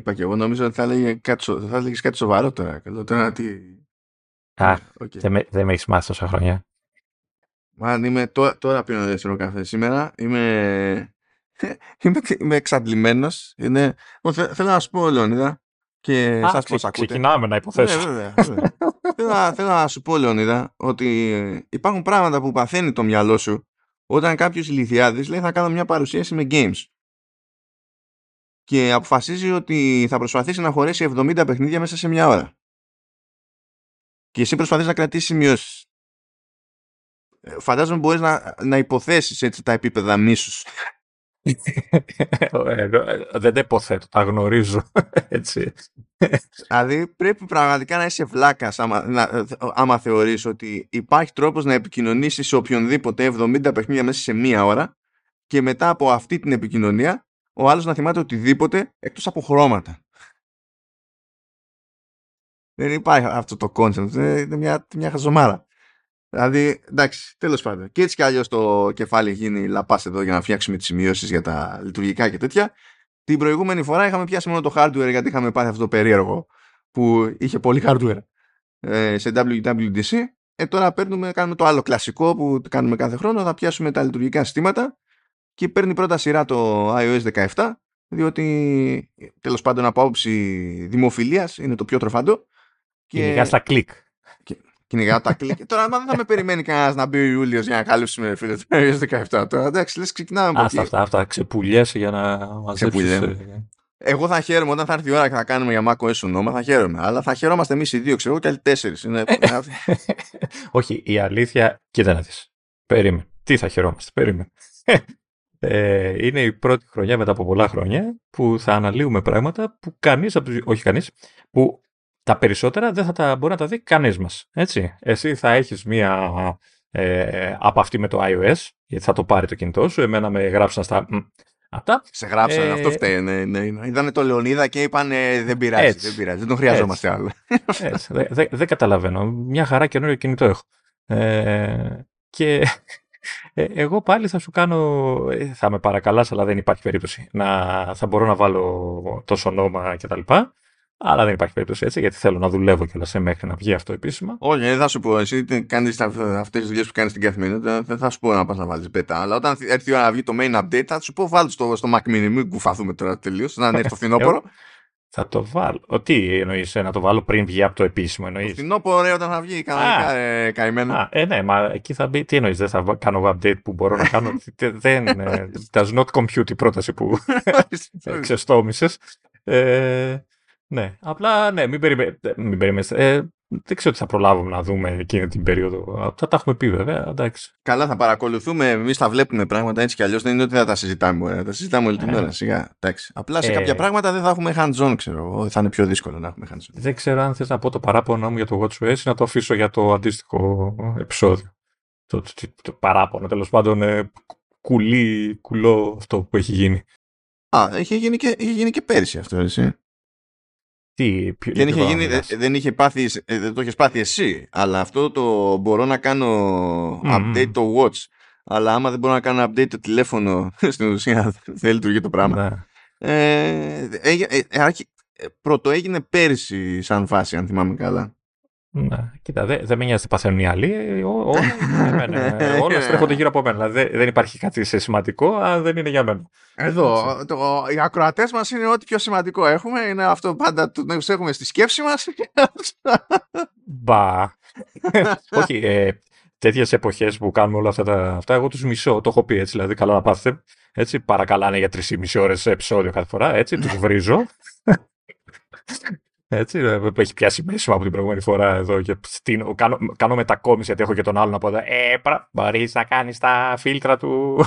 είπα και εγώ. Νομίζω ότι θα έλεγε κάτι, θα έλεγες κάτι σοβαρό τώρα. Καλό, τώρα τι... Α, okay. δεν, με, δεν με έχεις μάθει τόσα χρόνια. Μάλλον είμαι, τώρα, τώρα πίνω δεύτερο καφέ. Σήμερα είμαι, είμαι, είμαι εξαντλημένος. Είναι, θέλω να σου πω, Λεωνίδα, και σας πώς ακούτε. Ξεκινάμε να υποθέσω. Ναι, βέβαια, βέβαια. θέλω, θέλω να σου πω, Λεωνίδα, ότι υπάρχουν πράγματα που παθαίνει το μυαλό σου όταν κάποιος ηλικιάδης λέει θα κάνω μια παρουσίαση με games και αποφασίζει ότι θα προσπαθήσει να χωρέσει 70 παιχνίδια μέσα σε μια ώρα. Και εσύ προσπαθείς να κρατήσεις σημειώσεις. Ε, φαντάζομαι μπορείς να, να υποθέσεις έτσι τα επίπεδα μίσους. Ε, δεν τα υποθέτω, τα γνωρίζω. Έτσι. Δηλαδή πρέπει πραγματικά να είσαι βλάκας άμα, άμα θεωρείς ότι υπάρχει τρόπος να επικοινωνήσεις σε οποιονδήποτε 70 παιχνίδια μέσα σε μία ώρα και μετά από αυτή την επικοινωνία ο άλλος να θυμάται οτιδήποτε εκτός από χρώματα. Δεν υπάρχει αυτό το concept. Είναι μια, μια χαζομάρα. Δηλαδή, εντάξει, τέλος πάντων. Και έτσι κι αλλιώς το κεφάλι γίνει λαπάς εδώ για να φτιάξουμε τις σημειώσεις για τα λειτουργικά και τέτοια. Την προηγούμενη φορά είχαμε πιάσει μόνο το hardware γιατί είχαμε πάθει αυτό το περίεργο που είχε πολύ hardware ε, σε WWDC. Ε, τώρα παίρνουμε, κάνουμε το άλλο κλασικό που κάνουμε κάθε χρόνο. Θα πιάσουμε τα λειτουργικά συστήματα και παίρνει πρώτα σειρά το iOS 17 διότι τέλος πάντων από άποψη δημοφιλίας είναι το πιο τροφάντο. Και... στα κλικ κυνηγάω τα κλικ. Τώρα, άμα δεν θα με περιμένει κανένας να μπει ο Ιούλιος για να καλύψουμε φίλε το 17. Τώρα, εντάξει, λες, ξεκινάμε από Αυτά, αυτά, αυτά. Ξεπουλιέσαι για να μαζέψεις. Ε, εγώ θα χαίρομαι όταν θα έρθει η ώρα και θα κάνουμε για Mac OS ονόμα, θα χαίρομαι. Αλλά θα χαιρόμαστε εμείς οι δύο, ξέρω εγώ, και άλλοι τέσσερις. Είναι... Όχι, η αλήθεια, κοίτα να δεις. Περίμενε. Τι θα χαιρόμαστε, περίμενε. Ε, είναι η πρώτη χρονιά μετά από πολλά χρόνια που θα αναλύουμε πράγματα που κανείς, όχι κανείς, που τα περισσότερα δεν θα τα μπορεί να τα δει κανείς μας. Έτσι. Εσύ θα έχεις μία ε, από αυτή με το iOS, γιατί θα το πάρει το κινητό σου. Εμένα με γράψαν στα... Αυτά. Σε γράψαν, ε, αυτό φταίει. Ναι, ναι, ναι. Είδανε το Λεωνίδα και είπαν δεν πειράζει, έτσι, δεν πειράζει, δεν τον χρειαζόμαστε έτσι, άλλο. Έτσι, δεν δε, δε καταλαβαίνω. Μια χαρά καινούριο κινητό έχω. Ε, και ε, εγώ πάλι θα σου κάνω, ε, θα με παρακαλάς, αλλά δεν υπάρχει περίπτωση. Να, θα μπορώ να βάλω τόσο όνομα κτλ. Αλλά δεν υπάρχει περίπτωση έτσι, γιατί θέλω να δουλεύω κιόλας σε μέχρι να βγει αυτό επίσημα. Όχι, δεν θα σου πω. Εσύ κάνεις αυτές τις δουλειές που κάνεις στην καθημερινότητα, δεν θα σου πω να πας να βάλεις πέτα. Αλλά όταν έρθει η ώρα να βγει το main update, θα σου πω βάλει στο, στο Mac Mini. Μην κουφαθούμε τώρα τελείως, να είναι το φθινόπωρο. Θα το βάλω. Ο, τι εννοείς, ε, να το βάλω πριν βγει από το επίσημο εννοείς; Το φθινόπωρο, ρε, όταν θα βγει κανονικά ε, καημένο. Α, ε, ναι, μα εκεί θα μπει. Τι εννοείς, δεν θα κάνω update που μπορώ να κάνω. δεν. Ε, does not compute η πρόταση που ξεστόμησες. Ε, ναι, απλά ναι, μην, περιμέ... μην περιμένετε. Ε, δεν ξέρω τι θα προλάβουμε να δούμε εκείνη την περίοδο. Θα τα έχουμε πει βέβαια. Εντάξει. Καλά, θα παρακολουθούμε. Εμείς θα βλέπουμε πράγματα έτσι κι αλλιώς. Δεν είναι ότι θα τα συζητάμε. Θα τα συζητάμε όλη την ε. ώρα. Σιγά. Εντάξει. Απλά σε ε... κάποια πράγματα δεν θα έχουμε hands-on, ξέρω Θα είναι πιο δύσκολο να έχουμε hands-on. Δεν ξέρω αν θες να πω το παράπονο μου για το WatchOS ή να το αφήσω για το αντίστοιχο επεισόδιο. Το, το, το παράπονο, τέλος πάντων, ε, κουλή, κουλό αυτό που έχει γίνει. Α, είχε γίνει και, είχε γίνει και πέρυσι αυτό, εσύ. Τι, δεν, είχε γίνει, δεν, είχε πάθει, ε, δεν το έχει πάθει εσύ, αλλά αυτό το μπορώ να κάνω update το watch, αλλά άμα δεν μπορώ να κάνω update το τηλέφωνο, στην ουσία δεν λειτουργεί το πράγμα. Ναι. Ε, ε, ε, ε, πρώτο έγινε πέρυσι σαν φάση, αν θυμάμαι καλά. Ναι, κοίτα, δεν δε με νοιάζει τι παθαίνουν οι άλλοι. Ε, όλα στρέφονται γύρω από μένα. Δηλαδή, δεν υπάρχει κάτι σε σημαντικό, αν δεν είναι για μένα. Εδώ, το, οι ακροατές μας είναι ό,τι πιο σημαντικό έχουμε. Είναι αυτό πάντα το έχουμε στη σκέψη μας. Μπα. Όχι, ε, τέτοιες εποχές που κάνουμε όλα αυτά, τα, αυτά εγώ τους μισώ. Το έχω πει έτσι, δηλαδή, καλά να πάθετε. Έτσι, παρακαλάνε για 3,5 ώρες επεισόδιο κάθε φορά. Έτσι, τους βρίζω. Έτσι, που έχει πιάσει μέσα από την προηγούμενη φορά εδώ και στην, κάνω, κάνω μετακόμιση γιατί έχω και τον άλλον από εδώ. Ε, μπορείς να κάνεις τα φίλτρα του,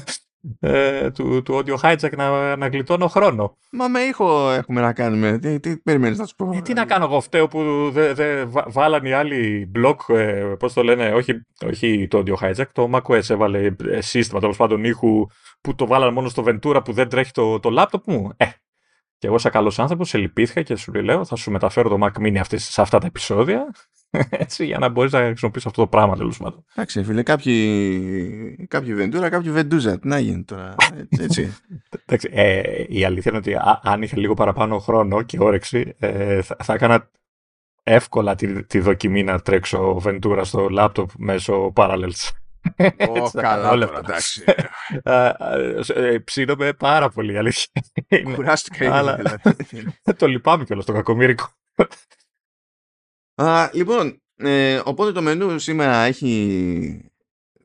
ε, του, του audio hijack να, να γλιτώνω χρόνο. Μα με ήχο έχουμε να κάνουμε. Τι, τι περιμένεις να σου πω. Ε, τι να κάνω εγώ φταίω που δεν δε, βάλαν οι άλλοι blog, ε, πώς το λένε, όχι, όχι το audio hijack, το macOS έβαλε ε, σύστημα τέλος πάντων ήχου που το βάλαν μόνο στο Ventura που δεν τρέχει το, το laptop μου. Ε, Και εγώ, σαν καλός άνθρωπος, σε λυπήθηκα και σου λέω: Θα σου μεταφέρω το Mac Mini αυτές, σε αυτά τα επεισόδια. Έτσι, για να μπορείς να χρησιμοποιήσεις αυτό το πράγμα τέλος πάντων. Εντάξει, φίλε, κάποιοι, κάποιοι Ventura, κάποιοι Ventuza. Τι να γίνει τώρα. Έτσι. Εντάξει, ε, η αλήθεια είναι ότι α, αν είχα λίγο παραπάνω χρόνο και όρεξη, ε, θα, θα έκανα εύκολα τη, τη δοκιμή να τρέξω Ventura στο λάπτοπ μέσω Parallels. Ω, καλά τώρα, εντάξει. Ε, ψήνομαι πάρα πολύ, αλήθεια. Κουράστηκα ήδη, Αλλά- δηλαδή. το λυπάμαι κιόλας το κακομύρικο. Α, λοιπόν, ε, οπότε το μενού σήμερα έχει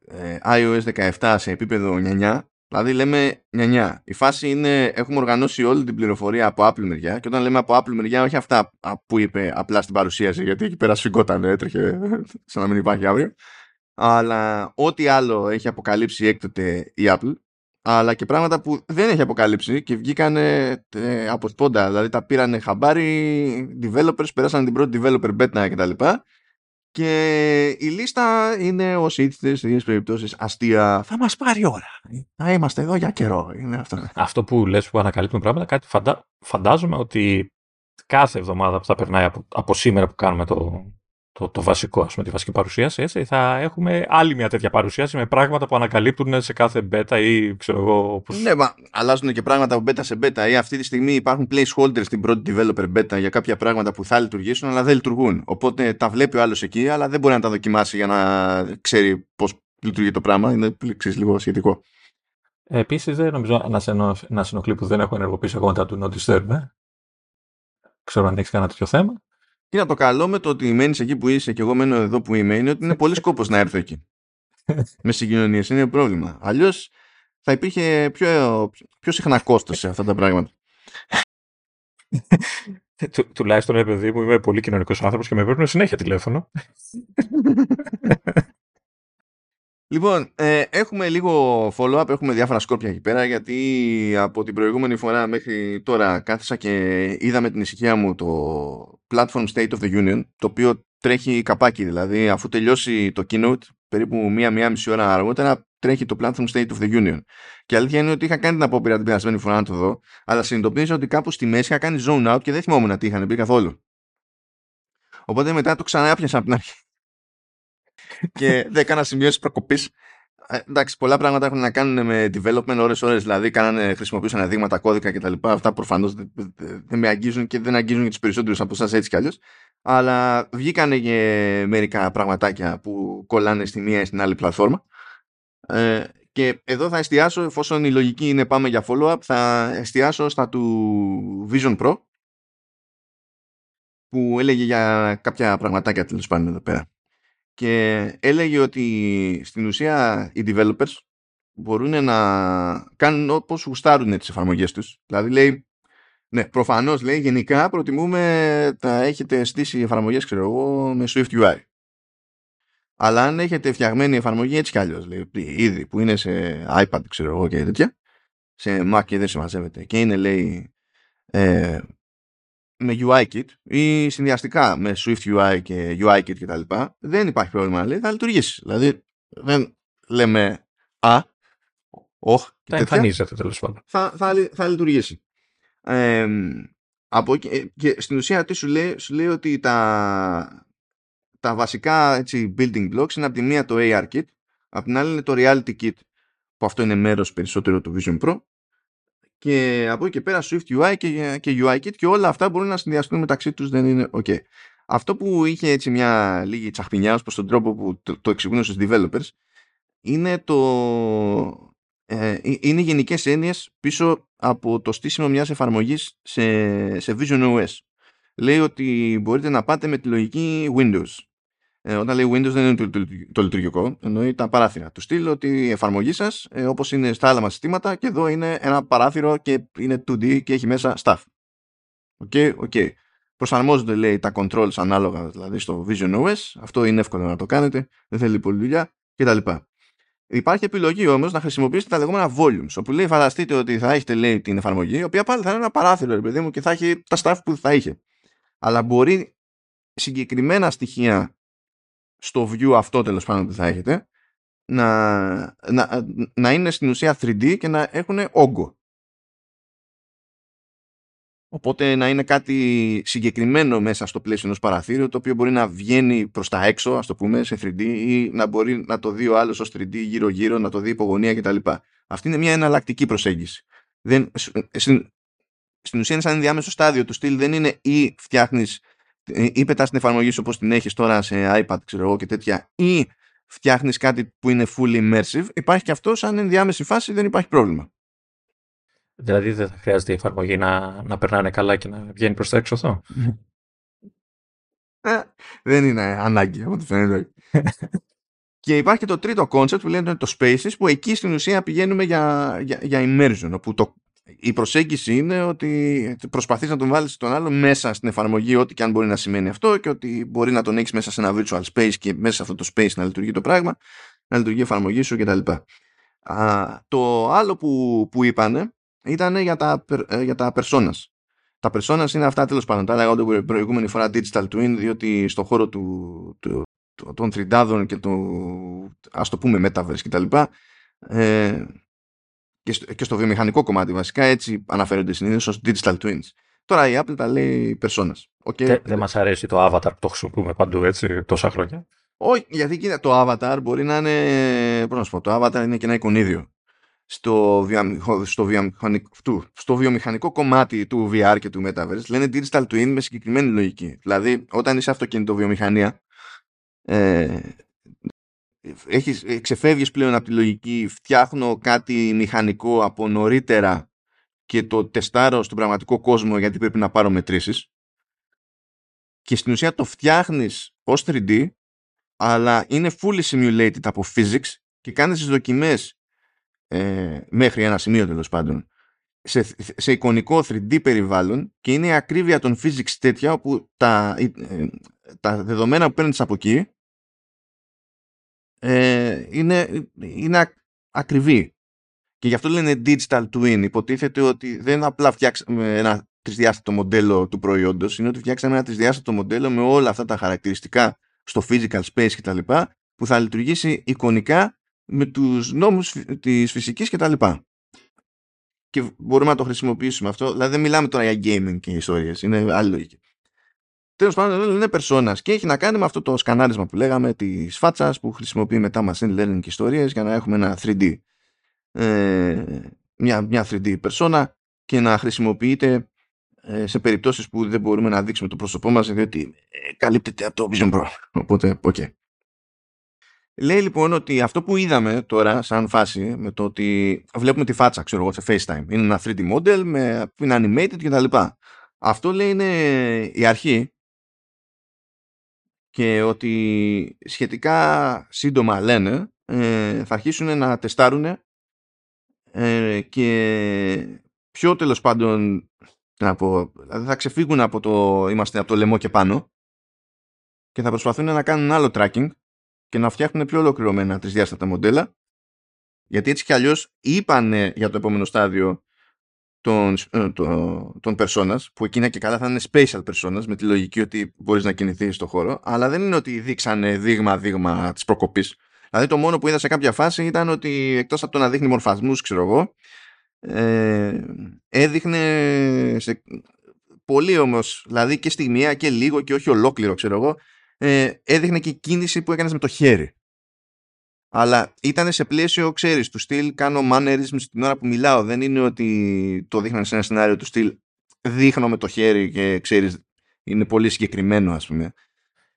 ε, iOS 17 σε επίπεδο 9. Δηλαδή λέμε 9. Η φάση είναι, έχουμε οργανώσει όλη την πληροφορία από Apple μεριά και όταν λέμε από Apple μεριά όχι αυτά α, που είπε απλά στην παρουσίαση γιατί εκεί πέρα σφιγγόταν, έτρεχε σαν να μην υπάρχει αύριο. Αλλά ό,τι άλλο έχει αποκαλύψει έκτοτε η Apple αλλά και πράγματα που δεν έχει αποκαλύψει και βγήκαν ε, από σπόντα. Δηλαδή τα πήρανε χαμπάρι, developers, πέρασαν την πρώτη developer beta κτλ. Και η λίστα είναι ως ήθιστε σε ίδιες περιπτώσεις αστεία. Θα μας πάρει ώρα. Θα είμαστε εδώ για καιρό. Είναι αυτό. Αυτό που λες που ανακαλύπτουμε πράγματα, κάτι φαντα... φαντάζομαι ότι κάθε εβδομάδα που θα περνάει από, από σήμερα που κάνουμε το, το, το βασικό, ας πούμε, τη βασική παρουσίαση, έτσι, θα έχουμε άλλη μια τέτοια παρουσίαση με πράγματα που ανακαλύπτουν σε κάθε beta ή ξέρω εγώ πώς... Ναι, μα αλλάζουν και πράγματα από beta σε beta ή αυτή τη στιγμή υπάρχουν placeholders στην πρώτη developer beta για κάποια πράγματα που θα λειτουργήσουν αλλά δεν λειτουργούν. Οπότε τα βλέπει ο άλλος εκεί, αλλά δεν μπορεί να τα δοκιμάσει για να ξέρει πώς λειτουργεί το πράγμα. Είναι ξέρεις, λίγο σχετικό. Επίσης δεν νομίζω να σε, ενο... να σε ενοχλεί που δεν έχω ενεργοποιήσει ακόμα τα του Not Disturb, ε. Ξέρω αν έχεις κανένα τέτοιο θέμα. Κοίτα, το καλό με το ότι μένεις εκεί που είσαι και εγώ μένω εδώ που είμαι είναι ότι είναι πολύ σκόπος να έρθω εκεί. με συγκοινωνίες. Είναι πρόβλημα. Αλλιώς θα υπήρχε πιο, πιο συχνά κόστος σε αυτά τα πράγματα. Του, τουλάχιστον, ρε παιδί μου, είμαι πολύ κοινωνικός άνθρωπος και με παίρνουν συνέχεια τηλέφωνο. Λοιπόν, ε, έχουμε λίγο follow-up, έχουμε διάφορα σκόρπια εκεί πέρα γιατί από την προηγούμενη φορά μέχρι τώρα κάθισα και είδα με την ησυχία μου το Platform State of the Union το οποίο τρέχει καπάκι δηλαδή αφού τελειώσει το keynote περίπου μία-μία μισή ώρα αργότερα τρέχει το Platform State of the Union. Και η αλήθεια είναι ότι είχα κάνει την απόπειρα την περασμένη φορά να το δω αλλά συνειδητοποίησα ότι κάπου στη μέση είχα κάνει zone out και δεν θυμόμουν τι είχαν πει καθόλου. Οπότε μετά το ξανά έπιασα από την αρχή και δεν έκανα σημειώσεις προκοπής. Ε, εντάξει, πολλά πράγματα έχουν να κάνουν με development ώρες-ώρες, δηλαδή κάνανε, χρησιμοποιούσαν δείγματα, κώδικα κτλ. Αυτά προφανώς δεν, δεν με αγγίζουν και δεν αγγίζουν για τους περισσότερους από εσάς έτσι κι αλλιώς. Αλλά βγήκανε και μερικά πραγματάκια που κολλάνε στη μία ή στην άλλη πλατφόρμα. Ε, και εδώ θα εστιάσω, εφόσον η λογική είναι πάμε για follow-up, θα εστιάσω στα του Vision Pro που έλεγε για κάποια πραγματάκια τέλος πάντων εδώ πέρα και έλεγε ότι στην ουσία οι developers μπορούν να κάνουν όπως γουστάρουν τις εφαρμογές τους. Δηλαδή λέει, ναι, προφανώς λέει γενικά προτιμούμε να έχετε στήσει εφαρμογές, ξέρω εγώ, με Swift UI. Αλλά αν έχετε φτιαγμένη εφαρμογή έτσι κι αλλιώς, λέει, ήδη που είναι σε iPad, ξέρω εγώ και τέτοια, σε Mac και δεν συμμαζεύεται και είναι, λέει, ε, με UIKit ή συνδυαστικά με Swift UI και UIKit και τα λοιπά, δεν υπάρχει πρόβλημα, λέει, θα λειτουργήσει. Δηλαδή, δεν λέμε «Α, όχ» και Θα τέτοια, εμφανίζεται τέλος πάντων. θα, θα, λει- θα λειτουργήσει. Ε, από, εκεί- ε, και στην ουσία τι σου λέει, σου λέει ότι τα, τα βασικά έτσι, building blocks είναι από τη μία το ARKit, από την άλλη είναι το Reality Kit, που αυτό είναι μέρος περισσότερο του Vision Pro, και από εκεί και πέρα Swift UI και, και UIKit και όλα αυτά μπορούν να συνδυαστούν μεταξύ τους, δεν είναι ok. Αυτό που είχε έτσι μια λίγη τσαχπινιά ως προς τον τρόπο που το, το εξηγούν στους developers είναι το ε, ε, είναι γενικές έννοιες πίσω από το στήσιμο μιας εφαρμογής σε, σε Vision OS. Λέει ότι μπορείτε να πάτε με τη λογική Windows. Ε, όταν λέει Windows δεν είναι το, το, το λειτουργικό, εννοεί τα παράθυρα. Του στυλ ότι η εφαρμογή σας, ε, όπως είναι στα άλλα μας συστήματα, και εδώ είναι ένα παράθυρο και είναι 2D και έχει μέσα stuff. Οκ, okay, οκ. Okay. Προσαρμόζονται λέει τα controls ανάλογα δηλαδή στο Vision OS. Αυτό είναι εύκολο να το κάνετε. Δεν θέλει πολλή δουλειά κτλ. Υπάρχει επιλογή όμως να χρησιμοποιήσετε τα λεγόμενα volumes. Όπου λέει φανταστείτε ότι θα έχετε λέει την εφαρμογή, η οποία πάλι θα είναι ένα παράθυρο, ρε παιδί μου, και θα έχει τα stuff που θα είχε. Αλλά μπορεί συγκεκριμένα στοιχεία στο view αυτό τέλος πάντων που θα έχετε να, να, να είναι στην ουσία 3D και να έχουν όγκο. Οπότε να είναι κάτι συγκεκριμένο μέσα στο πλαίσιο ενός παραθύρου, το οποίο μπορεί να βγαίνει προς τα έξω, ας το πούμε, σε 3D, ή να μπορεί να το δει ο άλλος ως 3D γύρω-γύρω, να το δει υπογωνία κτλ. Αυτή είναι μια εναλλακτική προσέγγιση. Δεν, στην, στην ουσία είναι σαν ενδιάμεσο στάδιο του στυλ, δεν είναι ή φτιάχνεις ή πετά την εφαρμογή σου όπως την έχεις τώρα σε iPad, ξέρω εγώ και τέτοια, ή φτιάχνεις κάτι που είναι fully immersive. Υπάρχει και αυτό σαν ενδιάμεση φάση, δεν υπάρχει πρόβλημα. Δηλαδή δεν θα χρειάζεται η εφαρμογή να, να περνάνε καλά και να βγαίνει προς τα έξω αυτό; Ε, δεν είναι ανάγκη από ό,τι φαίνεται. και υπάρχει και το τρίτο concept που λένε το Spaces που εκεί στην ουσία πηγαίνουμε για, για, για immersion όπου το, η προσέγγιση είναι ότι προσπαθείς να τον βάλεις τον άλλο μέσα στην εφαρμογή ό,τι και αν μπορεί να σημαίνει αυτό και ότι μπορεί να τον έχεις μέσα σε ένα virtual space και μέσα σε αυτό το space να λειτουργεί το πράγμα να λειτουργεί η εφαρμογή σου κτλ. Το άλλο που, που είπανε ήταν για τα, ε, για τα personas. Τα personas είναι αυτά τέλος πάντων. Τα έλεγα την προηγούμενη φορά digital twin, διότι στον χώρο του, του, των τριντάδων και του, ας το πούμε, metaverse κτλ. Ε, και, στο, και στο βιομηχανικό κομμάτι βασικά έτσι αναφέρονται συνήθως ως digital twins. Τώρα η Apple τα λέει personas. Okay. Δεν μας αρέσει το avatar που το χρησιμοποιούμε παντού έτσι τόσα χρόνια. Όχι, γιατί το avatar μπορεί να είναι, πώς να σου πω, το avatar είναι και ένα εικονίδιο στο, στο, βιομηχανικό, στο βιομηχανικό κομμάτι του VR και του Metaverse λένε digital twin με συγκεκριμένη λογική. Δηλαδή, όταν είσαι αυτοκίνητο βιομηχανία, ε, έχεις, ε, ξεφεύγεις πλέον από τη λογική φτιάχνω κάτι μηχανικό από νωρίτερα και το τεστάρω στον πραγματικό κόσμο γιατί πρέπει να πάρω μετρήσεις. Και στην ουσία το φτιάχνεις ως 3D αλλά είναι fully simulated από physics και κάνεις τις δοκιμές ε, μέχρι ένα σημείο τέλος πάντων σε, σε εικονικό 3D περιβάλλον και είναι η ακρίβεια των physics τέτοια όπου τα, ε, τα δεδομένα που παίρνεις από εκεί ε, είναι, είναι ακριβή. Και γι' αυτό λένε digital twin. Υποτίθεται ότι δεν απλά φτιάξαμε ένα τρισδιάστατο μοντέλο του προϊόντος, είναι ότι φτιάξαμε ένα τρισδιάστατο μοντέλο με όλα αυτά τα χαρακτηριστικά στο physical space κτλ. που θα λειτουργήσει εικονικά με τους νόμους της φυσικής και τα λοιπά. Και μπορούμε να το χρησιμοποιήσουμε αυτό. Δηλαδή δεν μιλάμε τώρα για gaming και ιστορίες. Είναι άλλη λογική. Τέλος πάντων είναι persona και έχει να κάνει με αυτό το σκανάρισμα που λέγαμε της φάτσας που χρησιμοποιεί μετά machine learning και ιστορίες για να έχουμε ένα 3D. Ε, μια, μια 3D persona και να χρησιμοποιείται ε, σε περιπτώσεις που δεν μπορούμε να δείξουμε το πρόσωπό μας διότι ε, καλύπτεται από το Vision Pro. Οπότε, ok. Λέει λοιπόν ότι αυτό που είδαμε τώρα σαν φάση με το ότι βλέπουμε τη φάτσα ξέρω εγώ σε FaceTime είναι ένα 3D model με, είναι animated και τα λοιπά. Αυτό λέει είναι η αρχή και ότι σχετικά σύντομα λένε ε, θα αρχίσουν να τεστάρουν ε, και πιο τέλος πάντων να πω, δηλαδή θα ξεφύγουν από το, είμαστε από το λαιμό και πάνω και θα προσπαθούν να κάνουν άλλο tracking και να φτιάχνουν πιο ολοκληρωμένα τρισδιάστατα μοντέλα. Γιατί έτσι κι αλλιώς είπανε για το επόμενο στάδιο των, ε, των, personas, που εκείνα και καλά θα είναι special personas, με τη λογική ότι μπορείς να κινηθείς στον χώρο, αλλά δεν είναι ότι δείξανε δείγμα-δείγμα της προκοπής. Δηλαδή το μόνο που είδα σε κάποια φάση ήταν ότι εκτός από το να δείχνει μορφασμούς, ξέρω εγώ, ε, έδειχνε σε, πολύ όμως, δηλαδή και στιγμιαία και λίγο και όχι ολόκληρο, ξέρω εγώ, ε, έδειχνε και κίνηση που έκανες με το χέρι. Αλλά ήταν σε πλαίσιο, ξέρεις, του στυλ κάνω mannerism την ώρα που μιλάω. Δεν είναι ότι το δείχνανε σε ένα σενάριο του στυλ δείχνω με το χέρι και ξέρεις, είναι πολύ συγκεκριμένο ας πούμε.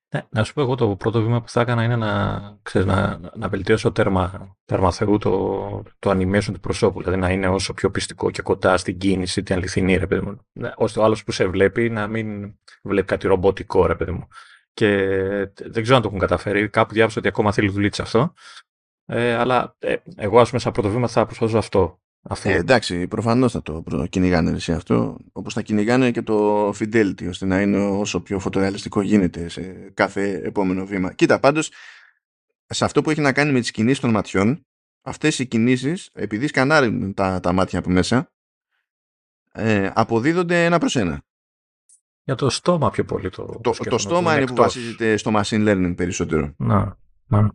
Ναι, να σου πω εγώ το πρώτο βήμα που θα έκανα είναι να, ξέρεις, να, να βελτιώσω τέρμα, τέρμα θεού το, το animation του προσώπου. Δηλαδή να είναι όσο πιο πιστικό και κοντά στην κίνηση, την αληθινή, ρε παιδί μου. Ναι, ώστε ο άλλος που σε βλέπει να μην βλέπει κάτι ρομποτικό, ρε παιδί μου και δεν ξέρω αν το έχουν καταφέρει. Κάπου διάβασα ότι ακόμα θέλει δουλίτσα αυτό. Ε, αλλά ε, εγώ, ας πούμε, σαν πρώτο βήμα θα προσπαθήσω αυτό. αυτό. Ε, εντάξει, προφανώς θα το κυνηγάνε εσύ αυτό. Όπως θα κυνηγάνε και το fidelity, ώστε να είναι όσο πιο φωτορεαλιστικό γίνεται σε κάθε επόμενο βήμα. Κοίτα, πάντως, σε αυτό που έχει να κάνει με τις κινήσεις των ματιών, αυτές οι κινήσεις, επειδή σκανάρουν τα, τα μάτια από μέσα, ε, αποδίδονται ένα προς ένα. Για το στόμα πιο πολύ το Το, το στόμα είναι, που βασίζεται στο machine learning περισσότερο. Να, να.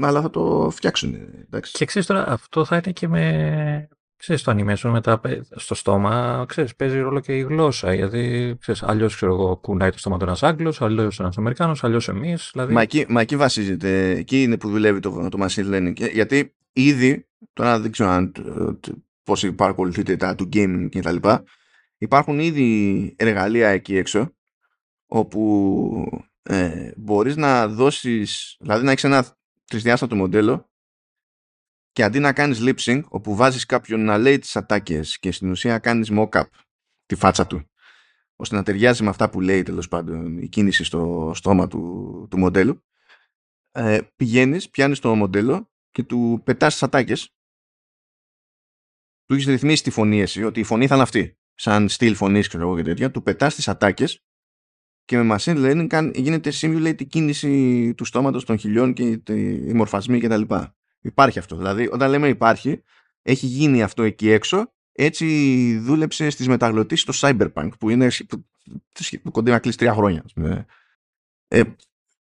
Αλλά θα το φτιάξουν. Εντάξει. Και ξέρεις τώρα, αυτό θα είναι και με ξέρεις, το animation μετά στο στόμα, ξέρεις, παίζει ρόλο και η γλώσσα. Γιατί, ξέρεις, αλλιώς, ξέρω εγώ, κουνάει το στόμα του ένας Άγγλος, αλλιώς ένας Αμερικάνος, αλλιώς εμείς. Δηλαδή... Μα, εκεί, μα εκεί βασίζεται, εκεί είναι που δουλεύει το, το machine learning. Γιατί ήδη, τώρα δεν ξέρω αν, πώς παρακολουθείτε τα του gaming και τα λοιπά, υπάρχουν ήδη εργαλεία εκεί έξω, όπου ε, μπορείς να δώσεις, δηλαδή να έχεις ένα τρισδιάστατο μοντέλο και αντί να κάνεις lip sync όπου βάζεις κάποιον να λέει τις ατάκες και στην ουσία κάνεις mock-up τη φάτσα του ώστε να ταιριάζει με αυτά που λέει τέλος πάντων η κίνηση στο στόμα του, του μοντέλου ε, πηγαίνεις, πιάνεις το μοντέλο και του πετάς τις ατάκες. Του έχεις ρυθμίσει τη φωνή εσύ ότι η φωνή θα είναι αυτή σαν στυλ φωνής ξέρω εγώ και τέτοια του πετάς τις ατάκες και με machine learning γίνεται simulate η κίνηση του στόματος των χιλιών και οι μορφασμοί κτλ. Υπάρχει αυτό. Δηλαδή, όταν λέμε υπάρχει, έχει γίνει αυτό εκεί έξω. Έτσι δούλεψε στις μεταγλωτήσεις στο Cyberpunk, που είναι που κοντά να κλείσει τρία χρόνια. Ε,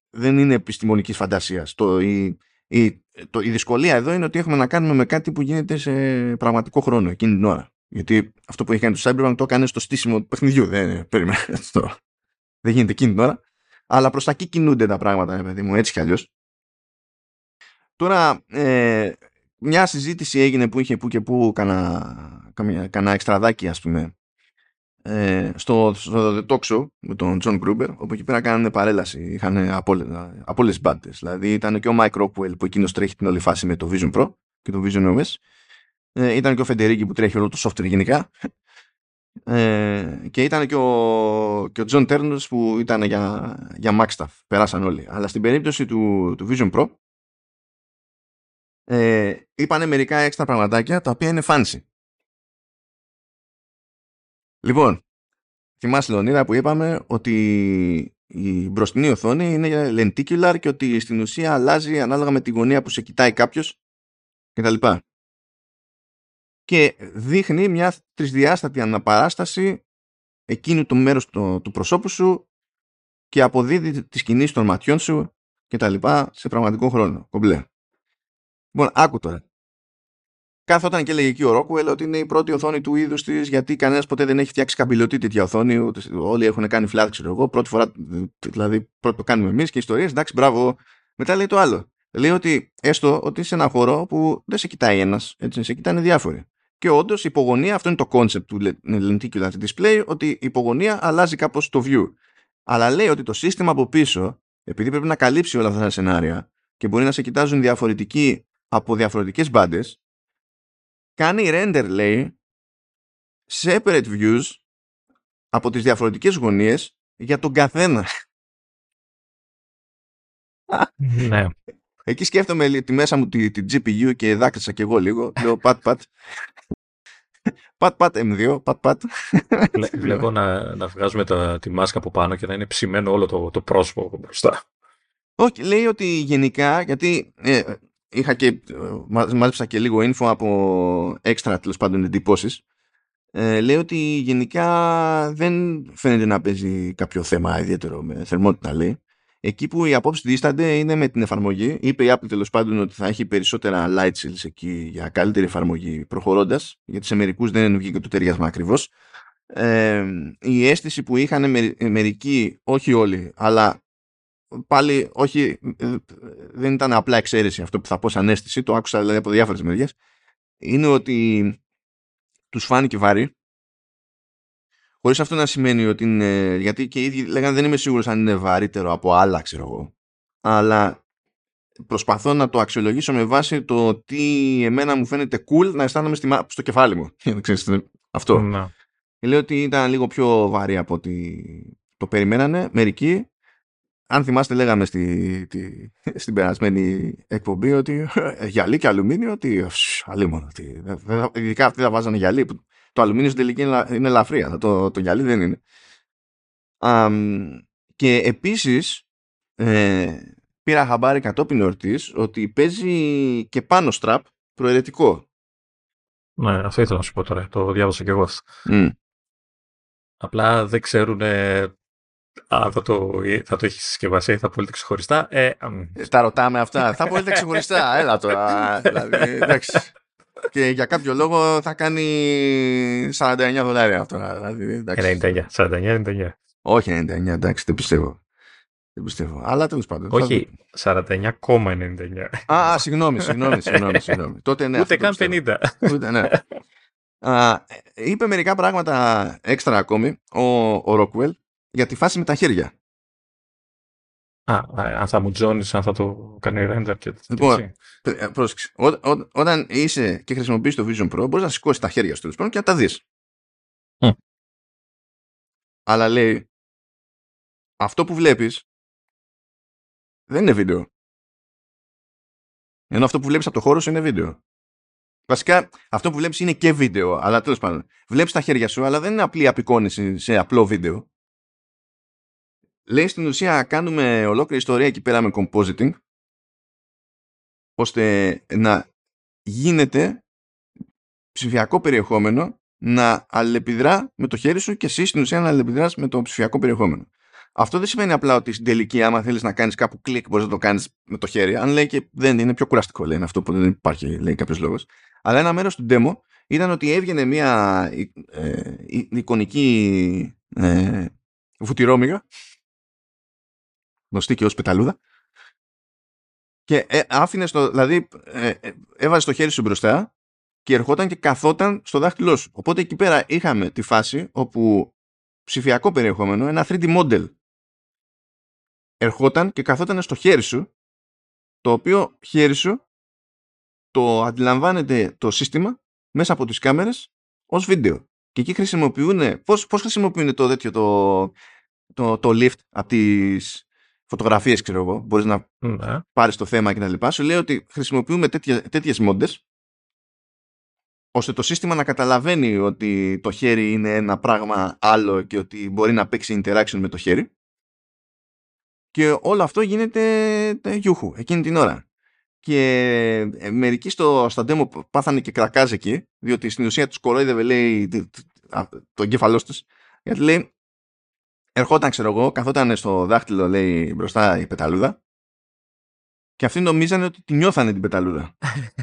δεν είναι επιστημονικής φαντασίας. Το, η, η, το, η δυσκολία εδώ είναι ότι έχουμε να κάνουμε με κάτι που γίνεται σε πραγματικό χρόνο εκείνη την ώρα. Γιατί αυτό που έχει κάνει το Cyberpunk το έκανε στο στήσιμο του παιχνιδιού. Δεν, περίμενε, δεν γίνεται εκείνη την ώρα. Αλλά προς τα εκεί κινούνται τα πράγματα, παιδί μου, έτσι κι αλλιώς. Τώρα, ε, μια συζήτηση έγινε που είχε που και που κανένα, κανένα εξτραδάκι, ας πούμε, ε, στο, στο The Talk Show με τον John Gruber, όπου εκεί πέρα κάνανε παρέλαση. Είχαν από, από όλε τι Δηλαδή ήταν και ο Mike Rockwell που εκείνος τρέχει την όλη φάση με το Vision Pro και το Vision OS. Ε, ήταν και ο Φεντερίκη που τρέχει όλο το software γενικά. Ε, και ήταν και ο, και ο John Turners που ήταν για, για Mac Stuff. Περάσαν όλοι. Αλλά στην περίπτωση του, του Vision Pro ε, είπανε μερικά έξτρα πραγματάκια τα οποία είναι fancy. Λοιπόν, θυμάσαι Λεωνίδα που είπαμε ότι η μπροστινή οθόνη είναι lenticular και ότι στην ουσία αλλάζει ανάλογα με τη γωνία που σε κοιτάει κάποιος κτλ και δείχνει μια τρισδιάστατη αναπαράσταση εκείνου του μέρους του, του προσώπου σου και αποδίδει τις κινήσεις των ματιών σου και τα λοιπά σε πραγματικό χρόνο. Κομπλέ. Λοιπόν, άκου τώρα. Κάθοταν και έλεγε εκεί ο Rockwell ότι είναι η πρώτη οθόνη του είδους της, γιατί κανένας ποτέ δεν έχει φτιάξει καμπυλωτή τέτοια οθόνη. Ούτε, όλοι έχουν κάνει flat, ξέρω εγώ. Πρώτη φορά, δηλαδή, πρώτο το κάνουμε εμείς και ιστορίες. Εντάξει, μπράβο. Μετά λέει το άλλο. Λέει ότι έστω ότι είσαι ένα χώρο που δεν σε κοιτάει ένας, έτσι, σε κοιτάνε διάφοροι. Και όντως η υπογωνία, αυτό είναι το concept του lenticular display, ότι η υπογωνία αλλάζει κάπως το view. Αλλά λέει ότι το σύστημα από πίσω, επειδή πρέπει να καλύψει όλα αυτά τα σενάρια και μπορεί να σε κοιτάζουν διαφορετικοί από διαφορετικές μπάντες, κάνει render, λέει, separate views από τις διαφορετικές γωνίες για τον καθένα. Ναι. Εκεί σκέφτομαι τη μέσα μου τη, τη GPU και δάκρυσα κι εγώ λίγο. Λέω πατ πατ. Πατ πατ M2, πατ πατ. Βλέπω να, να βγάζουμε τα, τη μάσκα από πάνω και να είναι ψημένο όλο το, το πρόσωπο μπροστά. Όχι, λέει ότι γενικά, γιατί ε, είχα και, ε, μάζεψα και λίγο info από έξτρα τέλος πάντων εντυπώσεις, ε, λέει ότι γενικά δεν φαίνεται να παίζει κάποιο θέμα ιδιαίτερο με θερμότητα, λέει. Εκεί που οι απόψεις δίστανται είναι με την εφαρμογή. Είπε η Apple τέλος πάντων ότι θα έχει περισσότερα light seals εκεί για καλύτερη εφαρμογή προχωρώντας, γιατί σε μερικούς δεν βγήκε το ταιριάσμα ακριβώς. Ε, η αίσθηση που είχαν μερικοί, όχι όλοι, αλλά πάλι όχι, δεν ήταν απλά εξαίρεση αυτό που θα πω σαν αίσθηση, το άκουσα δηλαδή από διάφορες μεριές, είναι ότι τους φάνηκε βαρύ Χωρίς αυτό να σημαίνει ότι είναι. Γιατί και οι ίδιοι λέγανε δεν είμαι σίγουρος αν είναι βαρύτερο από άλλα, ξέρω εγώ. Αλλά προσπαθώ να το αξιολογήσω με βάση το τι εμένα μου φαίνεται cool να αισθάνομαι στο κεφάλι μου. αυτό. Να. Λέω ότι ήταν λίγο πιο βαρύ από ότι το περιμένανε μερικοί. Αν θυμάστε λέγαμε στη, τη, στην περασμένη εκπομπή ότι ε, γυαλί και αλουμίνιο ότι αλίμονο, ότι, ειδικά αυτοί θα βάζανε γυαλί το αλουμίνιο στην τελική είναι ελαφρύ, το, το γυαλί δεν είναι. και επίσης ε, πήρα χαμπάρι κατόπιν ορτής ότι παίζει και πάνω στραπ προαιρετικό. Ναι, αυτό ήθελα να σου πω τώρα. Το διάβασα και εγώ Απλά δεν ξέρουν αν θα το, θα το έχεις συσκευασία ή θα πωλείται ξεχωριστά. Ε, ε, τα ρωτάμε αυτά. θα πωλείται ξεχωριστά. Έλα τώρα. δηλαδή, εντάξει. Και για κάποιο λόγο θα κάνει 49 δολάρια αυτό. Δηλαδή, 99, 49-99. Όχι 99, εντάξει, δεν πιστεύω. Δεν πιστεύω. Αλλά τέλος πάντων. Όχι, 49,99. Α, συγγνώμη, συγγνώμη, συγγνώμη, συγγνώμη. Τότε ναι. Ούτε καν 50. Ούτε, ναι. Α, είπε μερικά πράγματα έξτρα ακόμη ο, ο Rockwell για τη φάση με τα χέρια. Α, αν θα μου τζώνεις, αν θα το κάνει render και Λοιπόν, πρόσεξε. Ό, ό, όταν είσαι και χρησιμοποιείς το Vision Pro, μπορείς να σηκώσεις τα χέρια σου και να τα δεις. Mm. Αλλά λέει, αυτό που βλέπεις δεν είναι βίντεο. Ενώ αυτό που βλέπεις από το χώρο σου είναι βίντεο. Βασικά, αυτό που βλέπεις είναι και βίντεο, αλλά τέλος πάντων. Βλέπεις τα χέρια σου, αλλά δεν είναι απλή απεικόνηση σε απλό βίντεο. Λέει στην ουσία κάνουμε ολόκληρη ιστορία εκεί πέρα με compositing, ώστε να γίνεται ψηφιακό περιεχόμενο να αλληλεπιδρά με το χέρι σου και εσύ στην ουσία να αλληλεπιδράς με το ψηφιακό περιεχόμενο. Αυτό δεν σημαίνει απλά ότι στην τελική, άμα θέλεις να κάνεις κάπου κλικ, μπορείς να το κάνεις με το χέρι. Αν λέει και δεν είναι πιο κουραστικό, λέει αυτό που δεν υπάρχει, λέει κάποιος λόγος. Αλλά ένα μέρος του demo ήταν ότι έβγαινε μια ε, εικονική ε, βουτυρόμυγα, γνωστή και ως πεταλούδα, και ε, άφηνε στο, δηλαδή ε, ε, έβαζε το χέρι σου μπροστά και ερχόταν και καθόταν στο δάχτυλό σου. Οπότε εκεί πέρα είχαμε τη φάση όπου ψηφιακό περιεχόμενο, ένα 3D model ερχόταν και καθόταν στο χέρι σου το οποίο χέρι σου το αντιλαμβάνεται το σύστημα μέσα από τις κάμερες ως βίντεο. Και εκεί χρησιμοποιούν, πώς, πώς χρησιμοποιούν το τέτοιο το, το, το lift από τις φωτογραφίες ξέρω εγώ, μπορείς να mm πάρεις το θέμα και τα λοιπά. Σου λέει ότι χρησιμοποιούμε τέτοια, τέτοιες μόντες ώστε το σύστημα να καταλαβαίνει ότι το χέρι είναι ένα πράγμα άλλο και ότι μπορεί να παίξει interaction με το χέρι και όλο αυτό γίνεται ε, γιούχου εκείνη την ώρα. Και ε, μερικοί στο, στα demo πάθανε και κρακάζ εκεί, διότι στην ουσία τους κορόιδευε, λέει, το εγκέφαλός τους. Γιατί λέει, ερχόταν, ξέρω εγώ, καθόταν στο δάχτυλο, λέει, μπροστά η πεταλούδα και αυτοί νομίζανε ότι τη νιώθανε την πεταλούδα.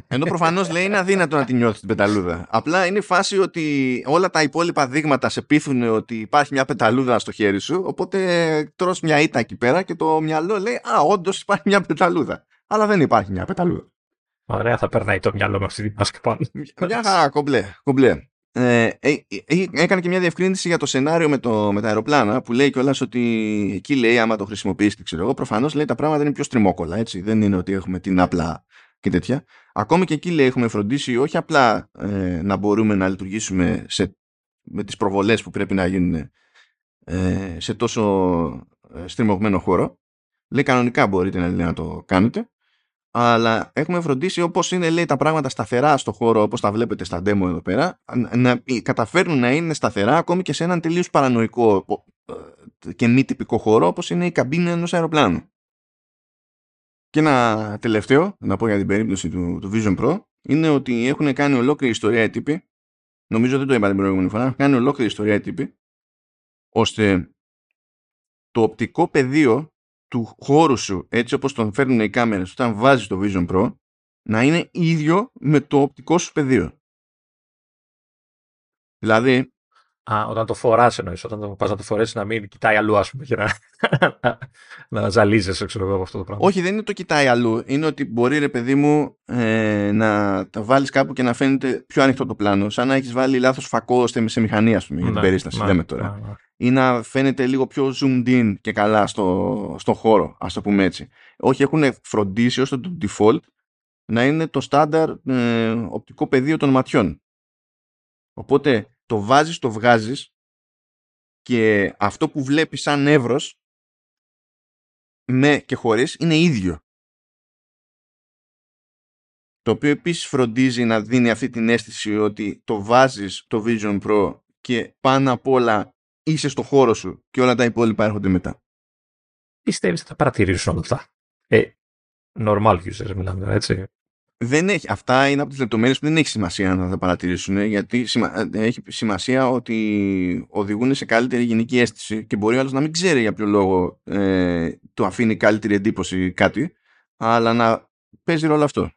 Ενώ προφανώς λέει είναι αδύνατο να τη νιώθεις την πεταλούδα. Απλά είναι φάση ότι όλα τα υπόλοιπα δείγματα σε πείθουν ότι υπάρχει μια πεταλούδα στο χέρι σου. Οπότε τρως μια ήττα εκεί πέρα και το μυαλό λέει Α, όντως υπάρχει μια πεταλούδα. Αλλά δεν υπάρχει μια πεταλούδα. Ωραία, θα περνάει το μυαλό με αυτή τη μάσκα πάνω. Μια χαρά, κομπλέ. κομπλέ. Ε, ε, ε, έκανε και μια διευκρίνηση για το σενάριο με, το, με τα αεροπλάνα που λέει κιόλας ότι εκεί λέει άμα το χρησιμοποιήσετε ξέρω εγώ προφανώς λέει τα πράγματα είναι πιο στριμόκολα έτσι. Δεν είναι ότι έχουμε την απλά και τέτοια. Ακόμη και εκεί λέει έχουμε φροντίσει όχι απλά ε, να μπορούμε να λειτουργήσουμε σε, με τις προβολές που πρέπει να γίνουν ε, σε τόσο ε, στριμωγμένο χώρο. Λέει κανονικά μπορείτε να, να το κάνετε αλλά έχουμε φροντίσει όπως είναι λέει τα πράγματα σταθερά στο χώρο όπως τα βλέπετε στα demo εδώ πέρα να καταφέρνουν να είναι σταθερά ακόμη και σε έναν τελείως παρανοϊκό ε, και μη τυπικό χώρο όπως είναι η καμπίνα ενός αεροπλάνου. Και ένα τελευταίο, να πω για την περίπτωση του, του Vision Pro, είναι ότι έχουν κάνει ολόκληρη ιστορία οι τύποι, νομίζω δεν το είπα την προηγούμενη φορά, έχουν κάνει ολόκληρη ιστορία οι τύποι, ώστε το οπτικό πεδίο του χώρου σου έτσι όπως τον φέρνουν οι κάμερες όταν βάζεις το Vision Pro να είναι ίδιο με το οπτικό σου πεδίο. Δηλαδή... Α, όταν το φοράς εννοείς, όταν το πας να το φορέσεις να μην κοιτάει αλλού ας πούμε και να, να ζαλίζεσαι ξέρω εγώ από αυτό το πράγμα. Όχι δεν είναι το κοιτάει αλλού, είναι ότι μπορεί ρε παιδί μου ε, να τα βάλεις κάπου και να φαίνεται πιο ανοιχτό το πλάνο, σαν να έχεις βάλει λάθος φακό σε μηχανή ας πούμε για την ναι, περίσταση, ναι, λέμε τώρα. Ναι, ναι ή να φαίνεται λίγο πιο zoomed in και καλά στο, στο χώρο, ας το πούμε έτσι. Όχι, έχουν φροντίσει ώστε το default να είναι το στάνταρ ε, οπτικό πεδίο των ματιών. Οπότε το βάζεις, το βγάζεις και αυτό που βλέπεις σαν εύρος με και χωρίς είναι ίδιο. Το οποίο επίσης φροντίζει να δίνει αυτή την αίσθηση ότι το βάζεις το Vision Pro και πάνω απ' όλα είσαι στο χώρο σου και όλα τα υπόλοιπα έρχονται μετά. Πιστεύεις ότι θα παρατηρήσουν όλα αυτά; Ε, normal users μιλάμε έτσι. Δεν έχει, αυτά είναι από τις λεπτομέρειες που δεν έχει σημασία να τα παρατηρήσουν γιατί σημα, ε, έχει σημασία ότι οδηγούν σε καλύτερη γενική αίσθηση και μπορεί ο άλλος να μην ξέρει για ποιο λόγο ε, το αφήνει καλύτερη εντύπωση κάτι αλλά να παίζει ρόλο αυτό.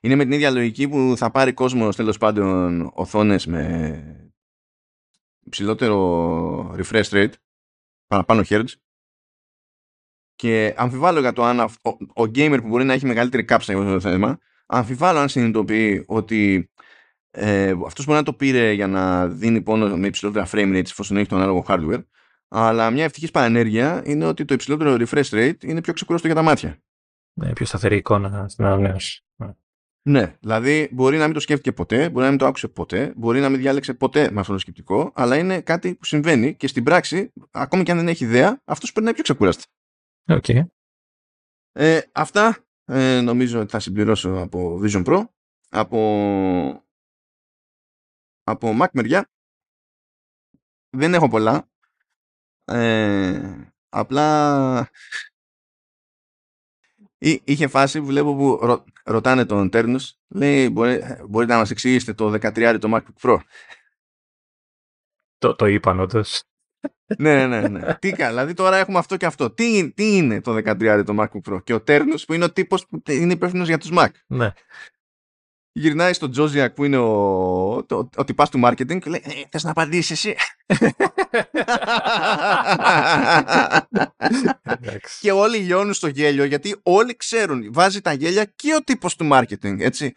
Είναι με την ίδια λογική που θα πάρει κόσμος τέλος πάντων οθόνες με ψηλότερο refresh rate, παραπάνω hertz, και αμφιβάλλω για το αν ο, ο gamer που μπορεί να έχει μεγαλύτερη κάψα για αυτό το θέμα, αμφιβάλλω αν συνειδητοποιεί ότι ε, αυτός μπορεί να το πήρε για να δίνει πόνο με υψηλότερα frame rates εφόσον έχει το ανάλογο hardware, αλλά μια ευτυχής παρενέργεια είναι ότι το υψηλότερο refresh rate είναι πιο ξεκουραστό για τα μάτια. Ναι, πιο σταθερή εικόνα στην ανανέωση. Ναι. ναι, δηλαδή μπορεί να μην το σκέφτηκε ποτέ, μπορεί να μην το άκουσε ποτέ, μπορεί να μην διάλεξε ποτέ με αυτό το σκεπτικό, αλλά είναι κάτι που συμβαίνει και στην πράξη, ακόμη και αν δεν έχει ιδέα, αυτός περνάει πιο ξεκούραστα. Okay. Ε, αυτά ε, νομίζω ότι θα συμπληρώσω από Vision Pro. Από, από Mac μεριά δεν έχω πολλά. Ε, απλά είχε φάση που βλέπω που ρω, ρωτάνε τον Τέρνους λέει μπορεί, μπορείτε να μας εξηγήσετε το 13 το MacBook Pro; Το, το είπαν όντως ναι, ναι, ναι. Τι καλά, δηλαδή τώρα έχουμε αυτό και αυτό. Τι, τι είναι το 13 το MacBook Pro και ο Τέρνους που είναι ο τύπος που είναι υπεύθυνος για τους Mac. Ναι. Γυρνάει στον Τζόζιακ που είναι ο, ο, ο τυπάς του marketing και λέει ε, θες να απαντήσεις εσύ; και όλοι λιώνουν στο γέλιο γιατί όλοι ξέρουν. Βάζει τα γέλια και ο τύπος του marketing, έτσι.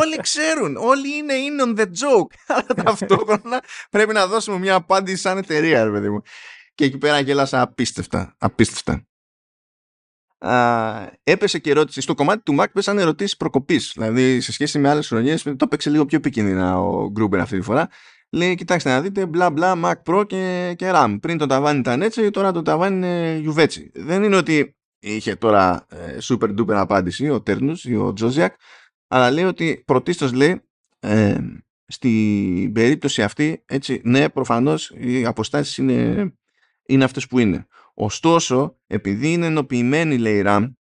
όλοι ξέρουν. Όλοι είναι in on the joke. Αλλά ταυτόχρονα πρέπει να δώσουμε μια απάντηση σαν εταιρεία, ρε παιδί μου. Και εκεί πέρα γέλασα απίστευτα. Απίστευτα. Α, έπεσε και ερώτηση. Στο κομμάτι του Mac πέσαν ερωτήσεις προκοπής. Δηλαδή, σε σχέση με άλλες χρονιές, το έπαιξε λίγο πιο επικίνδυνα ο Γκρούμπερ αυτή τη φορά λέει κοιτάξτε να δείτε μπλα μπλα Mac Pro και, και RAM. Πριν το ταβάνι ήταν έτσι, τώρα το ταβάνι είναι γιουβέτσι. Δεν είναι ότι είχε τώρα ε, super duper απάντηση ο Τέρνους ή ο Τζόζιακ, αλλά λέει ότι πρωτίστως λέει ε, στην περίπτωση αυτή, έτσι, ναι, προφανώς οι αποστάσεις είναι, είναι αυτές που είναι. Ωστόσο, επειδή είναι ενοποιημένη, λέει RAM,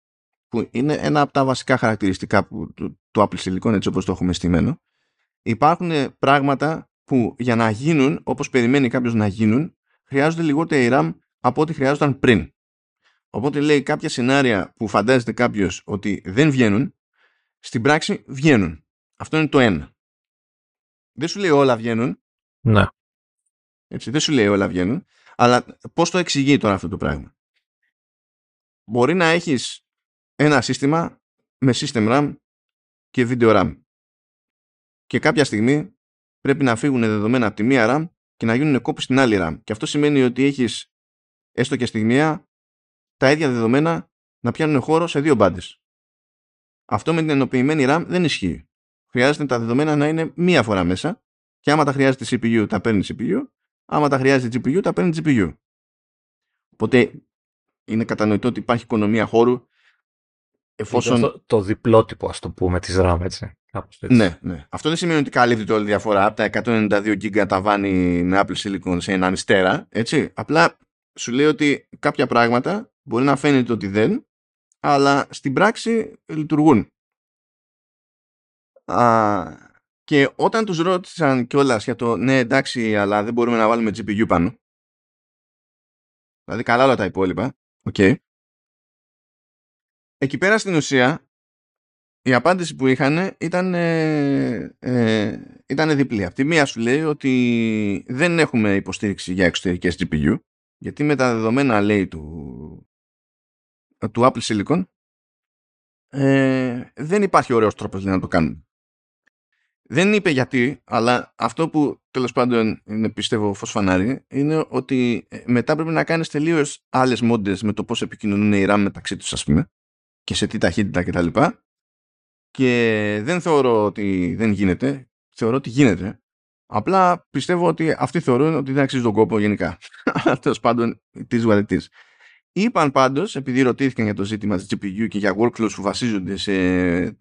που είναι ένα από τα βασικά χαρακτηριστικά που, του, του Apple Silicon, έτσι όπως το έχουμε στημένο, υπάρχουν πράγματα που για να γίνουν όπως περιμένει κάποιος να γίνουν χρειάζονται λιγότερη RAM από ό,τι χρειάζονταν πριν. Οπότε λέει κάποια σενάρια που φαντάζεται κάποιος ότι δεν βγαίνουν, στην πράξη βγαίνουν. Αυτό είναι το ένα. Δεν σου λέει όλα βγαίνουν. Ναι. Έτσι, δεν σου λέει όλα βγαίνουν. Αλλά πώς το εξηγεί τώρα αυτό το πράγμα; Μπορεί να έχεις ένα σύστημα με system RAM και video RAM. Και κάποια στιγμή πρέπει να φύγουν δεδομένα από τη μία RAM και να γίνουν κόπη στην άλλη RAM. Και αυτό σημαίνει ότι έχεις έστω και στιγμιαία τα ίδια δεδομένα να πιάνουν χώρο σε δύο μπάντες. Αυτό με την ενοποιημένη RAM δεν ισχύει. Χρειάζεται τα δεδομένα να είναι μία φορά μέσα και άμα τα χρειάζεται CPU τα παίρνει CPU, άμα τα χρειάζεται GPU τα παίρνει GPU. Οπότε είναι κατανοητό ότι υπάρχει οικονομία χώρου εφόσον... Το, το διπλότυπο ας το πούμε της RAM έτσι. Ναι, ναι. Αυτό δεν σημαίνει ότι καλύπτει όλη διαφορά από τα 192 GB τα βάνει με Apple Silicon σε έναν ιστέρα, έτσι. Απλά σου λέει ότι κάποια πράγματα μπορεί να φαίνεται ότι δεν, αλλά στην πράξη λειτουργούν. Α, και όταν τους ρώτησαν κιόλας για το ναι εντάξει αλλά δεν μπορούμε να βάλουμε GPU πάνω δηλαδή καλά όλα τα υπόλοιπα okay. εκεί πέρα στην ουσία η απάντηση που είχαν ήταν, ε, ε, ήταν διπλή. Από τη μία σου λέει ότι δεν έχουμε υποστήριξη για εξωτερικές GPU, γιατί με τα δεδομένα λέει του, του Apple Silicon ε, δεν υπάρχει ωραίος τρόπος να το κάνουμε. Δεν είπε γιατί, αλλά αυτό που τέλος πάντων είναι πιστεύω φως φανάρι είναι ότι ε, μετά πρέπει να κάνεις τελείως άλλες μόντες με το πώς επικοινωνούν οι RAM μεταξύ τους ας πούμε και σε τι ταχύτητα κτλ και δεν θεωρώ ότι δεν γίνεται. Θεωρώ ότι γίνεται. Απλά πιστεύω ότι αυτοί θεωρούν ότι δεν αξίζει τον κόπο γενικά. Τέλος πάντων, τη what Είπαν πάντως, επειδή ρωτήθηκαν για το ζήτημα της GPU και για workflows που βασίζονται σε ε,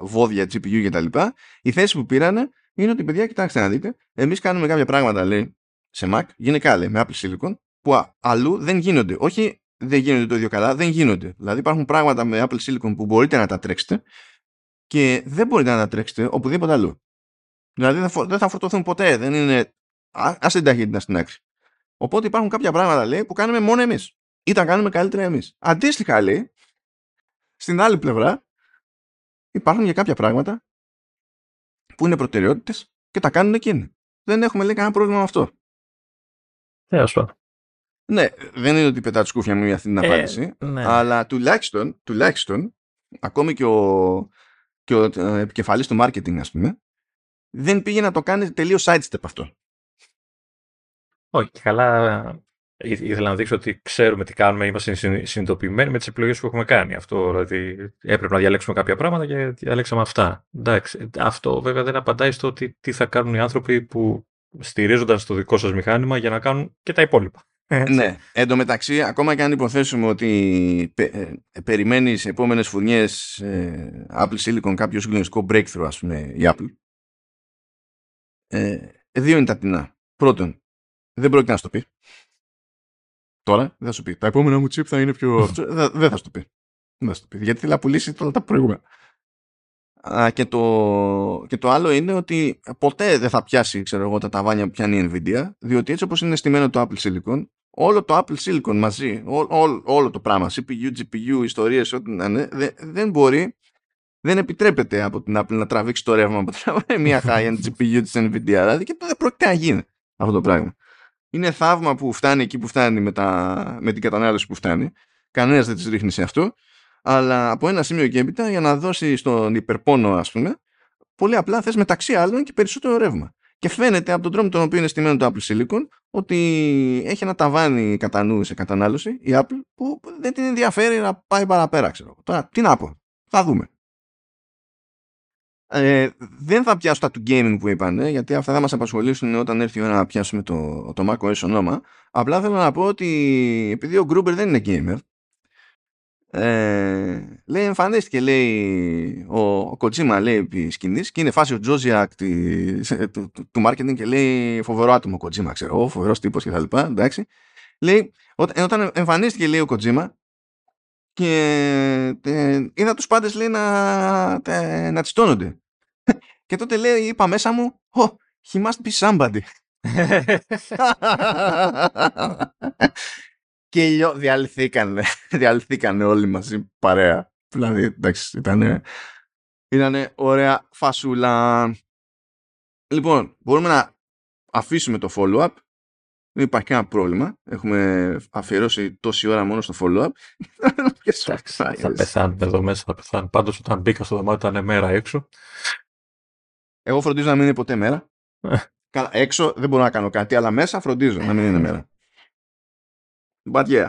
βόδια GPU κτλ., η θέση που πήρανε είναι ότι παιδιά, κοιτάξτε να δείτε, εμείς κάνουμε κάποια πράγματα, λέει, σε Mac, γενικά λέει, με Apple Silicon, που αλλού δεν γίνονται. Όχι δεν γίνονται το ίδιο καλά, δεν γίνονται. Δηλαδή υπάρχουν πράγματα με Apple Silicon που μπορείτε να τα τρέξετε και δεν μπορείτε να τα τρέξετε οπουδήποτε αλλού. Δηλαδή δεν θα φορτωθούν ποτέ. Δεν είναι. Α την ταχύτητα στην άκρη. Οπότε υπάρχουν κάποια πράγματα λέει που κάνουμε μόνο εμείς. Ή τα κάνουμε καλύτερα εμείς. Αντίστοιχα λέει, στην άλλη πλευρά, υπάρχουν για κάποια πράγματα που είναι προτεραιότητες και τα κάνουν εκείνοι. Δεν έχουμε λέει κανένα πρόβλημα με αυτό. Ναι, Ναι, δεν είναι ότι πετά τη σκούφια μου για αυτή την Ε, απάντηση, ναι. αλλά τουλάχιστον, τουλάχιστον ακόμη και ο, και ο ε, επικεφαλής του marketing, ας πούμε, δεν πήγε να το κάνει τελείως sidestep αυτό. Όχι, και καλά. Ε, Ήθελα να δείξω ότι ξέρουμε τι κάνουμε, είμαστε συνη- συνειδητοποιημένοι με τις επιλογές που έχουμε κάνει. Αυτό δηλαδή έπρεπε να διαλέξουμε κάποια πράγματα και διαλέξαμε αυτά. Εντάξει, αυτό βέβαια δεν απαντάει στο ότι τι θα κάνουν οι άνθρωποι που στηρίζονταν στο δικό σας μηχάνημα για να κάνουν και τα υπόλοιπα. Έτσι. Ναι, εν τω μεταξύ, ακόμα και αν υποθέσουμε ότι πε, ε, περιμένεις επόμενες φουρνιές ε, Apple Silicon κάποιο συγκλονιστικό breakthrough, ας πούμε, η Apple, ε, δύο είναι τα τεινά. Πρώτον, δεν πρόκειται να σου το πει. Τώρα δεν θα σου πει. Τα επόμενα μου chip θα είναι πιο... Θα- δεν θα σου το πει. Δεν θα σου το πει. Γιατί θέλει να πουλήσει όλα τα προηγούμενα. Α, και, το, και το άλλο είναι ότι ποτέ δεν θα πιάσει ξέρω εγώ, τα ταβάνια που πιάνει η Nvidia, διότι έτσι όπως είναι στημένο το Apple Silicon, όλο το Apple Silicon μαζί, ό, ό- όλο το πράγμα, CPU, GPU, ιστορίες, ό,τι να είναι, δεν, δεν μπορεί, δεν επιτρέπεται από την Apple να τραβήξει το ρεύμα που τραβάει μια high-end GPU της Nvidia, δηλαδή και δεν πρόκειται να γίνει αυτό το πράγμα. Είναι θαύμα που φτάνει εκεί που φτάνει με, τα, με την κατανάλωση που φτάνει. Κανένας δεν τις ρίχνει σε αυτό. Αλλά από ένα σημείο και έπειτα για να δώσει στον υπερπόνο ας πούμε πολύ απλά θες μεταξύ άλλων και περισσότερο ρεύμα. Και φαίνεται από τον τρόπο τον οποίο είναι στημένο το Apple Silicon ότι έχει ένα ταβάνι κατά νου σε κατανάλωση η Apple που δεν την ενδιαφέρει να πάει παραπέρα ξέρω. Τώρα τι να πω. Θα δούμε. Ε, δεν θα πιάσω τα του gaming που είπαν ε, γιατί αυτά θα μας απασχολήσουν όταν έρθει η ώρα να πιάσουμε το, το macOS ονόμα. Απλά θέλω να πω ότι επειδή ο Gruber δεν είναι gamer ε, λέει εμφανίστηκε λέει ο, ο Kojima λέει επί σκηνής και είναι φάση ο Τζόζιακ του, του, του marketing και λέει φοβερό άτομο ο Kojima ξέρω εγώ φοβερός τύπος και τα λοιπά εντάξει λέει όταν, όταν εμφανίστηκε λέει ο Kojima και ε, είδα τους πάντες λέει να, τε, να τσιτώνονται και τότε λέει είπα μέσα μου oh, he must be somebody και λιώ, διαλυθήκανε, διαλυθήκανε όλοι μαζί παρέα. Δηλαδή, εντάξει, ήταν ήτανε ωραία φασούλα. Λοιπόν, μπορούμε να αφήσουμε το follow-up. Δεν υπάρχει κανένα πρόβλημα. Έχουμε αφιερώσει τόση ώρα μόνο στο follow-up. Εντάξει, θα πεθάνουμε εδώ μέσα, θα πεθάνουμε. Πάντως, όταν μπήκα στο δωμάτιο ήταν μέρα έξω. Εγώ φροντίζω να μην είναι ποτέ μέρα. Καλά, έξω δεν μπορώ να κάνω κάτι, αλλά μέσα φροντίζω να μην είναι μέρα. But yeah.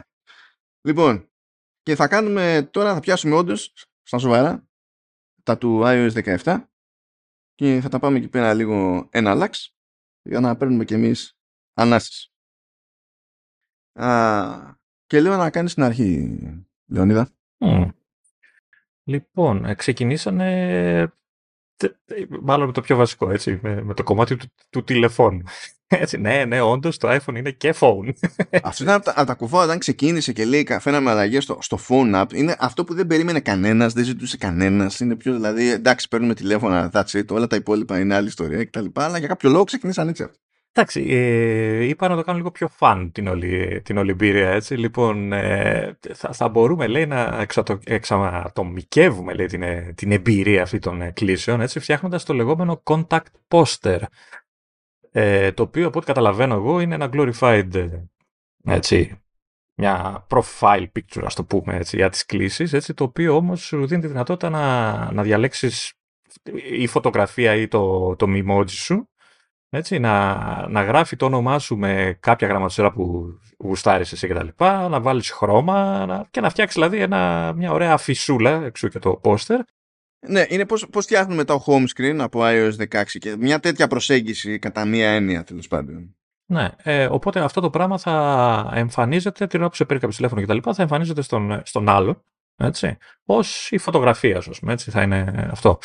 Λοιπόν, και θα κάνουμε τώρα, θα πιάσουμε όντως στα σοβαρά τα του iOS 17 και θα τα πάμε εκεί πέρα λίγο ένα λάξ για να παίρνουμε κι εμείς ανάσεις. Α, και λέω να κάνεις την αρχή, Λεωνίδα. Μμ. Λοιπόν, ε, ξεκινήσανε τε- ε, μάλλον με το πιο βασικό, έτσι, με, με το κομμάτι του, του τηλεφώνου. Έτσι, ναι, ναι, όντως το iPhone είναι και phone. Αυτό ήταν από τα, από τα κουφά όταν ξεκίνησε και λέει φαίναμε αλλαγές στο, στο phone app. Είναι αυτό που δεν περίμενε κανένας, δεν ζητούσε κανένας. Είναι πιο δηλαδή, εντάξει, παίρνουμε τηλέφωνα, that's it, όλα τα υπόλοιπα είναι άλλη ιστορία κτλ. Αλλά για κάποιο λόγο ξεκινήσαν έτσι αυτό. Εντάξει, ε, είπα να το κάνω λίγο πιο fun την όλη, την όλη εμπειρία, έτσι. Λοιπόν, ε, θα, θα μπορούμε, λέει, να εξατο, εξατομικεύουμε, λέει, την, ε, την εμπειρία αυτή των ε, κλήσεων, έτσι, φτιάχνοντας το λεγόμενο contact poster, ε, το οποίο, από ό,τι καταλαβαίνω εγώ, είναι ένα glorified, ε, έτσι, μια profile picture, ας το πούμε, έτσι, για τις κλήσεις, έτσι, το οποίο όμως σου δίνει τη δυνατότητα να, να διαλέξεις η φωτογραφία ή το, το mimoji σου, έτσι, να, να γράφει το όνομά σου με κάποια γραμματοσύρα που γουστάρεις εσύ κτλ. Να βάλεις χρώμα να, και να φτιάξεις δηλαδή ένα, μια ωραία αφισούλα εξού και το πόστερ. Ναι, είναι πώς, πώς φτιάχνουμε το home screen από iOS 16 και μια τέτοια προσέγγιση κατά μία έννοια τέλος πάντων. Ναι, ε, οπότε αυτό το πράγμα θα εμφανίζεται την ώρα που σε παίρνει κάποιος τηλέφωνο κτλ. Θα εμφανίζεται στον, στον άλλο, έτσι, ως η φωτογραφία σου, ας πούμε, έτσι, θα είναι αυτό.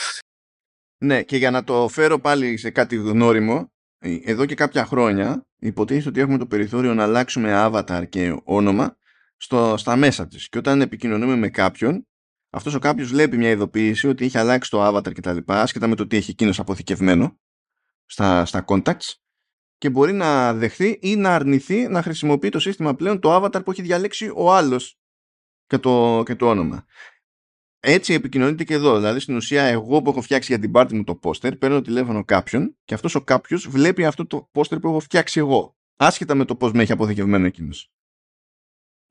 Ναι, και για να το φέρω πάλι σε κάτι γνώριμο, εδώ και κάποια χρόνια υποτίθεται ότι έχουμε το περιθώριο να αλλάξουμε avatar και όνομα στο, στα μέσα της. Και όταν επικοινωνούμε με κάποιον, αυτός ο κάποιος βλέπει μια ειδοποίηση ότι έχει αλλάξει το avatar και τα λοιπά, άσχετα με το τι έχει εκείνος αποθηκευμένο στα, στα contacts και μπορεί να δεχθεί ή να αρνηθεί να χρησιμοποιεί το σύστημα πλέον το avatar που έχει διαλέξει ο άλλος και το, και το όνομα. Έτσι επικοινωνείται και εδώ. Δηλαδή, στην ουσία, εγώ που έχω φτιάξει για την πάρτι μου το πόστερ, παίρνω τηλέφωνο κάποιον και αυτός ο κάποιος βλέπει αυτό το πόστερ που έχω φτιάξει εγώ. Άσχετα με το πώς με έχει αποθηκευμένο εκείνος.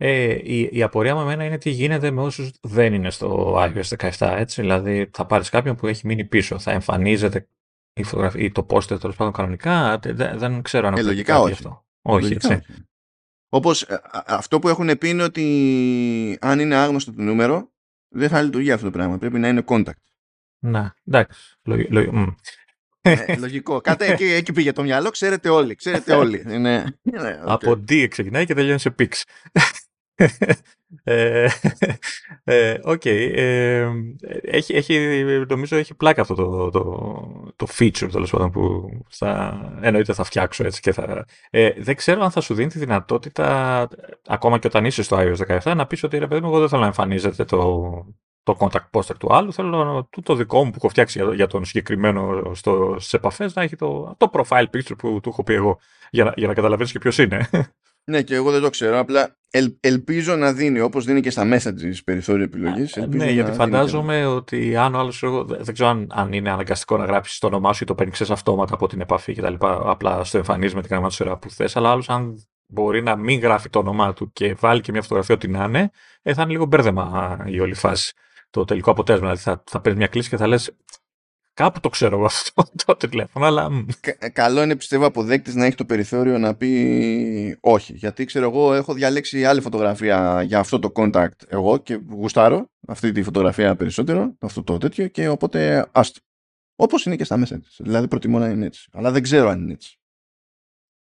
Ε, η, η απορία μου εμένα είναι τι γίνεται με όσους δεν είναι στο iOS 17. Έτσι. Δηλαδή, θα πάρεις κάποιον που έχει μείνει πίσω. Θα εμφανίζεται η φωτογραφία, ή το πόστερ τέλος πάντων κανονικά. Δεν, δεν ξέρω αν ε, λογικά όχι. Αυτό. Όχι, λογικά έτσι. Όχι. Όπως ε, αυτό που έχουν πει είναι ότι αν είναι άγνωστο το νούμερο, δεν θα λειτουργεί αυτό το πράγμα. Πρέπει να είναι contact. Να, εντάξει. Λογικό. Ε, λογικό. Κάτε εκεί, εκεί πήγε το μυαλό, ξέρετε όλοι. Ξέρετε όλοι. Είναι, okay. Από D ξεκινάει και τελειώνει σε PIX. Ε, ε, οκ. Ε, έχει, έχει, νομίζω έχει πλάκα αυτό το, το, το feature τέλος πάντων που θα, εννοείται θα φτιάξω έτσι και θα. Ε, δεν ξέρω αν θα σου δίνει τη δυνατότητα ακόμα και όταν είσαι στο iOS 17 να πεις ότι ρε παιδί μου εγώ δεν θέλω να εμφανίζεται το, το contact poster του άλλου. Θέλω το, το δικό μου που έχω φτιάξει για, για τον συγκεκριμένο στις επαφές να έχει το, το profile picture που του έχω πει εγώ για να, για να καταλαβαίνεις και ποιος είναι. Ναι, και εγώ δεν το ξέρω. Απλά ελ, ελπίζω να δίνει όπως δίνει και στα messages περιθώριο επιλογής. Ναι, γιατί φαντάζομαι ότι αν ο άλλος. Δεν ξέρω αν, αν είναι αναγκαστικό να γράψεις το όνομά σου ή το παίρνεις αυτόματα από την επαφή κτλ. Απλά στο εμφανίζεις με την γραμματοσφαίρα που θες. Αλλά άλλος, αν μπορεί να μην γράφει το όνομά του και βάλει και μια φωτογραφία ό,τι να είναι, ε, θα είναι λίγο μπέρδεμα η όλη φάση. Το τελικό αποτέλεσμα. Δηλαδή θα, θα παίρνεις μια κλήση και θα λες, Κάπου το ξέρω εγώ αυτό το τηλέφωνο, αλλά. Ε, καλό είναι πιστεύω αποδέκτης να έχει το περιθώριο να πει όχι. Γιατί ξέρω εγώ, έχω διαλέξει άλλη φωτογραφία για αυτό το contact εγώ και γουστάρω αυτή τη φωτογραφία περισσότερο, αυτό το τέτοιο και οπότε άστο. Όπως είναι και στα μέσα Δηλαδή προτιμώ να είναι έτσι. Αλλά δεν ξέρω αν είναι έτσι.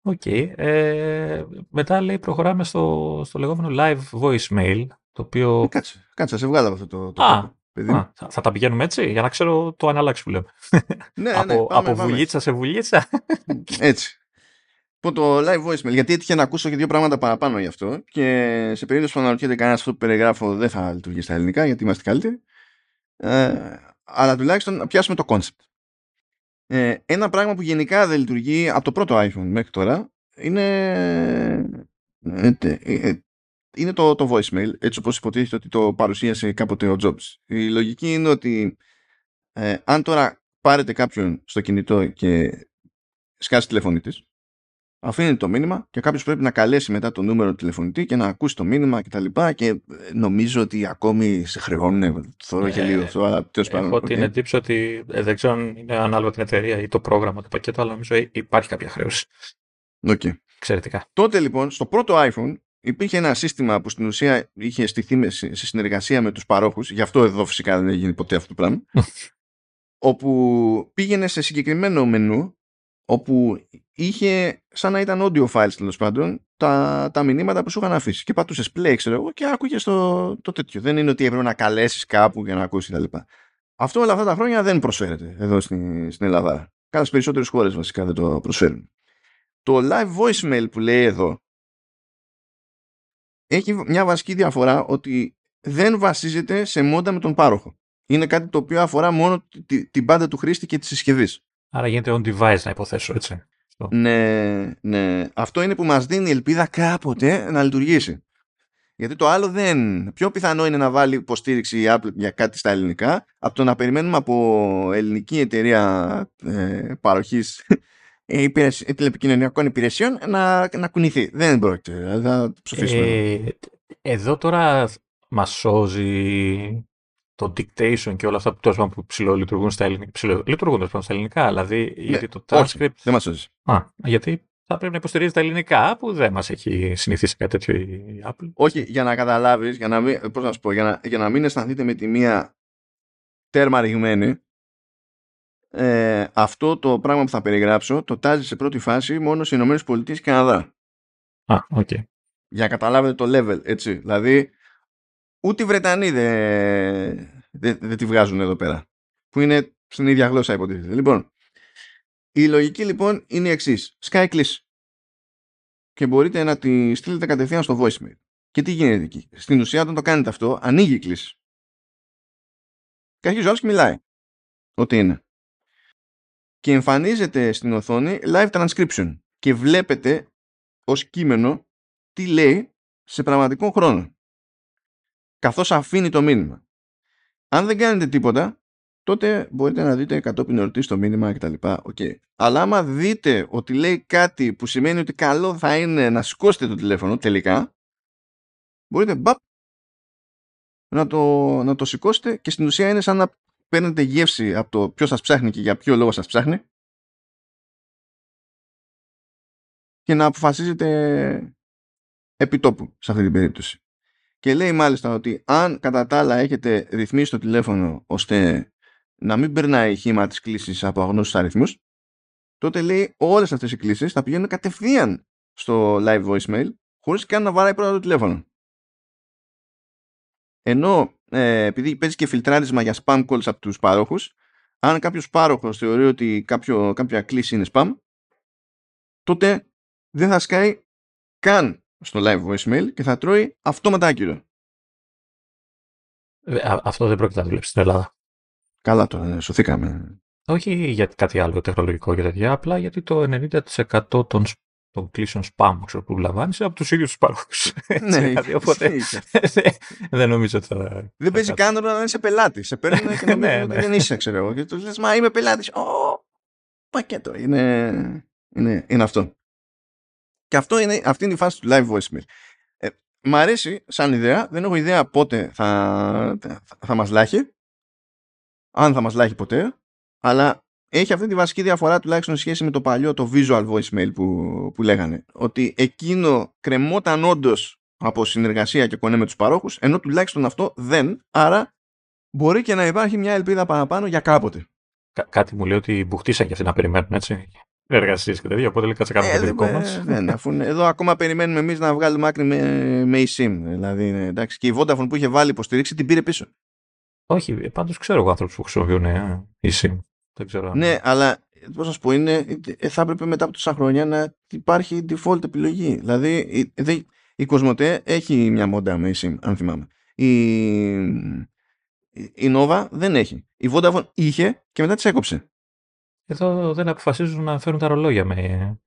Οκ. Okay. Ε, μετά λέει προχωράμε στο, στο λεγόμενο live voicemail. Το οποίο... Ε, κάτσε, κάτσε, σε βγάλω αυτό το, το Α, παιδί. Α, θα, θα, τα πηγαίνουμε έτσι, για να ξέρω το αναλλάξει που λέμε. Ναι, από, ναι, πάμε, από βουλίτσα σε βουλίτσα. έτσι. Που το live voicemail, γιατί έτυχε να ακούσω και δύο πράγματα παραπάνω γι' αυτό και σε περίπτωση που αναρωτιέται κανένας αυτό που περιγράφω δεν θα λειτουργεί στα ελληνικά γιατί είμαστε καλύτεροι. Ε, αλλά τουλάχιστον να πιάσουμε το concept. Ε, ένα πράγμα που γενικά δεν λειτουργεί από το πρώτο iPhone μέχρι τώρα είναι ε, ε, είναι το, το voicemail, έτσι όπως υποτίθεται ότι το παρουσίασε κάποτε ο Jobs. Η λογική είναι ότι ε, αν τώρα πάρετε κάποιον στο κινητό και σκάσει τηλεφωνή της, αφήνει το μήνυμα και κάποιος πρέπει να καλέσει μετά το νούμερο του τηλεφωνητή και να ακούσει το μήνυμα και τα λοιπά και ε, νομίζω ότι ακόμη σε χρεώνουν, θεωρώ και λίγο αυτό, αλλά τέλος πάντων. Έχω την εντύπωση ότι ε, δεν ξέρω αν είναι ανάλογα την εταιρεία ή το πρόγραμμα, το πακέτο, αλλά νομίζω υπάρχει κάποια χρέωση. Okay. Εξαιρετικά. Τότε λοιπόν, στο πρώτο iPhone υπήρχε ένα σύστημα που στην ουσία είχε στηθεί σε συνεργασία με τους παρόχους, γι' αυτό εδώ φυσικά δεν έγινε ποτέ αυτό το πράγμα, όπου πήγαινε σε συγκεκριμένο μενού, όπου είχε σαν να ήταν audio files τέλος πάντων τα, τα μηνύματα που σου είχαν αφήσει. Και πατούσες play, ξέρω εγώ, και άκουγες το, το τέτοιο. Δεν είναι ότι έπρεπε να καλέσεις κάπου για να ακούσεις κτλ. Αυτό όλα αυτά τα χρόνια δεν προσφέρεται εδώ στην, στην Ελλάδα. Κάθε περισσότερες χώρες βασικά δεν το προσφέρουν. Το live voicemail που λέει εδώ έχει μια βασική διαφορά ότι δεν βασίζεται σε μόντα με τον πάροχο. Είναι κάτι το οποίο αφορά μόνο την πάντα του χρήστη και της συσκευής. Άρα γίνεται on device να υποθέσω, έτσι. Ναι, ναι. Αυτό είναι που μας δίνει ελπίδα κάποτε να λειτουργήσει. Γιατί το άλλο δεν. Πιο πιθανό είναι να βάλει υποστήριξη η Apple για κάτι στα ελληνικά από το να περιμένουμε από ελληνική εταιρεία ε, παροχής ε, τηλεπικοινωνιακών υπηρεσιών να, να κουνηθεί. Δεν πρόκειται. Θα ε, εδώ τώρα μα σώζει το dictation και όλα αυτά που, τόσο, που ψηλολειτουργούν στα ελληνικά. Ψηλολειτουργούν στα ελληνικά, δηλαδή ναι, γιατί το transcript. Όχι, δεν μας σώζει. Α, γιατί θα πρέπει να υποστηρίζει τα ελληνικά που δεν μας έχει συνηθίσει κάτι τέτοιο η Apple. Όχι, για να καταλάβεις, για να μην, πώς να σου πω, για να, για να μην αισθανθείτε με τη μία τέρμα ριγμένοι, ε, αυτό το πράγμα που θα περιγράψω το τάζει σε πρώτη φάση μόνο σε Ηνωμένες Πολιτείες και Καναδά. Α, οκ. Okay. Για να καταλάβετε το level, έτσι. Δηλαδή, ούτε οι Βρετανοί δεν δε, δε τη βγάζουν εδώ πέρα. Που είναι στην ίδια γλώσσα υποτίθεται. Λοιπόν, η λογική λοιπόν είναι η εξής. Σκάει κλήση. Και μπορείτε να τη στείλετε κατευθείαν στο voicemail. Και τι γίνεται εκεί. Στην ουσία όταν το κάνετε αυτό, ανοίγει η κλήση. Και αρχίζει ο και μιλάει. Ό,τι είναι και εμφανίζεται στην οθόνη live transcription και βλέπετε ως κείμενο τι λέει σε πραγματικό χρόνο καθώς αφήνει το μήνυμα. Αν δεν κάνετε τίποτα, τότε μπορείτε να δείτε κατόπιν ερωτή στο μήνυμα κτλ. Okay. Αλλά άμα δείτε ότι λέει κάτι που σημαίνει ότι καλό θα είναι να σηκώσετε το τηλέφωνο τελικά, μπορείτε μπαπ, να το, να το σηκώσετε και στην ουσία είναι σαν να παίρνετε γεύση από το ποιος σας ψάχνει και για ποιο λόγο σας ψάχνει και να αποφασίζετε επιτόπου σε αυτή την περίπτωση. Και λέει μάλιστα ότι αν κατά τα άλλα έχετε ρυθμίσει το τηλέφωνο ώστε να μην περνάει χήμα της κλήσης από αγνώστους αριθμούς, τότε λέει όλες αυτές οι κλήσεις θα πηγαίνουν κατευθείαν στο live voicemail χωρίς καν να βαράει πρώτα το τηλέφωνο. Ενώ ε, επειδή παίζει και φιλτράρισμα για spam calls από τους παρόχους, αν κάποιος πάροχος θεωρεί ότι κάποιο, κάποια κλήση είναι spam, τότε δεν θα σκάει καν στο live voicemail και θα τρώει αυτόματα άκυρο. Ε, αυτό δεν πρόκειται να δουλέψει στην Ελλάδα. Καλά τώρα, ναι, σωθήκαμε. Όχι για κάτι άλλο τεχνολογικό και τέτοια, απλά γιατί το 90% των, των κλήσεων spam που λαμβάνεις από τους ίδιους τους παρόχους. ναι, δηλαδή, οπότε δεν νομίζω ότι θα. Δεν παίζει καν να είσαι πελάτης. Σε παίρνουν και ναι, ότι ναι. δεν είσαι, ξέρω εγώ. Και τους λες, Μα είμαι πελάτης. Ω, πακέτο. Είναι, είναι, είναι αυτό. Και αυτό είναι, αυτή είναι η φάση του live voicemail. Ε, μ' αρέσει σαν ιδέα, δεν έχω ιδέα πότε θα, θα, θα μας λάχει, αν θα μας λάχει ποτέ, αλλά έχει αυτή τη βασική διαφορά τουλάχιστον σχέση με το παλιό το visual voicemail που, που λέγανε. Ότι εκείνο κρεμόταν όντως από συνεργασία και κονέ με τους παρόχους, ενώ τουλάχιστον αυτό δεν, άρα μπορεί και να υπάρχει μια ελπίδα παραπάνω για κάποτε. κάτι μου λέει ότι μπουχτίσαν και αυτοί να περιμένουν, έτσι εργασίες και τέτοια. Οπότε λέει κάτσε κάνουμε ε, το δικό μας. Ναι, αφού εδώ ακόμα περιμένουμε εμείς να βγάλουμε άκρη με, με eSIM. Δηλαδή, ναι, εντάξει, και η Vodafone που είχε βάλει υποστηρίξη την πήρε πίσω. Όχι, πάντως ξέρω εγώ άνθρωπου που χρησιμοποιούν ε, eSIM. Δεν ξέρω. Ναι, αλλά πώς να σου πω, είναι, ε, θα έπρεπε μετά από τόσα χρόνια να υπάρχει default επιλογή. Δηλαδή, η, η Κοσμοτέ έχει μια μόντα με eSIM, αν θυμάμαι. Η, η Nova δεν έχει. Η Vodafone είχε και μετά τη έκοψε. Εδώ δεν αποφασίζουν να φέρουν τα ρολόγια με.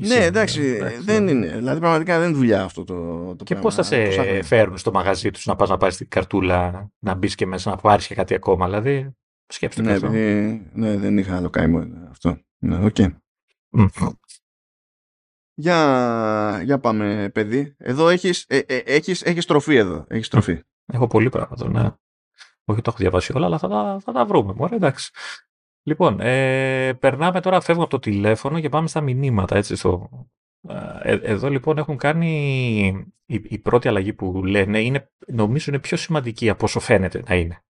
Ναι, εντάξει, δεν είναι. Δηλαδή, πραγματικά δεν είναι δουλειά αυτό το, το και πώς θα σε φέρουν στο μαγαζί τους να πας να πάρεις την καρτούλα, να μπεις και μέσα να πάρεις και κάτι ακόμα. Δηλαδή, σκέψτε ναι, αυτό. ναι, δεν είχα άλλο κάιμο αυτό. Ναι, okay. Για, για πάμε, παιδί. Εδώ έχεις, ε, ε, έχεις, έχεις τροφή εδώ. Έχεις τροφή. Έχω πολύ πράγματα, ναι. Όχι το έχω διαβάσει όλα, αλλά θα τα, θα τα βρούμε. Μωρέ, εντάξει. Λοιπόν, ε, περνάμε τώρα, φεύγουμε από το τηλέφωνο και πάμε στα μηνύματα. Έτσι, στο, ε, ε, εδώ λοιπόν έχουν κάνει η, η, πρώτη αλλαγή που λένε, είναι, νομίζω είναι πιο σημαντική από όσο φαίνεται να είναι.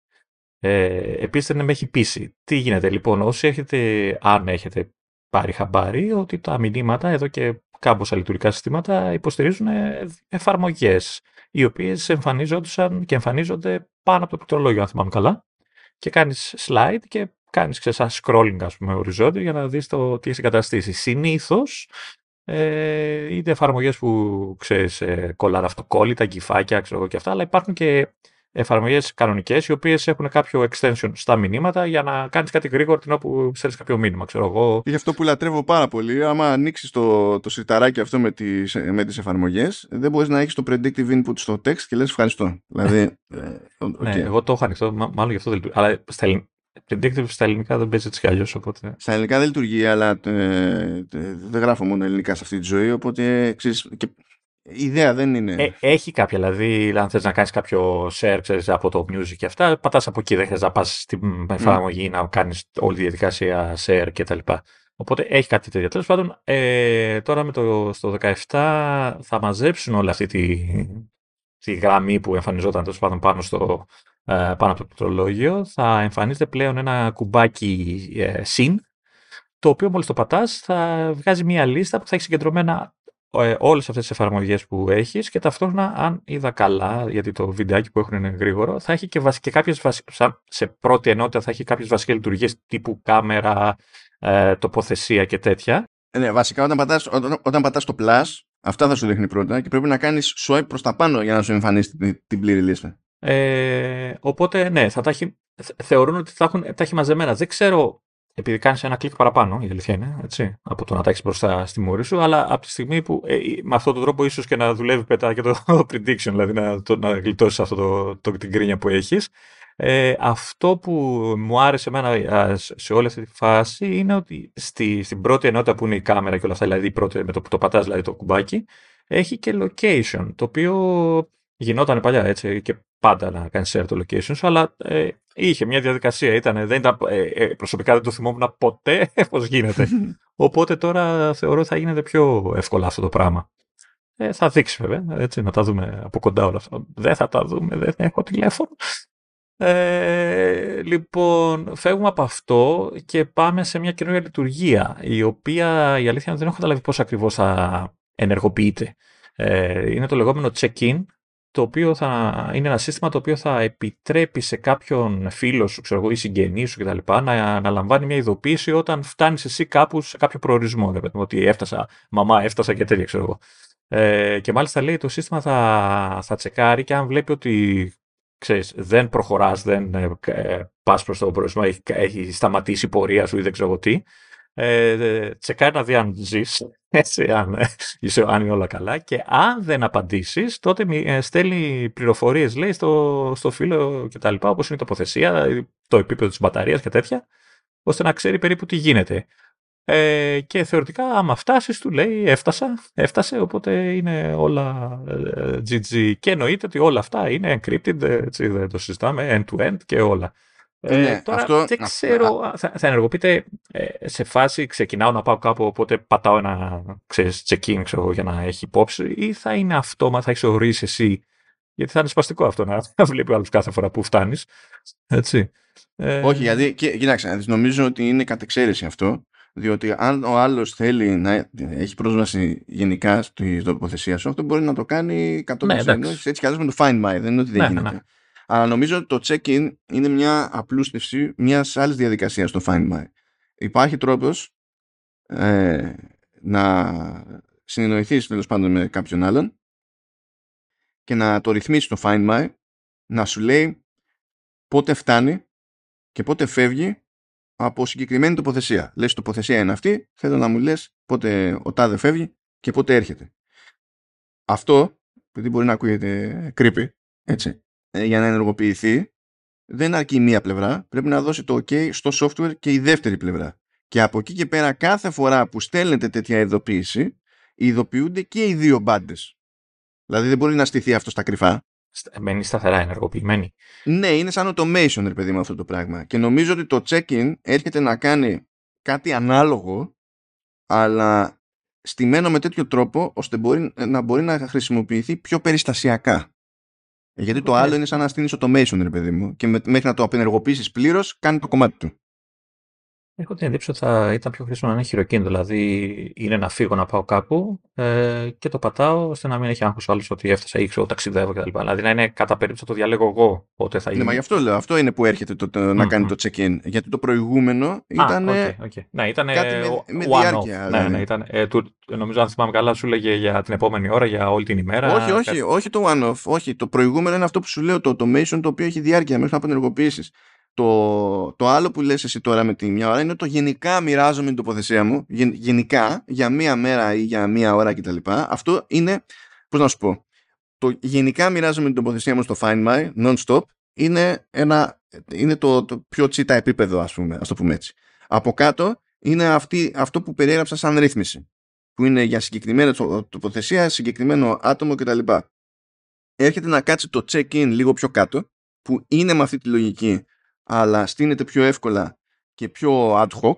Ε, επίσης δεν με έχει πείσει. Τι γίνεται λοιπόν, όσοι έχετε, αν έχετε πάρει χαμπάρι, ότι τα μηνύματα εδώ και κάμποσα λειτουργικά συστήματα υποστηρίζουν εφαρμογές, οι οποίες εμφανίζονταν και εμφανίζονται πάνω από το πληκτρολόγιο, αν θυμάμαι καλά, και κάνεις slide και κάνεις σαν scrolling ας πούμε οριζόντιο για να δεις το τι έχεις εγκαταστήσει. Συνήθως ε, είτε εφαρμογές που ξέρεις ε, κολλάνε αυτοκόλλητα, γκυφάκια ξέρω και αυτά, αλλά υπάρχουν και εφαρμογές κανονικές οι οποίες έχουν κάποιο extension στα μηνύματα για να κάνεις κάτι γρήγορο την όπου στέλνεις κάποιο μήνυμα. Ξέρω εγώ. Γι' αυτό που λατρεύω πάρα πολύ, άμα ανοίξεις το, το σιρταράκι αυτό με τις με τις εφαρμογές, δεν μπορείς να έχεις το predictive input στο text και λες ευχαριστώ. δηλαδή, okay. Ε, ναι, εγώ το έχω ανοιχτό, μάλλον γι' αυτό δεν λειτουργεί. Αλλά στα, Predictive στα ελληνικά δεν παίζει έτσι κι αλλιώς. Οπότε... Στα ελληνικά δεν λειτουργεί, αλλά ε, δεν γράφω μόνο ελληνικά σε αυτή τη ζωή. Οπότε ξέρεις, και η ιδέα δεν είναι. Ε, έχει κάποια, δηλαδή, αν θες να κάνεις κάποιο share ξέρεις, από το music και αυτά, πατάς από εκεί. Δεν χρειάζεται να πας στην εφαρμογή mm. να κάνεις όλη τη διαδικασία share κτλ. Οπότε έχει κάτι τέτοιο. Τέλος πάντων, ε, τώρα με το, στο 17 θα μαζέψουν όλη αυτή τη, τη γραμμή που εμφανιζόταν τέλος πάντων πάνω στο, ε, πάνω από το πληκτρολόγιο, θα εμφανίζεται πλέον ένα κουμπάκι ε, SYN, το οποίο μόλις το πατάς θα βγάζει μια λίστα που θα έχει συγκεντρωμένα ε, όλες αυτές τις εφαρμογές που έχεις και ταυτόχρονα αν είδα καλά, γιατί το βιντεάκι που έχουν είναι γρήγορο, θα έχει και, και κάποιες σε πρώτη ενότητα θα έχει κάποιες βασικές λειτουργίες τύπου κάμερα, ε, τοποθεσία και τέτοια. Ναι, βασικά όταν πατάς, όταν, όταν πατάς το plus, αυτά θα σου δείχνει πρώτα και πρέπει να κάνεις swipe προς τα πάνω για να σου εμφανίσει την, την πλήρη λίστα. Ε, οπότε, ναι, θα τα έχει, θεωρούν ότι θα έχουν, τα έχει μαζεμένα. Δεν ξέρω, επειδή κάνεις ένα κλικ παραπάνω, η αλήθεια είναι, έτσι, από το να τα έχεις μπροστά στη μούρη σου, αλλά από τη στιγμή που ε, με αυτόν τον τρόπο ίσως και να δουλεύει πετά και το prediction, δηλαδή να, το, να γλιτώσεις αυτό το, το, την κρίνια που έχεις. Ε, αυτό που μου άρεσε εμένα σε όλη αυτή τη φάση είναι ότι στη, στην πρώτη ενότητα που είναι η κάμερα και όλα αυτά, δηλαδή πρώτη, με το που το πατάς δηλαδή το κουμπάκι, έχει και location, το οποίο γινόταν παλιά έτσι και πάντα να κάνεις share το location σου, αλλά ε, είχε μια διαδικασία. Ήταν, δεν ήταν, ε, ε προσωπικά δεν το θυμόμουν ποτέ πώς γίνεται. Οπότε τώρα θεωρώ ότι θα γίνεται πιο εύκολα αυτό το πράγμα. Ε, θα δείξει βέβαια, έτσι, να τα δούμε από κοντά όλα αυτά. Δεν θα τα δούμε, δεν έχω τηλέφωνο. Ε, λοιπόν, φεύγουμε από αυτό και πάμε σε μια καινούργια λειτουργία, η οποία η αλήθεια δεν έχω καταλάβει πώς ακριβώς θα ενεργοποιείται. Ε, είναι το λεγόμενο check-in, το οποίο θα είναι ένα σύστημα το οποίο θα επιτρέπει σε κάποιον φίλο σου ξέρω, ή συγγενή σου κτλ. Να, να λαμβάνει μια ειδοποίηση όταν φτάνεις εσύ κάπου σε κάποιο προορισμό. Δηλαδή, ότι έφτασα, μαμά, έφτασα και τέτοια, ξέρω εγώ. Ε, και μάλιστα λέει το σύστημα θα, θα τσεκάρει και αν βλέπει ότι ξέρεις, δεν προχωράς, δεν ε, ε πας προς το προορισμό, έχει, έχει σταματήσει η πορεία σου ή δεν ξέρω τι, ε, τσεκάρει να δει αν ζεις, έτσι, αν, είσαι, αν είναι όλα καλά και αν δεν απαντήσεις, τότε ε, στέλνει πληροφορίες, λέει, στο, στο φύλλο και τα λοιπά, όπως είναι η τοποθεσία, το επίπεδο της μπαταρίας και τέτοια, ώστε να ξέρει περίπου τι γίνεται. Ε, και θεωρητικά άμα φτάσεις του λέει έφτασα, έφτασε οπότε είναι όλα GG ε, και εννοείται ότι όλα αυτά είναι encrypted, έτσι, δεν το συζητάμε, end-to-end και όλα. Ε, ναι, τώρα αυτό, δεν ξέρω, θα, θα ενεργοποιείται ε, σε φάση ξεκινάω να πάω κάπου οπότε πατάω ένα ξέρεις, check-in ξέρω, για να έχει υπόψη ή θα είναι αυτόμα, θα έχεις ορίσει εσύ γιατί θα είναι σπαστικό αυτό να, να βλέπει άλλους κάθε φορά που φτάνεις. Έτσι. Ε, Όχι, γιατί, κοίταξε, νομίζω ότι είναι κατεξαίρεση αυτό διότι αν ο άλλος θέλει να έχει πρόσβαση γενικά στη τοποθεσία σου, αυτό μπορεί να το κάνει 100% ναι, έτσι κι αλλιώς με το Find My, δεν είναι ότι δεν ναι, γίνεται. Ναι. Αλλά νομίζω ότι το check-in είναι μια απλούστευση μιας άλλης διαδικασίας στο Find My. Υπάρχει τρόπος ε, να συνεννοηθείς τέλος πάντων με κάποιον άλλον και να το ρυθμίσεις το Find My να σου λέει πότε φτάνει και πότε φεύγει από συγκεκριμένη τοποθεσία. Λες τοποθεσία είναι αυτή, θέλω να μου λες πότε ο τάδε φεύγει και πότε έρχεται. Αυτό, επειδή μπορεί να ακούγεται creepy, έτσι, ε, για να ενεργοποιηθεί, δεν αρκεί μία πλευρά, πρέπει να δώσει το OK στο software και η δεύτερη πλευρά. Και από εκεί και πέρα κάθε φορά που στέλνετε τέτοια ειδοποίηση, ειδοποιούνται και οι δύο μπάντες. Δηλαδή δεν μπορεί να στηθεί αυτό στα κρυφά μένει σταθερά ενεργοποιημένη. Ναι, είναι σαν automation, ρε παιδί μου, αυτό το πράγμα. Και νομίζω ότι το check-in έρχεται να κάνει κάτι ανάλογο, αλλά στημένο με τέτοιο τρόπο, ώστε μπορεί, να μπορεί να χρησιμοποιηθεί πιο περιστασιακά. Γιατί το άλλο είναι σαν να στείλει automation, ρε παιδί μου, και μέχρι να το απενεργοποιήσεις πλήρως, κάνει το κομμάτι του. Έχω την εντύπωση ότι θα ήταν πιο χρήσιμο να είναι χειροκίνητο. Δηλαδή είναι να φύγω να πάω κάπου ε, και το πατάω ώστε να μην έχει άγχος άλλος ότι έφτασα ή ξέρω ταξιδεύω κτλ. Δηλαδή να είναι κατά περίπτωση το διαλέγω εγώ πότε θα είναι. Ναι, μα γι' αυτό λέω. Αυτό είναι που έρχεται το, να κάνει το check-in. Γιατί το προηγούμενο ήταν. Ah, okay, okay. Ναι, ήταν κάτι με, με διάρκεια. Ναι, δηλαδή. ναι, ήταν, ε, του, νομίζω αν θυμάμαι καλά, σου λέγε για την επόμενη ώρα, για όλη την ημέρα. Όχι, όχι, όχι το one-off. Όχι. Το προηγούμενο είναι αυτό που σου λέω, το automation το οποίο έχει διάρκεια μέχρι να απενεργοποιήσει. Το, το άλλο που λες εσύ τώρα με τη μια ώρα είναι το γενικά μοιράζομαι την τοποθεσία μου, γενικά, για μία μέρα ή για μία ώρα κτλ. Αυτό είναι, πώς να σου πω, το γενικά μοιράζομαι την τοποθεσία μου στο Find My, non-stop, είναι, ένα, είναι το, το πιο τσίτα επίπεδο, ας, πούμε, ας το πούμε έτσι. Από κάτω είναι αυτή, αυτό που περιέγραψα σαν ρύθμιση, που είναι για συγκεκριμένη τοποθεσία, συγκεκριμένο άτομο κτλ. Έρχεται να κάτσει το check-in λίγο πιο κάτω, που είναι με αυτή τη λογική αλλά στείνεται πιο εύκολα και πιο ad hoc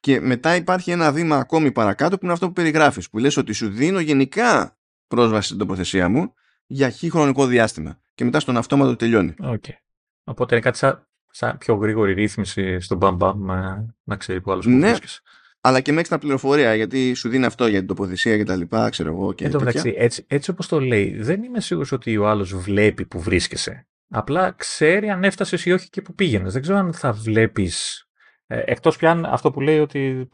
και μετά υπάρχει ένα βήμα ακόμη παρακάτω που είναι αυτό που περιγράφεις που λες ότι σου δίνω γενικά πρόσβαση στην τοποθεσία μου για χι χρονικό διάστημα και μετά στον αυτόματο τελειώνει. Okay. Οπότε είναι κάτι σαν, σαν πιο γρήγορη ρύθμιση στον μπαμ μπαμ να ξέρει που άλλος που ναι, αλλά και μέχρι τα πληροφορία γιατί σου δίνει αυτό για την τοποθεσία και τα λοιπά, ξέρω εγώ. Και Εν έτσι, έτσι όπως το λέει, δεν είμαι σίγουρος ότι ο άλλος βλέπει που βρίσκεσαι. Απλά ξέρει αν έφτασες ή όχι και που πήγαινες. Δεν ξέρω αν θα βλέπεις. Ε, Εκτός πια αυτό που λέει ότι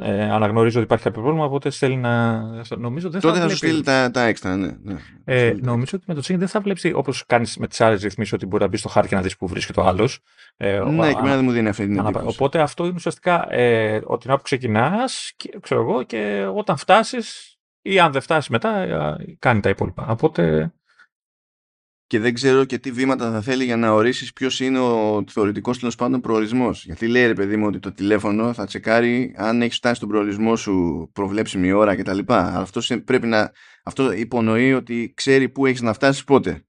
ε, αναγνωρίζει ότι υπάρχει κάποιο πρόβλημα, οπότε στέλνει να. Νομίζω δεν Τότε θα, θα σου στείλει τα, τα έξτρα, ναι. ναι. Ε, νομίζω ότι με το Τσίγκ δεν θα βλέπει όπως κάνεις με τις άλλες ρυθμίσεις ότι μπορεί να μπεις στο χάρτη και να δεις που βρίσκεται ο άλλος. Ε, ναι, και εμένα δεν μου δίνει αυτή την εντύπωση. Οπότε αυτό είναι ουσιαστικά ε, ότι την ώρα που ξεκινάς, ξέρω εγώ, και όταν φτάσεις ή αν δεν φτάσεις μετά, ε, κάνει τα υπόλοιπα. Οπότε και δεν ξέρω και τι βήματα θα θέλει για να ορίσεις ποιος είναι ο θεωρητικός τέλος πάντων προορισμός. Γιατί λέει ρε παιδί μου ότι το τηλέφωνο θα τσεκάρει αν έχει φτάσει στον προορισμό σου προβλέψιμη ώρα κτλ. Αυτό πρέπει να. Αυτό υπονοεί ότι ξέρει πού έχεις να φτάσεις πότε.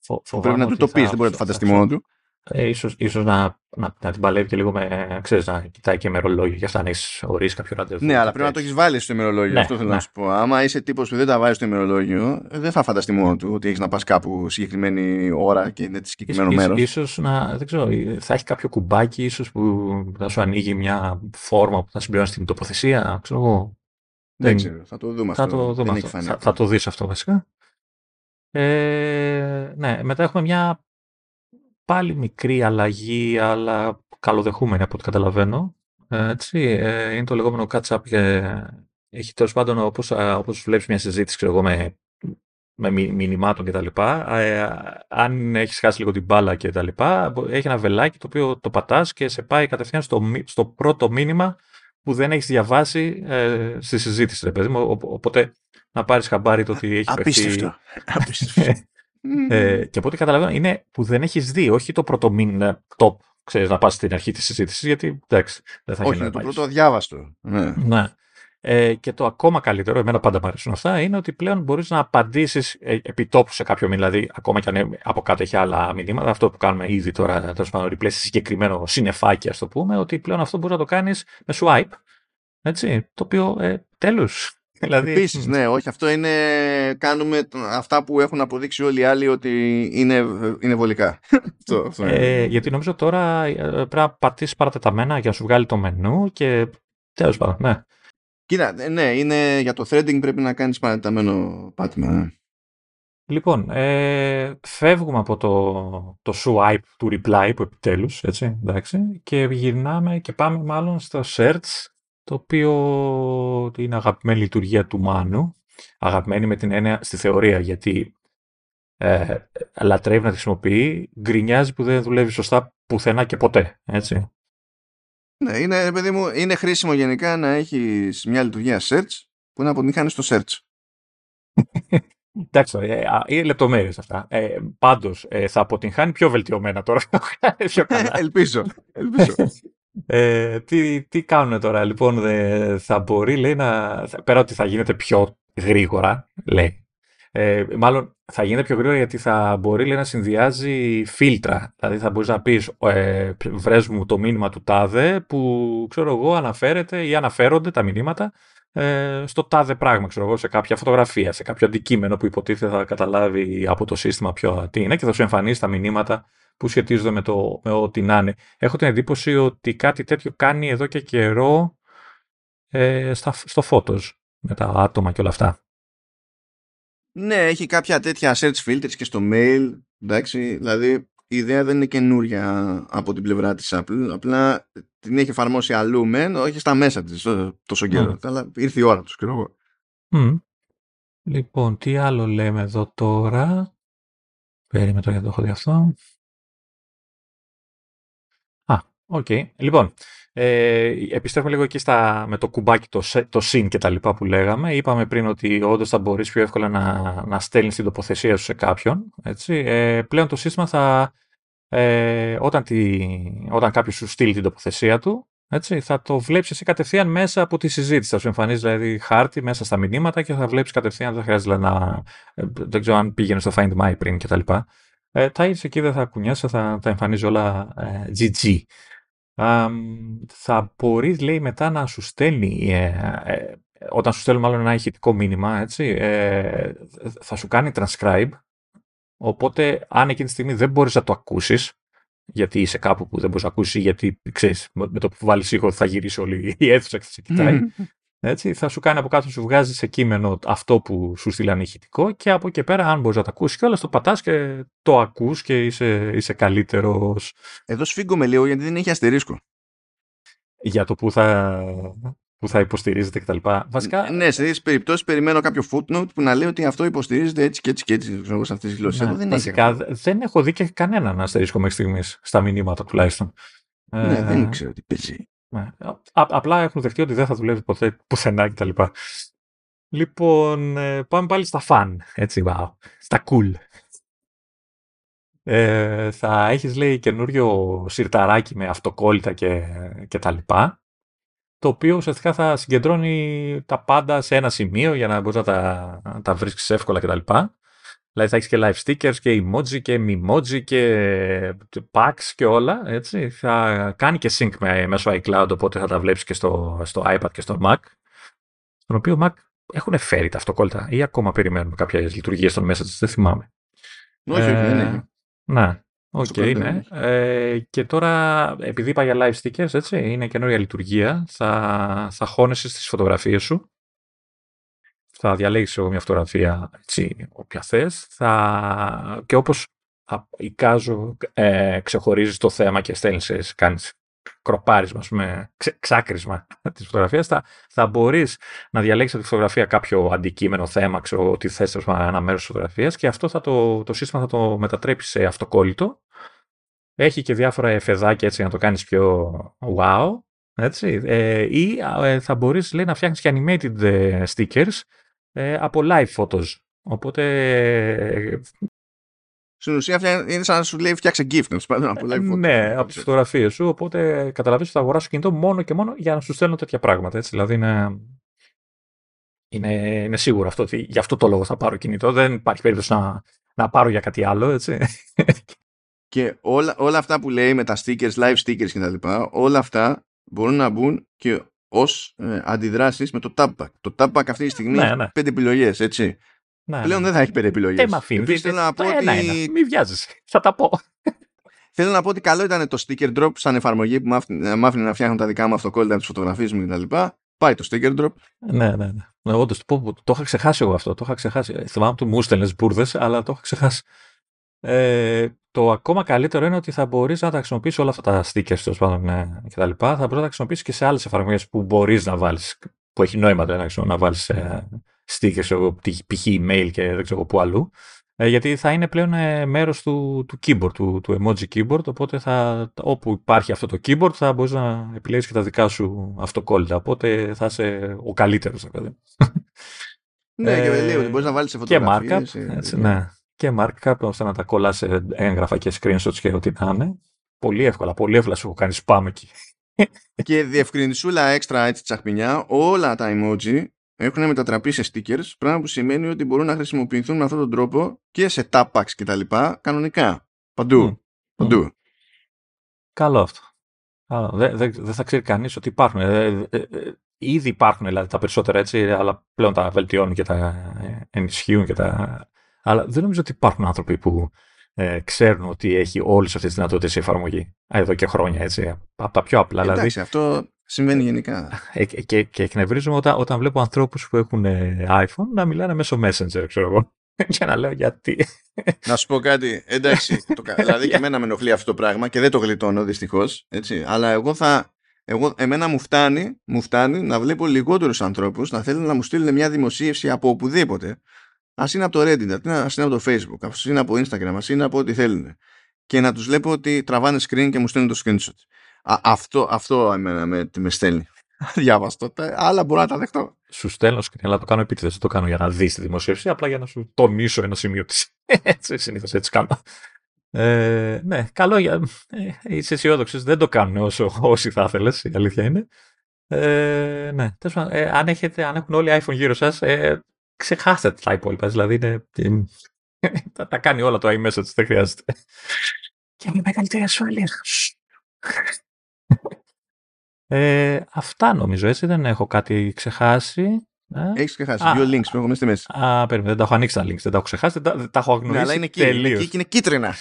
Φο, πρέπει να του το πεις, δεν μπορεί να το φανταστεί μόνο του. Ε, ίσως, ίσως να, να, να, την παλεύει και λίγο με, ξέρεις, να κοιτάει και ημερολόγιο για αυτά να έχεις ορίσει κάποιο ραντεβού. Ναι, αλλά πρέπει να το έχεις βάλει στο ημερολόγιο. Ναι, αυτό θέλω ναι. να σου πω. Άμα είσαι τύπος που δεν τα βάζει στο ημερολόγιο, δεν θα φανταστεί μόνο του ότι έχεις να πας κάπου συγκεκριμένη ώρα και είναι της συγκεκριμένο μέρο. σω να, δεν ξέρω, θα έχει κάποιο κουμπάκι ίσως που θα σου ανοίγει μια φόρμα που θα συμπληρώσει την τοποθεσία. Ξέρω εγώ. Δεν, ξέρω, θα το δούμε θα αυτό. Το δούμε αυτό. Θα, θα, το δεις αυτό βασικά. Ε, ναι, μετά έχουμε μια πάλι μικρή αλλαγή, αλλά καλοδεχούμενη από ό,τι καταλαβαίνω. Ε, έτσι, ε, είναι το λεγόμενο catch-up και έχει τέλος πάντων όπως, όπως βλέπεις μια συζήτηση ξέρω εγώ, με, με μηνυμάτων και τα λοιπά, ε, αν έχεις χάσει λίγο την μπάλα και τα λοιπά, έχει ένα βελάκι το οποίο το πατάς και σε πάει κατευθείαν στο, στο πρώτο μήνυμα που δεν έχεις διαβάσει ε, στη συζήτηση, ρε παιδί μου. Οπότε να πάρεις χαμπάρι το ότι έχει Απίστευτο. Απίστευτο. Ε, και από ό,τι καταλαβαίνω είναι που δεν έχεις δει, όχι το πρώτο μήνα top, ξέρεις να πας στην αρχή της συζήτησης, γιατί εντάξει, δεν θα γίνει. Όχι, το πρώτο αδιάβαστο. Ναι. ναι. Ε, και το ακόμα καλύτερο, εμένα πάντα μου αρέσουν αυτά, είναι ότι πλέον μπορείς να απαντήσεις ε, επιτόπου σε κάποιο μήνυμα. Δηλαδή, ακόμα και αν από κάτω έχει άλλα μηνύματα, αυτό που κάνουμε ήδη τώρα, τέλος πάντων, replay σε συγκεκριμένο συνεφάκι, ας το πούμε, ότι πλέον αυτό μπορείς να το κάνεις με swipe. Έτσι, το οποίο ε, τέλος. Δηλαδή... Επίσης, ναι, όχι, αυτό είναι, κάνουμε αυτά που έχουν αποδείξει όλοι οι άλλοι ότι είναι, είναι βολικά. Ε, γιατί νομίζω τώρα ε, πρέπει να πατήσεις παρατεταμένα για να σου βγάλει το μενού και τέλος πάντων, ναι. Κοίτα, ε, ναι, είναι, για το threading πρέπει να κάνεις παρατεταμένο πάτημα. Ναι. Λοιπόν, ε, φεύγουμε από το, το swipe του reply που επιτέλους, έτσι, εντάξει, και γυρνάμε και πάμε μάλλον στο search το οποίο είναι αγαπημένη λειτουργία του Μάνου, αγαπημένη με την έννοια στη θεωρία, γιατί ε, λατρεύει να τη χρησιμοποιεί, γκρινιάζει που δεν δουλεύει σωστά πουθενά και ποτέ, έτσι. Ναι, είναι, παιδί μου, είναι χρήσιμο γενικά να έχεις μια λειτουργία search που να αποτυγχάνει στο search. Εντάξει, ε, είναι λεπτομέρειες αυτά. Ε, Πάντως ε, θα αποτυγχάνει πιο βελτιωμένα τώρα. πιο καλά. ελπίζω. ελπίζω. Ε, τι, τι κάνουν τώρα, λοιπόν, θα μπορεί, λέει, να, πέρα ότι θα γίνεται πιο γρήγορα, λέει, ε, μάλλον θα γίνεται πιο γρήγορα γιατί θα μπορεί λέει, να συνδυάζει φίλτρα. Δηλαδή θα μπορείς να πεις ε, βρες μου το μήνυμα του τάδε που ξέρω εγώ αναφέρεται ή αναφέρονται τα μηνύματα ε, στο τάδε πράγμα, ξέρω εγώ, σε κάποια φωτογραφία, σε κάποιο αντικείμενο που υποτίθεται θα καταλάβει από το σύστημα ποιο τι είναι και θα σου εμφανίσει τα μηνύματα που σχετίζονται με, το, με ό,τι να είναι. Έχω την εντύπωση ότι κάτι τέτοιο κάνει εδώ και καιρό ε, στα, στο Photos με τα άτομα και όλα αυτά. Ναι, έχει κάποια τέτοια search filters και στο mail. Εντάξει, δηλαδή η ιδέα δεν είναι καινούρια από την πλευρά της Apple. Απλά την έχει εφαρμόσει αλλού μεν, όχι στα μέσα της τόσο καιρό. Αλλά ήρθε η ώρα τους, ξέρω εγώ. Λοιπόν, τι άλλο λέμε εδώ τώρα; Περίμετρο το για το έχω δει αυτό. Οκ. Okay. Λοιπόν, ε, επιστρέφουμε λίγο εκεί στα, με το κουμπάκι, το, το συν και τα λοιπά που λέγαμε. Είπαμε πριν ότι όντως θα μπορείς πιο εύκολα να, να στέλνεις την τοποθεσία σου σε κάποιον. Έτσι. Ε, πλέον το σύστημα θα, ε, όταν, τη, όταν κάποιος σου στείλει την τοποθεσία του, έτσι, θα το βλέπεις εσύ κατευθείαν μέσα από τη συζήτηση. Θα σου εμφανίζει δηλαδή χάρτη μέσα στα μηνύματα και θα βλέπεις κατευθείαν, δεν χρειάζεται να. Ε, δεν ξέρω αν πήγαινε στο Find My πριν κτλ. Ε, τα είσαι εκεί, δεν θα κουνιάσαι, θα τα εμφανίζει όλα ε, GG θα μπορείς, λέει, μετά να σου στέλνει, ε, ε, όταν σου στέλνει μάλλον ένα ηχητικό μήνυμα, έτσι, ε, θα σου κάνει transcribe, οπότε αν εκείνη τη στιγμή δεν μπορείς να το ακούσεις, γιατί είσαι κάπου που δεν μπορείς να ακούσεις ή γιατί, ξέρεις, με το που βάλεις ήχο θα γυρίσει όλη η αίθουσα και θα σε κοιτάει, έτσι, θα σου κάνει από κάτω, σου βγάζει σε κείμενο αυτό που σου στείλανε ηχητικό και από εκεί πέρα, αν μπορείς να το ακούσεις κιόλας, το πατάς και το ακούς και είσαι, είσαι καλύτερος. Εδώ σφίγγομαι λίγο γιατί δεν έχει αστερίσκο. Για το που θα, που θα υποστηρίζεται κτλ. Βασικά... Ναι, σε τέτοιες περιπτώσεις περιμένω κάποιο footnote που να λέει ότι αυτό υποστηρίζεται έτσι και έτσι και έτσι σε αυτές τις γλώσσες. Ναι, δεν βασικά δεν έχω δει και κανέναν αστερίσκο μέχρι στιγμής στα μηνύματα τουλάχιστον. Ναι, ε, δεν ξέρω τι παίζει. Ναι. απλά έχουν δεχτεί ότι δεν θα δουλεύει ποτέ πουθενά κτλ. Λοιπόν, ε, πάμε πάλι στα fun, έτσι, wow, στα cool. Ε, θα έχεις λέει καινούριο σιρταράκι με αυτοκόλλητα και, και τα λοιπά το οποίο ουσιαστικά θα συγκεντρώνει τα πάντα σε ένα σημείο για να μπορείς να τα, να τα βρίσκεις εύκολα κτλ. Δηλαδή θα έχεις και live stickers και emoji και mimoji και packs και όλα. Έτσι. Θα κάνει και sync με, μέσω iCloud, οπότε θα τα βλέπεις και στο, στο iPad και στο Mac. Στον οποίο Mac έχουν φέρει τα αυτοκόλλητα ή ακόμα περιμένουμε κάποιες λειτουργίες των Messages, δεν θυμάμαι. Όχι, όχι, δεν έχει. Ναι. Οκ, okay, ναι. Ε, και τώρα, επειδή είπα για live stickers, έτσι, είναι καινούργια λειτουργία. Θα, θα χώνεσαι στις φωτογραφίες σου θα διαλέγεις εγώ μια φωτογραφία έτσι, όποια θες θα... και όπως εικάζω ε, ξεχωρίζεις το θέμα και στέλνεις, κάνεις κροπάρισμα, πούμε, ξε, ξάκρισμα της φωτογραφίας, θα, θα μπορείς να διαλέξεις από τη φωτογραφία κάποιο αντικείμενο, θέμα, ξέρω ότι θες ένα μέρος της φωτογραφίας και αυτό θα το, το σύστημα θα το μετατρέψεις σε αυτοκόλλητο. Έχει και διάφορα εφεδάκια έτσι να το κάνεις πιο wow, έτσι, ε, ή ε, θα μπορείς λέει, να φτιάχνεις και animated ε, stickers ε, από live photos. Οπότε... Ε, Στην ουσία είναι σαν να σου λέει φτιάξε gift, να πάντων από live photos. Ναι, από τις φωτογραφίες σου. Οπότε καταλαβαίνεις ότι θα αγοράσω κινητό μόνο και μόνο για να σου στέλνω τέτοια πράγματα. Έτσι. Δηλαδή είναι, είναι, είναι σίγουρο αυτό ότι γι' αυτό το λόγο θα πάρω κινητό. Δεν υπάρχει περίπτωση να, να πάρω για κάτι άλλο. Έτσι. Και όλα, όλα αυτά που λέει με τα stickers, live stickers κτλ. Όλα αυτά μπορούν να μπουν και ως ε, αντιδράσεις με το tabback. Το tabback αυτή τη στιγμή ναι, έχει ναι. πέντε επιλογές, έτσι. Ναι, Πλέον ναι. δεν θα έχει πέντε επιλογές. Δεν με αφήνει. Θέλω να πω ότι. Μην βιάζεσαι. Θα τα πω. Θέλω να πω ότι καλό ήταν το sticker drop σαν εφαρμογή που μ' άφηνε να φτιάχνω τα δικά μου αυτοκόλλητα, τις φωτογραφίες μου κτλ. Πάει το sticker drop. Ναι, ναι, ναι. Όντως, το, το είχα ξεχάσει εγώ αυτό. Το είχα ξεχάσει. Θυμάμαι ότι μου έστελνε μπουρδες, αλλά το είχα ξεχάσει. Ε, το ακόμα καλύτερο είναι ότι θα μπορείς να τα χρησιμοποιήσεις όλα αυτά τα stickers τέλος πάντων ε, και τα λοιπά. Θα μπορείς να τα χρησιμοποιήσεις και σε άλλες εφαρμογές που μπορείς να βάλεις, που έχει νόημα δηλαδή, να βάλεις ε, stickers, π.χ. email και δεν ξέρω πού αλλού. Ε, γιατί θα είναι πλέον ε, μέρος του, του keyboard, του, του emoji keyboard. Οπότε θα, όπου υπάρχει αυτό το keyboard θα μπορείς να επιλέγεις και τα δικά σου αυτοκόλλητα. Οπότε θα είσαι ο καλύτερος, δηλαδή. Ναι, και λέει ότι μπορείς να βάλεις σε φωτογραφίες. Και markup. Έτσι, ναι και markup ώστε να τα κολλάς σε έγγραφα και screenshots και ό,τι να είναι. Πολύ εύκολα, πολύ εύκολα σου έχω κάνει spam εκεί. και διευκρινισούλα έξτρα έτσι τσαχπινιά, όλα τα emoji έχουν μετατραπεί σε stickers, πράγμα που σημαίνει ότι μπορούν να χρησιμοποιηθούν με αυτόν τον τρόπο και σε tap packs και τα λοιπά, κανονικά. Παντού. Παντού. Καλό αυτό. Δεν δε, δε θα ξέρει κανείς ότι υπάρχουν. Ε, ε, ε, ήδη υπάρχουν δηλαδή, τα περισσότερα έτσι, αλλά πλέον τα βελτιώνουν και τα ενισχύουν και τα αλλά δεν νομίζω ότι υπάρχουν άνθρωποι που ε, ξέρουν ότι έχει όλες αυτές τις δυνατότητες η εφαρμογή. Εδώ και χρόνια, έτσι. Από τα πιο απλά. Εντάξει, δηλαδή, αυτό συμβαίνει γενικά. Ε, και, και εκνευρίζομαι όταν, όταν βλέπω ανθρώπους που έχουν ε, iPhone να μιλάνε μέσω Messenger, ξέρω εγώ. Για να λέω γιατί. Να σου πω κάτι. Εντάξει, το, δηλαδή και εμένα με ενοχλεί αυτό το πράγμα και δεν το γλιτώνω δυστυχώς. Αλλά εγώ θα. Εγώ, εμένα μου φτάνει, μου φτάνει να βλέπω λιγότερους ανθρώπους να θέλουν να μου στείλουν μια δημοσίευση από οπουδήποτε Α είναι από το Reddit, ας είναι από το Facebook, ας είναι από Instagram, ας είναι από ό,τι θέλουν. Και να τους βλέπω ότι τραβάνε screen και μου στέλνουν το screenshot. Α, αυτό, αυτό εμένα με, με στέλνει. Διάβαστο. Άλλα μπορώ να τα δεχτώ. Σου στέλνω screen, αλλά το κάνω επίτηδες. Δεν το κάνω για να δεις τη δημοσίευση, απλά για να σου τονίσω ένα σημείο της. έτσι, συνήθως έτσι κάνω. Ε, ναι, καλό για. Ε, είσαι αισιόδοξος. Δεν το κάνουν όσο όσοι θα ήθελες, η αλήθεια είναι. Ε, ναι, ε, αν, έχετε, αν έχουν όλοι iPhone γύρω σας, ε, ξεχάστε τα υπόλοιπα. Δηλαδή είναι, τα, τα κάνει όλα το iMessage, δεν χρειάζεται. Και με μεγαλύτερη ασφάλεια. Ε, αυτά νομίζω έτσι, δεν έχω κάτι ξεχάσει. Ε; Έχεις ξεχάσει. Α, Δύο links που έχουμε στη μέση. Α, περίμενε, δεν τα έχω ανοίξει τα links, δεν τα έχω ξεχάσει, δεν τα, τα έχω αγνοήσει. Ναι, αλλά είναι, τελείως. είναι, είναι κίτρινα.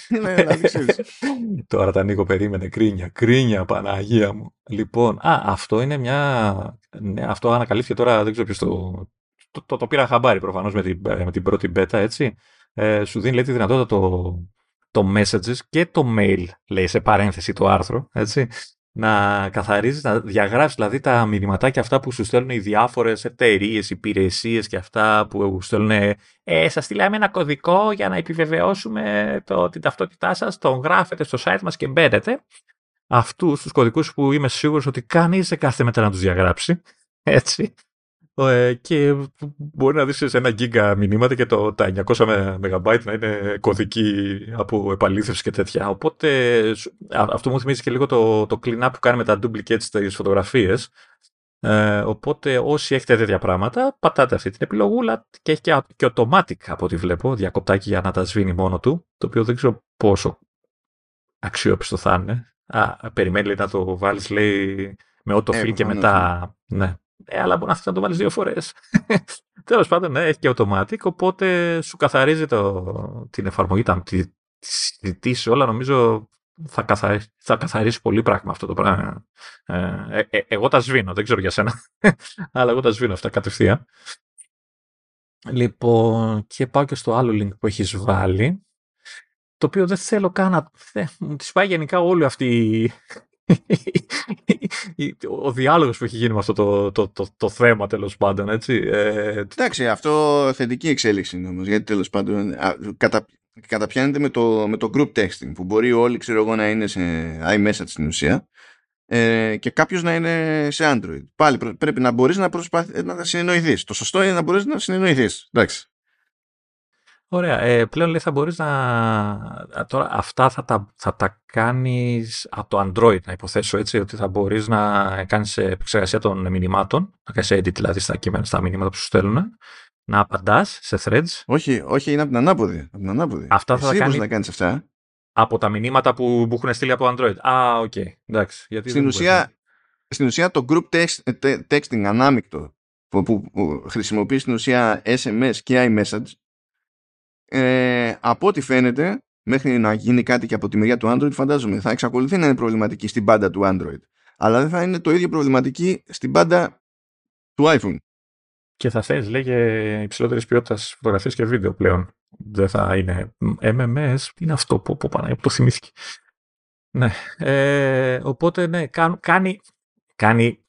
Τώρα τα ανοίγω, περίμενε. Κρίνια, κρίνια, Παναγία μου. Λοιπόν, α, αυτό είναι μια. Ναι, αυτό ανακαλύφθηκε τώρα, δεν ξέρω ποιος το, το, το, το πήρα χαμπάρι προφανώς με την, με την πρώτη beta, έτσι. Ε, σου δίνει λέει, τη δυνατότητα το, το messages και το mail, λέει σε παρένθεση το άρθρο, έτσι, να καθαρίζεις, να διαγράψεις δηλαδή τα μηνυματάκια αυτά που σου στέλνουν οι διάφορες εταιρείες, υπηρεσίες και αυτά που στέλνουν ε, σας στείλαμε ένα κωδικό για να επιβεβαιώσουμε το, την ταυτότητά σας, τον γράφετε στο site μας και μπαίνετε. Αυτούς τους κωδικούς που είμαι σίγουρος ότι κανείς δεν κάθεται μετά να τους διαγράψει, έτσι, Ε, και μπορεί να δεις σε ένα γίγκα μηνύματα και το, τα 900 MB να είναι κωδική από επαλήθευση και τέτοια. Οπότε αυτό μου θυμίζει και λίγο το, το clean-up που κάνει με τα duplicates στις φωτογραφίες. Ε, οπότε όσοι έχετε τέτοια πράγματα, πατάτε αυτή την επιλογούλα και έχει και, και automatic από ό,τι βλέπω, διακοπτάκι για να τα σβήνει μόνο του, το οποίο δεν ξέρω πόσο αξιόπιστο θα είναι. Α, περιμένει να το βάλεις λέει με autofill και μετά... Ναι. Ε, αλλά μπορεί να το βάλεις δύο φορές. Τέλος πάντων, ναι, έχει και automatic, οπότε σου καθαρίζει το, την εφαρμογή, τις συζητήσεις, όλα νομίζω θα καθαρίσει, θα καθαρίσει πολύ πράγμα αυτό το πράγμα. Ε, ε, ε, εγώ τα σβήνω, δεν ξέρω για σένα, αλλά εγώ τα σβήνω αυτά κατευθείαν. Λοιπόν, και πάω και στο άλλο link που έχεις βάλει, το οποίο δεν θέλω καν να... Μου τη πάει γενικά όλη αυτή ο διάλογος που έχει γίνει με αυτό το, το, το, το θέμα τέλος πάντων έτσι. Ε, Εντάξει αυτό θετική εξέλιξη είναι όμως γιατί τέλος πάντων κατα, καταπιάνεται με το, με το group texting που μπορεί όλοι ξέρω εγώ να είναι σε iMessage στην ουσία ε, και κάποιος να είναι σε Android. Πάλι πρέπει να μπορείς να, προσπαθ, να συνεννοηθείς. Το σωστό είναι να μπορείς να συνεννοηθείς. Εντάξει. Ωραία. Ε, πλέον λέει θα μπορείς να... Τώρα αυτά θα τα, θα τα κάνεις από το Android, να υποθέσω έτσι, ότι θα μπορείς να κάνεις επεξεργασία των μηνυμάτων, να κάνεις edit δηλαδή στα κείμενα, στα μηνύματα που σου στέλνουν, να απαντάς σε threads. Όχι, όχι, είναι από την ανάποδη. Από την ανάποδη. Αυτά θα Εσύ τα κάνει... να κάνεις αυτά. Από τα μηνύματα που, που έχουν στείλει από Android. Α, οκ. Okay. Εντάξει. Γιατί στην, ουσία, στην ουσία το group text, texting ανάμεικτο που, που, που χρησιμοποιείς στην ουσία SMS και iMessage ε, από ό,τι φαίνεται, μέχρι να γίνει κάτι και από τη μεριά του Android, φαντάζομαι, θα εξακολουθεί να είναι προβληματική στην πάντα του Android. Αλλά δεν θα είναι το ίδιο προβληματική στην πάντα του iPhone. Και θα θες, λέγε, υψηλότερης ποιότητας φωτογραφίες και βίντεο πλέον. Δεν θα είναι MMS. Είναι αυτό που, που, που το θυμήθηκε. Ναι. Ε, οπότε, ναι, κάνει, κάνει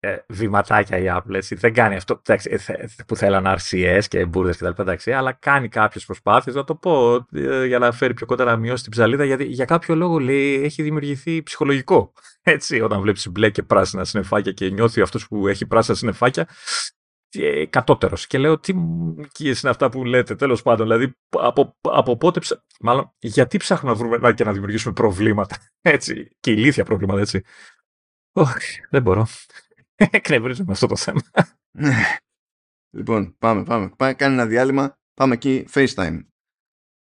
ε, βηματάκια η Apple. Έτσι. Δεν κάνει αυτό εντάξει, ε, που θέλαν RCS και μπουρδες κτλ. Αλλά κάνει κάποιες προσπάθειες, να το πω, ε, για να φέρει πιο κοντά να μειώσει την ψαλίδα. Γιατί για κάποιο λόγο λέει έχει δημιουργηθεί ψυχολογικό. Έτσι, όταν βλέπεις μπλε και πράσινα συννεφάκια και νιώθει αυτός που έχει πράσινα συννεφάκια ε, κατώτερος. Και λέω, τι μουκίες είναι αυτά που λέτε, τέλος πάντων. Δηλαδή, από, από πότε. Ψα... Μάλλον, γιατί ψάχνουμε να βρούμε και να δημιουργήσουμε προβλήματα. Έτσι, και ηλίθια προβλήματα, έτσι. Όχι, δεν μπορώ. Εκνευρίζομαι αυτό το θέμα. λοιπόν, πάμε, πάμε. Πάμε, κάνει ένα διάλειμμα. Πάμε εκεί, FaceTime.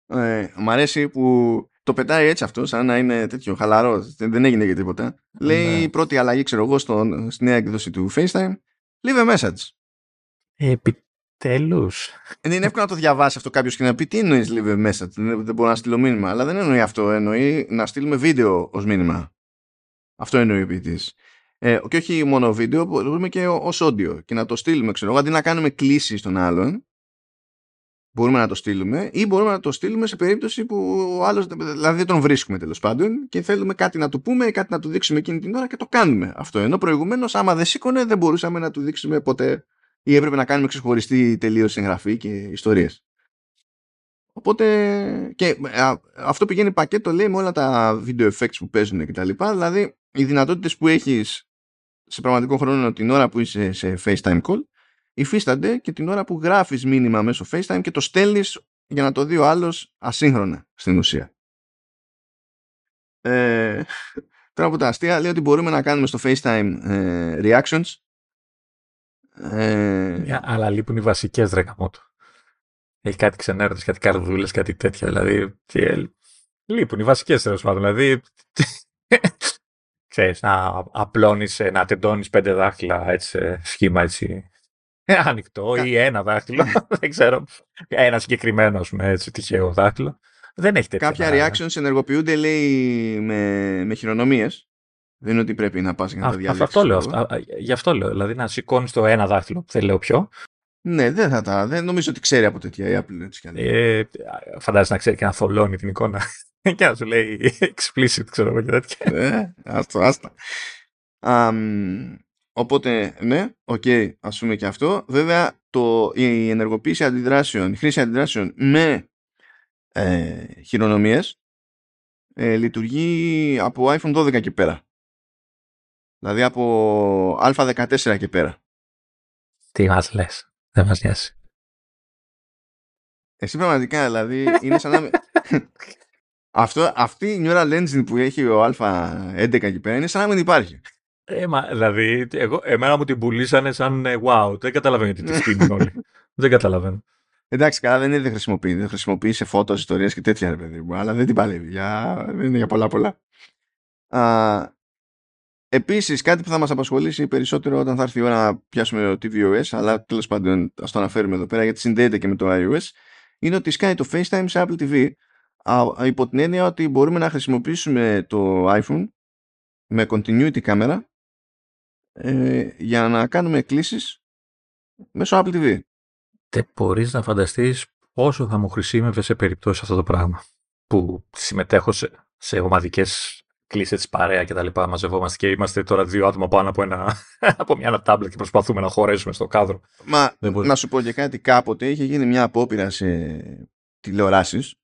Ε, μ' αρέσει που το πετάει έτσι αυτό, σαν να είναι τέτοιο χαλαρό. Δεν έγινε για τίποτα. Λέει ναι. πρώτη αλλαγή, ξέρω εγώ, στο, στη νέα εκδόση του FaceTime. Leave a message. Επιτέλους. Ε, είναι εύκολο να το διαβάσει αυτό κάποιος και να πει τι εννοείς leave a message; Δεν, δεν μπορώ να στείλω μήνυμα. Αλλά δεν εννοεί αυτό. Εννοεί να στείλουμε βίντεο ως μήνυμα. Αυτό εννοεί ο ποιητής. Ε, και όχι μόνο βίντεο, μπορούμε και ως audio και να το στείλουμε, ξέρω αντί να κάνουμε κλήσει στον άλλον, μπορούμε να το στείλουμε ή μπορούμε να το στείλουμε σε περίπτωση που ο άλλος, δηλαδή δεν τον βρίσκουμε τέλος πάντων και θέλουμε κάτι να του πούμε ή κάτι να του δείξουμε εκείνη την ώρα και το κάνουμε αυτό. Ενώ προηγουμένως, άμα δεν σήκωνε, δεν μπορούσαμε να του δείξουμε ποτέ ή έπρεπε να κάνουμε ξεχωριστή τελείως εγγραφή και ιστορίες. Οπότε και αυτό πηγαίνει πακέτο λέει με όλα τα video effects που παίζουν και τα λοιπά. Δηλαδή οι δυνατότητες που έχεις σε πραγματικό χρόνο την ώρα που είσαι σε FaceTime call υφίστανται και την ώρα που γράφεις μήνυμα μέσω FaceTime και το στέλνεις για να το δει ο άλλος ασύγχρονα στην ουσία. Ε, τώρα από τα αστεία λέει ότι μπορούμε να κάνουμε στο FaceTime ε, reactions ε, αλλά λείπουν οι βασικές ρε Έχει κάτι ξενέρωτες, κάτι καρδούλες, κάτι τέτοια. Δηλαδή, τι, λείπουν οι βασικές τέλο πάντων. Δηλαδή, ξέρεις, να απλώνεις, να τεντώνεις πέντε δάχτυλα έτσι, σχήμα έτσι ανοιχτό ή ένα δάχτυλο, δεν ξέρω, ένα συγκεκριμένο ας πούμε, έτσι, τυχαίο δάχτυλο. Δεν έχει τέτοια. Κάποια reactions ενεργοποιούνται λέει με, με χειρονομίες. Δεν είναι ότι πρέπει να πας για να τα διαλέξεις. Αυτό λέω, αυτό, γι' αυτό λέω, δηλαδή να σηκώνεις το ένα δάχτυλο, δεν λέω ποιο. Ναι, δεν θα τα. Δεν νομίζω ότι ξέρει από τέτοια η Apple. Έτσι, ε, φαντάζεσαι να ξέρει και να θολώνει την εικόνα. Και να σου λέει explicit, ξέρω εγώ και τέτοια. Ναι, άστο, άστα. οπότε, ναι, οκ, okay, ας πούμε και αυτό. Βέβαια, το, η ενεργοποίηση αντιδράσεων, η χρήση αντιδράσεων με ε, χειρονομίες ε, λειτουργεί από iPhone 12 και πέρα. Δηλαδή από α14 και πέρα. Τι μας λες. Δεν μας νοιάζει. Εσύ πραγματικά, δηλαδή, είναι σαν να... με- Αυτό, αυτή η neural engine που έχει ο Α11 εκεί πέρα είναι σαν να μην υπάρχει. Ε, μα, δηλαδή, εγώ, εμένα μου την πουλήσανε σαν ε, wow. Δεν καταλαβαίνω γιατί τη στείλουν όλοι. δεν καταλαβαίνω. Εντάξει, καλά, δεν είναι δεν χρησιμοποιεί. Δεν χρησιμοποιεί σε φώτος, ιστορίες και τέτοια, ρε παιδί μου. Αλλά δεν την παλεύει. Για... Δεν είναι για πολλά πολλά. Α, Επίσης, κάτι που θα μας απασχολήσει περισσότερο όταν θα έρθει η ώρα να πιάσουμε το tvOS, αλλά τέλος πάντων ας το αναφέρουμε εδώ πέρα γιατί συνδέεται και με το iOS, είναι ότι σκάει το FaceTime σε Apple TV α, υπό την έννοια ότι μπορούμε να χρησιμοποιήσουμε το iPhone με continuity κάμερα ε, για να κάνουμε κλήσεις μέσω Apple TV. Δεν μπορείς να φανταστείς πόσο θα μου χρησιμεύε σε περιπτώσεις αυτό το πράγμα. Που συμμετέχω σε, σε ομαδικές κλήσεις της παρέα και τα λοιπά. Μαζευόμαστε και είμαστε τώρα δύο άτομα πάνω από, ένα, από μια ένα τάμπλετ και προσπαθούμε να χωρέσουμε στο κάδρο. Μα Δεν μπορείς. να σου πω και κάτι, κάποτε είχε γίνει μια απόπειρα σε τηλεοράσεις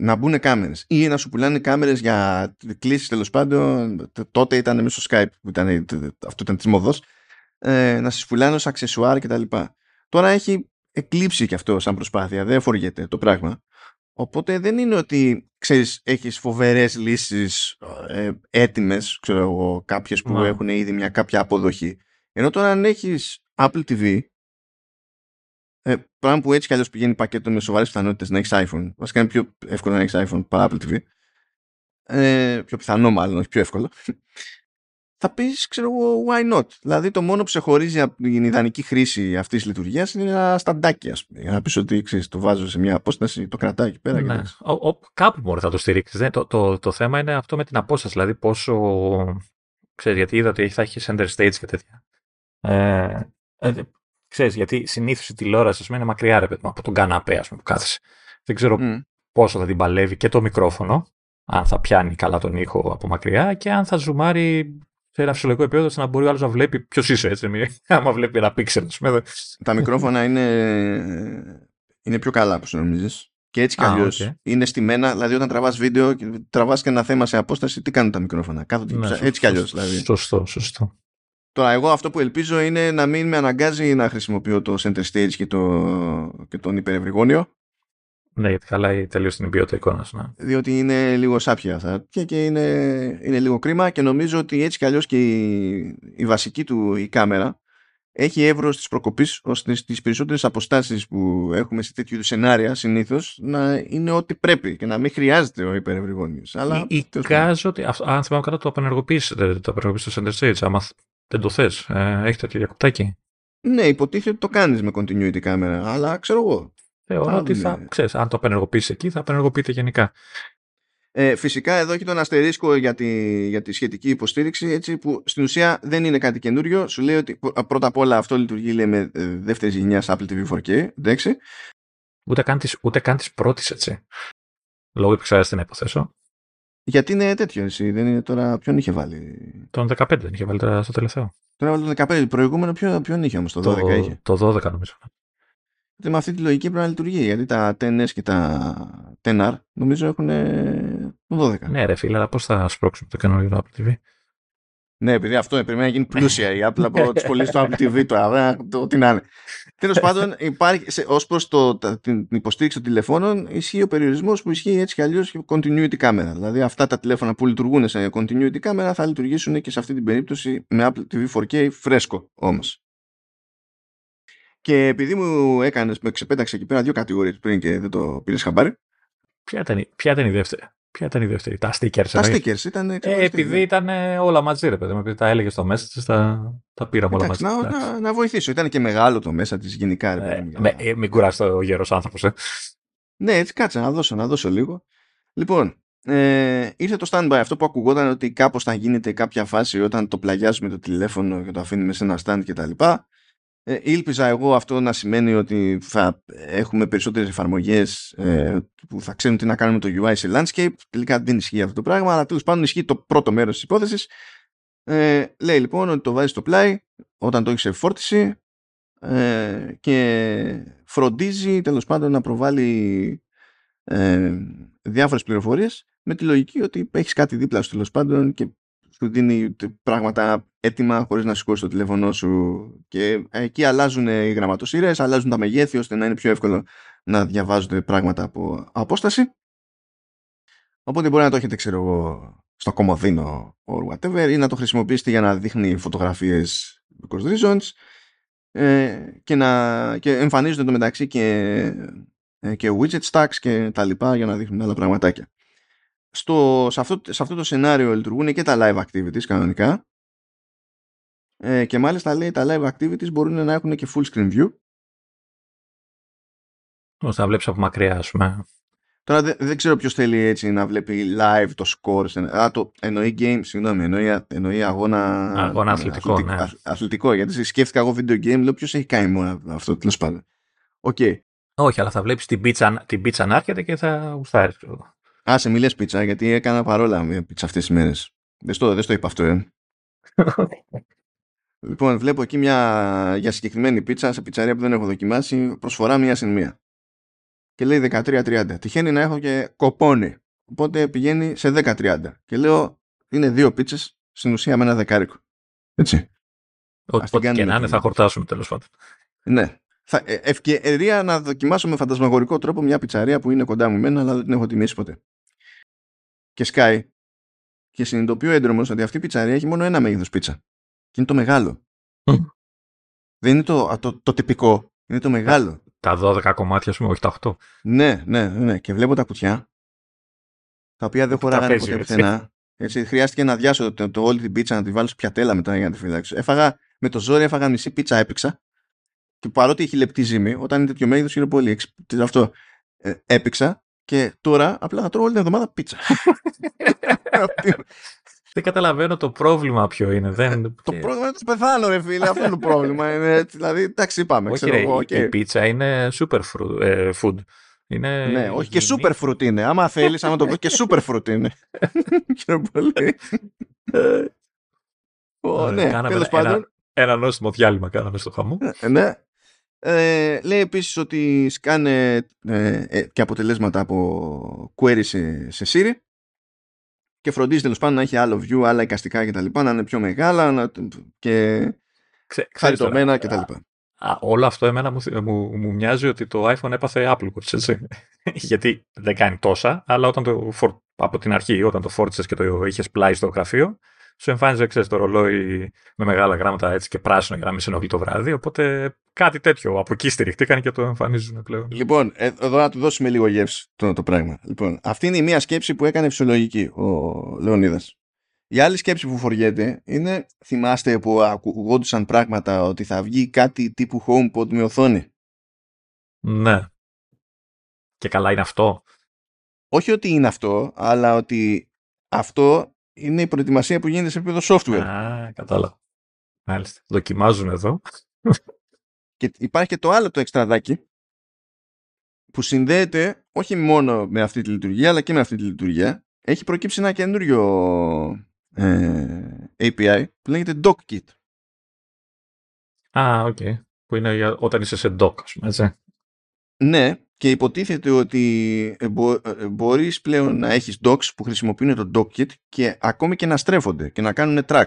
να μπουν κάμερες ή να σου πουλάνε κάμερες για κλήσεις τέλος πάντων. Т- Τότε ήταν μέσω Skype, που ήταν, αυτό ήταν της μόδο. Ε, να σας πουλάνε ως αξεσουάρ κτλ. Τώρα έχει εκλείψει και αυτό σαν προσπάθεια, δεν φοριέται το πράγμα. Οπότε δεν είναι ότι ξέρεις, έχεις φοβερές λύσεις ε, έτοιμες, ξέρω εγώ, κάποιες που Ναι. έχουν ήδη μια κάποια αποδοχή. Ενώ τώρα αν έχεις Apple TV, ε, πράγμα που έτσι κι αλλιώς πηγαίνει πακέτο με σοβαρές πιθανότητες να έχεις iPhone. Βασικά είναι πιο εύκολο να έχεις iPhone παρά Apple TV. Ε, πιο πιθανό μάλλον, όχι πιο εύκολο. Θα πεις, ξέρω εγώ, why not; Δηλαδή το μόνο που σε χωρίζει από την ιδανική χρήση αυτής της λειτουργίας είναι ένα σταντάκι, ας πούμε. Για να πεις ότι ξέρεις, το βάζω σε μια απόσταση, το κρατάω εκεί πέρα. και Ναι. εντάξει. Ο, ο, κάπου μόνο θα το στηρίξεις. Το, το, το θέμα είναι αυτό με την απόσταση. Δηλαδή πόσο. Ξέρεις, γιατί είδα ότι θα έχεις center stage και τέτοια. Ε, ε, ξέρεις, γιατί συνήθως η τηλεόραση ας πούμε, είναι μακριά ρε παιδί μου, από τον καναπέ ας πούμε, που κάθεσαι. Δεν ξέρω Μμ. πόσο θα την παλεύει και το μικρόφωνο, αν θα πιάνει καλά τον ήχο από μακριά και αν θα ζουμάρει σε ένα φυσιολογικό επίπεδο ώστε να μπορεί ο άλλος να βλέπει ποιος είσαι. Έτσι, μην- άμα βλέπει ένα pixel, ας πούμε. δεν- Τα μικρόφωνα είναι, είναι πιο καλά από όσο νομίζεις. Και έτσι κι Α, αλλιώς οκ. είναι στημένα, δηλαδή όταν τραβάς βίντεο και τραβάς και ένα θέμα σε απόσταση, τι κάνουν τα μικρόφωνα. Κάθονται Ναι, έτσι σω- κι αλλιώς. σω- Δηλαδή. Σωστό, σωστό. Τώρα εγώ αυτό που ελπίζω είναι να μην με αναγκάζει να χρησιμοποιώ το center stage και, το, και τον υπερευρυγόνιο Ναι, γιατί χαλάει τελείως την ποιότητα εικόνας. Ναι. διότι είναι λίγο σάπια αυτά και, και είναι, είναι λίγο κρίμα και νομίζω ότι έτσι κι αλλιώς και η, η βασική του η κάμερα έχει εύρος της προκοπής ώστε στις περισσότερες αποστάσεις που έχουμε σε τέτοιου είδους σενάρια συνήθως να είναι ό,τι πρέπει και να μην χρειάζεται ο υπερευρυγόνιος. Αλλά, Ή- τέλος πάντων. Εικάζω ότι, αυτό- αν θυμάμαι καλά, το απενεργοποιήσει το απενεργοποιήσεις το center stage. Άμα θ- δεν το θες, ε, έχεις τέτοιο διακοπτάκι; Ναι, υποτίθεται ότι το κάνεις με continuity κάμερα, αλλά ξέρω εγώ. Θεωρώ Θα ότι δούμε. θα, ξέρεις, αν το απενεργοποιήσει εκεί, θα απενεργοποιείται γενικά. Ε, φυσικά εδώ έχει τον αστερίσκο για τη, για τη σχετική υποστήριξη έτσι, που στην ουσία δεν είναι κάτι καινούριο. Σου λέει ότι π- πρώτα απ' όλα αυτό λειτουργεί λέει, με ε, δεύτερης γενιάς Apple TV 4K. Εντάξει. Ούτε καν της, ούτε καν της πρώτης, έτσι. Λόγω επεξεργαστή να υποθέσω. Γιατί είναι τέτοιο εσύ, δεν είναι τώρα ποιον είχε βάλει; Τον 15 δεν είχε βάλει τώρα στο τελευταίο. Τώρα βάλει το 15, προηγούμενο ποιο, ποιον είχε όμως, το 12 είχε; το 12 νομίζω. Γιατί με αυτή τη λογική πρέπει να λειτουργεί, γιατί τα 10S και τα 10R νομίζω έχουν ε, το 12. Ναι ρε φίλε, αλλά πώς θα σπρώξουμε το καινούργιο Apple TV. Ναι, επειδή αυτό πρέπει να γίνει πλούσια η Apple από τις πωλήσεις του Apple TV τώρα. δεν- το- Ό,τι να είναι. Τέλος πάντων, υπάρχει ως προς την την υποστήριξη των τηλεφώνων ισχύει ο περιορισμός που ισχύει έτσι κι αλλιώς και continuity κάμερα. Δηλαδή, αυτά τα τηλέφωνα που λειτουργούν σε continuity κάμερα θα λειτουργήσουν και σε αυτή την περίπτωση με Apple TV 4K φρέσκο όμως. Και επειδή μου έκανες, με ξεπέταξε εκεί πέρα δύο κατηγορίες πριν και δεν το πήρες χαμπάρι. Ποια ήταν, η- ποια ήταν η δεύτερη; Ποια ήταν η δεύτερη. Τα stickers. Τα εννοείς; stickers ήταν. Ε, ξεχωριστοί, επειδή ναι. ήταν ε, όλα μαζί, ρε παιδί μου. Επειδή τα έλεγες στο message, τα, τα πήραμε όλα Εντάξει, μαζί. να, Εντάξει. να, να βοηθήσω. Ήταν και μεγάλο το μέσα της γενικά. Ρε, παιδί Ε, μου, για με- να- ε, μην κουράσει το γέρο άνθρωπος. Ε. Ναι, έτσι κάτσε να δώσω, να δώσω λίγο. Λοιπόν, ε, ήρθε το standby αυτό που ακουγόταν ότι κάπως θα γίνεται κάποια φάση όταν το πλαγιάζουμε το τηλέφωνο και το αφήνουμε σε ένα stand και τα λοιπά. Ε, ήλπιζα εγώ αυτό να σημαίνει ότι θα έχουμε περισσότερες εφαρμογές ε, που θα ξέρουν τι να κάνουμε με το UI σε landscape. Τελικά δεν ισχύει αυτό το πράγμα, αλλά τέλος πάντων ισχύει το πρώτο μέρος της υπόθεσης. Ε, λέει λοιπόν ότι το βάζει στο πλάι όταν το έχει σε φόρτιση ε, και φροντίζει τέλος πάντων να προβάλλει ε, διάφορες πληροφορίες με τη λογική ότι έχεις κάτι δίπλα σου τέλος πάντων και σου δίνει πράγματα έτοιμα χωρίς να σηκώσει το τηλέφωνό σου και εκεί αλλάζουν οι γραμματοσύρες, αλλάζουν τα μεγέθη ώστε να είναι πιο εύκολο να διαβάζονται πράγματα από απόσταση. Οπότε μπορεί να το έχετε, ξέρω εγώ, στο κομμωδίνο or whatever ή να το χρησιμοποιήσετε για να δείχνει φωτογραφίες because reasons ε, και, να, και εμφανίζονται το μεταξύ και, ε, και widget stacks και τα λοιπά για να δείχνουν άλλα πραγματάκια. Στο, σε, αυτό, σε αυτό το σενάριο λειτουργούν και τα live activities κανονικά ε, και μάλιστα λέει τα live activities μπορούν να έχουν και full screen view ώστε να βλέπεις από μακριά ας πούμε Τώρα δεν, δεν ξέρω ποιος θέλει έτσι να βλέπει live το score. Α, το εννοεί game, συγγνώμη, εννοεί, εννοεί αγώνα, αγώνα αθλητικό, αθλητικό, ναι. αθλητικό. Γιατί σκέφτηκα εγώ video game, λέω ποιος έχει κάνει μόνο αυτό, τέλος πάντων. OK. Okay. Όχι, αλλά θα βλέπεις την πίτσα, την πίτσα να έρχεται και θα γουστάρεις. Α, σε μιλέ πίτσα, γιατί έκανα παρόλα με πίτσα αυτές τις μέρες. Δεν στο, δεν στο είπα αυτό, ε. λοιπόν, βλέπω εκεί μια για συγκεκριμένη πίτσα σε πιτσαρία που δεν έχω δοκιμάσει. Προσφορά μία συν μία και λέει 13.30. Τυχαίνει να έχω και κοπόνι. Οπότε πηγαίνει σε 10.30. Και λέω είναι δύο πίτσες στην ουσία με ένα δεκάρικο. Έτσι. Ό,τι και να είναι θα χορτάσουμε τέλος πάντων. Ναι. Θα, ε, ευκαιρία να δοκιμάσω με φαντασμαγορικό τρόπο μια πιτσαρία που είναι κοντά μου μένα, αλλά δεν την έχω τιμήσει ποτέ. Και σκάει. Και συνειδητοποιώ έντρομος ότι αυτή η πιτσαρία έχει μόνο ένα μέγεθος πίτσα. Και είναι το μεγάλο. Δεν είναι το, το, το, τυπικό. Είναι το μεγάλο τα 12 κομμάτια, ας πούμε, όχι τα 8. Ναι, ναι, ναι. Και βλέπω τα κουτιά, τα οποία δεν χωράγανε ποτέ πουθενά. Έτσι, χρειάστηκε να διάσω το, το, όλη την πίτσα, να τη βάλω σε πιατέλα μετά για να τη φυλάξω. Έφαγα, με το ζόρι έφαγα μισή πίτσα, έπαιξα. Και παρότι έχει λεπτή ζύμη, όταν είναι τέτοιο μέγεθος είναι πολύ. Αυτό. Ε, έπαιξα και τώρα απλά θα τρώω όλη την εβδομάδα πίτσα. Δεν καταλαβαίνω το πρόβλημα ποιο είναι. Δεν... το πρόβλημα είναι ότι πεθάνω, ρε φίλε. Αυτό είναι το πρόβλημα. Είναι, δηλαδή, εντάξει, είπαμε. Όχι, ρε, okay. η πίτσα είναι super ε, food. Είναι ναι, όχι και super fruit είναι. Άμα θέλεις, άμα το πω και super fruit είναι. Ξέρω πολύ. ναι, τέλος πάντων. Ένα νόστιμο διάλειμμα κάναμε στο χαμό. Ε, ναι. Ε, λέει επίσης ότι σκάνε ε, ε, και αποτελέσματα από query σε, σε Siri και φροντίζει τέλος πάντων να έχει άλλο view, άλλα εικαστικά κτλ. Να είναι πιο μεγάλα να... και Ξέ, χαριτωμένα κτλ. Όλο αυτό εμένα μου, μου, μου, μοιάζει ότι το iPhone έπαθε Apple Watch, έτσι. Γιατί δεν κάνει τόσα, αλλά όταν το, από την αρχή, όταν το φόρτισες και το είχες πλάι στο γραφείο, σου εμφάνιζε ξέρεις, το ρολόι με μεγάλα γράμματα έτσι και πράσινο για να μην σε ενοχλεί το βράδυ. Οπότε κάτι τέτοιο από εκεί στηριχτήκαν και το εμφανίζουν πλέον. Λοιπόν, ε, εδώ να του δώσουμε λίγο γεύση το, το πράγμα. Λοιπόν, αυτή είναι η μία σκέψη που έκανε φυσιολογική ο Λεωνίδας. Η άλλη σκέψη που φοριέται είναι, θυμάστε που ακουγόντουσαν πράγματα ότι θα βγει κάτι τύπου HomePod με οθόνη; Ναι. Και καλά είναι αυτό. Όχι ότι είναι αυτό, αλλά ότι αυτό είναι η προετοιμασία που γίνεται σε επίπεδο software. Α, κατάλαβα. Μάλιστα. Δοκιμάζουν εδώ. Και υπάρχει και το άλλο το εξτραδάκι που συνδέεται όχι μόνο με αυτή τη λειτουργία αλλά και με αυτή τη λειτουργία. Έχει προκύψει ένα καινούριο ε, API που λέγεται DocKit. Α, OK. Okay. Που είναι για, όταν είσαι σε dock, ας πούμε, έτσι. Ναι, και υποτίθεται ότι ε, ε, μπορείς πλέον να έχεις docks που χρησιμοποιούν το DockKit και ακόμη και να στρέφονται και να κάνουν track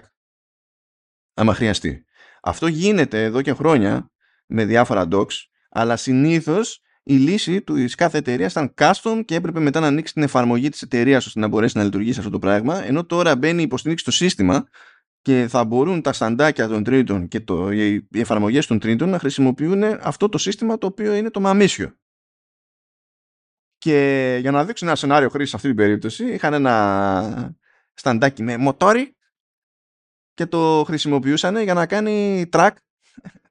άμα χρειαστεί. Αυτό γίνεται εδώ και χρόνια με διάφορα docks αλλά συνήθως η λύση του κάθε εταιρείας ήταν custom και έπρεπε μετά να ανοίξει την εφαρμογή της εταιρείας ώστε να μπορέσει να λειτουργήσει αυτό το πράγμα ενώ τώρα μπαίνει η υποστήριξη στο σύστημα και θα μπορούν τα σταντάκια των τρίτων και το, οι εφαρμογές των τρίτων να χρησιμοποιούν αυτό το σύστημα το οποίο είναι το μαμίσιο. Και για να δείξουν ένα σενάριο χρήσης σε αυτή την περίπτωση, είχαν ένα σταντάκι με μοτόρι και το χρησιμοποιούσαν για να κάνει track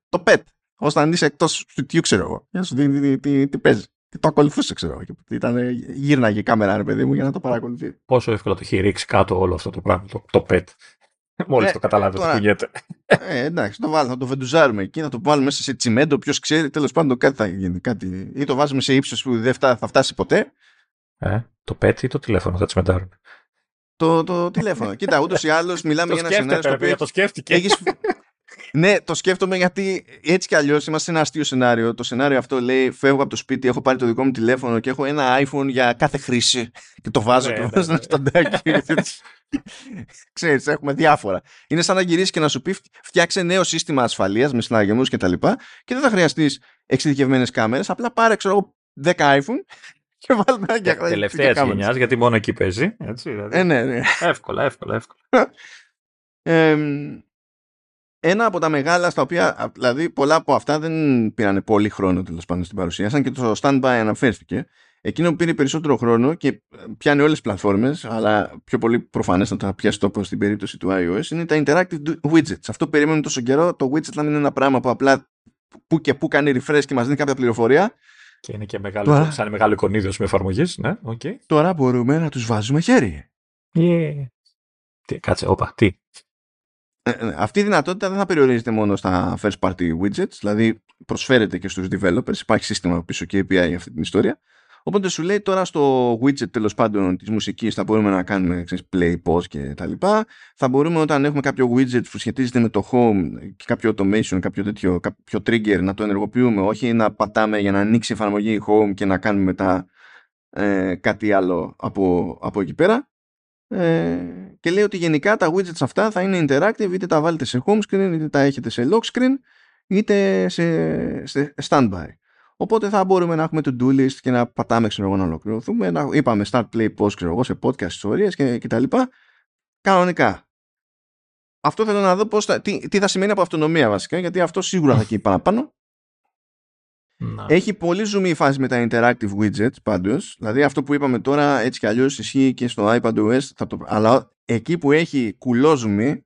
το pet. Όταν είσαι εκτός του τι ξέρω εγώ. Για να σου δει τι, τι, παίζει. Και το ακολουθούσε, ξέρω εγώ. Ήταν, γύρναγε η κάμερα, ρε παιδί μου, για να το παρακολουθεί. Πόσο εύκολα το έχει ρίξει κάτω όλο αυτό το πράγμα, το, το pet. Μόλις ε, το καταλάβει ότι κουνιέται. Ε, εντάξει, το βάλουμε, θα το βεντουζάρουμε εκεί, θα το βάλουμε μέσα σε τσιμέντο. Ποιος ξέρει, τέλος πάντων κάτι θα γίνει. Κάτι... Ή το βάζουμε σε ύψος που δεν θα φτάσει ποτέ. Ε, το pet ή το τηλέφωνο θα τσιμεντάρουν. Το, το τηλέφωνο. Κοίτα, ούτως ή άλλως μιλάμε για ένα σενάριο. Το σκέφτηκε. Έχεις... ναι, το σκέφτομαι γιατί έτσι κι αλλιώς είμαστε σε ένα αστείο σενάριο. Το σενάριο αυτό λέει: Φεύγω από το σπίτι, έχω πάρει το δικό μου τηλέφωνο και έχω ένα iPhone για κάθε χρήση. Και το βάζω Ναι, και ναι, βάζω ναι. ένα σταντάκι. Ξέρεις, έχουμε διάφορα. Είναι σαν να γυρίσει και να σου πει: Φτιάξε νέο σύστημα ασφαλείας με συναγερμούς κτλ. Και, τα λοιπά και δεν θα χρειαστείς εξειδικευμένες κάμερες. Απλά πάρε, ξέρω εγώ, 10 iPhone και βάλει ένα για Τελευταία της κάμερες. γενιάς, γιατί μόνο εκεί παίζει. Έτσι, δηλαδή. Ε, ναι, ναι. Εύκολα, εύκολα, εύκολα. Ε, ένα από τα μεγάλα στα οποία, α, δηλαδή πολλά από αυτά δεν πήραν πολύ χρόνο τέλος πάντων στην παρουσία, σαν και το standby αναφέρθηκε. Εκείνο που πήρε περισσότερο χρόνο και ε, πιάνει όλες τις πλατφόρμες, αλλά πιο πολύ προφανές να τα πιάσει τόπο στην περίπτωση του iOS, είναι τα interactive widgets. Αυτό που περιμένουμε τόσο καιρό, το widget να μην είναι ένα πράγμα που απλά που και που κάνει refresh και μας δίνει κάποια πληροφορία. Και είναι και μεγάλο, Τώρα- σαν μεγάλο εικονίδιο με εφαρμογή. Ναι, οκ. Τώρα μπορούμε να τους βάζουμε χέρι. Yeah. Τι, κάτσε, όπα, τι. Ε, ε, αυτή η δυνατότητα δεν θα περιορίζεται μόνο στα first party widgets, δηλαδή προσφέρεται και στους developers, υπάρχει σύστημα πίσω και API για αυτή την ιστορία. Οπότε σου λέει τώρα στο widget τέλος πάντων της μουσικής θα μπορούμε να κάνουμε ξέρεις, play, pause και τα λοιπά. Θα μπορούμε όταν έχουμε κάποιο widget που σχετίζεται με το home και κάποιο automation, κάποιο τέτοιο, κάποιο trigger να το ενεργοποιούμε, όχι να πατάμε για να ανοίξει η εφαρμογή home και να κάνουμε μετά ε, κάτι άλλο από, από εκεί πέρα. Ε, και λέει ότι γενικά τα widgets αυτά θα είναι interactive είτε τα βάλετε σε home screen είτε τα έχετε σε lock screen είτε σε, σε standby. Οπότε θα μπορούμε να έχουμε το do list και να πατάμε ξέρω εγώ να ολοκληρωθούμε. Να, είπαμε start play pause ξέρω εγώ σε podcast ιστορίες και, και τα λοιπά. Κανονικά. Αυτό θέλω να δω πώς θα, τι, τι θα σημαίνει από αυτονομία βασικά γιατί αυτό σίγουρα θα καίει παραπάνω. Να. Έχει πολύ zoom η φάση με τα interactive widgets πάντως. Δηλαδή αυτό που είπαμε τώρα έτσι κι αλλιώς ισχύει και στο iPadOS. Θα το... Αλλά εκεί που έχει κουλό zoom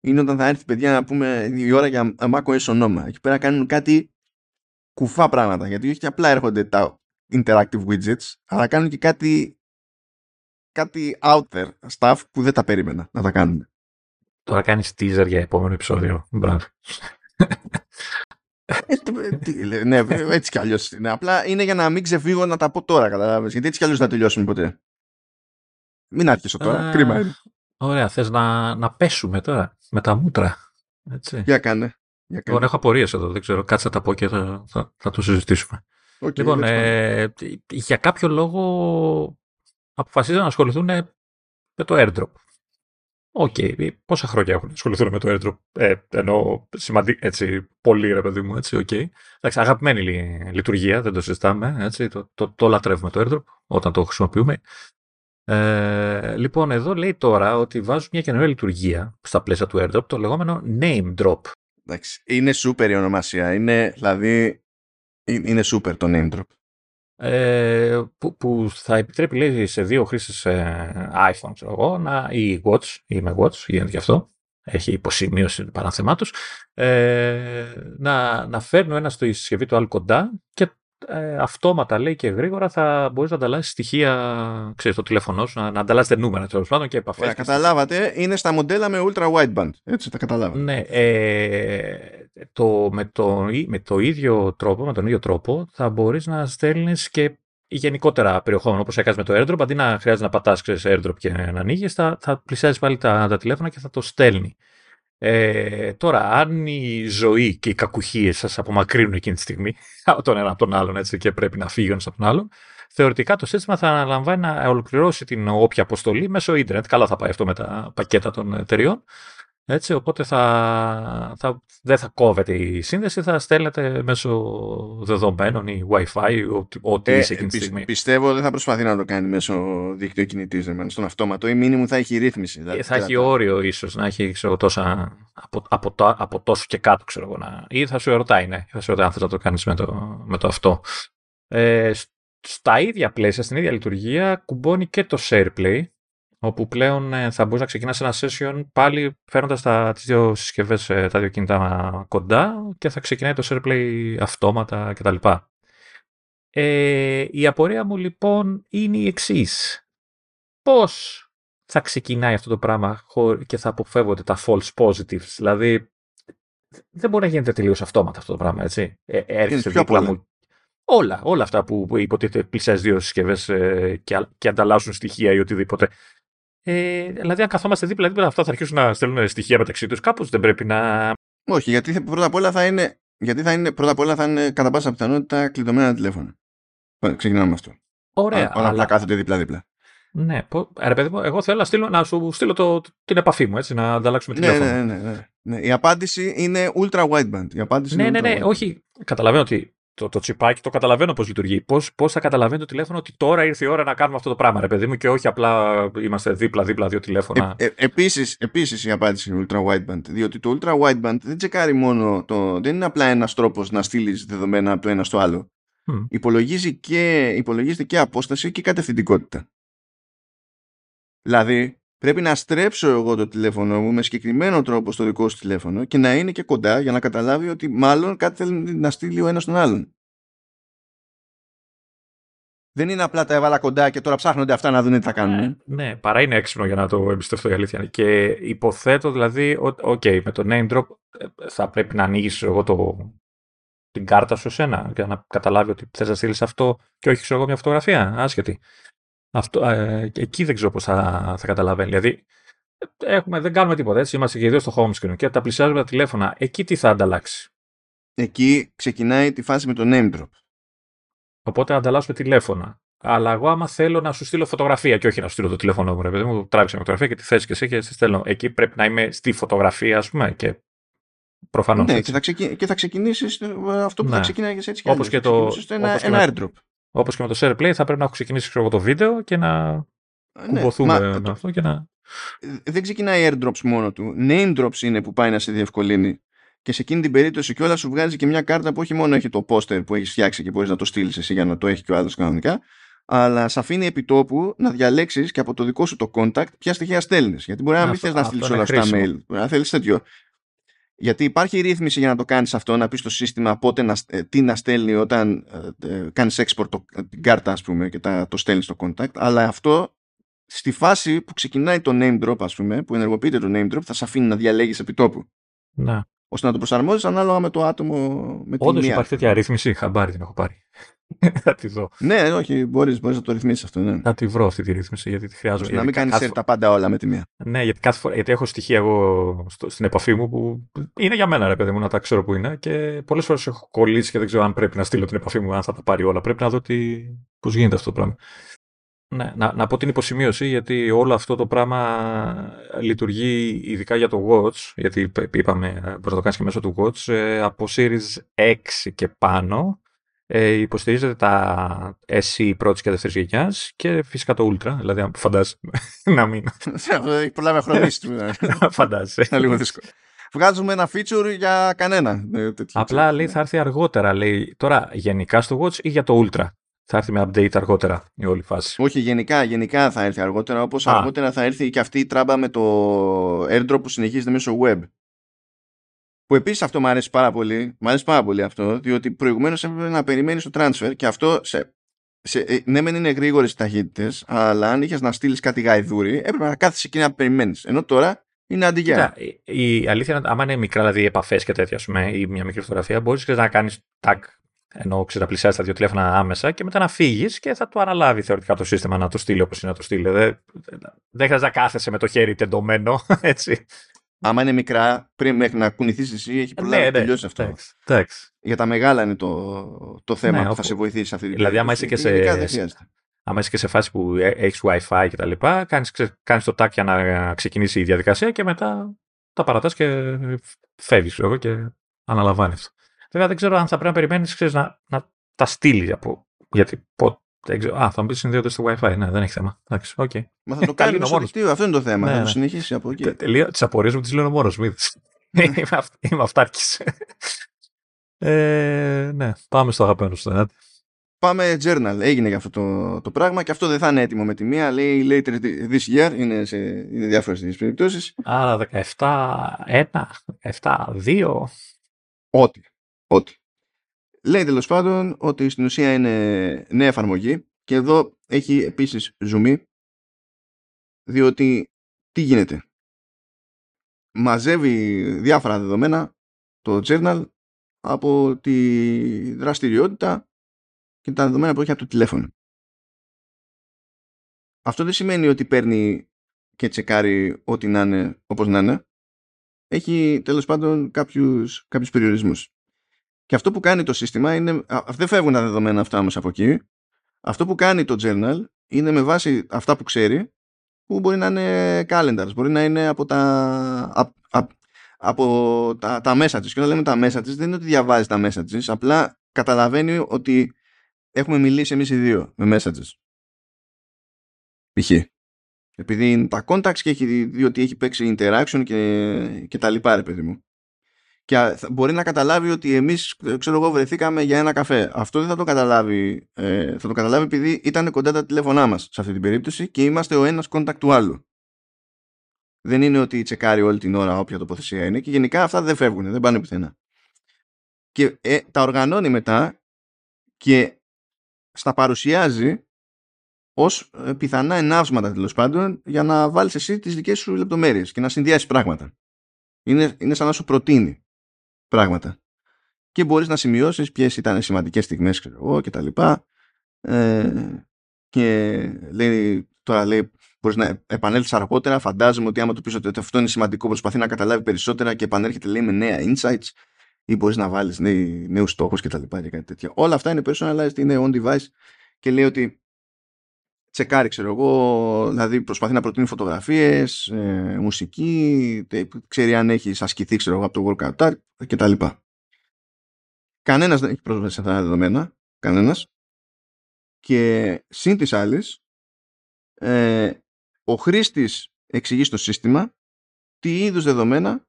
είναι όταν θα έρθει παιδιά να πούμε η ώρα για macOS ονόμα. Εκεί πέρα κάνουν κάτι κουφά πράγματα. Γιατί όχι και απλά έρχονται τα interactive widgets αλλά κάνουν και κάτι κάτι out there stuff που δεν τα περίμενα να τα κάνουν. Τώρα κάνεις teaser για επόμενο επεισόδιο. Μπράβο. Ε, τι- τι λέ- ναι, έτσι κι αλλιώς είναι. Απλά είναι για να μην ξεφύγω να τα πω τώρα, καταλάβες. Γιατί έτσι κι αλλιώς δεν θα τελειώσουμε ποτέ. Μην αρχίσω τώρα. Α, Κρίμα είναι. Ωραία, θες να, να πέσουμε τώρα με τα μούτρα. Έτσι. Για κάνε. Για κάνε. Λοιπόν, έχω απορίες εδώ, δεν ξέρω. Κάτσε να τα πω και θα, θα, θα το συζητήσουμε. Οκ, λοιπόν, let's go. ε, για κάποιο λόγο αποφασίζουν να ασχοληθούν με το AirDrop. OK, πόσα χρόνια έχουν να ασχοληθούν με το AirDrop; Ε, ενώ σημαντικό, έτσι, πολύ ρε παιδί μου, έτσι, οκ. Εντάξει, αγαπημένη λει- λειτουργία, δεν το συζητάμε, έτσι, το, το, το λατρεύουμε το AirDrop όταν το χρησιμοποιούμε. Ε, λοιπόν, εδώ λέει τώρα ότι βάζουν μια καινούργια λειτουργία στα πλαίσια του airdrop, το λεγόμενο name drop. Εντάξει, είναι super η ονομασία. Είναι, δηλαδή, ε- είναι super το name drop. Ε, που, που θα επιτρέπει λέει, σε δύο χρήστες ε, iPhone ξέρω εγώ, να, ή Watch ή με Watch γίνεται γι' αυτό έχει υποσημείωση παραθεμάτους ε, να, να φέρνουν ένας στη συσκευή του άλλο κοντά και ε, αυτόματα λέει και γρήγορα θα μπορείς να ανταλλάσσεις στοιχεία ξέρεις, στο τηλέφωνό σου, να, να ανταλλάσσετε νούμερα τέλος πάντων και επαφές. Ωραία, και καταλάβατε, είναι στα μοντέλα με ultra wideband. Έτσι, τα καταλάβατε. ναι, ε, το, με, το, με το ίδιο τρόπο, με τον ίδιο τρόπο θα μπορείς να στέλνεις και γενικότερα περιεχόμενο όπως έκανες με το airdrop, αντί να χρειάζεται να πατάς ξέρεις, airdrop και να ανοίγεις, θα, θα πλησιάζεις πάλι τα, τα τηλέφωνα και θα το στέλνει. Ε, τώρα, αν η ζωή και οι κακουχίες σας απομακρύνουν εκείνη τη στιγμή από τον ένα από τον άλλον έτσι, και πρέπει να φύγει ο ένας από τον άλλον, θεωρητικά το σύστημα θα αναλαμβάνει να ολοκληρώσει την όποια αποστολή μέσω ίντερνετ. Καλά θα πάει αυτό με τα πακέτα των εταιριών. Έτσι, οπότε θα, θα, δεν θα κόβεται η σύνδεση, θα στέλνετε μέσω δεδομένων ή Wi-Fi, ό,τι, ό,τι Ε, είσαι εκείνη τη πι- στιγμή. πιστεύω δεν θα προσπαθεί να το κάνει μέσω δίκτυο κινητής, στον αυτόματο ή μήνυμου θα έχει ρύθμιση. Δηλαδή, Ε, θα έχει κρατά. όριο ίσως να έχει ξέρω, τόσα από, από, το, από τόσο και κάτω, ξέρω εγώ. Να, ή θα σου ρωτάει, ναι. Θα σου ρωτάει αν θες να το κάνεις με το, με το αυτό. Ε, σ- στα ίδια πλαίσια, στην ίδια λειτουργία, κουμπώνει και το SharePlay, όπου πλέον ε, θα μπορείς να ξεκινάς ένα session πάλι φέρνοντα τις δύο συσκευές, τα δύο κινητά κοντά και θα ξεκινάει το SharePlay αυτόματα κτλ. Ε, η απορία μου λοιπόν είναι η εξής. Πώς θα ξεκινάει αυτό το πράγμα χω- και θα αποφεύγονται τα false positives. Δηλαδή, δεν μπορεί να γίνεται τελείως αυτόματα αυτό το πράγμα, έτσι. Ε, έρχεσαι πιο δίπλα πολλά. μου. Όλα, όλα αυτά που, που υποτίθεται πλησιάζει δύο συσκευές και, α- και ανταλλάσσουν στοιχεία ή οτιδήποτε. Ε, δηλαδή, αν καθόμαστε δίπλα-δίπλα, αυτά θα αρχίσουν να στέλνουν στοιχεία μεταξύ τους. Κάπως δεν πρέπει να Όχι, γιατί πρώτα απ' όλα θα είναι, γιατί θα είναι, πρώτα απ' όλα θα είναι κατά πάσα πιθανότητα κλειδωμένα τηλέφωνα. Ξεκινάμε με αυτό. Ωραία. Όλα αλλά... κάθονται δίπλα-δίπλα. Ναι, ρε παιδί μου, εγώ θέλω να, στείλω, να σου στείλω το, την επαφή μου, έτσι, να ανταλλάξουμε ναι, τηλέφωνο. Ναι, ναι, ναι, ναι. Η απάντηση είναι ultra wideband. Η απάντηση ναι, είναι ναι, ναι, όχι. Καταλαβαίνω ότι το, το τσιπάκι το καταλαβαίνω πώς λειτουργεί. Πώς θα καταλαβαίνει το τηλέφωνο ότι τώρα ήρθε η ώρα να κάνουμε αυτό το πράγμα, ρε παιδί μου, και όχι απλά είμαστε δίπλα-δίπλα δύο τηλέφωνα. Ε, ε, επίσης, επίσης η απάντηση είναι ultra wideband. Διότι το ultra wideband δεν τσεκάρει μόνο το. Δεν είναι απλά ένας τρόπος να στείλεις δεδομένα από το ένα στο άλλο. Mm. Υπολογίζει και, υπολογίζεται και απόσταση και κατευθυντικότητα. Δηλαδή, πρέπει να στρέψω εγώ το τηλέφωνο μου με συγκεκριμένο τρόπο στο δικό σου τηλέφωνο και να είναι και κοντά για να καταλάβει ότι μάλλον κάτι θέλει να στείλει ο ένας τον άλλον. Δεν είναι απλά τα έβαλα κοντά και τώρα ψάχνονται αυτά να δουν τι θα κάνουν. Ναι, ναι, παρά είναι έξυπνο για να το εμπιστευτώ η αλήθεια. Και υποθέτω δηλαδή ότι okay, με το name drop ε, θα πρέπει να ανοίγεις εγώ το, την κάρτα σου σένα για να καταλάβει ότι θες να στείλεις αυτό και όχι ξέρω εγώ μια φωτογραφία. Άσχετη. Αυτό, ε, εκεί δεν ξέρω πώς θα, θα καταλαβαίνει. Δηλαδή, έχουμε, δεν κάνουμε τίποτα έτσι. Είμαστε και δύο στο home screen και τα πλησιάζουμε τα τηλέφωνα. Εκεί τι θα ανταλλάξει; Εκεί ξεκινάει τη φάση με το name drop. Οπότε ανταλλάσσουμε τηλέφωνα. Αλλά εγώ, άμα θέλω να σου στείλω φωτογραφία και όχι να σου στείλω το τηλέφωνο μου, ρε παιδί μου, τράβηξε μια φωτογραφία και τη θες και εσύ και σε στέλνω. Εκεί πρέπει να είμαι στη φωτογραφία, ας πούμε, και προφανώς. Ναι, και θα, ξεκι... και θα ξεκινήσεις ε, αυτό που ναι. θα ξεκινάει έτσι και Όπως και το. Ένα, ένα airdrop. Όπως και με το SharePlay, θα πρέπει να έχω ξεκινήσει ξέρω, το βίντεο και να ναι, κουμποθούμε μα, με αυτό και να. Δεν ξεκινάει airdrops μόνο του. Name drops είναι που πάει να σε διευκολύνει. Και σε εκείνη την περίπτωση κιόλας σου βγάζει και μια κάρτα που όχι μόνο έχει το poster που έχεις φτιάξει και μπορείς να το στείλεις εσύ για να το έχει και ο άλλος κανονικά, αλλά σε αφήνει επιτόπου να διαλέξεις και από το δικό σου το contact ποια στοιχεία στέλνεις. Γιατί μπορεί να μην θες να στείλεις όλα αυτά mail. Μπορεί να θέλεις τέτοιο. Γιατί υπάρχει ρύθμιση για να το κάνεις αυτό, να πεις στο σύστημα πότε να, ε, τι να στέλνει όταν ε, ε κάνεις export το, ε, την κάρτα ας πούμε και τα, το στέλνεις στο contact, αλλά αυτό στη φάση που ξεκινάει το name drop ας πούμε, που ενεργοποιείται το name drop, θα σε αφήνει να διαλέγεις επί τόπου. Να. Ώστε να το προσαρμόζεις ανάλογα με το άτομο με την Όντως υπάρχει τέτοια ρύθμιση, χαμπάρι την έχω πάρει. θα τη δω. Ναι, όχι, μπορείς μπορείς να το ρυθμίσεις αυτό. Ναι. Θα τη βρω αυτή τη ρύθμιση γιατί τη χρειάζομαι. Να μην κάνεις κάθε... τα πάντα όλα με τη μία. Ναι, γιατί, κάθε φορά, γιατί έχω στοιχεία εγώ στο, στην επαφή μου που είναι για μένα, ρε παιδί μου, να τα ξέρω που είναι. Και πολλές φορές έχω κολλήσει και δεν ξέρω αν πρέπει να στείλω την επαφή μου, αν θα τα πάρει όλα. Πρέπει να δω πώς γίνεται αυτό το πράγμα. Ναι, να, να πω την υποσημείωση γιατί όλο αυτό το πράγμα λειτουργεί ειδικά για το Watch, γιατί είπαμε μπορεί να το κάνεις και μέσω του Watch, ε, από Series 6 και πάνω ε, υποστηρίζεται τα SE πρώτης και δεύτερης γενιάς και φυσικά το Ultra. Δηλαδή, αν φαντάζεσαι να μην. Έχει πολλά με χρονίσει. φαντάζεσαι. Είναι λίγο δύσκολο. Βγάζουμε ένα feature για κανένα. Ναι, Απλά λέει θα έρθει αργότερα. Λέει τώρα γενικά στο Watch ή για το Ultra; Θα έρθει με update αργότερα η όλη φάση; Όχι, γενικά, γενικά θα έρθει αργότερα. Όπως αργότερα θα έρθει και αυτή η τράμπα με το airdrop που συνεχίζεται μέσω web. Που επίσης αυτό μου αρέσει πάρα πολύ. Μου αρέσει πάρα πολύ αυτό, διότι προηγουμένως έπρεπε να περιμένεις το transfer και αυτό σε, σε, ε, ναι, μεν είναι γρήγορες οι ταχύτητες, αλλά αν είχες να στείλεις κάτι γαϊδούρι, έπρεπε να κάθεσαι εκεί να περιμένεις. Ενώ τώρα είναι αντιγιά. Η, η αλήθεια είναι, άμα είναι μικρά δηλαδή επαφές και τέτοια, πούμε, ή μια μικρή φωτογραφία, μπορείς να κάνεις tag ενώ ξέρεις να πλησιάσεις τα δύο τηλέφωνα άμεσα και μετά να φύγεις και θα το αναλάβει θεωρητικά το σύστημα να το στείλει όπως είναι να το στείλει. Δεν, δεν χρειάζεται να κάθεσαι με το χέρι τεντωμένο, έτσι άμα είναι μικρά, πριν μέχρι να κουνηθείς εσύ, έχει προλάβει ναι, να τελειώσει αυτό. Εντάξει. Για τα μεγάλα είναι το, το θέμα ναι, που θα σε βοηθήσει αυτή την Δηλαδή, άμα είσαι, και σε, άμα είσαι και σε φάση που έχεις WiFi και τα λοιπά, κάνεις, κάνεις το tag για να ξεκινήσει η διαδικασία και μετά τα παρατάς και φεύγεις εγώ και αναλαμβάνεις αυτό. Βέβαια δεν ξέρω αν θα πρέπει να περιμένεις να, να τα στείλει από, γιατί δεν ξέρω. Α, θα μου πεις συνδέονται στο WiFi. Ναι, δεν έχει θέμα. Εντάξει, okay. Μα θα το κάνει μέσω δικτύου. Αυτό είναι το θέμα. Ναι, θα το ναι. συνεχίσει από εκεί. Τις απορίες μου τις λέω μόνος. Μην Είμαι αυτάρκης. ε, ναι, πάμε στο αγαπημένο σου. Πάμε journal. Έγινε για αυτό το, το πράγμα και αυτό δεν θα είναι έτοιμο με τη μία. Λέει later this year. Είναι σε είναι διάφορε περιπτώσεις. Άρα 17-1, 17-2. Ό,τι. Ό,τι. Λέει τέλος πάντων ότι στην ουσία είναι νέα εφαρμογή και εδώ έχει επίσης ζουμί διότι τι γίνεται; Μαζεύει διάφορα δεδομένα το journal από τη δραστηριότητα και τα δεδομένα που έχει από το τηλέφωνο. Αυτό δεν σημαίνει ότι παίρνει και τσεκάρει ό,τι να είναι όπως να είναι. έχει τέλος πάντων κάποιους, κάποιους περιορισμούς. Και αυτό που κάνει το σύστημα είναι, δεν φεύγουν τα δεδομένα αυτά όμως από εκεί, αυτό που κάνει το journal είναι με βάση αυτά που ξέρει, που μπορεί να είναι calendars, μπορεί να είναι από τα, από τα, τα messages. Και όταν λέμε τα messages δεν είναι ότι διαβάζει τα messages, απλά καταλαβαίνει ότι έχουμε μιλήσει εμείς οι δύο με messages. Π.χ. Επειδή είναι τα contacts και έχει δει ότι έχει παίξει interaction και, και τα λοιπά, ρε παιδί μου. Και μπορεί να καταλάβει ότι εμείς, ξέρω εγώ, βρεθήκαμε για ένα καφέ. Αυτό δεν θα το καταλάβει. Ε, θα το καταλάβει επειδή ήταν κοντά τα τηλέφωνά μας σε αυτή την περίπτωση και είμαστε ο ένας contact του άλλου. Δεν είναι ότι τσεκάρει όλη την ώρα όποια τοποθεσία είναι και γενικά αυτά δεν φεύγουν, δεν πάνε πουθενά. Και ε, τα οργανώνει μετά και στα παρουσιάζει ως ε, πιθανά ενάυσματα τέλος πάντων για να βάλεις εσύ τις δικές σου λεπτομέρειες και να συνδυάσεις πράγματα. Είναι, είναι σαν να σου προτείνει πράγματα. Και μπορείς να σημειώσεις ποιες ήταν σημαντικές στιγμές ξέρω και τα λοιπά. Ε, και λέει, τώρα λέει μπορείς να επανέλθεις αργότερα. Φαντάζομαι ότι άμα του πεις ότι αυτό είναι σημαντικό, προσπαθεί να καταλάβει περισσότερα και επανέρχεται λέει με νέα insights ή μπορείς να βάλεις νέους στόχους κτλ. Και, κάτι τέτοιο. Όλα αυτά είναι personalized, είναι on device και λέει ότι τσεκάρει, ξέρω εγώ, δηλαδή προσπαθεί να προτείνει φωτογραφίες, ε, μουσική, ξέρει αν έχεις ασκηθεί, ξέρω εγώ, από το workout κτλ. Κανένας δεν έχει πρόσβαση σε αυτά τα δεδομένα. Κανένας. Και συν της άλλης, ε, ο χρήστης εξηγεί στο σύστημα τι είδους δεδομένα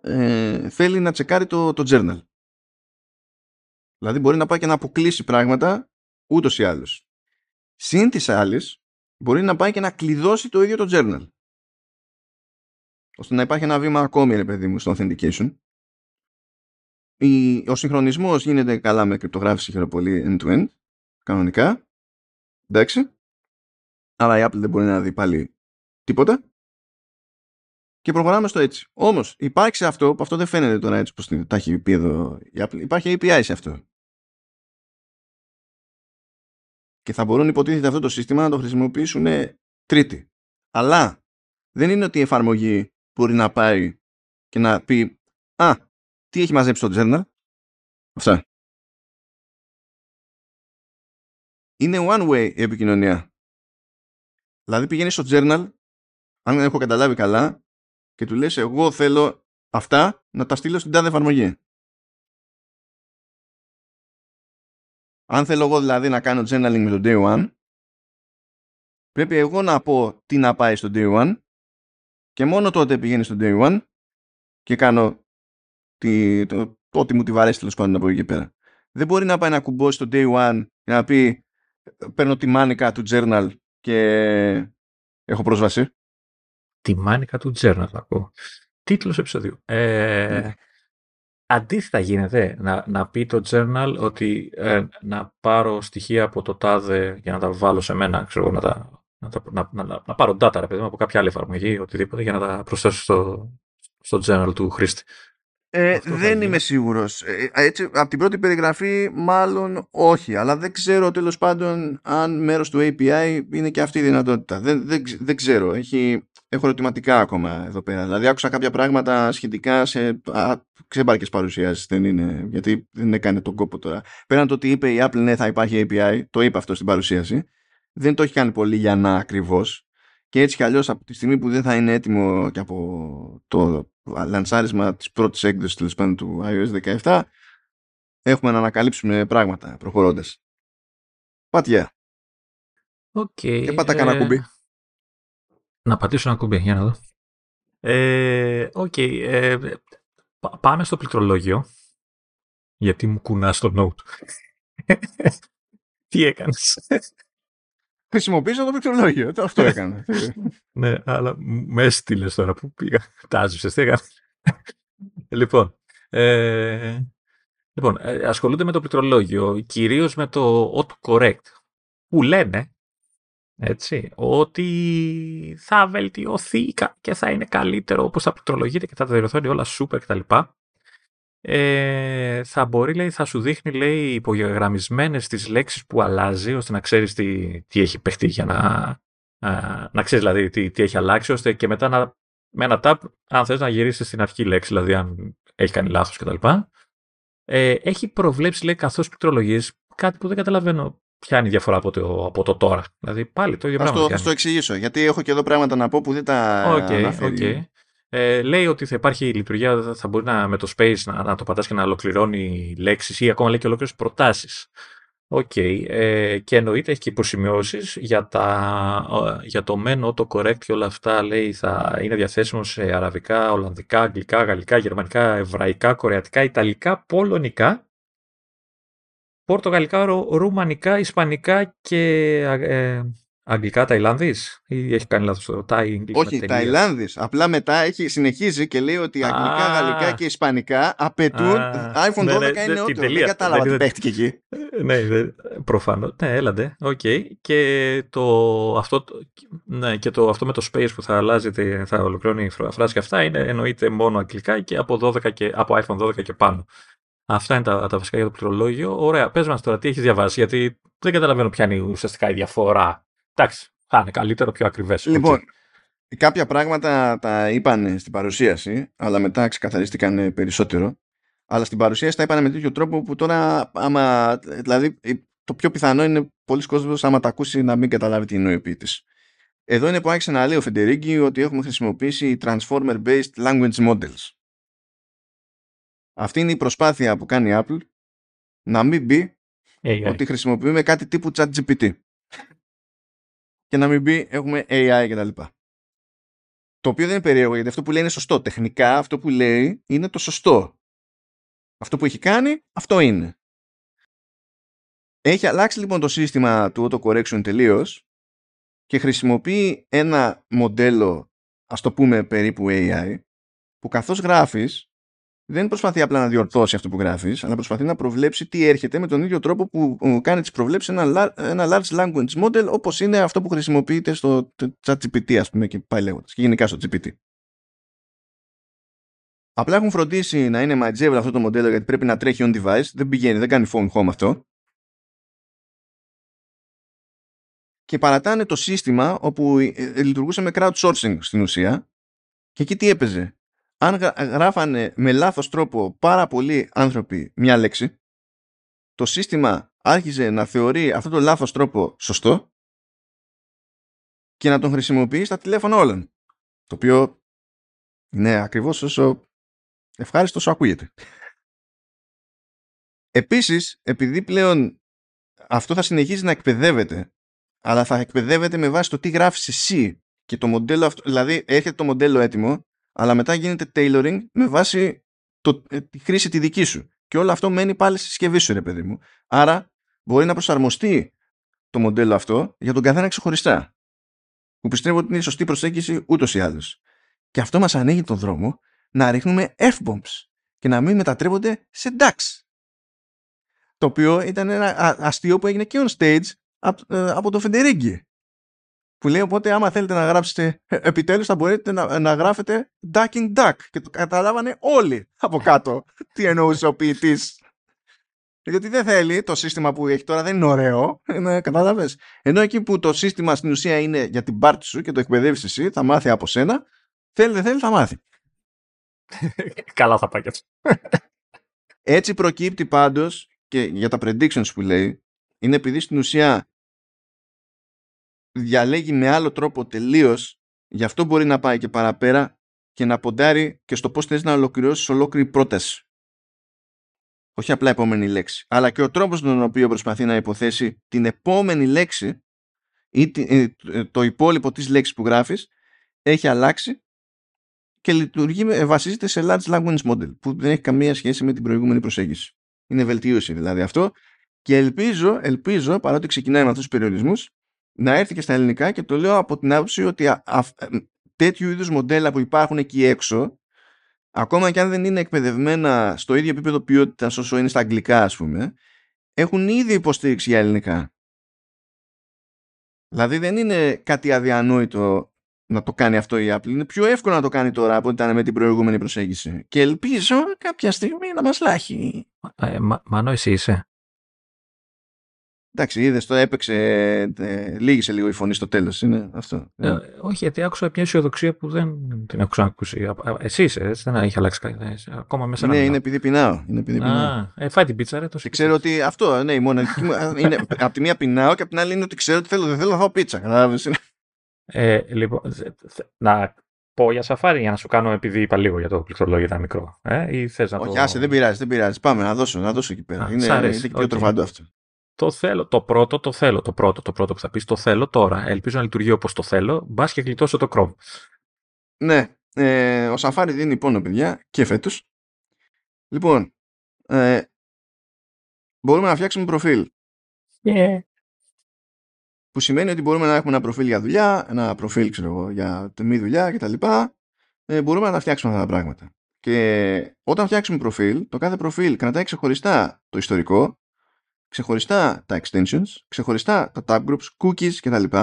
ε, θέλει να τσεκάρει το, το journal. Δηλαδή μπορεί να πάει και να αποκλείσει πράγματα ούτως ή άλλως. Συν της άλλης, μπορεί να πάει και να κλειδώσει το ίδιο το journal. Ώστε να υπάρχει ένα βήμα ακόμη, ρε παιδί μου, στο authentication. ο συγχρονισμός γίνεται καλά με κρυπτογράφηση χειροπολί end-to-end, κανονικά. Εντάξει. Άρα η Apple δεν μπορεί να δει πάλι τίποτα. Και προχωράμε στο έτσι. Όμως υπάρχει αυτό, που αυτό δεν φαίνεται τώρα έτσι πως τα έχει πει εδώ η Apple. Υπάρχει API σε αυτό. Και θα μπορούν υποτίθεται αυτό το σύστημα να το χρησιμοποιήσουν τρίτη. Αλλά δεν είναι ότι η εφαρμογή μπορεί να πάει και να πει «Α, τι έχει μαζέψει το journal» Αυτά. Είναι one way η επικοινωνία. Δηλαδή πηγαίνεις στο journal, αν έχω καταλάβει καλά, και του λες εγώ θέλω αυτά να τα στείλω στην τάδε εφαρμογή. Αν θέλω εγώ δηλαδή να κάνω journaling με το day one, πρέπει εγώ να πω τι να πάει στο day one και μόνο τότε πηγαίνει στο day one και κάνω τη, το, το, ό,τι μου τη βαρέσει τέλος πάντων από εκεί και πέρα. Δεν μπορεί να πάει να κουμπώσει στο day one και να πει παίρνω τη μάνικα του journal και έχω πρόσβαση. Τη μάνικα του Journal θα ακούω. Τίτλος επεισοδίου. Ε, ναι. Αντίθετα γίνεται να, να πει το journal ότι ε, να πάρω στοιχεία από το τάδε για να τα βάλω σε μένα, ξέρω, να, τα, να, να, να, να, πάρω data ρε παιδί, από κάποια άλλη εφαρμογή, οτιδήποτε, για να τα προσθέσω στο, στο journal του χρήστη. Ε, δεν είμαι σίγουρος. Ε, έτσι, από την πρώτη περιγραφή μάλλον όχι, αλλά δεν ξέρω τέλος πάντων αν μέρος του API είναι και αυτή η δυνατότητα. Δεν, δεν, δεν ξέρω. Έχει, έχω ερωτηματικά ακόμα εδώ πέρα. Δηλαδή άκουσα κάποια πράγματα σχετικά σε ξέμπαρκες παρουσιάσεις. Δεν είναι, γιατί δεν έκανε τον κόπο τώρα. Πέραν το ότι είπε η Apple ναι θα υπάρχει API, το είπε αυτό στην παρουσίαση, δεν το έχει κάνει πολύ για να ακριβώς. Και έτσι κι αλλιώς από τη στιγμή που δεν θα είναι έτοιμο και από το λανσάρισμα της πρώτης έκδοσης τέλος πάντων του iOS 17 έχουμε να ανακαλύψουμε πράγματα προχωρώντας. Πατιά. Okay, και πάτα κανένα ε... κουμπί. Να πατήσω ένα κουμπί, για να δω. Ε, okay, ε, πάμε στο πληκτρολόγιο. Γιατί μου κουνάς το note. Τι έκανες; Χρησιμοποίησα το πληκτρολόγιο. Αυτό έκανα. ναι, αλλά με έστειλες τώρα που πήγα. Τάζεψε, τι έκανα. λοιπόν, ε, λοιπόν ε, ασχολούνται με το πληκτρολόγιο, κυρίως με το autocorrect, που λένε έτσι, ότι θα βελτιωθεί και θα είναι καλύτερο όπως θα πληκτρολογείται και θα τα διορθώνει όλα super κτλ ε, θα μπορεί, λέει, θα σου δείχνει, λέει, υπογεγραμμισμένες τις λέξεις που αλλάζει, ώστε να ξέρεις τι, τι έχει παιχτεί για να, να ξέρεις δηλαδή τι, τι έχει αλλάξει, ώστε και μετά να με ένα tap, αν θες να γυρίσεις στην αρχή λέξη, δηλαδή αν έχει κάνει λάθος κτλ. Ε, έχει προβλέψει, λέει, καθώς πληκτρολογείς, κάτι που δεν καταλαβαίνω ποια είναι η διαφορά από το, από το τώρα; Δηλαδή πάλι το ίδιο πράγμα. Θα το εξηγήσω, γιατί έχω και εδώ πράγματα να πω που δεν τα okay, αναφέρει. Okay. Ε, λέει ότι θα υπάρχει η λειτουργία, θα μπορεί να, με το Space να, να το πατάς και να ολοκληρώνει λέξεις ή ακόμα λέει και ολόκληρες προτάσεις. OK. Okay. Ε, και εννοείται έχει και υποσημειώσεις για, τα, για το men autocorrect και όλα αυτά λέει θα είναι διαθέσιμο σε αραβικά, ολλανδικά, αγγλικά, γαλλικά, γερμανικά, εβραϊκά, κορεατικά, ιταλικά, πολωνικά, πορτογαλικά, ρουμανικά, ισπανικά και ε, Αγγλικά Ταϊλάνδης ή έχει κάνει λάθος το Τάι Όχι, Ταϊλάνδης. Απλά μετά έχει, συνεχίζει και λέει ότι αγγλικά, γαλλικά και ισπανικά απαιτούν. iPhone 12 ναι, ναι, είναι ναι, ό,τι. Δεν κατάλαβα τι παίχτηκε εκεί. Ναι, προφανώς. Ναι, έλαντε. Οκ. Και, το, αυτό, ναι, και το, αυτό με το space που θα αλλάζει, θα ολοκληρώνει η φράση και αυτά είναι εννοείται μόνο αγγλικά και από, 12 και, από iPhone 12 και πάνω. Αυτά είναι τα, τα βασικά για το πληκτρολόγιο. Ωραία, πες μας τώρα τι έχεις διαβάσει, γιατί δεν καταλαβαίνω ποια είναι ουσιαστικά η διαφορά Εντάξει, θα είναι καλύτερο, πιο ακριβές. Λοιπόν, okay. κάποια πράγματα τα είπαν στην παρουσίαση, αλλά μετά ξεκαθαρίστηκαν περισσότερο. Αλλά στην παρουσίαση τα είπαν με τέτοιο τρόπο που τώρα, άμα, δηλαδή, το πιο πιθανό είναι πολλοί κόσμοι, άμα τα ακούσει, να μην καταλάβει τι εννοεί της. Εδώ είναι που άρχισε να λέει ο Φεντερίγκη ότι έχουμε χρησιμοποιήσει transformer-based language models. Αυτή είναι η προσπάθεια που κάνει η Apple να μην πει ότι χρησιμοποιούμε κάτι τύπου ChatGPT και να μην πει έχουμε AI κτλ. Το οποίο δεν είναι περίεργο γιατί αυτό που λέει είναι σωστό. Τεχνικά αυτό που λέει είναι το σωστό. Αυτό που έχει κάνει, αυτό είναι. Έχει αλλάξει λοιπόν το σύστημα του autocorrection τελείως και χρησιμοποιεί ένα μοντέλο, ας το πούμε περίπου AI, που καθώς γράφεις δεν προσπαθεί απλά να διορθώσει αυτό που γράφεις, αλλά προσπαθεί να προβλέψει τι έρχεται με τον ίδιο τρόπο που κάνει τις προβλέψεις ένα, ένα large language model όπως είναι αυτό που χρησιμοποιείται στο ChatGPT, ας πούμε, και πάει λέγοντας, και γενικά στο GPT. Απλά έχουν φροντίσει να είναι manageable αυτό το μοντέλο γιατί πρέπει να τρέχει on device, δεν πηγαίνει, δεν κάνει phone home αυτό. Και παρατάνε το σύστημα όπου ε, ε, λειτουργούσε με crowdsourcing στην ουσία και εκεί τι έπαιζε; Αν γράφανε με λάθος τρόπο πάρα πολλοί άνθρωποι μια λέξη, το σύστημα άρχιζε να θεωρεί αυτό το λάθος τρόπο σωστό και να τον χρησιμοποιεί στα τηλέφωνα όλων. Το οποίο είναι ακριβώς όσο ευχάριστος όσο ακούγεται. Επίσης, επειδή πλέον αυτό θα συνεχίζει να εκπαιδεύεται, αλλά θα εκπαιδεύεται με βάση το τι γράφεις εσύ και το μοντέλο αυτό, δηλαδή έρχεται το μοντέλο έτοιμο αλλά μετά γίνεται tailoring με βάση το, ε, τη χρήση τη δική σου. Και όλο αυτό μένει πάλι στη συσκευή σου, ρε παιδί μου. Άρα μπορεί να προσαρμοστεί το μοντέλο αυτό για τον καθένα ξεχωριστά. Που πιστεύω ότι είναι η σωστή προσέγγιση ούτως ή άλλως. Και αυτό μας ανοίγει τον δρόμο να ρίχνουμε F-bombs και να μην μετατρέπονται σε DAX. Το οποίο ήταν ένα αστείο που έγινε και on stage ε, από το Φεντερίγκη που λέει οπότε άμα θέλετε να γράψετε ε, επιτέλους θα μπορείτε να, να γράφετε ducking duck και το καταλάβανε όλοι από κάτω τι εννοούσε ο ποιητής. Γιατί δεν θέλει το σύστημα που έχει τώρα δεν είναι ωραίο είναι, κατάλαβες. Ενώ εκεί που το σύστημα στην ουσία είναι για την πάρτι σου και το εκπαιδεύεις εσύ θα μάθει από σένα. Θέλει δεν θέλει θα μάθει. Καλά θα πάει έτσι προκύπτει πάντως και για τα predictions που λέει είναι επειδή στην ουσία διαλέγει με άλλο τρόπο τελείως, γι' αυτό μπορεί να πάει και παραπέρα και να ποντάρει και στο πώς θες να ολοκληρώσεις ολόκληρη πρόταση. Όχι απλά επόμενη λέξη, αλλά και ο τρόπος με τον οποίο προσπαθεί να υποθέσει την επόμενη λέξη ή ε, ε, το υπόλοιπο της λέξης που γράφεις έχει αλλάξει και λειτουργεί, ε, βασίζεται σε large language model που δεν έχει καμία σχέση με την προηγούμενη προσέγγιση. Είναι βελτίωση δηλαδή αυτό και ελπίζω, ελπίζω παρότι ξεκινάει με αυτούς τους περιορισμούς να έρθει και στα ελληνικά και το λέω από την άποψη ότι α, α, τέτοιου είδους μοντέλα που υπάρχουν εκεί έξω ακόμα και αν δεν είναι εκπαιδευμένα στο ίδιο επίπεδο ποιότητας όσο είναι στα αγγλικά ας πούμε έχουν ήδη υποστήριξη για ελληνικά. Δηλαδή δεν είναι κάτι αδιανόητο να το κάνει αυτό η Apple. Είναι πιο εύκολο να το κάνει τώρα από ότι ήταν με την προηγούμενη προσέγγιση. Και ελπίζω κάποια στιγμή να μας λάχει. Ε, μα, Μάνο εσύ είσαι; Εντάξει, είδες τώρα έπαιξε. Ε, λίγησε λίγο η φωνή στο τέλος. Είναι αυτό. Ε, όχι, γιατί άκουσα μια αισιοδοξία που δεν την έχω ξανακούσει. Εσύ είσαι, έτσι, δεν έχει αλλάξει κάτι. Ε, ακόμα μέσα Ναι, είναι επειδή πεινάω. Είναι επειδή πεινάω. Α, ε, φάει την πίτσα, ρε. Το και ξέρω ότι αυτό, ναι, η μοναδική μου. είναι, από τη μία πεινάω και από την άλλη είναι ότι ξέρω ότι θέλω, δεν θέλω να φάω πίτσα. Κατάλαβες. Ε, λοιπόν, να πω για Safari για να σου κάνω επειδή είπα λίγο για το πληκτρολόγιο ήταν μικρό. Ε, ή θες να Όχι, το... άσε, δεν πειράζει, δεν πειράζει. Πάμε να δώσω, να δώσω εκεί πέρα. Α, είναι, σ' αρέσει, είναι και πιο οκ. αυτό. Το θέλω, το πρώτο το θέλω, το πρώτο, το πρώτο που θα πεις το θέλω τώρα. Ελπίζω να λειτουργεί όπως το θέλω, μπας και γλιτώσω το Chrome. Ναι, ε, ο Safari δίνει πόνο, παιδιά, και φέτος. Λοιπόν, ε, μπορούμε να φτιάξουμε προφίλ. Yeah. Που σημαίνει ότι μπορούμε να έχουμε ένα προφίλ για δουλειά, ένα προφίλ ξέρω εγώ, για μη δουλειά κτλ. Ε, μπορούμε να τα φτιάξουμε αυτά τα πράγματα. Και όταν φτιάξουμε προφίλ, το κάθε προφίλ κρατάει ξεχωριστά το ιστορικό, ξεχωριστά τα extensions, ξεχωριστά τα tab groups, cookies κτλ.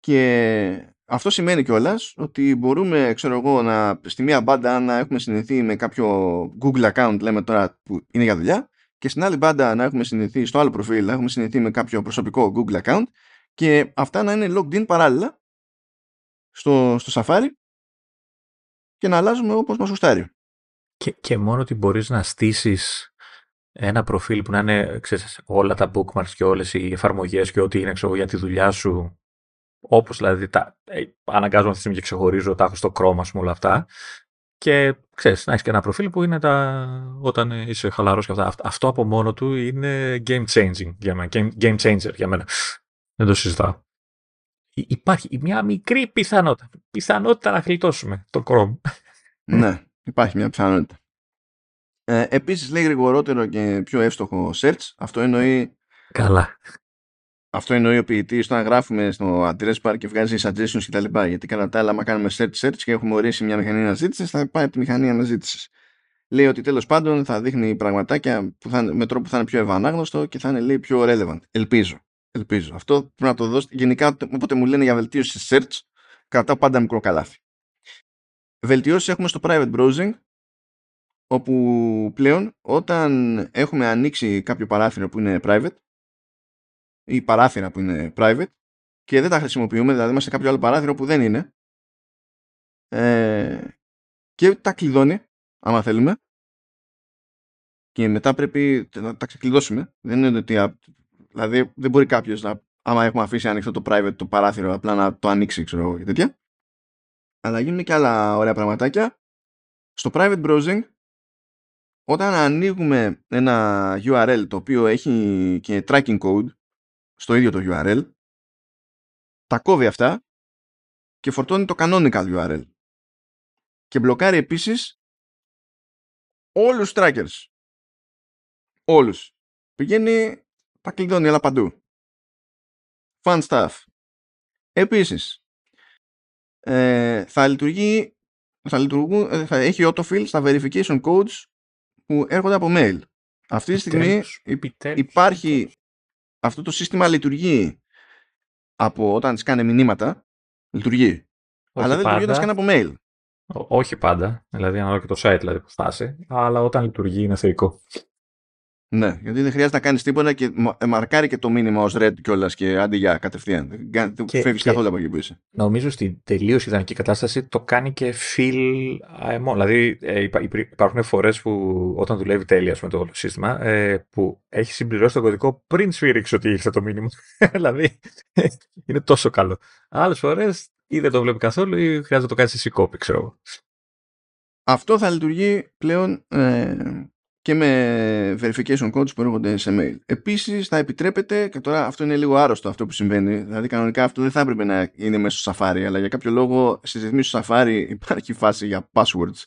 Και αυτό σημαίνει κιόλας ότι μπορούμε, ξέρω εγώ, να, στη μία μπάντα να έχουμε συνδεθεί με κάποιο Google account, λέμε τώρα, που είναι για δουλειά, και στην άλλη μπάντα να έχουμε συνδεθεί, στο άλλο προφίλ, να έχουμε συνδεθεί με κάποιο προσωπικό Google account και αυτά να είναι logged in παράλληλα στο, στο Safari και να αλλάζουμε όπως μας γουστάρει. Και, και μόνο ότι μπορείς να στήσεις ένα προφίλ που να είναι ξέρεις, όλα τα bookmarks και όλες οι εφαρμογές και ό,τι είναι ξέρω, για τη δουλειά σου όπως δηλαδή τα, ε, αναγκάζομαι αυτή τη στιγμή και ξεχωρίζω τα έχω στο Chrome ας πούμε όλα αυτά και ξέρεις να έχεις και ένα προφίλ που είναι τα, όταν είσαι χαλαρός και αυτά. Αυτό, αυτό από μόνο του είναι game changing για μένα, game, game changer για μένα. Δεν το συζητάω. Υ- Υπάρχει μια μικρή πιθανότητα, πιθανότητα να γλιτώσουμε το Chrome. ναι, υπάρχει μια πιθανότητα. Ε, επίσης λέει γρηγορότερο και πιο εύστοχο search. Αυτό εννοεί, Καλά. αυτό εννοεί ο ποιητής όταν γράφουμε στο address bar και βγάζει suggestions κτλ. Γιατί κατά τα άλλα, άμα κάνουμε search search και έχουμε ορίσει μια μηχανή αναζήτησης, θα πάει από τη μηχανή αναζήτησης. Λέει ότι τέλος πάντων θα δείχνει πραγματάκια που θα, είναι- με τρόπο που θα είναι πιο ευανάγνωστο και θα είναι λέει, πιο relevant. Ελπίζω. Ελπίζω. Αυτό πρέπει να το δώσω. Γενικά, όποτε μου λένε για βελτίωση σε search, κρατάω πάντα μικρό καλάθι. Βελτιώσεις έχουμε στο private browsing, όπου πλέον όταν έχουμε ανοίξει κάποιο παράθυρο που είναι private ή παράθυρα που είναι private και δεν τα χρησιμοποιούμε, δηλαδή είμαστε σε κάποιο άλλο παράθυρο που δεν είναι ε, και τα κλειδώνει, άμα θέλουμε, και μετά πρέπει να τα ξεκλειδώσουμε. Δεν είναι ότι. α, Δηλαδή, δεν μπορεί κάποιος να. Άμα έχουμε αφήσει ανοιχτό το private το παράθυρο, απλά να το ανοίξει, ξέρω εγώ και τέτοια. Αλλά γίνουν και άλλα ωραία πραγματάκια. Στο private browsing, όταν ανοίγουμε ένα URL το οποίο έχει και tracking code στο ίδιο το URL, τα κόβει αυτά και φορτώνει το canonical URL. Και μπλοκάρει επίσης όλους τους trackers. Όλους. Πηγαίνει, τα κλειδώνει αλλά παντού. Fun stuff. Επίσης, ε, θα λειτουργεί, θα, λειτουργούν, ε, θα έχει autofill στα verification codes που έρχονται από mail. Αυτή τη στιγμή Επιτέλους, υ- επιτέλους, υπάρχει, επιτέλους. αυτό το σύστημα λειτουργεί από όταν σκάνε μηνύματα, λειτουργεί. Όχι αλλά δεν λειτουργεί όταν πάντα. σκάνε από mail. Ό- Όχι πάντα, δηλαδή ανάλογα και το site δηλαδή, που φτάσει, αλλά όταν λειτουργεί είναι θεϊκό. Ναι, γιατί δεν χρειάζεται να κάνεις τίποτα και μα- ε, μαρκάρει και το μήνυμα ως red κιόλας και αντί για κατευθείαν. Δεν κα- δεν Και- φεύγεις και- καθόλου από εκεί που είσαι. Νομίζω στην τελείως ιδανική κατάσταση το κάνει και fill αεμό. Δηλαδή ε, υπά- υπή- υπάρχουν φορές που όταν δουλεύει τέλεια με το όλο σύστημα ε, που έχει συμπληρώσει τον κωδικό πριν σφύριξει ότι ήρθε το μήνυμα. δηλαδή είναι τόσο καλό. Άλλες φορές ή δεν το βλέπει καθόλου ή χρειάζεται να το κάνεις εσύ κόπη, ξέρω εγώ. Αυτό θα λειτουργεί πλέον ε, και με verification codes που έρχονται σε mail. Επίσης θα επιτρέπεται, και τώρα αυτό είναι λίγο άρρωστο αυτό που συμβαίνει, δηλαδή κανονικά αυτό δεν θα έπρεπε να είναι μέσα στο Safari, αλλά για κάποιο λόγο στις ρυθμίσεις του Safari υπάρχει φάση για passwords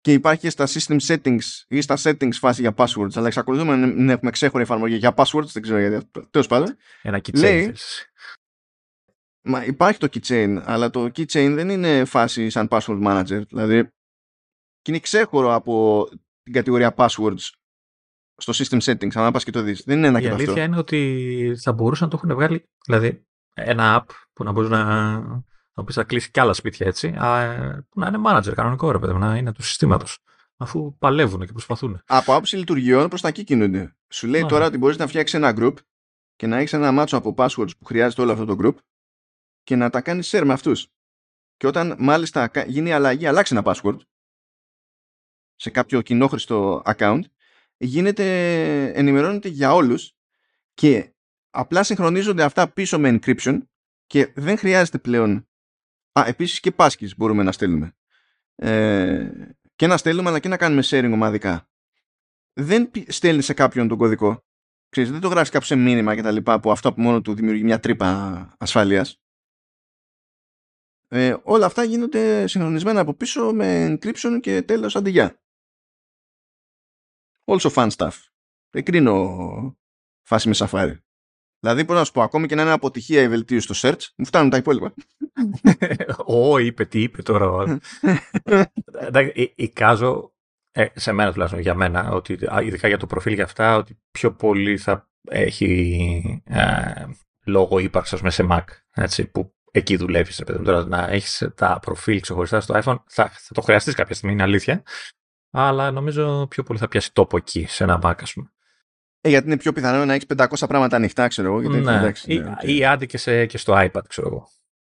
και υπάρχει και στα system settings ή στα settings φάση για passwords, αλλά εξακολουθούμε να μην έχουμε ξέχωρη εφαρμογή για passwords, δεν ξέρω γιατί, τέλος πάντων. Ένα keychain. Λέει- θες. Μα υπάρχει το keychain, αλλά το keychain δεν είναι φάση σαν password manager. Δηλαδή, και είναι ξέχωρο από την κατηγορία passwords στο system settings, αν πας και το δεις. Δεν είναι ένα Η και το αλήθεια αυτό. είναι ότι θα μπορούσαν να το έχουν βγάλει, δηλαδή ένα app που να μπορείς να, να πεις θα κλείσει κι άλλα σπίτια έτσι, α, που να είναι manager κανονικό ρε παιδί, μου, να είναι του συστήματος. Αφού παλεύουν και προσπαθούν. Από άποψη λειτουργιών προς τα εκεί κινούνται. Σου λέει Ναι. τώρα ότι μπορείς να φτιάξεις ένα group και να έχεις ένα μάτσο από passwords που χρειάζεται όλο αυτό το group και να τα κάνεις share με αυτούς. Και όταν μάλιστα γίνει αλλαγή, αλλάξει ένα password σε κάποιο κοινόχρηστο account, γίνεται, ενημερώνεται για όλους και απλά συγχρονίζονται αυτά πίσω με encryption και δεν χρειάζεται πλέον Α, επίσης και πάσκης μπορούμε να στέλνουμε. Ε, και να στέλνουμε αλλά και να κάνουμε sharing ομαδικά. Δεν στέλνει σε κάποιον τον κωδικό. Ξέρεις, δεν το γράφεις κάποιο σε μήνυμα και τα λοιπά που αυτό από μόνο του δημιουργεί μια τρύπα ασφαλείας. Ε, όλα αυτά γίνονται συγχρονισμένα από πίσω με encryption και τέλος αντιγιά. Also fun stuff. Δεν κρίνω φάση με σαφάρι. Δηλαδή, μπορώ να σου πω, ακόμη και να είναι αποτυχία η βελτίωση στο search, μου φτάνουν τα υπόλοιπα. Ω, είπε, τι είπε τώρα. Εντάξει, εικάζω, ε, σε μένα τουλάχιστον για μένα, ότι ειδικά για το προφίλ για αυτά, ότι πιο πολύ θα έχει ε, λόγο ύπαρξης με σε Mac. Έτσι, που εκεί δουλεύεις. Τώρα να έχεις τα προφίλ ξεχωριστά στο iPhone, θα, θα το χρειαστείς κάποια στιγμή, είναι αλήθεια. Αλλά νομίζω πιο πολύ θα πιάσει τόπο εκεί, σε ένα Mac, ας πούμε. Ε, γιατί είναι πιο πιθανό να έχεις 500 πράγματα ανοιχτά, ξέρω εγώ. ναι. εντάξει, ή, ναι, ή άντε και, σε, και στο iPad, ξέρω εγώ.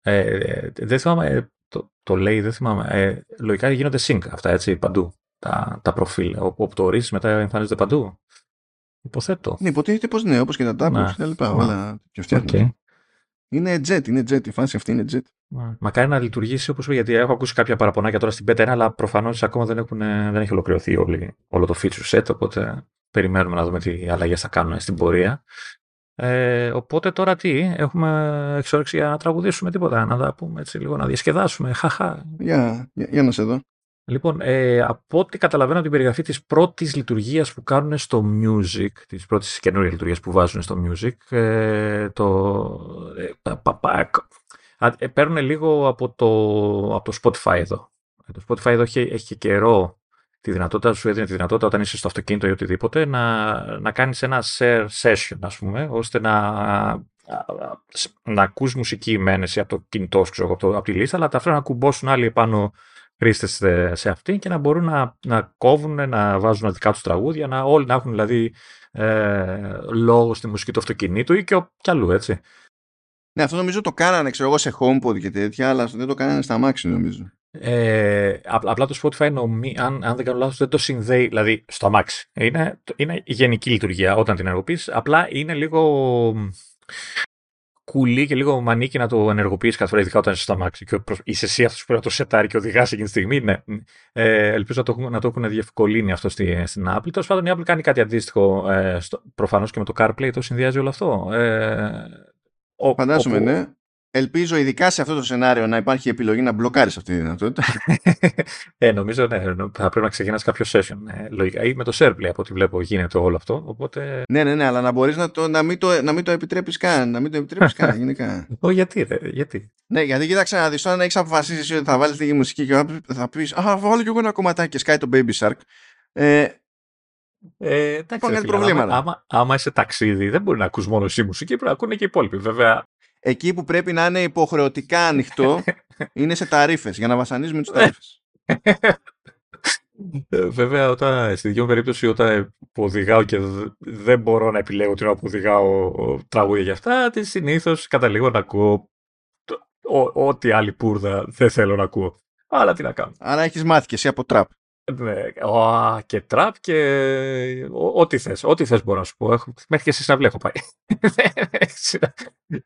Ε, ε, δεν θυμάμαι, ε, το, το λέει, δεν θυμάμαι. Ε, λογικά γίνονται sync αυτά, έτσι, παντού. Τα, τα προφίλ. Όπου το ορίζεις μετά εμφανίζεται παντού. Υποθέτω. Ναι, υποτίθεται πως ναι, όπως και τα tablets ναι. και τα λοιπά. Όλα πιο Okay. Είναι jet, είναι jet. Η φάση αυτή είναι jet. Μακάρι να λειτουργήσει όπως γιατί έχω ακούσει κάποια παραπονάκια τώρα στην beta 1, αλλά προφανώς ακόμα δεν, έχουν, δεν έχει ολοκληρωθεί όλη, όλο το feature set. Οπότε περιμένουμε να δούμε τι αλλαγές θα κάνουν στην πορεία. Ε, οπότε τώρα τι, έχουμε εξόρυξη για να τραγουδήσουμε τίποτα, να τα πούμε έτσι λίγο, να διασκεδάσουμε. Χαχά. Για, για, για να σε δω. Λοιπόν, ε, από ό,τι καταλαβαίνω από την περιγραφή της πρώτης λειτουργίας που κάνουν στο Music, της πρώτης καινούργιας λειτουργίας που βάζουν στο Music, ε, το, ε, πα, πα, ε, παίρνουν λίγο από το, από το Spotify εδώ. Ε, το Spotify εδώ έχει, έχει και καιρό τη δυνατότητα, σου έδινε τη δυνατότητα όταν είσαι στο αυτοκίνητο ή οτιδήποτε να, να κάνεις ένα share session ας πούμε, ώστε να, να ακούς μουσική μένεση από το κινητό σου, από, το, από τη λίστα, αλλά ταυτόχρονα να κουμπώσουν άλλοι επάνω χρήστες σε αυτή και να μπορούν να, να κόβουν, να βάζουν δικά τους τραγούδια, να όλοι να έχουν δηλαδή ε, λόγο στη μουσική του αυτοκινήτου ή και, κι αλλού, έτσι. Ναι, αυτό νομίζω το κάνανε, ξέρω εγώ, σε HomePod και τέτοια, αλλά δεν το κάνανε στα Max, νομίζω. Ε, απλά το Spotify, νομί, αν, αν δεν κάνω λάθος, δεν το συνδέει, δηλαδή στο Max. Είναι, είναι γενική λειτουργία όταν την ενεργοποιείς, απλά είναι λίγο κουλή και λίγο μανίκι να το ενεργοποιήσει κάθε φορά, ειδικά όταν είσαι στο Max. Και είσαι εσύ αυτός που πρέπει να το σετάρει και οδηγάς εκείνη τη στιγμή. Ναι. Ε, ελπίζω να το, να το έχουν διευκολύνει αυτό στη, στην Apple. Τέλος πάντων, η Apple κάνει κάτι αντίστοιχο ε, προφανώς και με το CarPlay το συνδυάζει όλο αυτό. Ε, Φαντάζομαι, όπου... ναι. Ελπίζω ειδικά σε αυτό το σενάριο να υπάρχει επιλογή να μπλοκάρεις αυτή τη δυνατότητα. ε, νομίζω ναι, θα πρέπει να ξεκινάς κάποιο session. Ε, λογικά. Ή με το SharePlay από ό,τι βλέπω γίνεται όλο αυτό. Οπότε... Ναι, ναι, ναι, αλλά να μπορείς να, το, να μην το, να μην το επιτρέπεις καν. Να μην το επιτρέπεις καν, γενικά. Ω, γιατί, ρε, γιατί; Ναι, γιατί κοίταξε να δεις, όταν έχεις αποφασίσει ότι θα βάλεις τη μουσική και θα πεις Α, βάλω κι εγώ ένα κομματάκι και σκάει το Baby Shark. Ε, ε, εντάξει, φίλε, προβλήματα. Άμα, άμα, είσαι ταξίδι, δεν μπορεί να ακούς μόνο εσύ μουσική, πρέπει να ακούνε και οι υπόλοιποι. Βέβαια, εκεί που πρέπει να είναι υποχρεωτικά ανοιχτό είναι σε ταρήφες, για να βασανίζουμε τους ταρήφες. Ε, βέβαια, όταν, στη δική μου περίπτωση, όταν οδηγάω και δεν μπορώ να επιλέγω την ώρα που οδηγάω τραγούδια για αυτά, συνήθως καταλήγω να ακούω ό,τι άλλη πούρδα δεν θέλω να ακούω. Αλλά τι να κάνω. Άρα έχεις μάθει και εσύ από τραπ. Ναι, και τραπ και ό,τι θες. Ό,τι θες μπορώ να σου πω. Έχω, μέχρι και εσύ να βλέπω πάει.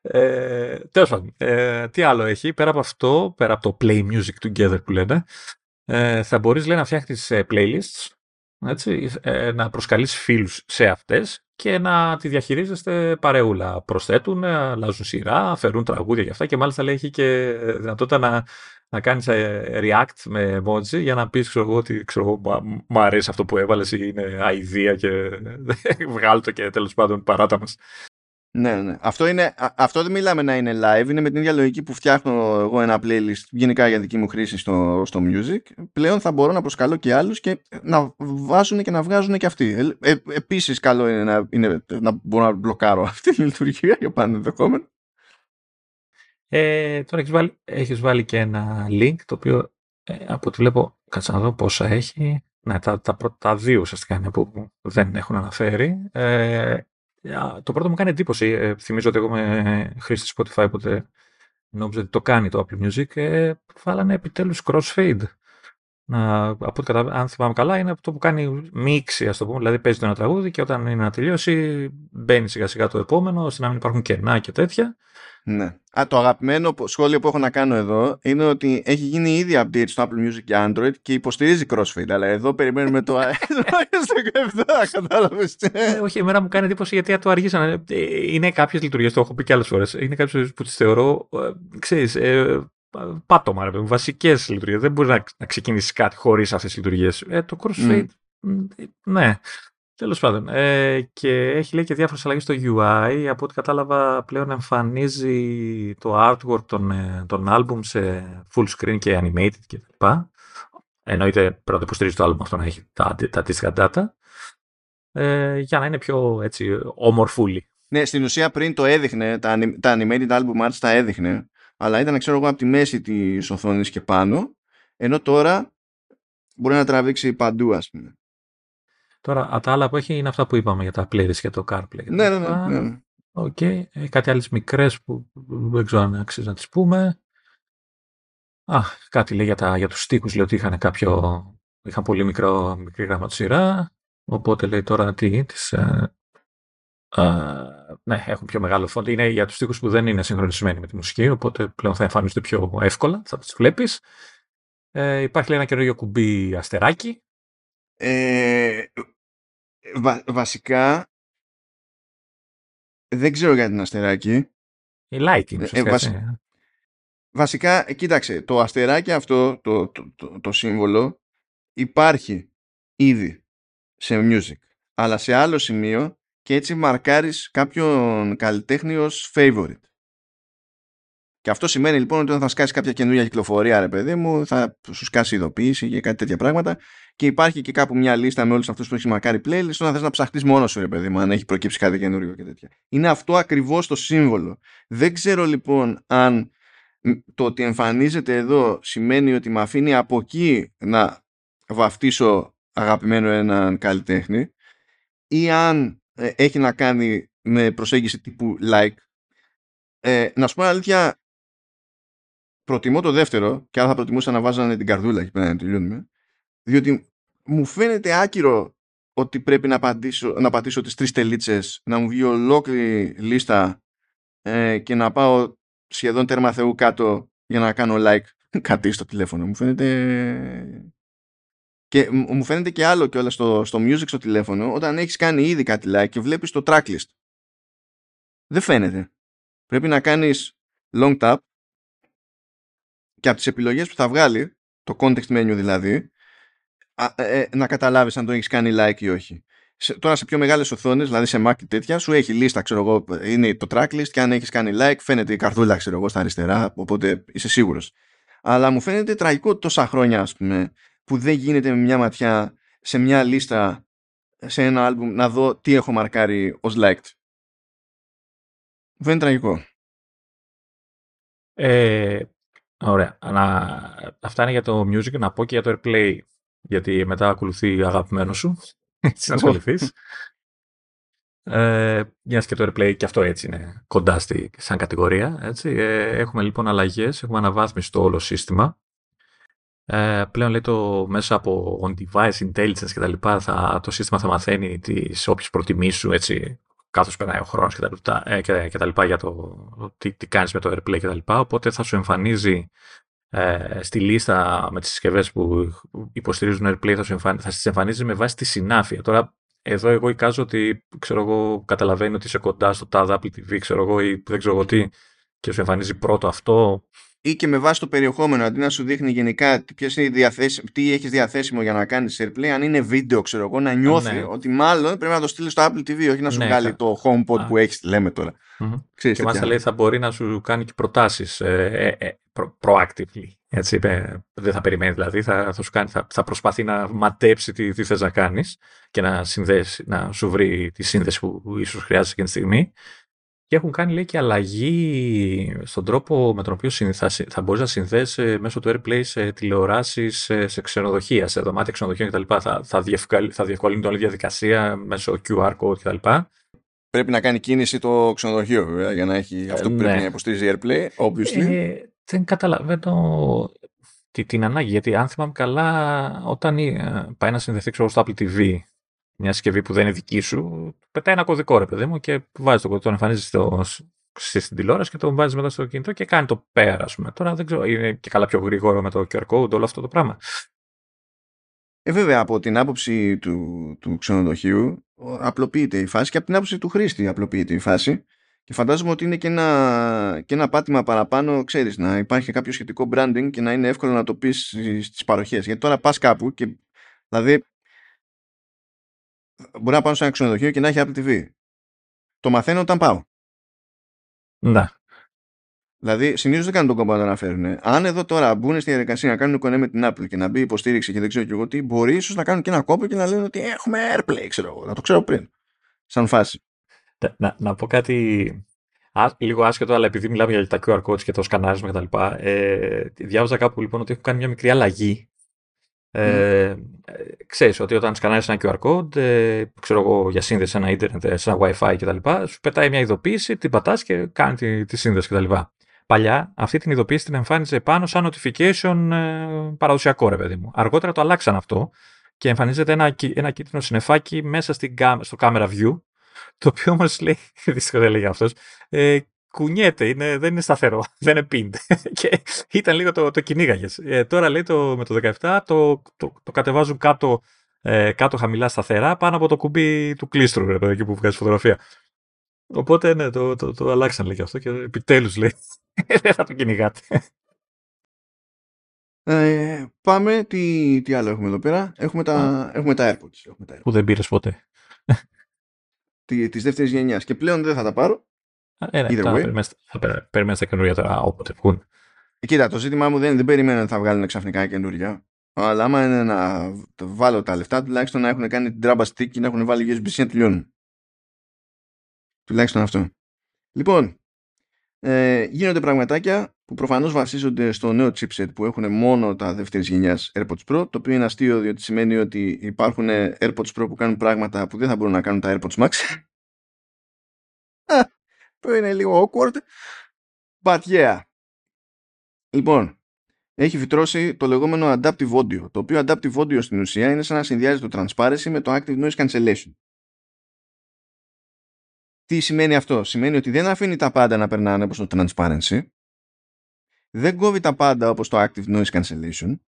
ε, τέλος πάντων, ε, τι άλλο έχει. Πέρα από αυτό, πέρα από το play music together που λένε, ε, θα μπορείς λέει, να φτιάχνεις ε, playlists, έτσι, ε, να προσκαλείς φίλους σε αυτές και να τη διαχειρίζεστε παρεούλα. Προσθέτουν, αλλάζουν σειρά, φερούν τραγούδια και αυτά και μάλιστα λέει έχει και δυνατότητα να να κάνεις ε, react με emoji για να πεις ξέρω εγώ ότι ξέρω, μου αρέσει αυτό που έβαλες ή είναι αηδία και βγάλω το και τέλος πάντων παράτα μας. Ναι, ναι. Αυτό, είναι, αυτό δεν μιλάμε να είναι live, είναι με την ίδια λογική που φτιάχνω εγώ ένα playlist γενικά για δική μου χρήση στο, στο music. Πλέον θα μπορώ να προσκαλώ και άλλους και να βάζουν και να βγάζουν και αυτοί. Ε, ε, επίσης καλό είναι να, είναι να μπορώ να μπλοκάρω αυτή τη λειτουργία για πάνω ενδεχόμενο. Ε, τώρα έχεις βάλει, έχεις βάλει και ένα link το οποίο ε, από ό,τι βλέπω, κάτσε να δω πόσα έχει. Ναι, τα, τα, τα δύο ουσιαστικά είναι που δεν έχουν αναφέρει. Ε, το πρώτο μου κάνει εντύπωση. Ε, θυμίζω ότι εγώ είμαι χρήστη Spotify, οπότε νόμιζα ότι το κάνει το Apple Music. Ε, βάλανε επιτέλους crossfade. Να, από ό,τι αν θυμάμαι καλά, είναι αυτό που κάνει μίξη, ας το πούμε. Δηλαδή παίζει το ένα τραγούδι και όταν είναι να τελειώσει, μπαίνει σιγά σιγά το επόμενο, ώστε να μην υπάρχουν κενά και τέτοια. Ναι. Α, το αγαπημένο σχόλιο που έχω να κάνω εδώ είναι ότι έχει γίνει ήδη update στο Apple Music και Android και υποστηρίζει crossfade. Αλλά εδώ περιμένουμε το iOS 17, κατάλαβες. Ε, όχι, εμένα μου κάνει εντύπωση γιατί το αργήσαν. Ε, είναι κάποιες λειτουργίες, το έχω πει και άλλες φορές. Είναι κάποιες που τις θεωρώ, ε, ξέρεις, ε, πάτωμα, βασικές λειτουργίες. Δεν μπορεί να, να ξεκινήσεις κάτι χωρίς αυτές τις λειτουργίες. Ε, το crossfade, mm. ναι. Τέλος πάντων. Ε, και έχει λέει και διάφορες αλλαγές στο UI. Από ό,τι κατάλαβα, πλέον εμφανίζει το artwork των, ε, των album σε full screen και animated κτλ. Εννοείται πρώτα υποστηρίζει το album αυτό να έχει τα, τα αντίστοιχα data. Ε, για να είναι πιο έτσι ομορφούλη. Ναι, στην ουσία πριν το έδειχνε, τα, τα animated album arts τα έδειχνε, αλλά ήταν ξέρω εγώ από τη μέση της οθόνης και πάνω, ενώ τώρα μπορεί να τραβήξει παντού ας πούμε. Τώρα, τα άλλα που έχει είναι αυτά που είπαμε για τα playlist και το CarPlay. Ναι, ναι, ναι. ναι. OK. Okay. Κάτι άλλες μικρές που δεν ξέρω αν αξίζει να τις πούμε. Α, κάτι λέει για, τα, για τους στίχους, λέει ότι είχαν κάποιο, είχαν πολύ μικρό, μικρή γραμματοσυρά, οπότε λέει τώρα τι, τις, ε, ε, ναι, έχουν πιο μεγάλο φόντο. Είναι για τους στίχους που δεν είναι συγχρονισμένοι με τη μουσική, οπότε πλέον θα εμφανίζονται πιο εύκολα, θα τις βλέπεις. Ε, υπάρχει λέει ένα καινούργιο κουμπί αστεράκι, ε, βασικά δεν ξέρω για την αστεράκι. Η lighting, ε, Βασικά, κοίταξε, το αστεράκι αυτό, το, το, το, το σύμβολο, υπάρχει ήδη σε music. Αλλά σε άλλο σημείο και έτσι μαρκάρεις κάποιον καλλιτέχνη ως favorite. Και αυτό σημαίνει λοιπόν ότι όταν θα σκάσεις κάποια καινούργια κυκλοφορία, ρε παιδί μου, θα σου σκάσει ειδοποίηση και κάτι τέτοια πράγματα. Και υπάρχει και κάπου μια λίστα με όλους αυτούς που έχεις μακάρι playlist, όταν θες να ψαχτείς μόνος σου, ρε παιδί μου, αν έχει προκύψει κάτι καινούργιο και τέτοια. Είναι αυτό ακριβώς το σύμβολο. Δεν ξέρω λοιπόν αν το ότι εμφανίζεται εδώ σημαίνει ότι με αφήνει από εκεί να βαφτίσω αγαπημένο έναν καλλιτέχνη ή αν ε, έχει να κάνει με προσέγγιση τύπου like. Ε, να σου πω αλήθεια, προτιμώ το δεύτερο και αν θα προτιμούσα να βάζανε την καρδούλα εκεί πέρα να τελειώνουμε διότι μου φαίνεται άκυρο ότι πρέπει να, πατήσω, να πατήσω τις τρεις τελίτσες να μου βγει ολόκληρη λίστα ε, και να πάω σχεδόν τέρμα θεού κάτω για να κάνω like κάτι στο τηλέφωνο μου φαίνεται και μου φαίνεται και άλλο και όλα στο, στο music στο τηλέφωνο όταν έχεις κάνει ήδη κάτι like και βλέπεις το tracklist δεν φαίνεται πρέπει να κάνεις long tap και από τις επιλογές που θα βγάλει, το context menu δηλαδή, ε, ε, να καταλάβεις αν το έχεις κάνει like ή όχι. Σε, τώρα σε πιο μεγάλες οθόνες, δηλαδή σε Mac και τέτοια, σου έχει λίστα, ξέρω εγώ, είναι το tracklist και αν έχεις κάνει like φαίνεται η καρδούλα, ξέρω εγώ, στα αριστερά, οπότε είσαι σίγουρος. Αλλά μου φαίνεται τραγικό τόσα χρόνια, ας πούμε, που δεν γίνεται με μια ματιά σε μια λίστα σε ένα άλμπουμ να δω τι έχω μαρκάρει ως liked. Μου φαίνεται τραγικό. Ε, Ωραία. Να... Αυτά είναι για το music. Να πω και για το airplay, γιατί μετά ακολουθεί αγαπημένο σου. Έτσι να ασχοληθείς. ε, μια και το airplay και αυτό έτσι είναι κοντά στη, σαν κατηγορία. Έτσι. Ε, έχουμε λοιπόν αλλαγές, έχουμε αναβάθμιση στο όλο σύστημα. Ε, πλέον λέει το μέσα από on-device intelligence και τα λοιπά θα, το σύστημα θα μαθαίνει τις όποιες προτιμήσεις σου έτσι καθώς περνάει ο χρόνος και τα, λοιπά, ε, και, και τα λοιπά για το τι, τι κάνεις με το AirPlay και τα λοιπά. Οπότε θα σου εμφανίζει ε, στη λίστα με τις συσκευές που υποστηρίζουν AirPlay θα, σου εμφανίζει, θα στις εμφανίζει με βάση τη συνάφεια. Τώρα εδώ εγώ εικάζω ότι ξέρω εγώ, καταλαβαίνει ότι είσαι κοντά στο TAD Apple TV ξέρω εγώ, ή δεν ξέρω εγώ τι και σου εμφανίζει πρώτο αυτό ή και με βάση το περιεχόμενο, αντί να σου δείχνει γενικά είναι τι έχεις διαθέσιμο για να κάνεις AirPlay, αν είναι βίντεο, ξέρω εγώ, να νιώθει ναι. ότι μάλλον πρέπει να το στείλεις στο Apple TV, όχι να σου ναι, βγάλει το HomePod που έχεις, λέμε τώρα. Mm-hmm. Ξέρεις, και μάλιστα λέει θα μπορεί να σου κάνει και προτάσεις ε, ε, ε, προ, proactively. Έτσι, ε, δεν θα περιμένεις δηλαδή, θα, θα, σου κάνει, θα, θα προσπαθεί να ματέψει τι, τι θες να κάνεις και να, συνδέσεις, να σου βρει τη σύνδεση που, που ίσως χρειάζεσαι εκείνη τη στιγμή και έχουν κάνει λέει και αλλαγή στον τρόπο με τον οποίο θα, θα μπορείς να συνδέσει μέσω του AirPlay σε τηλεοράσεις, σε, σε ξενοδοχεία, σε δωμάτια ξενοδοχείων κτλ. Θα, θα, διευκολύνει, θα διευκολύνει την όλη διαδικασία μέσω QR code κτλ. πρέπει να κάνει κίνηση το ξενοδοχείο βέβαια, για να έχει αυτό που ναι. πρέπει να υποστηρίζει AirPlay, obviously. Ε, δεν καταλαβαίνω τη, την ανάγκη, γιατί αν θυμάμαι καλά, όταν ε, πάει να συνδεθεί ξέρω, στο Apple TV μια συσκευή που δεν είναι δική σου, πετάει ένα κωδικό ρε παιδί μου και βάζει το κωδικό, τον εμφανίζεις στο, στην τηλεόραση και τον βάζεις μετά στο κινητό και κάνει το πέρα, ας πούμε. Τώρα δεν ξέρω, είναι και καλά πιο γρήγορο με το QR code, όλο αυτό το πράγμα. Ε, βέβαια, από την άποψη του, του ξενοδοχείου απλοποιείται η φάση και από την άποψη του χρήστη απλοποιείται η φάση και φαντάζομαι ότι είναι και ένα, και ένα πάτημα παραπάνω, ξέρεις, να υπάρχει κάποιο σχετικό branding και να είναι εύκολο να το πεις στις παροχές. Γιατί τώρα πας κάπου και, δηλαδή, μπορεί να πάω σε ένα ξενοδοχείο και να έχει Apple TV. Το μαθαίνω όταν πάω. Ναι. Δηλαδή, συνήθως δεν κάνουν τον κόμπο να το αναφέρουν. Αν εδώ τώρα μπουν στη διαδικασία να κάνουν κονέ με την Apple και να μπει υποστήριξη και δεν ξέρω και εγώ τι, μπορεί ίσως να κάνουν και ένα κόμπο και να λένε ότι έχουμε AirPlay, ξέρω εγώ. Να το ξέρω πριν. Σαν φάση. Να, να, να πω κάτι α, λίγο άσχετο, αλλά επειδή μιλάμε για τα QR codes και το σκανάρισμα κτλ. Ε, διάβαζα κάπου λοιπόν ότι έχουν κάνει μια μικρή αλλαγή. Ε, ξέρεις ότι όταν σκανάρεις ένα QR code, ε, ξέρω εγώ, για σύνδεση σε ένα ίντερνετ, σε ένα wifi κτλ. Σου πετάει μια ειδοποίηση, την πατάς και κάνει τη, τη σύνδεση κτλ. Παλιά αυτή την ειδοποίηση την εμφάνιζε πάνω σαν notification ε, παραδοσιακό ρε παιδί μου. Αργότερα το αλλάξαν αυτό και εμφανίζεται ένα, ένα κίτρινο συνεφάκι μέσα στην, στο camera view το οποίο όμως λέει, δυστυχώ δεν λέγει αυτός, ε, κουνιέται, είναι, δεν είναι σταθερό, δεν είναι pinned. και ήταν λίγο το, το κυνήγαγες. Ε, τώρα λέει το, με το 17 το, το, το κατεβάζουν κάτω, ε, κάτω χαμηλά σταθερά πάνω από το κουμπί του κλίστρου, ρε, εκεί που βγάζει φωτογραφία. Οπότε ναι, το, το, το αλλάξαν λέει αυτό και επιτέλους λέει. δεν θα το κυνηγάτε. Ε, πάμε, τι, τι άλλο έχουμε εδώ πέρα; Έχουμε τα, έχουμε τα AirPods. Έχουμε τα AirPods. Που δεν πήρες ποτέ. Της δεύτερης γενιάς. Και πλέον δεν θα τα πάρω. Ε, ναι, Either θα way. περιμένεις- θα περα- περιμένεις τα καινούργια τώρα όποτε βγουν. Ε, Κοίτα, το ζήτημά μου δεν, δεν περιμένω ότι θα βγάλουν ξαφνικά καινούργια. Αλλά άμα είναι να το βάλω τα λεφτά, τουλάχιστον να έχουν κάνει την τράμπα stick και να έχουν βάλει USB-C να τελειώνουν. Τουλάχιστον αυτό. Λοιπόν, ε, γίνονται πραγματάκια που προφανώς βασίζονται στο νέο chipset που έχουν μόνο τα δεύτερης γενιάς AirPods Pro, το οποίο είναι αστείο διότι σημαίνει ότι υπάρχουν AirPods Pro που κάνουν πράγματα που δεν θα μπορούν να κάνουν τα AirPods Max. Α, που είναι λίγο awkward. But yeah. Λοιπόν, έχει φυτρώσει το λεγόμενο Adaptive Audio, το οποίο Adaptive Audio στην ουσία είναι σαν να συνδυάζει το Transparency με το Active Noise Cancellation. Τι σημαίνει αυτό; Σημαίνει ότι δεν αφήνει τα πάντα να περνάνε όπως το Transparency, δεν κόβει τα πάντα όπως το Active Noise Cancellation,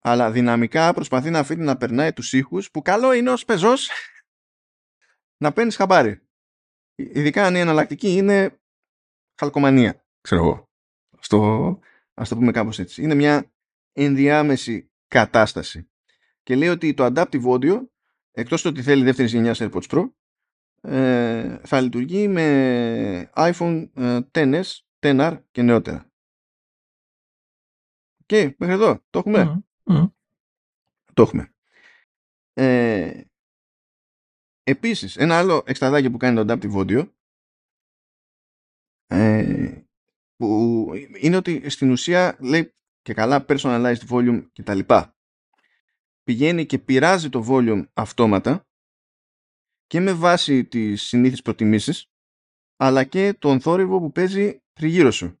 αλλά δυναμικά προσπαθεί να αφήνει να περνάει τους ήχους που καλό είναι ως πεζός να παίρνεις χαμπάρι. Ειδικά αν η εναλλακτική είναι χαλκομανία, ξέρω εγώ. Στο, ας το πούμε κάπως έτσι. Είναι μια ενδιάμεση κατάσταση. Και λέει ότι το Adaptive Audio, εκτός του ότι θέλει δεύτερη γενιά AirPods Pro, ε, θα λειτουργεί με iPhone ε, XS, XR και νεότερα. Και μέχρι εδώ, το έχουμε; Μμμ, μμμ. Το έχουμε. Ε, επίσης, ένα άλλο εξτραδάκι που κάνει το Adaptive Audio ε, που είναι ότι στην ουσία λέει και καλά personalized volume και τα λοιπά. Πηγαίνει και πειράζει το volume αυτόματα και με βάση τις συνήθεις προτιμήσεις αλλά και τον θόρυβο που παίζει τριγύρω σου.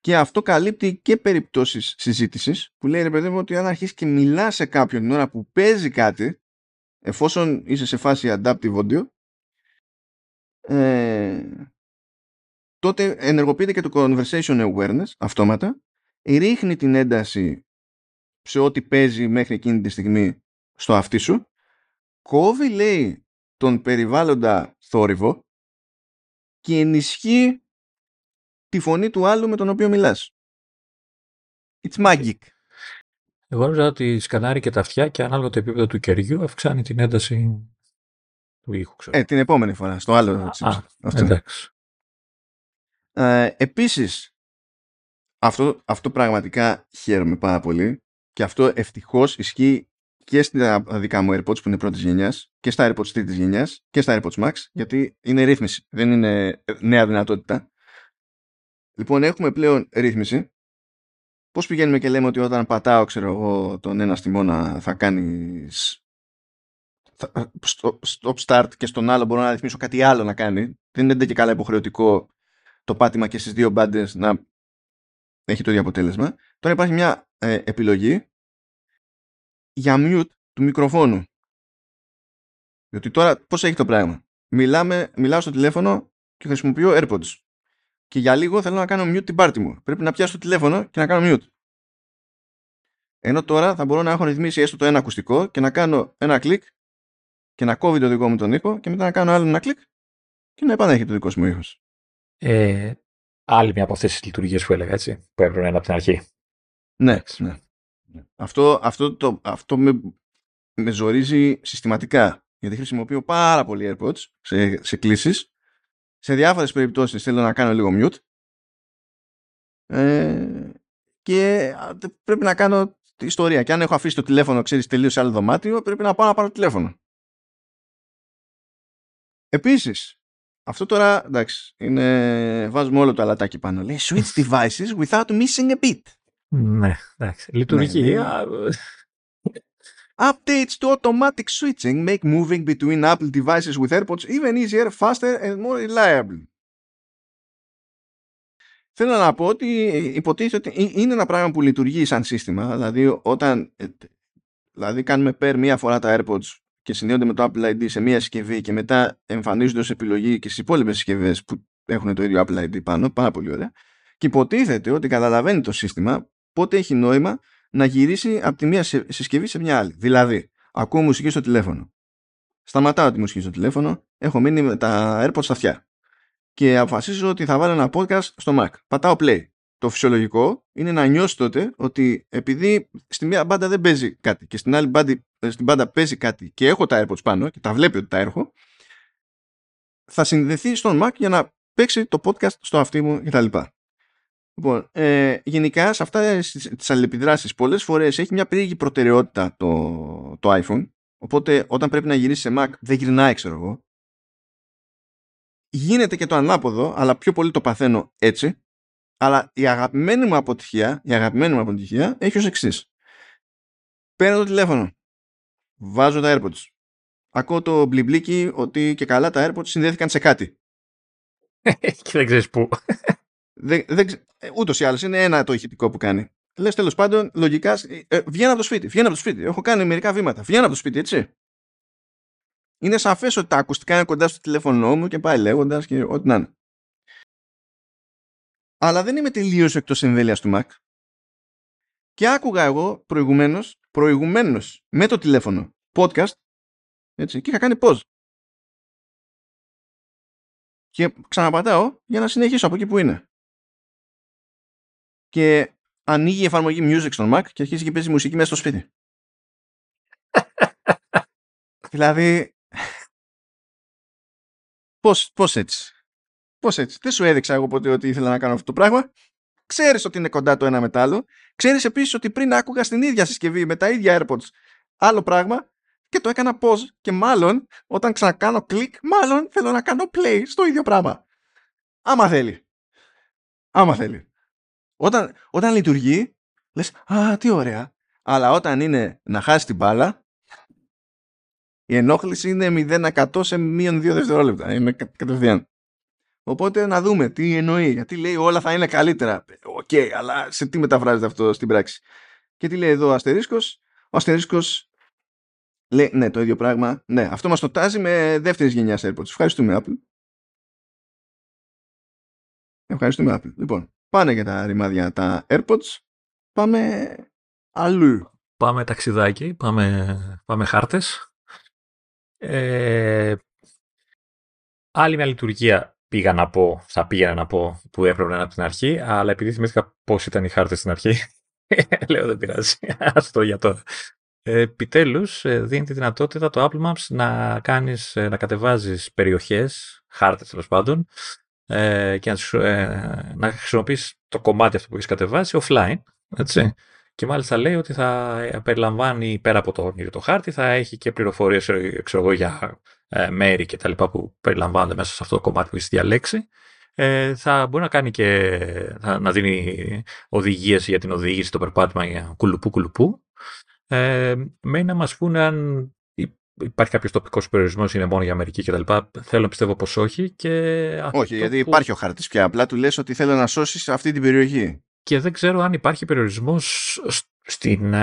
Και αυτό καλύπτει και περιπτώσεις συζήτησης που λέει ρε παιδί μου ότι αν αρχίσεις και μιλάς σε κάποιον την ώρα που παίζει κάτι εφόσον είσαι σε φάση adaptive audio ε, τότε ενεργοποιείται και το conversation awareness αυτόματα ρίχνει την ένταση σε ό,τι παίζει μέχρι εκείνη τη στιγμή στο αυτί σου κόβει λέει τον περιβάλλοντα θόρυβο και ενισχύει τη φωνή του άλλου με τον οποίο μιλάς. It's magic. Εγώ νόμιζα ότι σκανάρει και τα αυτιά και ανάλογα το επίπεδο του κεριού αυξάνει την ένταση του ήχου. Ξέρω. Ε, την επόμενη φορά, στο άλλο Α, chipset. α, Αυτό. εντάξει. Ε, επίσης, αυτό, αυτό πραγματικά χαίρομαι πάρα πολύ και αυτό ευτυχώς ισχύει και στα δικά μου AirPods που είναι πρώτης γενιάς και στα AirPods τρίτης γενιάς και στα AirPods Max γιατί είναι ρύθμιση, δεν είναι νέα δυνατότητα. Λοιπόν, έχουμε πλέον ρύθμιση. Πώς πηγαίνουμε και λέμε ότι όταν πατάω, ξέρω εγώ, τον ένα στιμώνα θα κάνεις στο stop start και στον άλλο μπορώ να ρυθμίσω κάτι άλλο να κάνει. Δεν είναι και καλά υποχρεωτικό το πάτημα και στις δύο μπάντες να έχει το ίδιο αποτέλεσμα. Τώρα υπάρχει μια ε, επιλογή για mute του μικροφόνου. Διότι τώρα πώς έχει το πράγμα. Μιλάμε, μιλάω στο τηλέφωνο και χρησιμοποιώ AirPods. Και για λίγο θέλω να κάνω mute την πάρτι μου. Πρέπει να πιάσω το τηλέφωνο και να κάνω mute. Ενώ τώρα θα μπορώ να έχω ρυθμίσει έστω το ένα ακουστικό και να κάνω ένα κλικ και να κόβει το δικό μου τον ήχο και μετά να κάνω άλλο ένα κλικ και να επανέχει το δικό μου ήχος. Ε, άλλη μια από αυτές τις λειτουργίες που έλεγα έτσι, που έπρεπε να είναι από την αρχή. Ναι, ναι. Αυτό, αυτό, το, αυτό με, με ζορίζει συστηματικά γιατί χρησιμοποιώ πάρα πολύ AirPods σε, σε κλήσεις σε διάφορες περιπτώσεις θέλω να κάνω λίγο mute. Ε, και πρέπει να κάνω τη ιστορία. Και αν έχω αφήσει το τηλέφωνο ξέρεις τελείως σε άλλο δωμάτιο πρέπει να πάω να πάρω το τηλέφωνο. Επίσης αυτό τώρα εντάξει είναι, βάζουμε όλο το αλατάκι πάνω. Λέει switch devices without missing a beat. Ναι εντάξει. Λειτουργεί ναι, ναι. Updates to automatic switching make moving between Apple devices with AirPods even easier, faster and more reliable. Θέλω να πω ότι υποτίθεται ότι είναι ένα πράγμα που λειτουργεί σαν σύστημα, δηλαδή όταν ε, δηλαδή κάνουμε pair μία φορά τα AirPods και συνδέονται με το Apple ID σε μία συσκευή και μετά εμφανίζονται ως επιλογή και στις υπόλοιπες συσκευές που έχουν το ίδιο Apple ID πάνω, πάρα πολύ ωραία, και υποτίθεται ότι καταλαβαίνει το σύστημα πότε έχει νόημα να γυρίσει από τη μία συσκευή σε μια άλλη. Δηλαδή, ακούω μουσική στο τηλέφωνο. Σταματάω τη μουσική στο τηλέφωνο, έχω μείνει με τα AirPods στα αυτιά. Και αποφασίζω ότι θα βάλω ένα podcast στο Mac. Πατάω play. Το φυσιολογικό είναι να νιώσει τότε ότι επειδή στη μία μπάντα δεν παίζει κάτι και στην άλλη μπάντα, ε, στην μπάντα παίζει κάτι και έχω τα AirPods πάνω και τα βλέπει ότι τα έχω, θα συνδεθεί στον Mac για να παίξει το podcast στο αυτί μου κτλ. Λοιπόν, ε, γενικά σε αυτά τις αλληλεπιδράσεις πολλές φορές έχει μια περίεργη προτεραιότητα το, το iPhone. Οπότε όταν πρέπει να γυρίσει σε Mac δεν γυρνάει ξέρω εγώ. Γίνεται και το ανάποδο αλλά πιο πολύ το παθαίνω έτσι. Αλλά η αγαπημένη μου αποτυχία η αγαπημένη μου αποτυχία έχει ως εξής. παίρνω το τηλέφωνο. Βάζω τα AirPods. Ακούω το μπλιμπλίκι ότι και καλά τα AirPods συνδέθηκαν σε κάτι. Και δεν ξέρεις πού δεν, δεν, ε, ούτως ή άλλως είναι ένα το ηχητικό που κάνει. Λες τέλος πάντων, λογικά, ε, ε, βγαίνω από το σπίτι, βγαίνω από το σπίτι. Έχω κάνει μερικά βήματα, βγαίνω από το σπίτι, έτσι. Είναι σαφές ότι τα ακουστικά είναι κοντά στο τηλέφωνο μου και πάει λέγοντας και ό,τι να είναι. Αλλά δεν είμαι τελείως εκτός εμβέλειας του Mac. Και άκουγα εγώ προηγουμένως, προηγουμένως με το τηλέφωνο podcast έτσι, και είχα κάνει pause. Και ξαναπατάω για να συνεχίσω από εκεί που είναι και ανοίγει η εφαρμογή Music στον Mac και αρχίζει και παίζει μουσική μέσα στο σπίτι. δηλαδή, πώς, πώς έτσι. Πώς έτσι. Δεν σου έδειξα εγώ ποτέ ότι ήθελα να κάνω αυτό το πράγμα. Ξέρεις ότι είναι κοντά το ένα με το άλλο. Ξέρεις επίσης ότι πριν άκουγα στην ίδια συσκευή με τα ίδια AirPods άλλο πράγμα και το έκανα pause και μάλλον όταν ξανακάνω κλικ μάλλον θέλω να κάνω play στο ίδιο πράγμα. Άμα θέλει. Άμα θέλει. Όταν, όταν λειτουργεί, λες, α, τι ωραία. Αλλά όταν είναι να χάσει την μπάλα, η ενόχληση είναι 0% σε μείον 2 δευτερόλεπτα. Είναι κατευθείαν. Οπότε να δούμε τι εννοεί. Γιατί λέει όλα θα είναι καλύτερα. OK, okay, αλλά σε τι μεταφράζεται αυτό στην πράξη. Και τι λέει εδώ ο αστερίσκος. Ο αστερίσκος λέει ναι το ίδιο πράγμα. Ναι, αυτό μας το τάζει με δεύτερης γενιάς AirPods. Ευχαριστούμε Apple. Ευχαριστούμε Apple. Λοιπόν, πάνε για τα ρημάδια τα AirPods, πάμε αλλού. Πάμε ταξιδάκι, πάμε, πάμε χάρτες. Ε, άλλη μια λειτουργία πήγα να πω, θα πήγαινα να πω που έπρεπε να είναι από την αρχή, αλλά επειδή θυμήθηκα πώς ήταν οι χάρτες στην αρχή, λέω δεν πειράζει, αυτό για τώρα. Ε, Επιτέλους, ε, δίνει τη δυνατότητα το Apple Maps να, κάνεις, ε, να κατεβάζεις περιοχές, χάρτες τέλος πάντων, ε, και να, ε, να χρησιμοποιήσει το κομμάτι αυτό που έχεις κατεβάσει offline. Έτσι. Και μάλιστα λέει ότι θα περιλαμβάνει πέρα από το ίδιο το χάρτη, θα έχει και πληροφορίες ξέρω για ε, μέρη και τα λοιπά που περιλαμβάνονται μέσα σε αυτό το κομμάτι που έχεις διαλέξει. Ε, θα μπορεί να κάνει και θα, να δίνει οδηγίες για την οδήγηση, το περπάτημα για κουλουπού κουλουπού. Ε, μένει να μας πούνε αν υπάρχει κάποιος τοπικός περιορισμός, είναι μόνο για Αμερική κτλ. Θέλω να πιστεύω πως όχι. Και όχι, γιατί υπάρχει ο χάρτης πια. Απλά του λες ότι θέλω να σώσεις αυτή την περιοχή. Και δεν ξέρω αν υπάρχει περιορισμός στην,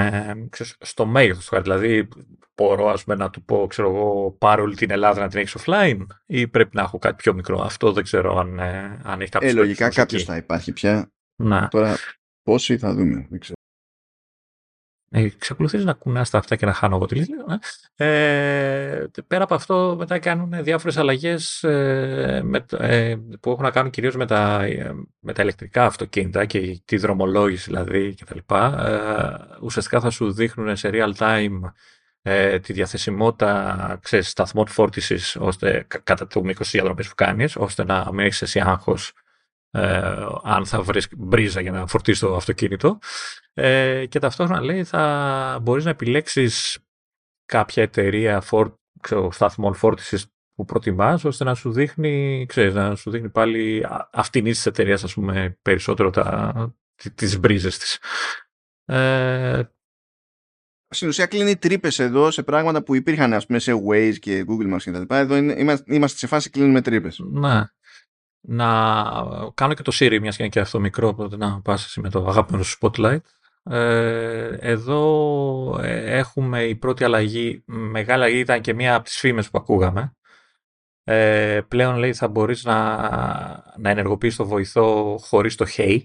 στο μέγεθος του χάρτη. Δηλαδή, μπορώ ας πούμε, να του πω, ξέρω εγώ, πάρω όλη την Ελλάδα να την έχεις offline, ή πρέπει να έχω κάτι πιο μικρό. Αυτό δεν ξέρω αν, ε, αν έχει κάποιο. Ε, λογικά κάποιος θα υπάρχει πια. Να. Τώρα, πόσοι θα δούμε, δεν ξέρω. Ε, να κουνάς τα αυτά και να χάνω εγώ τη λύση. Ε, πέρα από αυτό μετά κάνουν διάφορες αλλαγές ε, με, ε, που έχουν να κάνουν κυρίως με τα, με τα ηλεκτρικά αυτοκίνητα και τη δρομολόγηση δηλαδή κτλ. Ε, ουσιαστικά θα σου δείχνουν σε real time ε, τη διαθεσιμότητα ξέρεις, σταθμών φόρτισης ώστε, κατά το μήκος της διαδρομής που κάνεις ώστε να μην έχεις εσύ άγχος ε, αν θα βρεις μπρίζα για να φορτίσεις το αυτοκίνητο ε, και ταυτόχρονα λέει θα μπορείς να επιλέξεις κάποια εταιρεία φόρ, ξέρω, σταθμών φόρτισης που προτιμάς ώστε να σου δείχνει, ξέρεις, να σου δείχνει πάλι αυτήν της εταιρείας ας πούμε περισσότερο τα, τις μπρίζες της. Ε, στην ουσία κλείνει τρύπες εδώ σε πράγματα που υπήρχαν ας πούμε σε Waze και Google Maps κτλ. Εδώ είμαστε, είμαστε σε φάση κλείνουμε τρύπες. Ναι να κάνω και το Siri, μιας και είναι και αυτό μικρό, οπότε να πας με το αγάπημενο σου Spotlight. Ε, εδώ ε, έχουμε η πρώτη αλλαγή, μεγάλη αλλαγή ήταν και μία από τις φήμες που ακούγαμε. Ε, πλέον λέει θα μπορείς να, να ενεργοποιήσεις το βοηθό χωρίς το Hey.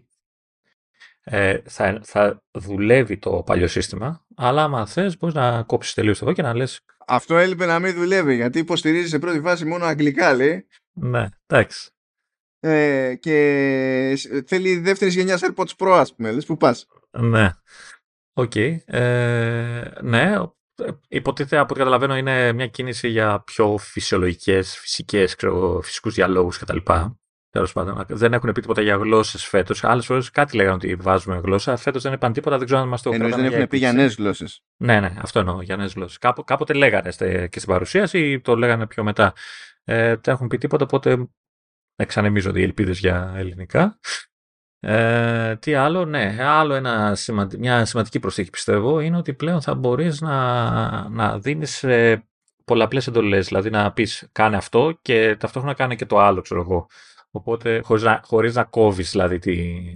Ε, θα, θα δουλεύει το παλιό σύστημα, αλλά άμα θες μπορείς να κόψεις τελείως εδώ και να λες... Αυτό έλειπε να μην δουλεύει, γιατί υποστηρίζει σε πρώτη φάση μόνο αγγλικά, λέει. Ναι, εντάξει ε, και θέλει δεύτερης γενιάς AirPods Pro, ας πούμε. Λες που πας. Ναι. OK. Okay. Ε, ναι. Υποτίθεται από ό,τι καταλαβαίνω είναι μια κίνηση για πιο φυσιολογικές, φυσικές, ξέρω, φυσικούς διαλόγους κτλ. Τέλος πάντων, δεν έχουν πει τίποτα για γλώσσες φέτος. Άλλες φορές κάτι λέγανε ότι βάζουμε γλώσσα. Φέτος δεν είπαν τίποτα, δεν ξέρω αν μας το Ενώ δεν έχουν πει για νέες γλώσσες. Ναι, ναι, αυτό εννοώ, για νέες γλώσσες. κάποτε λέγανε και στην παρουσίαση ή το λέγανε πιο μετά. Ε, δεν έχουν πει τίποτα, οπότε εξανεμίζονται οι ελπίδες για ελληνικά. Ε, τι άλλο, ναι, άλλο ένα μια σημαντική προσθήκη πιστεύω είναι ότι πλέον θα μπορείς να, να δίνεις ε, πολλαπλές εντολές, δηλαδή να πεις κάνε αυτό και ταυτόχρονα κάνε και το άλλο, ξέρω εγώ. Οπότε χωρίς να, χωρίς να κόβεις δηλαδή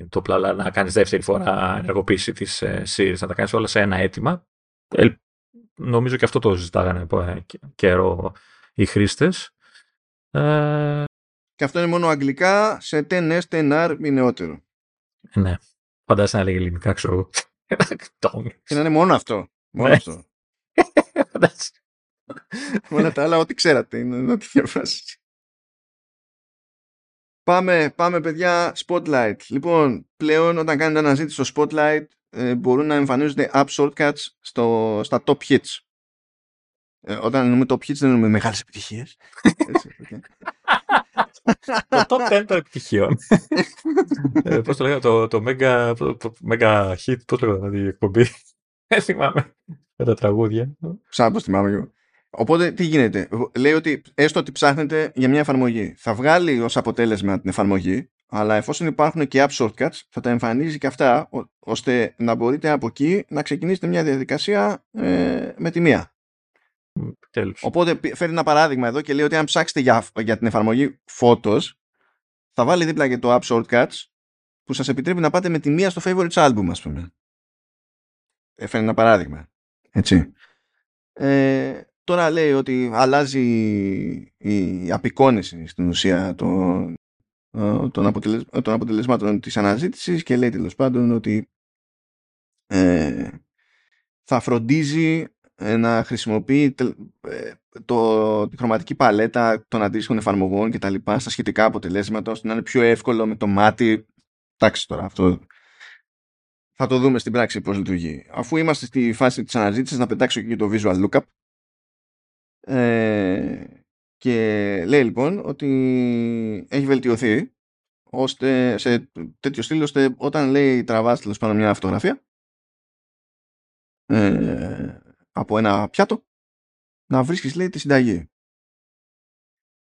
το πλαλά, να κάνεις δεύτερη φορά ενεργοποίηση της ε, να τα κάνεις όλα σε ένα αίτημα. Ε, νομίζω και αυτό το ζητάγανε από ε, καιρό οι χρήστες. Ε, και αυτό είναι μόνο αγγλικά σε 10S, 10R ή νεότερο. Ναι. Φαντάζεσαι να λέγει ελληνικά, ξέρω Και να είναι μόνο αυτό. Μόνο ναι. αυτό. Όλα τα άλλα, ό,τι ξέρατε, είναι ό,τι διαβάσει. Πάμε, πάμε παιδιά, Spotlight. Λοιπόν, πλέον όταν κάνετε αναζήτηση στο Spotlight ε, μπορούν να εμφανίζονται app shortcuts στο, στα top hits. Ε, όταν εννοούμε top hits δεν εννοούμε μεγάλες επιτυχίες. το top 10 των επιτυχιών. ε, πώς το λέγα, το, το mega, το, mega hit, πώς το λέγα, η εκπομπή. Δεν θυμάμαι. Με τα τραγούδια. Σαν πώς θυμάμαι εγώ. Οπότε τι γίνεται; Λέει ότι έστω ότι ψάχνετε για μια εφαρμογή. Θα βγάλει ως αποτέλεσμα την εφαρμογή, αλλά εφόσον υπάρχουν και app shortcuts, θα τα εμφανίζει και αυτά, ώστε να μπορείτε από εκεί να ξεκινήσετε μια διαδικασία ε, με τη μία. Τέλος. Οπότε φέρει ένα παράδειγμα εδώ και λέει ότι αν ψάξετε για, για την εφαρμογή Photos θα βάλει δίπλα και το App Shortcuts που σας επιτρέπει να πάτε με τη μία στο Favorites Album ας πούμε. Έφερε ένα παράδειγμα. Έτσι. Ε, τώρα λέει ότι αλλάζει η απεικόνηση στην ουσία των, ε, των, αποτελεσμάτων της αναζήτησης και λέει τέλος πάντων ότι ε, θα φροντίζει ε, να χρησιμοποιεί ε, το, τη χρωματική παλέτα των αντίστοιχων εφαρμογών και τα λοιπά στα σχετικά αποτελέσματα ώστε να είναι πιο εύκολο με το μάτι. Εντάξει τώρα αυτό θα το δούμε στην πράξη πώς λειτουργεί. Αφού είμαστε στη φάση της αναζήτησης να πετάξω και το visual lookup. Ε, και λέει λοιπόν ότι έχει βελτιωθεί ώστε σε τέτοιο στήλο ώστε όταν λέει τραβάς τέλος πάνω μια φωτογραφία ε, από ένα πιάτο να βρίσκεις λέει τη συνταγή.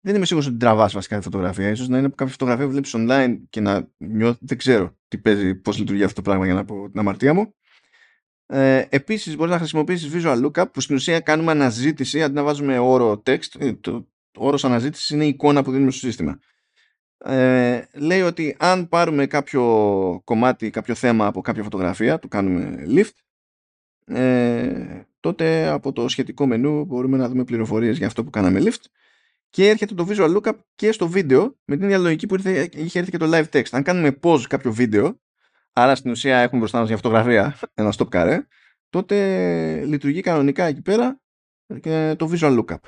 Δεν είμαι σίγουρος ότι τραβάς βασικά τη φωτογραφία. Ίσως να είναι κάποια φωτογραφία που βλέπεις online και να νιώθει, δεν ξέρω τι παίζει, πώς λειτουργεί αυτό το πράγμα για να πω την αμαρτία μου. Ε, επίσης μπορείς να χρησιμοποιήσεις visual lookup που στην ουσία κάνουμε αναζήτηση αντί να βάζουμε όρο text. Ε, το, το όρος αναζήτησης είναι η εικόνα που δίνουμε στο σύστημα. Ε, λέει ότι αν πάρουμε κάποιο κομμάτι, κάποιο θέμα από κάποια φωτογραφία, το κάνουμε lift, ε, τότε από το σχετικό μενού μπορούμε να δούμε πληροφορίες για αυτό που κάναμε lift και έρχεται το visual lookup και στο βίντεο με την ίδια λογική που ήρθε, είχε έρθει και το live text. Αν κάνουμε pause κάποιο βίντεο, άρα στην ουσία έχουμε μπροστά μας μια φωτογραφία, ένα stop carré, τότε λειτουργεί κανονικά εκεί πέρα και το visual lookup.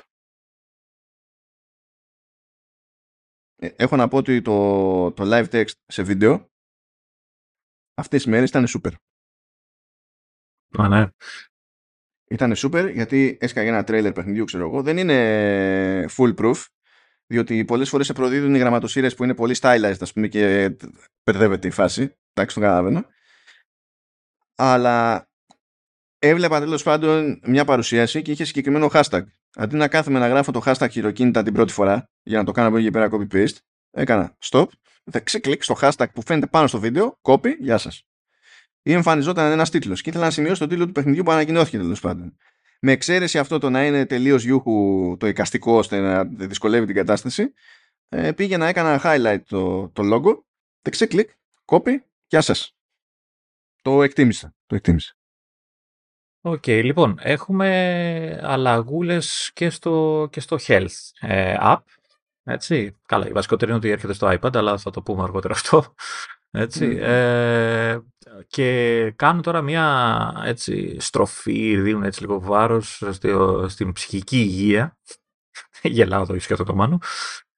Ε, έχω να πω ότι το, το live text σε βίντεο αυτές τις μέρες ήταν super. Α, ναι. Ήταν super γιατί έσκαγε ένα τρέιλερ παιχνιδιού, ξέρω εγώ. Δεν είναι full proof, διότι πολλές φορές σε προδίδουν οι γραμματοσύρες που είναι πολύ stylized, ας πούμε, και μπερδεύεται η φάση. Εντάξει, το καταλαβαίνω. Αλλά έβλεπα τέλος πάντων μια παρουσίαση και είχε συγκεκριμένο hashtag. Αντί να κάθομαι να γράφω το hashtag χειροκίνητα την πρώτη φορά για να το κάνω από εκεί πέρα copy-paste, έκανα stop, δεξί κλικ στο hashtag που φαίνεται πάνω στο βίντεο, copy, γεια σας. Ή εμφανιζόταν ένας τίτλος και ήθελα να σημειώσω τον τίτλο του παιχνιδιού που ανακοινώθηκε τέλος πάντων. Με εξαίρεση αυτό το να είναι τελείως γιούχου το εικαστικό ώστε να δυσκολεύει την κατάσταση, ε, πήγαινα, έκανα highlight το, το logo, δεξί κλικ, copy, γεια σας. Το εκτίμησα. Το εκτίμησα. OK, okay, λοιπόν, έχουμε αλλαγούλες και στο, και στο Health ε, app. Έτσι. Καλά, η βασικότερη είναι ότι έρχεται στο iPad, αλλά θα το πούμε αργότερα αυτό. Έτσι. Ε, και κάνουν τώρα μια έτσι, στροφή, δίνουν έτσι λίγο βάρος στην ψυχική υγεία. Γελάω το και αυτό το μάνο.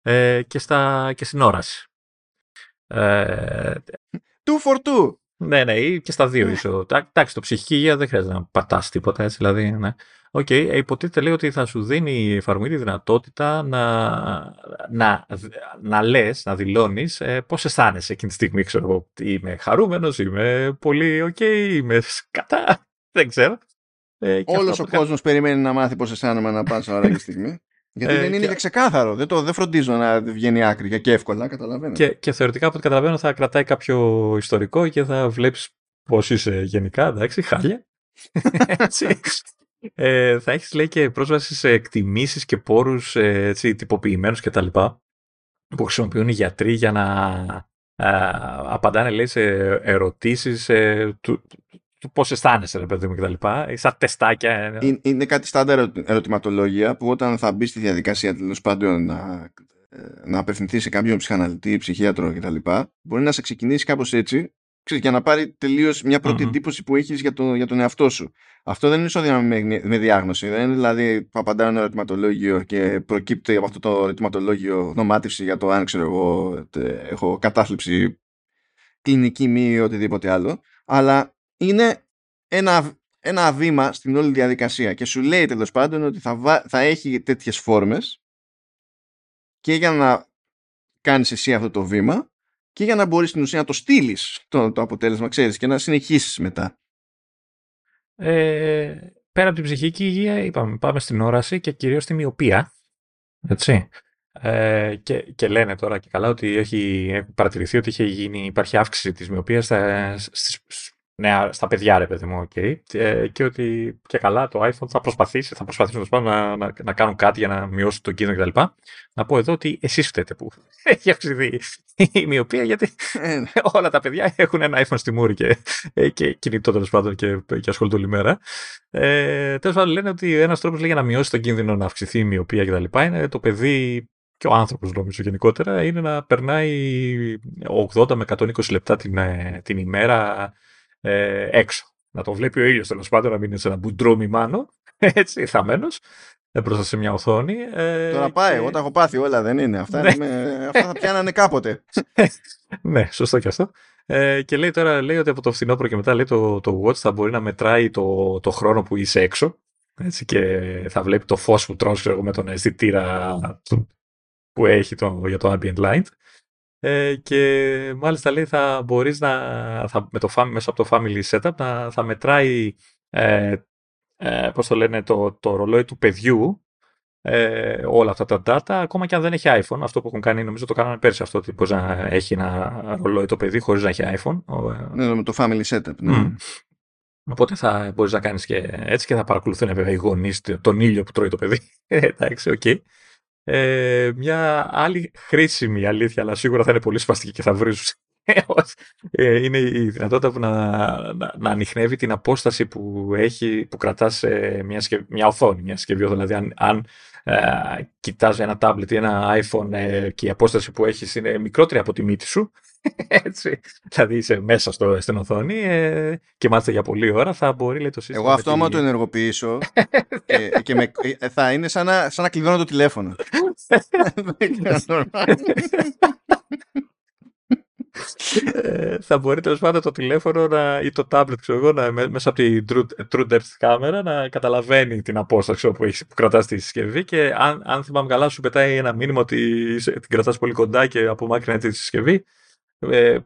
Ε, και, στα, και στην όραση. Ε, two for two. Ναι, ναι, ή και στα δύο ναι. ίσως. Εντάξει, το ψυχική υγεία δεν χρειάζεται να πατάς τίποτα έτσι, δηλαδή. Ναι. OK, okay, υποτίθεται λέει ότι θα σου δίνει η εφαρμογή τη δυνατότητα να, να, να λες, να δηλώνεις ε, πώς αισθάνεσαι εκείνη τη στιγμή. Ξέρω εγώ, είμαι χαρούμενος, είμαι πολύ OK, okay, είμαι κατά. Δεν ξέρω. Ε, Όλος ο κόσμος περιμένει να μάθει πώς αισθάνομαι ανά πάσα ώρα και στιγμή. Γιατί ε, δεν είναι και... ξεκάθαρο. Δεν, το, δεν φροντίζω να βγαίνει άκρη και εύκολα, καταλαβαίνω. Και, και θεωρητικά από ό,τι καταλαβαίνω θα κρατάει κάποιο ιστορικό και θα βλέπεις πώς είσαι γενικά, εντάξει, χάλια. έτσι. Ε, θα έχεις λέει και πρόσβαση σε εκτιμήσεις και πόρους ε, τυποποιημένους κτλ. που χρησιμοποιούν οι γιατροί για να ε, απαντάνε λέει, σε ερωτήσεις ε, του, του πώς αισθάνεσαι, ρε παιδί μου, κτλ. Σαν τεστάκια. Ε, είναι, είναι κάτι στάνταρ ερωτηματολόγια που όταν θα μπεις στη διαδικασία τέλος πάντων να, ε, να απευθυνθείς σε κάποιον ψυχαναλυτή, ψυχίατρο κτλ. Μπορεί να σε ξεκινήσει κάπως έτσι ξέρεις, για να πάρει τελείως μια πρώτη mm-hmm. εντύπωση που έχεις για, το, για τον εαυτό σου. Αυτό δεν είναι ισόδημα με, με διάγνωση. Δεν είναι δηλαδή που απαντάω ένα ερωτηματολόγιο και προκύπτει από αυτό το ερωτηματολόγιο γνωμάτευση για το αν ξέρω εγώ έχω κατάθλιψη κλινική μη οτιδήποτε άλλο. Αλλά είναι ένα, ένα βήμα στην όλη διαδικασία και σου λέει τέλος πάντων ότι θα, θα έχει τέτοιες φόρμες και για να κάνεις εσύ αυτό το βήμα και για να μπορείς στην ουσία να το στείλεις το, το αποτέλεσμα, ξέρεις, και να συνεχίσεις μετά. Ε, πέρα από την ψυχική υγεία, είπαμε, πάμε στην όραση και κυρίως στη μοιοπία. Έτσι. Ε, και, και λένε τώρα και καλά ότι έχει, παρατηρηθεί ότι είχε γίνει, υπάρχει αύξηση της μοιοπίας στις, ναι, στα παιδιά, ρε παιδί μου, okay. και, και ότι και καλά το iPhone θα προσπαθήσει, θα προσπαθήσουν να, να, να, κάνουν κάτι για να μειώσουν τον κίνδυνο κτλ. Να πω εδώ ότι εσείς φταίτε που έχει αυξηθεί η μοιοπία, γιατί ε, ναι. όλα τα παιδιά έχουν ένα iPhone στη μούρη και, και κινητό τέλος πάντων και, και ασχολούνται όλη μέρα. Ε, τέλος πάντων, λένε ότι ένας τρόπος για να μειώσει τον κίνδυνο να αυξηθεί η μοιοπία κτλ. είναι το παιδί και ο άνθρωπος νομίζω γενικότερα είναι να περνάει 80 με 120 λεπτά την, ε, την ημέρα ε, έξω. Να το βλέπει ο ήλιος τέλος πάντων, να μην είναι σε ένα μπουντρόμι μάνο, έτσι, θαμένος, μπροστά σε μια οθόνη. Ε, Τώρα πάει, και... εγώ τα έχω πάθει όλα, δεν είναι. Αυτά, ναι. με... αυτά θα πιάνανε κάποτε. ναι, σωστό και αυτό. Ε, και λέει τώρα λέει ότι από το φθινόπωρο και μετά λέει το, το Watch θα μπορεί να μετράει το, το χρόνο που είσαι έξω. Έτσι, και θα βλέπει το φως που τρώνε με τον αισθητήρα που έχει το, για το ambient light. Ε, και μάλιστα λέει θα μπορείς να, θα, με το, μέσα από το family setup να θα μετράει ε, ε, πώς το λένε το, το ρολόι του παιδιού ε, όλα αυτά τα data ακόμα και αν δεν έχει iPhone αυτό που έχουν κάνει νομίζω το κάνανε πέρσι αυτό ότι μπορείς να έχει ένα ρολόι το παιδί χωρίς να έχει iPhone ναι, με το family setup ναι. Οπότε θα μπορείς να κάνεις και έτσι και θα παρακολουθούν βέβαια οι γονείς τον ήλιο που τρώει το παιδί. Ε, εντάξει, OK. Okay. Ε, μια άλλη χρήσιμη αλήθεια, αλλά σίγουρα θα είναι πολύ σπαστική και θα βρίζουν. Ε, είναι η δυνατότητα που να, να, να ανοιχνεύει την απόσταση που έχει, που κρατάς σε μια, μια οθόνη, μια συσκευή. Δηλαδή, αν, αν ε, κοιτάς ένα tablet ή ένα iPhone ε, και η απόσταση που έχεις είναι μικρότερη από τη μύτη σου, έτσι, δηλαδή είσαι μέσα στο, στην οθόνη ε, και μάλιστα για πολλή ώρα θα μπορεί λέει, το σύστημα. Εγώ αυτό άμα το ενεργοποιήσω και, και με, ε, θα είναι σαν να, σαν να κλειδώνω το τηλέφωνο. ε, θα μπορεί τέλος πάντων το τηλέφωνο να, ή το tablet ξέρω εγώ, να, μέσα από τη True, true Depth κάμερα να καταλαβαίνει την απόσταση που, έχεις, που κρατάς τη συσκευή και αν, αν θυμάμαι καλά σου πετάει ένα μήνυμα ότι είσαι, την κρατάς πολύ κοντά και απομάκρυνε τη συσκευή ε,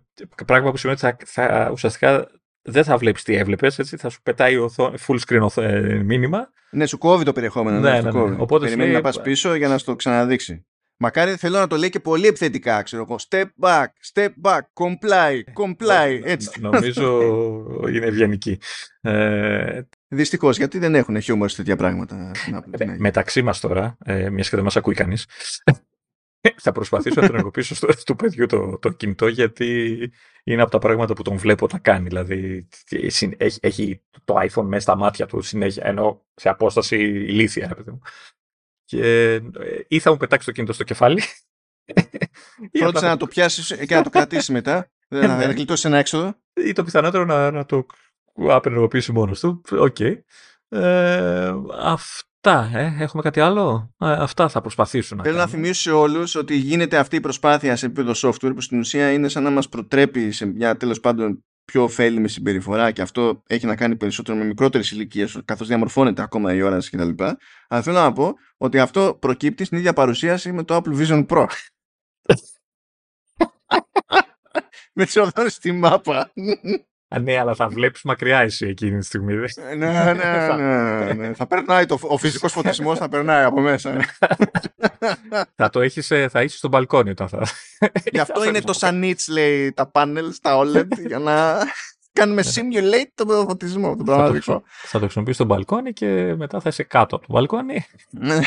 πράγμα που σημαίνει ότι θα, θα, ουσιαστικά δεν θα βλέπεις τι έβλεπες, έτσι, θα σου πετάει οθό, full screen οθό, ε, μήνυμα. Ναι, σου κόβει το περιεχόμενο. Ναι, ναι, ναι, ναι. Οπότε Περιμένει να πας πίσω για να στο ξαναδείξει. Μακάρι θέλω να το λέει και πολύ επιθετικά, ξέρω εγώ. Step back, step back, comply, comply. Έτσι. Νομίζω είναι ευγενική. Ε, Δυστυχώς, γιατί δεν έχουν χιούμορ σε τέτοια πράγματα. Ε, μεταξύ μας τώρα, ε, μιας και δεν μας ακούει κανείς, θα προσπαθήσω να τον ενεργοποιήσω στο, στο παιδιού το, το κινητό γιατί είναι από τα πράγματα που τον βλέπω να κάνει. Δηλαδή έχει, έχει το iPhone μέσα στα μάτια του συνέχεια, ενώ σε απόσταση ηλίθια. μου. Και ε, ή θα μου πετάξει το κινητό στο κεφάλι. Φρόντισε να το πιάσεις και να το κρατήσεις μετά. Δεν θα ναι. γλιτώσει ένα έξοδο. Ή το πιθανότερο να, να το απενεργοποιήσει μόνος του. OK. Okay. Ε, αυτά, ε. Έχουμε κάτι άλλο; Ε, αυτά θα προσπαθήσουν να Θέλω να θυμίσω σε όλους ότι γίνεται αυτή η προσπάθεια σε επίπεδο software που στην ουσία είναι σαν να μας προτρέπει σε μια τέλος πάντων πιο ωφέλιμη συμπεριφορά και αυτό έχει να κάνει περισσότερο με μικρότερες ηλικίες, καθώς διαμορφώνεται ακόμα η όραση κτλ. Αλλά θέλω να πω ότι αυτό προκύπτει στην ίδια παρουσίαση με το Apple Vision Pro. με τι οδόνε στη μάπα. Α, ναι, αλλά θα βλέπεις μακριά εσύ εκείνη τη στιγμή. ναι, ναι, ναι, ναι, ναι. θα περνάει το, ο φυσικός φωτισμός, θα περνάει από μέσα. Ναι. θα το έχεις, ε, θα είσαι στο μπαλκόνι όταν θα. Γι' αυτό είναι το Sanits, λέει, τα panels, τα OLED, για να κάνουμε simulate τον φωτισμό. Τον θα, το, θα το χρησιμοποιήσει στο μπαλκόνι και μετά θα είσαι κάτω από το μπαλκόνι. Ναι.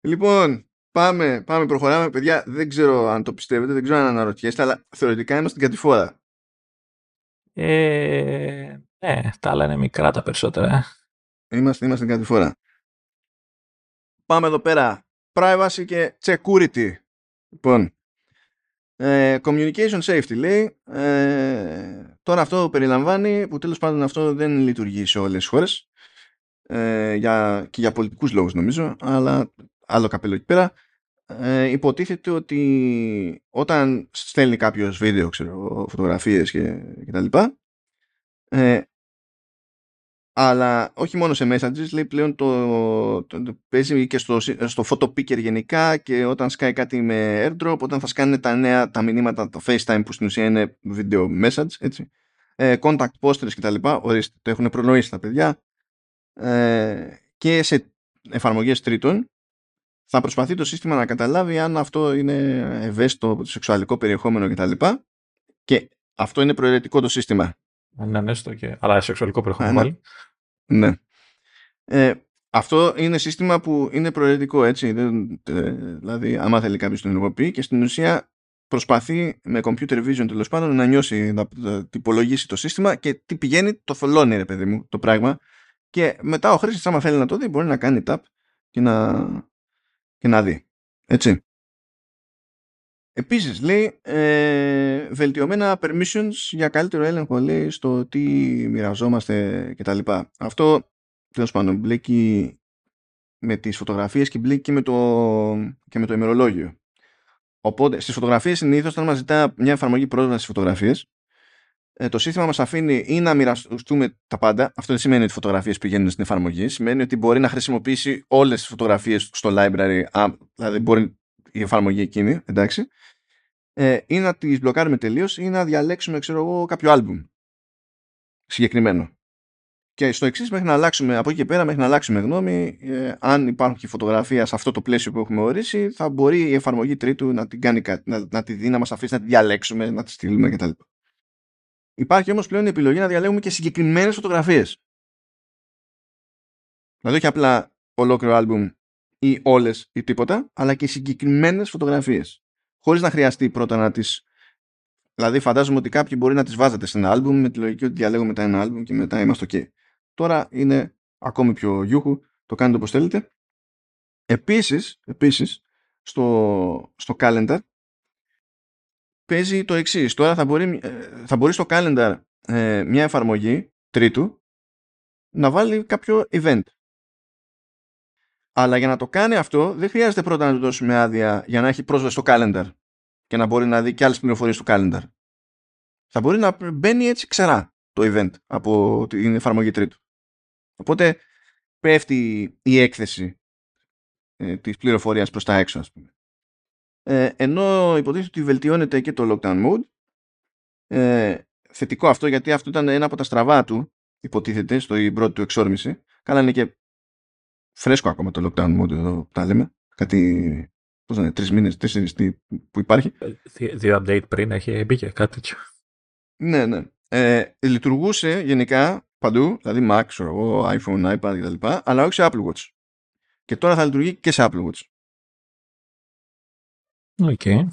λοιπόν, Πάμε, πάμε, προχωράμε. Παιδιά, δεν ξέρω αν το πιστεύετε, δεν ξέρω αν αναρωτιέστε, αλλά θεωρητικά είμαστε στην κατηφόρα. Ε, ναι, τα άλλα είναι μικρά τα περισσότερα. Είμαστε, είμαστε στην κατηφόρα. Πάμε εδώ πέρα. Privacy και security. Λοιπόν, ε, communication safety λέει. Ε, τώρα αυτό περιλαμβάνει, που τέλος πάντων αυτό δεν λειτουργεί σε όλες τις χώρες. Ε, για, και για πολιτικούς λόγους νομίζω, αλλά άλλο καπέλο εκεί πέρα ε, υποτίθεται ότι όταν στέλνει κάποιος βίντεο, ξέρω, φωτογραφίες και, και τα λοιπά, ε, αλλά όχι μόνο σε messages, λέει πλέον το, το, παίζει και στο, στο photo picker γενικά και όταν σκάει κάτι με airdrop, όταν θα σκάνε τα νέα, τα μηνύματα, το FaceTime που στην ουσία είναι video message, έτσι, ε, contact posters και τα λοιπά, ορίστε, το έχουν προνοήσει τα παιδιά, ε, και σε εφαρμογές τρίτων, θα προσπαθεί το σύστημα να καταλάβει αν αυτό είναι ευαίσθητο σεξουαλικό περιεχόμενο κτλ. Και, και αυτό είναι προαιρετικό το σύστημα. Αν είναι ανέστο και... αλλά σεξουαλικό περιεχόμενο πάλι. Ναι. Ε, αυτό είναι σύστημα που είναι προαιρετικό έτσι. Δεν, ε, δηλαδή, άμα θέλει κάποιος το ενεργοποιεί και στην ουσία προσπαθεί με computer vision τέλος πάντων να νιώσει, να, να υπολογίσει το σύστημα και τι πηγαίνει, το θολώνει ρε παιδί μου το πράγμα. Και μετά ο χρήστη, άμα θέλει να το δει, μπορεί να κάνει tap και να, και να δει. Έτσι. Επίσης λέει ε, βελτιωμένα permissions για καλύτερο έλεγχο λέει στο τι μοιραζόμαστε κτλ. Αυτό τέλος πάντων μπλέκει με τις φωτογραφίες και μπλέκει και με το, και με το ημερολόγιο. Οπότε στις φωτογραφίες συνήθως όταν μας ζητά μια εφαρμογή πρόσβαση στις φωτογραφίες ε, το σύστημα μας αφήνει ή να μοιραστούμε τα πάντα. Αυτό δεν σημαίνει ότι οι φωτογραφίες πηγαίνουν στην εφαρμογή. Σημαίνει ότι μπορεί να χρησιμοποιήσει όλες τις φωτογραφίες στο library, α, δηλαδή μπορεί η εφαρμογή εκείνη, εντάξει, ε, ή να τις μπλοκάρουμε τελείως ή να διαλέξουμε, ξέρω εγώ, κάποιο άλμπουμ συγκεκριμένο. Και στο εξής, μέχρι να αλλάξουμε από εκεί και πέρα, μέχρι να αλλάξουμε γνώμη, ε, αν υπάρχουν και φωτογραφία σε αυτό το πλαίσιο που έχουμε ορίσει, θα μπορεί η εφαρμογή τρίτου να την κάνει κάτι, να, να τη δει, να μας αφήσει να τη διαλέξουμε, να τη στείλουμε κτλ. Υπάρχει όμως πλέον η επιλογή να διαλέγουμε και συγκεκριμένες φωτογραφίες. Δηλαδή όχι απλά ολόκληρο άλμπουμ ή όλες ή τίποτα, αλλά και συγκεκριμένες φωτογραφίες. Χωρίς να χρειαστεί πρώτα να τις... Δηλαδή φαντάζομαι ότι κάποιοι μπορεί να τις βάζετε σε ένα άλμπουμ με τη λογική ότι διαλέγουμε μετά ένα άλμπουμ και μετά είμαστε ok. Τώρα είναι ακόμη πιο γιούχου, το κάνετε όπως θέλετε. Επίσης, επίσης στο, στο calendar παίζει το εξής. Τώρα θα μπορεί, ε, θα μπορεί στο calendar ε, μια εφαρμογή τρίτου να βάλει κάποιο event. Αλλά για να το κάνει αυτό δεν χρειάζεται πρώτα να του δώσουμε άδεια για να έχει πρόσβαση στο calendar και να μπορεί να δει και άλλες πληροφορίες στο calendar. Θα μπορεί να μπαίνει έτσι ξερά το event από την εφαρμογή τρίτου. Οπότε πέφτει η έκθεση ε, της πληροφορίας προς τα έξω ας πούμε. Ε, ενώ υποτίθεται ότι βελτιώνεται και το lockdown mode ε, θετικό αυτό γιατί αυτό ήταν ένα από τα στραβά του υποτίθεται στο πρώτη του εξόρμηση καλά είναι και φρέσκο ακόμα το lockdown mode εδώ που τα λέμε κάτι πώς είναι, τρεις μήνες, τέσσερις που υπάρχει ε, δύο update πριν έχει μπήκε κάτι τέτοιο ναι, ναι. Ε, λειτουργούσε γενικά παντού, δηλαδή Mac, iPhone, iPad κτλ. Αλλά όχι σε Apple Watch. Και τώρα θα λειτουργεί και σε Apple Watch. Okay.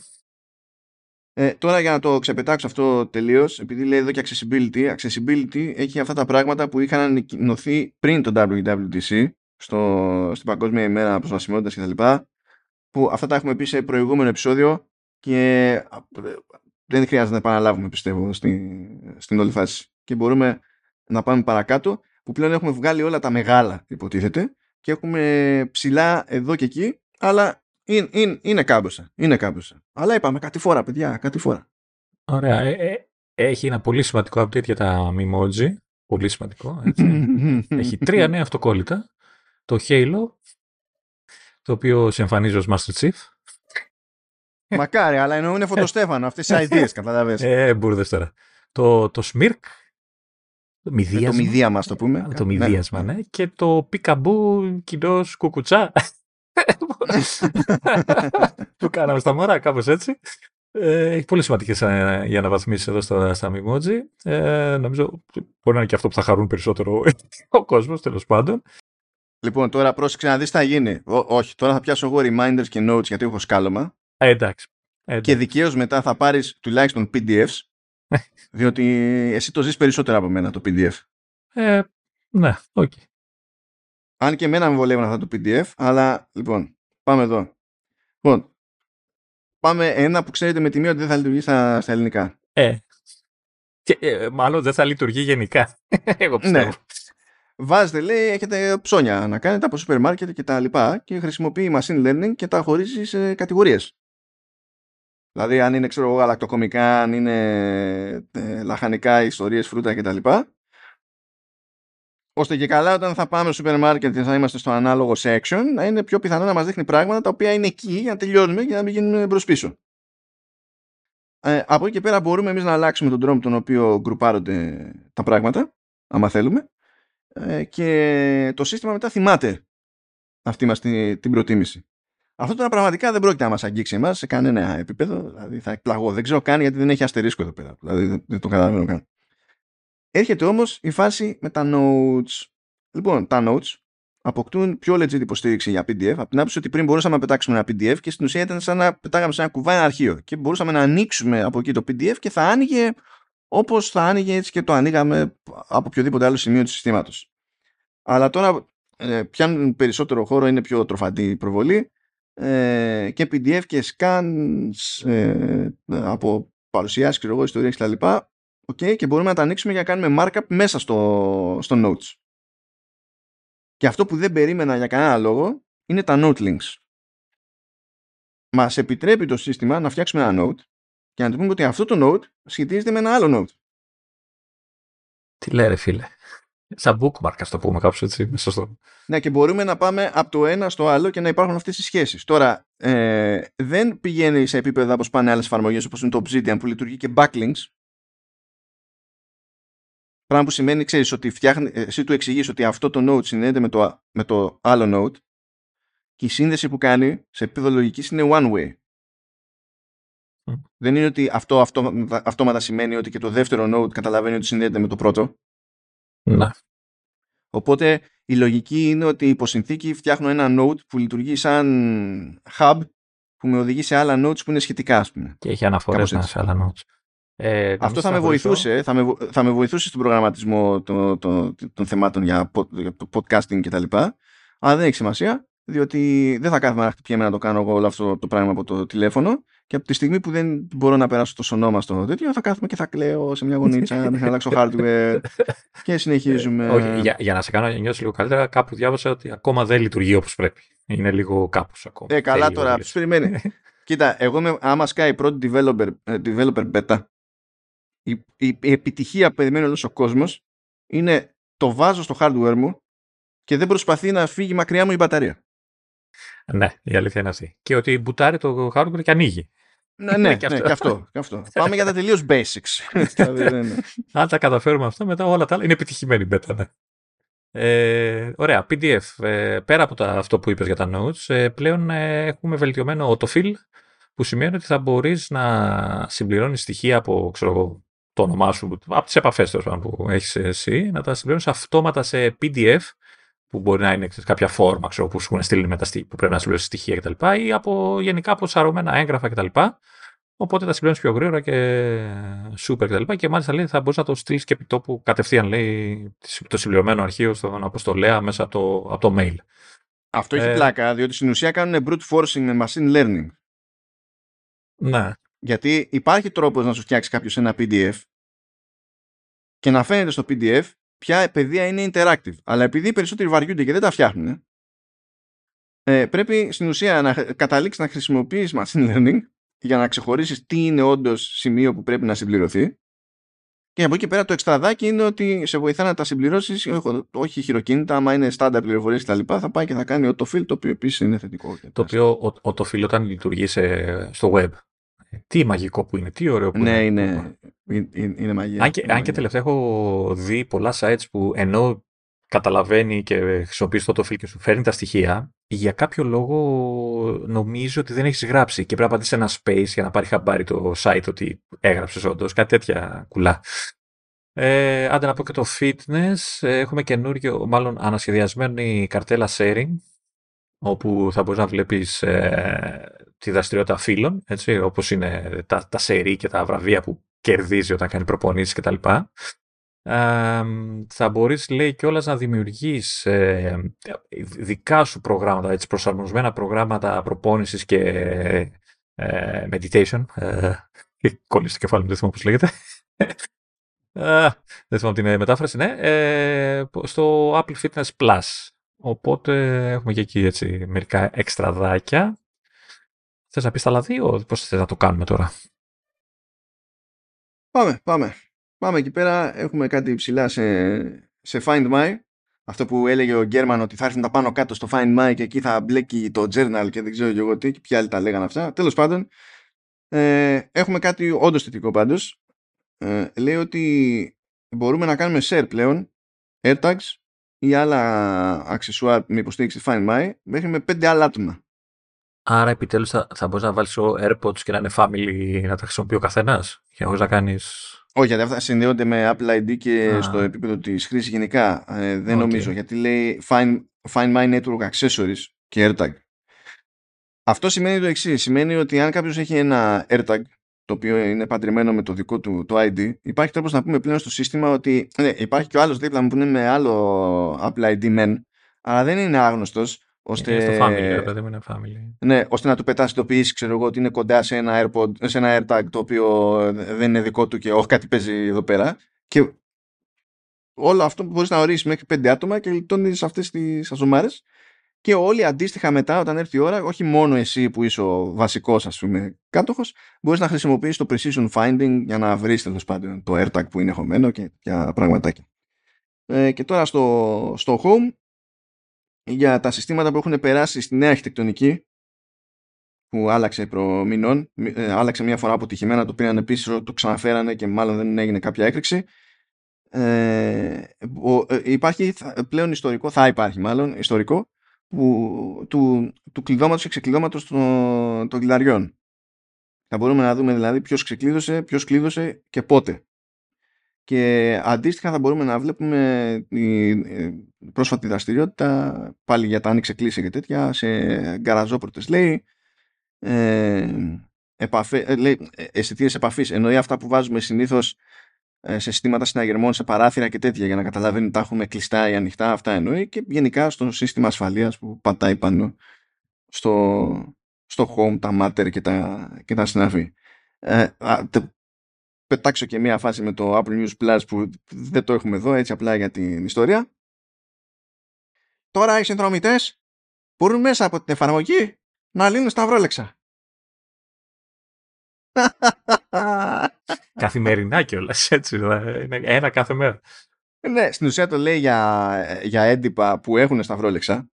Ε, τώρα για να το ξεπετάξω αυτό τελείως, επειδή λέει εδώ και accessibility, accessibility έχει αυτά τα πράγματα που είχαν ανακοινωθεί πριν το WWDC στο, στην Παγκόσμια ημέρα προσβασιμότητα κτλ. Που αυτά τα έχουμε πει σε προηγούμενο επεισόδιο και δεν χρειάζεται να επαναλάβουμε πιστεύω στην, στην όλη φάση. Και μπορούμε να πάμε παρακάτω που πλέον έχουμε βγάλει όλα τα μεγάλα υποτίθεται και έχουμε ψηλά εδώ και εκεί αλλά είναι, είναι, είναι κάμποσα. Είναι κάμποσα. Αλλά είπαμε κάτι φορά παιδιά, κάτι φορά. Ωραία. Ε, ε, έχει ένα πολύ σημαντικό update για τα Mimoji. Πολύ σημαντικό. Έτσι. έχει τρία νέα αυτοκόλλητα. Το Halo, το οποίο σε εμφανίζει ως Master Chief. Μακάρι, αλλά εννοούν φωτοστέφανο. Αυτές τις ideas, καταλαβες. Ε, μπουρδες τώρα. Το, το Smirk, το μηδίασμα. το μηδίαμα, το πούμε. Το μηδίασμα, ναι. ναι. Και το πικαμπού κοινό κουκουτσά. το κάναμε στα μωρά, κάπως έτσι. Ε, έχει πολύ σημαντικές ε, για αναβαθμίσεις εδώ στα, στα Mimoji. Ε, νομίζω μπορεί να είναι και αυτό που θα χαρούν περισσότερο ο κόσμος, τέλος πάντων. Λοιπόν, τώρα πρόσεξε να δεις τι θα γίνει. όχι, τώρα θα πιάσω εγώ reminders και notes γιατί έχω σκάλωμα. Ε, εντάξει. Και δικαίως μετά θα πάρεις τουλάχιστον PDFs διότι εσύ το ζεις περισσότερο από μένα το PDF. Ε, ναι, OK. Okay. Αν και εμένα με βολεύουν αυτά το PDF, αλλά λοιπόν, πάμε εδώ. Λοιπόν, πάμε ένα που ξέρετε με τη μία ότι δεν θα λειτουργεί στα, στα ελληνικά. Ε, και, ε, μάλλον δεν θα λειτουργεί γενικά. Εγώ πιστεύω. Ναι. Βάζετε, λέει, έχετε ψώνια να κάνετε από σούπερ μάρκετ και τα λοιπά και χρησιμοποιεί machine learning και τα χωρίζει σε κατηγορίες. Δηλαδή αν είναι ξέρω γαλακτοκομικά, αν είναι ε, λαχανικά, ιστορίες, φρούτα κτλ. Ώστε και καλά όταν θα πάμε στο σούπερ μάρκετ και θα είμαστε στο ανάλογο section να είναι πιο πιθανό να μας δείχνει πράγματα τα οποία είναι εκεί για να τελειώνουμε και να μην γίνουμε μπρος πίσω. Ε, από εκεί και πέρα μπορούμε εμείς να αλλάξουμε τον τρόπο τον οποίο γκρουπάρονται τα πράγματα, άμα θέλουμε, ε, και το σύστημα μετά θυμάται αυτή μας την, την προτίμηση. Αυτό τώρα πραγματικά δεν πρόκειται να μας αγγίξει εμάς σε κανένα επίπεδο. Δηλαδή θα εκπλαγώ. Δεν ξέρω καν γιατί δεν έχει αστερίσκο εδώ πέρα. Δηλαδή δεν το καταλαβαίνω καν. Έρχεται όμως η φάση με τα notes. Λοιπόν, τα notes αποκτούν πιο legit υποστήριξη για PDF από την άποψη ότι πριν μπορούσαμε να πετάξουμε ένα PDF και στην ουσία ήταν σαν να πετάγαμε σε ένα κουβά ένα αρχείο και μπορούσαμε να ανοίξουμε από εκεί το PDF και θα άνοιγε όπως θα άνοιγε έτσι και το ανοίγαμε από οποιοδήποτε άλλο σημείο του συστήματος. Αλλά τώρα ε, πιάνουν περισσότερο χώρο, είναι πιο τροφαντή προβολή ε, και PDF και scans ε, από παρουσιάσεις, ξέρω εγώ, ιστορίες κτλ. Okay, και μπορούμε να τα ανοίξουμε για να κάνουμε markup μέσα στο, στο notes. Και αυτό που δεν περίμενα για κανένα λόγο είναι τα note links. Μας επιτρέπει το σύστημα να φτιάξουμε ένα note και να του πούμε ότι αυτό το note σχετίζεται με ένα άλλο note. Τι λέει φίλε. Σαν bookmark, ας το πούμε κάπως έτσι. Σωστό. Ναι, και μπορούμε να πάμε από το ένα στο άλλο και να υπάρχουν αυτές οι σχέσεις. Τώρα, ε, δεν πηγαίνει σε επίπεδα όπως πάνε άλλες εφαρμογές όπως είναι το Obsidian που λειτουργεί και backlinks. Πράγμα που σημαίνει, ξέρεις, ότι φτιάχνει, εσύ του εξηγείς ότι αυτό το node συνδέεται με το, με το άλλο node και η σύνδεση που κάνει σε επίπεδο λογικής είναι one way. Δεν είναι ότι αυτό, αυτό αυτόματα σημαίνει ότι και το δεύτερο node καταλαβαίνει ότι συνδέεται με το πρώτο. Ναι. Οπότε η λογική είναι ότι υπό συνθήκη φτιάχνω ένα node που λειτουργεί σαν hub που με οδηγεί σε άλλα nodes που είναι σχετικά, ας πούμε. Και έχει αναφορές σε άλλα nodes. Ε, Αυτό θα με, βοηθούσε, θα, με, θα με βοηθούσε στον προγραμματισμό των, των, των θεμάτων για, για το podcasting κτλ. Αλλά δεν έχει σημασία, διότι δεν θα κάθομαι να χτυπιέμαι να το κάνω εγώ όλο αυτό το πράγμα από το τηλέφωνο και από τη στιγμή που δεν μπορώ να περάσω το σωνόμα στο τέτοιο θα κάθομαι και θα κλαίω σε μια γωνίτσα μέχρι να αλλάξω hardware και συνεχίζουμε. Όχι, για, για να σε κάνω να νιώσει λίγο καλύτερα, κάπου διάβασα ότι ακόμα δεν λειτουργεί όπως πρέπει. Είναι λίγο κάπως ακόμα. Ε, καλά τώρα, περιμένει. Κοίτα, εγώ άμα σκάει η πρώτη developer, ε, developer beta η, η, η επιτυχία που περιμένει όλος ο κόσμος είναι το βάζω στο hardware μου και δεν προσπαθεί να φύγει μακριά μου η μπαταρία. Ναι, η αλήθεια είναι αυτή. Και ότι μπουτάρει το hardware και ανοίγει. Ναι, ναι, και, ναι, αυτό. και, αυτό, και αυτό. Πάμε για τα τελείως basics. Αν τα καταφέρουμε αυτό, μετά όλα τα άλλα είναι επιτυχημένη beta. Ναι. Ε, ωραία, PDF. Ε, πέρα από τα, αυτό που είπες για τα notes, ε, πλέον ε, έχουμε βελτιωμένο autofill, που σημαίνει ότι θα μπορείς να συμπληρώνεις στοιχεία από ξέρω, το όνομά σου, από τις επαφές που έχεις εσύ, να τα συμπληρώνεις αυτόματα σε PDF, που μπορεί να είναι κάποια φόρμα ξέρω, που σου έχουν στείλει με τα που πρέπει να συμπληρώσεις στοιχεία κτλ. ή από γενικά από σαρωμένα έγγραφα κτλ. Οπότε τα συμπληρώνεις πιο γρήγορα και super κτλ. Και, μάλιστα λέει θα μπορείς να το στείλεις και επί τόπου κατευθείαν λέει το συμπληρωμένο αρχείο στον αποστολέα μέσα από το, από το mail. Αυτό έχει ε, πλάκα, διότι στην ουσία κάνουν brute forcing με machine learning. Ναι. Γιατί υπάρχει τρόπος να σου φτιάξει κάποιος ένα PDF και να φαίνεται στο PDF ποια παιδεία είναι interactive. Αλλά επειδή οι περισσότεροι βαριούνται και δεν τα φτιάχνουν, ε, πρέπει στην ουσία να καταλήξεις να χρησιμοποιείς machine learning για να ξεχωρίσεις τι είναι όντως σημείο που πρέπει να συμπληρωθεί και από εκεί πέρα το εξτραδάκι είναι ότι σε βοηθά να τα συμπληρώσεις, όχι χειροκίνητα, άμα είναι στάντα πληροφορίες κτλ. Θα πάει και θα κάνει autofill, το οποίο επίσης είναι θετικό. Το οποίο autofill όταν λειτουργεί στο web. Τι μαγικό που είναι, τι ωραίο που ναι, είναι. Ναι, είναι, είναι μαγεία. Αν και, αν και τελευταία έχω δει πολλά sites που ενώ καταλαβαίνει και χρησιμοποιείς το autofill και σου φέρνει τα στοιχεία, για κάποιο λόγο νομίζω ότι δεν έχεις γράψει και πρέπει να πατήσεις ένα space για να πάρει χαμπάρι το site ότι έγραψες όντως. Κάτι τέτοια κουλά. Ε, άντε να πω και το fitness. Έχουμε καινούριο, μάλλον ανασχεδιασμένη καρτέλα sharing όπου θα μπορείς να βλέπεις ε, τη δραστηριότητα φίλων, έτσι, όπως είναι τα, τα σερί και τα βραβεία που κερδίζει όταν κάνει προπονήσεις κτλ. Ε, θα μπορείς, λέει, κιόλας να δημιουργείς ε, δικά σου προγράμματα, έτσι, προσαρμοσμένα προγράμματα προπόνησης και ε, meditation. Ε, κόλλησε το κεφάλι μου, δεν θυμάμαι πώς λέγεται. δεν θυμάμαι την μετάφραση, ναι. Ε, στο Apple Fitness Plus. Οπότε έχουμε και εκεί έτσι μερικά εξτραδάκια. Θες να πεις τα άλλα δύο, πώς θες να το κάνουμε τώρα; Πάμε, πάμε. Πάμε εκεί πέρα, έχουμε κάτι ψηλά σε, σε Find My. Αυτό που έλεγε ο Γκέρμαν ότι θα έρθουν τα πάνω κάτω στο Find My και εκεί θα μπλέκει το journal και δεν ξέρω και εγώ τι και ποιοι άλλοι τα λέγανε αυτά. Τέλος πάντων, ε, έχουμε κάτι όντως θετικό πάντως. Ε, λέει ότι μπορούμε να κάνουμε share πλέον AirTags ή άλλα αξεσουάρ με υποστήριξη Find My μέχρι με πέντε άλλα άτομα. Άρα επιτέλους θα, θα μπορείς να βάλεις ο AirPods και να είναι family να τα χρησιμοποιεί ο καθένας; Και χωρίς να κάνεις... Όχι, γιατί αυτά συνδέονται με Apple ID και στο επίπεδο της χρήσης γενικά. Ε, δεν νομίζω, γιατί λέει Find, Find My Network Accessories και AirTag. Αυτό σημαίνει το εξής. Σημαίνει ότι αν κάποιος έχει ένα AirTag το οποίο είναι παντρεμένο με το δικό του το ID, υπάρχει τρόπος να πούμε πλέον στο σύστημα ότι ναι, υπάρχει και ο άλλος δίπλα μου που είναι με άλλο Apple ID men, αλλά δεν είναι άγνωστος, ώστε, είναι στο family, παιδί μου είναι family. Ναι, ώστε να του πετάσεις το ποιήσει, ξέρω εγώ, ότι είναι κοντά σε ένα, AirPod, σε ένα AirTag το οποίο δεν είναι δικό του και όχι κάτι παίζει εδώ πέρα. Και όλο αυτό που μπορείς να ορίσεις μέχρι πέντε άτομα και λιτώνεις αυτές τις αζωμάρε. Και όλοι αντίστοιχα μετά, όταν έρθει η ώρα, όχι μόνο εσύ που είσαι ο βασικός, ας πούμε, κάτοχος, μπορείς να χρησιμοποιήσεις το precision finding για να βρεις τέλος πάντων το AirTag που είναι χωμένο και για πραγματάκια. Ε, και τώρα στο, στο home για τα συστήματα που έχουν περάσει στη νέα αρχιτεκτονική που άλλαξε προ μηνών, ε, άλλαξε μια φορά αποτυχημένα, το πήραν επίσης, το ξαναφέρανε και μάλλον δεν έγινε κάποια έκρηξη. Ε, ε υπάρχει πλέον ιστορικό, θα υπάρχει μάλλον ιστορικό, που, του, του κλειδώματος και ξεκλειδώματος των, των κλειδαριών. Θα μπορούμε να δούμε δηλαδή ποιος ξεκλείδωσε, ποιος κλείδωσε και πότε. Και αντίστοιχα θα μπορούμε να βλέπουμε η ε, πρόσφατη δραστηριότητα πάλι για τα άνοιξε κλείσει και τέτοια σε γκαραζόπορτες λέει, ε, επαφέ, ε, λέει ε, αισθητήρες επαφής εννοεί αυτά που βάζουμε συνήθως σε συστήματα συναγερμών, σε παράθυρα και τέτοια για να καταλαβαίνουν τα έχουμε κλειστά ή ανοιχτά αυτά εννοεί και γενικά στο σύστημα ασφαλείας που πατάει πάνω στο, στο home, τα matter και τα, και τα συναφή. Ε, πετάξω και μία φάση με το Apple News Plus που δεν το έχουμε εδώ έτσι απλά για την ιστορία. Τώρα οι συνδρομητές μπορούν μέσα από την εφαρμογή να λύνουν σταυρόλεξα. Καθημερινά κιόλας, έτσι. Είναι ένα κάθε μέρα. Ναι, στην ουσία το λέει για, για έντυπα που έχουν σταυρόλεξα,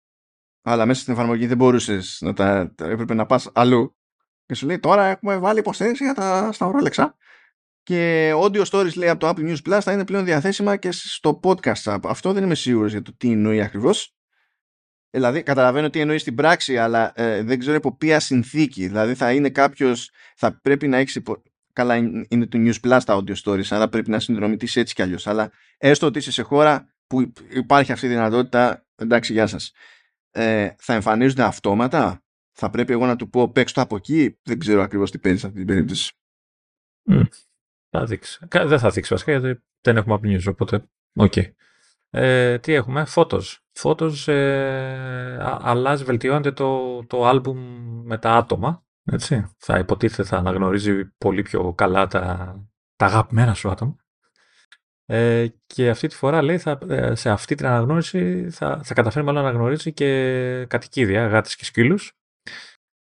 αλλά μέσα στην εφαρμογή δεν μπορούσες να τα. έπρεπε να πας αλλού. Και σου λέει τώρα έχουμε βάλει υποστήριξη για τα σταυρόλεξα. Και audio stories λέει από το Apple News Plus θα είναι πλέον διαθέσιμα και στο podcast app. Αυτό δεν είμαι σίγουρος για το τι εννοεί ακριβώς. Δηλαδή, καταλαβαίνω τι εννοείς στην πράξη, αλλά ε, δεν ξέρω υπό ποια συνθήκη. Δηλαδή, θα είναι κάποιος, θα πρέπει να έχεις. Υπο... Καλά, είναι το News Plus τα audio stories, άρα πρέπει να συνδρομητείς έτσι κι αλλιώς. Αλλά έστω ότι είσαι σε χώρα που υπάρχει αυτή η δυνατότητα, εντάξει, γεια σας. Ε, θα εμφανίζονται αυτόματα; Θα πρέπει εγώ να του πω παίξε από εκεί. Δεν ξέρω ακριβώς τι παίζει σε αυτή την περίπτωση. Mm. Θα δείξει. Δεν θα δείξει βασικά γιατί δεν έχουμε Apple News, οπότε OK. Okay. Ε, τι έχουμε, Photos. Photos ε, αλλάζει, βελτιώνεται το, το άλμπουμ με τα άτομα. Έτσι. Θα υποτίθεται θα αναγνωρίζει πολύ πιο καλά τα, τα αγαπημένα σου άτομα. Ε, και αυτή τη φορά λέει θα, ε, σε αυτή την αναγνώριση θα, θα καταφέρει μάλλον να αναγνωρίζει και κατοικίδια, γάτες και σκύλους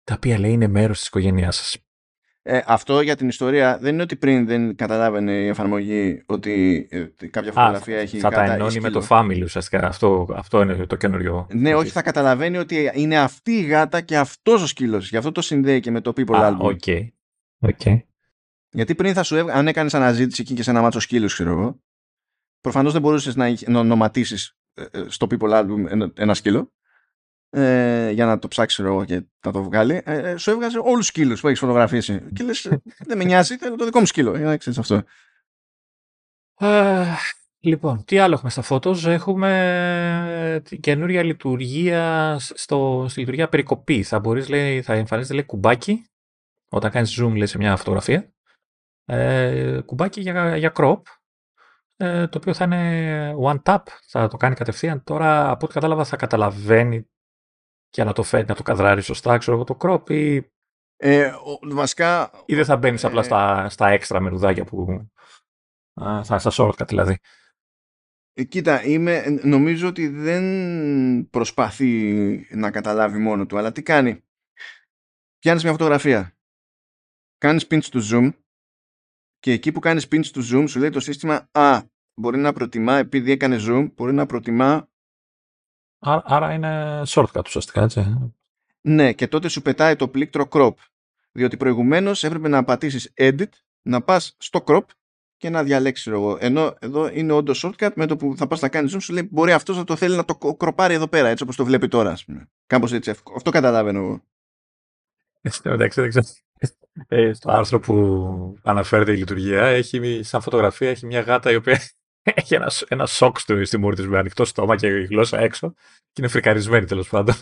τα οποία λέει είναι μέρος της οικογένειάς σας. Ε, αυτό για την ιστορία δεν είναι ότι πριν δεν καταλάβαινε η εφαρμογή ότι ε, κάποια φωτογραφία Α, έχει Θα τα ενώνει με το family ουσιαστικά. Αυτό, αυτό είναι το καινούριο. Ναι, όχι, θα καταλαβαίνει ότι είναι αυτή η γάτα και αυτός ο σκύλος. Γι' αυτό το συνδέει και με το people Α, album. Okay. Okay. Γιατί πριν θα σου έβγα... αν έκανες αναζήτηση εκεί και σε ένα μάτσο σκύλους, ξέρω εγώ, προφανώς δεν μπορούσες να, να ονοματίσεις ε, ε, στο people album ένα σκύλο ε, για να το ψάξει εγώ και να το βγάλει, ε, ε σου έβγαζε όλους τους σκύλου που έχεις φωτογραφίσει. και λες, δεν με νοιάζει, θέλω το δικό μου σκύλο. Για να ξέρεις αυτό. λοιπόν, τι άλλο έχουμε στα φώτος. Έχουμε την καινούρια λειτουργία στο, στη λειτουργία περικοπή. Θα μπορείς, λέει, θα εμφανίζεται λέει, κουμπάκι όταν κάνεις zoom λέει, σε μια φωτογραφία. Ε, κουμπάκι για, για crop ε, το οποίο θα είναι one tap, θα το κάνει κατευθείαν. Τώρα, από ό,τι κατάλαβα, θα καταλαβαίνει για να το φέρει, να το καδράρει σωστά, ξέρω εγώ, το crop ή... Ε, βασικά... Ή δεν θα μπαίνεις απλά ε, στα, στα έξτρα μερουδάκια που... θα στα shortcut δηλαδή. Ε, κοίτα, είμαι, νομίζω ότι δεν προσπαθεί να καταλάβει μόνο του, αλλά τι κάνει. Πιάνεις μια φωτογραφία, κάνεις pinch to zoom και εκεί που κάνεις pinch to zoom σου λέει το σύστημα «Α, μπορεί να προτιμά, επειδή έκανε zoom, μπορεί να προτιμά Άρα, είναι shortcut ουσιαστικά, έτσι. Ναι, και τότε σου πετάει το πλήκτρο crop. Διότι προηγουμένως έπρεπε να πατήσεις edit, να πας στο crop και να διαλέξεις εγώ. Ενώ εδώ είναι όντως shortcut με το που θα πας να κάνεις zoom, σου λέει μπορεί αυτός να το θέλει να το κροπάρει εδώ πέρα, έτσι όπως το βλέπει τώρα, ας πούμε. Κάπως έτσι. Αυτό καταλαβαίνω εγώ. Εντάξει, δεν ξέρω. Ε, στο άρθρο που αναφέρεται η λειτουργία, έχει, σαν φωτογραφία έχει μια γάτα η οποία έχει ένα, ένα σοκ στο, στη μούρη της με ανοιχτό στόμα και η γλώσσα έξω και είναι φρικαρισμένη τέλος πάντων.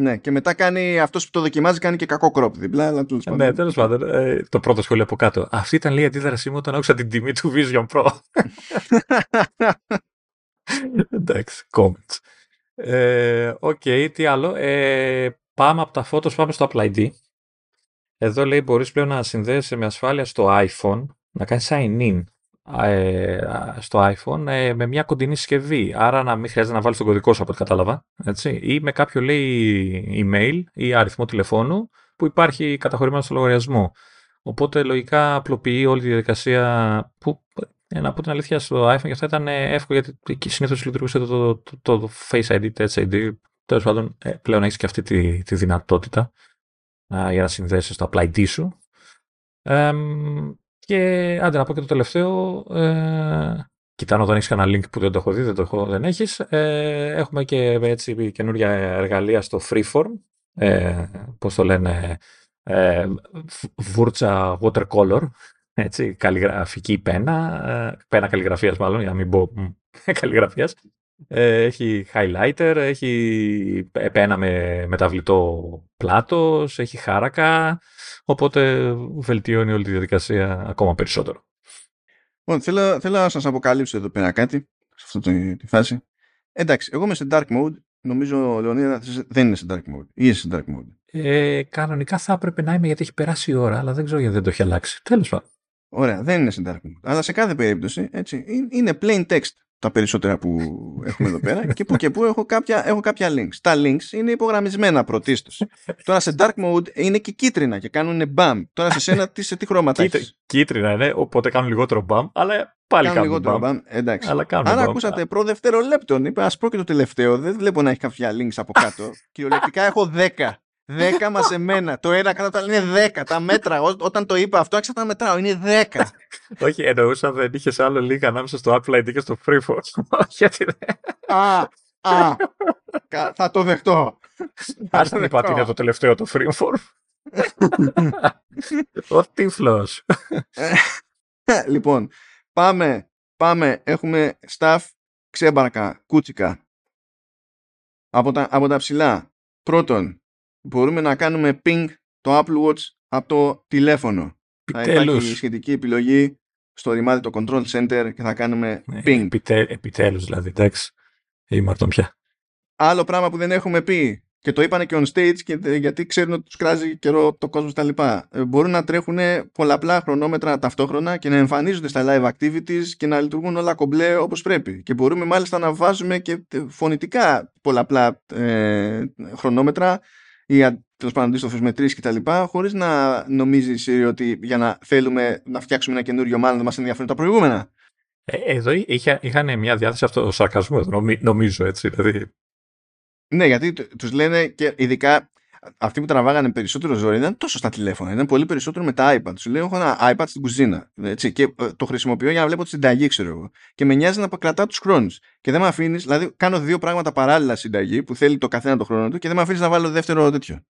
Ναι, και μετά κάνει αυτός που το δοκιμάζει κάνει και κακό κρόπ διπλά. Αλλά τέλος πάντων. Ναι, τέλος πάντων. Ε, το πρώτο σχόλιο από κάτω. Αυτή ήταν λέει η αντίδρασή μου όταν άκουσα την τιμή του Vision Pro. Εντάξει, comments. Ε, OK, okay, τι άλλο; Ε, πάμε από τα photos, πάμε στο Apple ID. Εδώ λέει μπορείς πλέον να συνδέεσαι με ασφάλεια στο iPhone, να κάνεις sign in ε, στο iPhone ε, με μια κοντινή συσκευή. Άρα να μην χρειάζεται να βάλεις τον κωδικό σου από ό,τι κατάλαβα. Έτσι, ή με κάποιο λέει email ή αριθμό τηλεφώνου που υπάρχει καταχωρημένος στο λογαριασμό. Οπότε λογικά απλοποιεί όλη τη διαδικασία που ε, να πω την αλήθεια στο iPhone και αυτό ήταν εύκολο γιατί συνήθως λειτουργούσε το, το, το, το, Face ID, Touch ID. Τέλος πάντων, πλέον έχεις και αυτή τη, τη δυνατότητα για να συνδέσεις το Apple ID σου. Και άντε να πω και το τελευταίο. Ε, κοιτάνω όταν έχεις κανένα link που δεν το έχω δει, δεν το έχω, δεν έχεις. Ε, έχουμε και έτσι καινούργια εργαλεία στο Freeform. Ε, πώς το λένε, ε, βούρτσα watercolor, έτσι, καλλιγραφική πένα, ε, πένα καλλιγραφίας μάλλον, για να μην πω καλλιγραφίας. Ε, έχει highlighter, έχει πένα με μεταβλητό πλάτος, έχει χάρακα, οπότε βελτιώνει όλη τη διαδικασία ακόμα περισσότερο. Λοιπόν, θέλω, θέλω να σας αποκαλύψω εδώ πέρα κάτι, σε αυτή τη φάση. Εντάξει, εγώ είμαι σε dark mode, νομίζω ο Λεωνίδα δεν είναι σε dark mode, ή είσαι σε dark mode. Ε, κανονικά θα έπρεπε να είμαι γιατί έχει περάσει η ώρα, αλλά δεν ξέρω γιατί δεν το έχει αλλάξει. Τέλος πάντων. Ωραία, δεν είναι σε dark mode. Αλλά σε κάθε περίπτωση έτσι, είναι plain text τα περισσότερα που έχουμε εδώ πέρα και που και που έχω κάποια, έχω κάποια links. Τα links είναι υπογραμμισμένα πρωτίστως. Τώρα σε dark mode είναι και κίτρινα και κάνουν μπαμ. Τώρα σε σένα τι, σε τι χρώματα έχεις; Κίτρινα είναι, οπότε κάνουν λιγότερο μπαμ, αλλά πάλι κάνουν, κάνουν λιγότερο μπαμ. Εντάξει. Αλλά κάνουν Αν ακούσατε προ δευτερολέπτον, είπα ας πω και το τελευταίο, δεν βλέπω να έχει κάποια links από κάτω. Κυριολεκτικά έχω 10. 10 μαζεμένα. Το ένα κάτω είναι 10. Τα μέτρα. Ό, όταν το είπα αυτό, άρχισα να μετράω. Είναι 10. Όχι, εννοούσα δεν είχες άλλο link ανάμεσα στο Apple ID και στο Freeforce. Γιατί δεν. Α, α. θα το δεχτώ. Α δεν είπα ότι είναι το τελευταίο το Freeforce. Ο τύφλος. λοιπόν, πάμε, πάμε. Έχουμε staff ξέμπαρκα, κούτσικα. Από τα, από τα ψηλά. Πρώτον, μπορούμε να κάνουμε ping το Apple Watch από το τηλέφωνο. Επιτέλους. Θα υπάρχει σχετική επιλογή στο ρημάδι το Control Center και θα κάνουμε ναι, ping. Επιτέ, επιτέλους δηλαδή, εντάξει. Ήμαρτον πια. Άλλο πράγμα που δεν έχουμε πει και το είπανε και on stage και, γιατί ξέρουν ότι τους κράζει καιρό το κόσμος στα λοιπά. Ε, μπορούν να τρέχουν πολλαπλά χρονόμετρα ταυτόχρονα και να εμφανίζονται στα live activities και να λειτουργούν όλα κομπλέ όπως πρέπει. Και μπορούμε μάλιστα να βάζουμε και φωνητικά πολλαπλά ε, χρονόμετρα ή τέλος πάντων αντίστοιχο με τρει κτλ. Χωρίς να νομίζεις ότι για να θέλουμε να φτιάξουμε ένα καινούριο μάλλον δεν μας ενδιαφέρουν τα προηγούμενα. Ε, εδώ είχα, είχαν μια διάθεση αυτό σαρκασμού, νομίζω έτσι. Δηλαδή. Ναι, γιατί τους λένε και ειδικά αυτοί που τραβάγανε περισσότερο ζόρι ήταν τόσο στα τηλέφωνα. Ήταν πολύ περισσότερο με τα iPad. Σου λέει: Έχω ένα iPad στην κουζίνα. Έτσι, και ε, το χρησιμοποιώ για να βλέπω τη συνταγή, ξέρω εγώ. Και με νοιάζει να κρατάω τους χρόνους. Και δεν με αφήνεις, δηλαδή κάνω δύο πράγματα παράλληλα συνταγή που θέλει το καθένα το χρόνο του και δεν με αφήνεις να βάλω δεύτερο τέτοιο.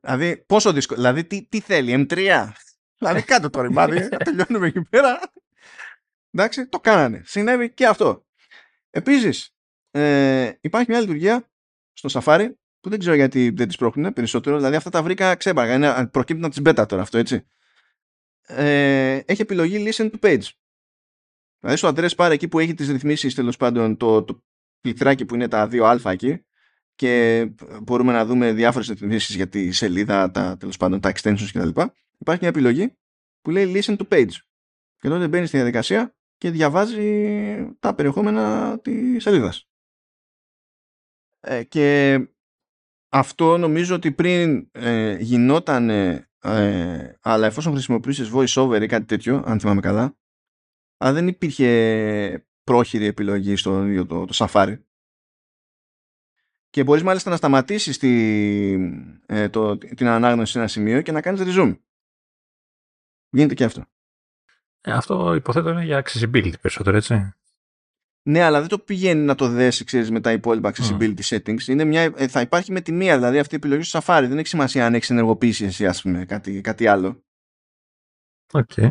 Δηλαδή, πόσο δύσκολο. Δηλαδή, τι, τι θέλει, M3. δηλαδή, κάτω το ρημάδι, να τελειώνουμε εκεί πέρα. Εντάξει, το κάνανε. Συνέβη και αυτό. Επίσης, ε, υπάρχει μια λειτουργία στο Safari που δεν ξέρω γιατί δεν τις πρόχνουν περισσότερο. Δηλαδή αυτά τα βρήκα ξέμπαργα. Είναι, προκύπτουν από τις beta τώρα αυτό, έτσι. Ε, έχει επιλογή listen to page. Δηλαδή στο address bar εκεί που έχει τις ρυθμίσεις τέλος πάντων το, το πληκτράκι που είναι τα 2α εκεί και μπορούμε να δούμε διάφορες ρυθμίσεις για τη σελίδα, τα, τέλος πάντων, τα extensions κτλ. Υπάρχει μια επιλογή που λέει listen to page. Και τότε μπαίνει στη διαδικασία και διαβάζει τα περιεχόμενα της σελίδας. Ε, και αυτό νομίζω ότι πριν ε, γινόταν ε, αλλά εφόσον χρησιμοποιήσεις voice over ή κάτι τέτοιο αν θυμάμαι καλά αλλά δεν υπήρχε πρόχειρη επιλογή στο ίδιο το, το Safari. Και μπορείς μάλιστα να σταματήσεις τη, ε, το, την ανάγνωση σε ένα σημείο και να κάνεις resume. Γίνεται και αυτό. Ε, αυτό υποθέτω είναι για accessibility περισσότερο έτσι ναι, αλλά δεν το πηγαίνει να το δέσει, ξέρεις, με τα υπόλοιπα accessibility settings. Είναι μια, ε, θα υπάρχει με τη μία, δηλαδή αυτή η επιλογή στο Safari. Δεν έχει σημασία αν έχεις ενεργοποιήσει εσύ, ας πούμε, κάτι, κάτι άλλο. OK. Okay.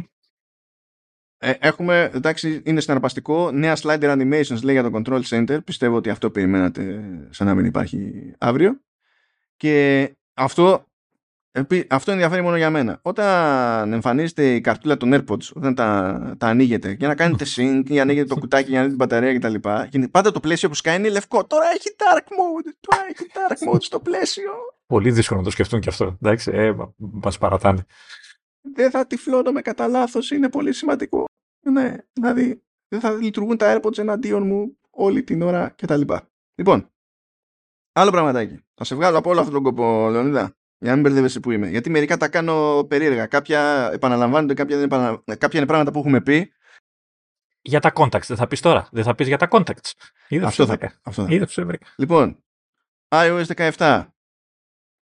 Ε, έχουμε, εντάξει, είναι συναρπαστικό. Νέα slider animations λέει για το control center. Πιστεύω ότι αυτό περιμένατε σαν να μην υπάρχει αύριο. Και αυτό αυτό ενδιαφέρει μόνο για μένα. Όταν εμφανίζεται η καρτούλα των AirPods, όταν τα, τα ανοίγετε για να κάνετε sync ή ανοίγετε το κουτάκι για να δείτε την μπαταρία κτλ. Και πάντα το πλαίσιο που σκάει είναι λευκό. Τώρα έχει dark mode. Τώρα έχει dark mode στο πλαίσιο. Πολύ δύσκολο να το σκεφτούν και αυτό. Εντάξει, ε, μα παρατάνε. Δεν θα τυφλώνω με κατά λάθος. Είναι πολύ σημαντικό. Ναι, δηλαδή δεν θα λειτουργούν τα AirPods εναντίον μου όλη την ώρα κτλ. Λοιπόν, άλλο πραγματάκι. Θα σε βγάλω από όλο αυτόν τον κόπο, Λεωνίδα. Για να μην μπερδεύεσαι που είμαι. Γιατί μερικά τα κάνω περίεργα. Κάποια επαναλαμβάνονται, κάποια, δεν επανα... κάποια είναι πράγματα που έχουμε πει. Για τα contacts, δεν θα πεις τώρα. Δεν θα πεις για τα contacts. αυτό θα, αυτό θα. Λοιπόν, iOS 17.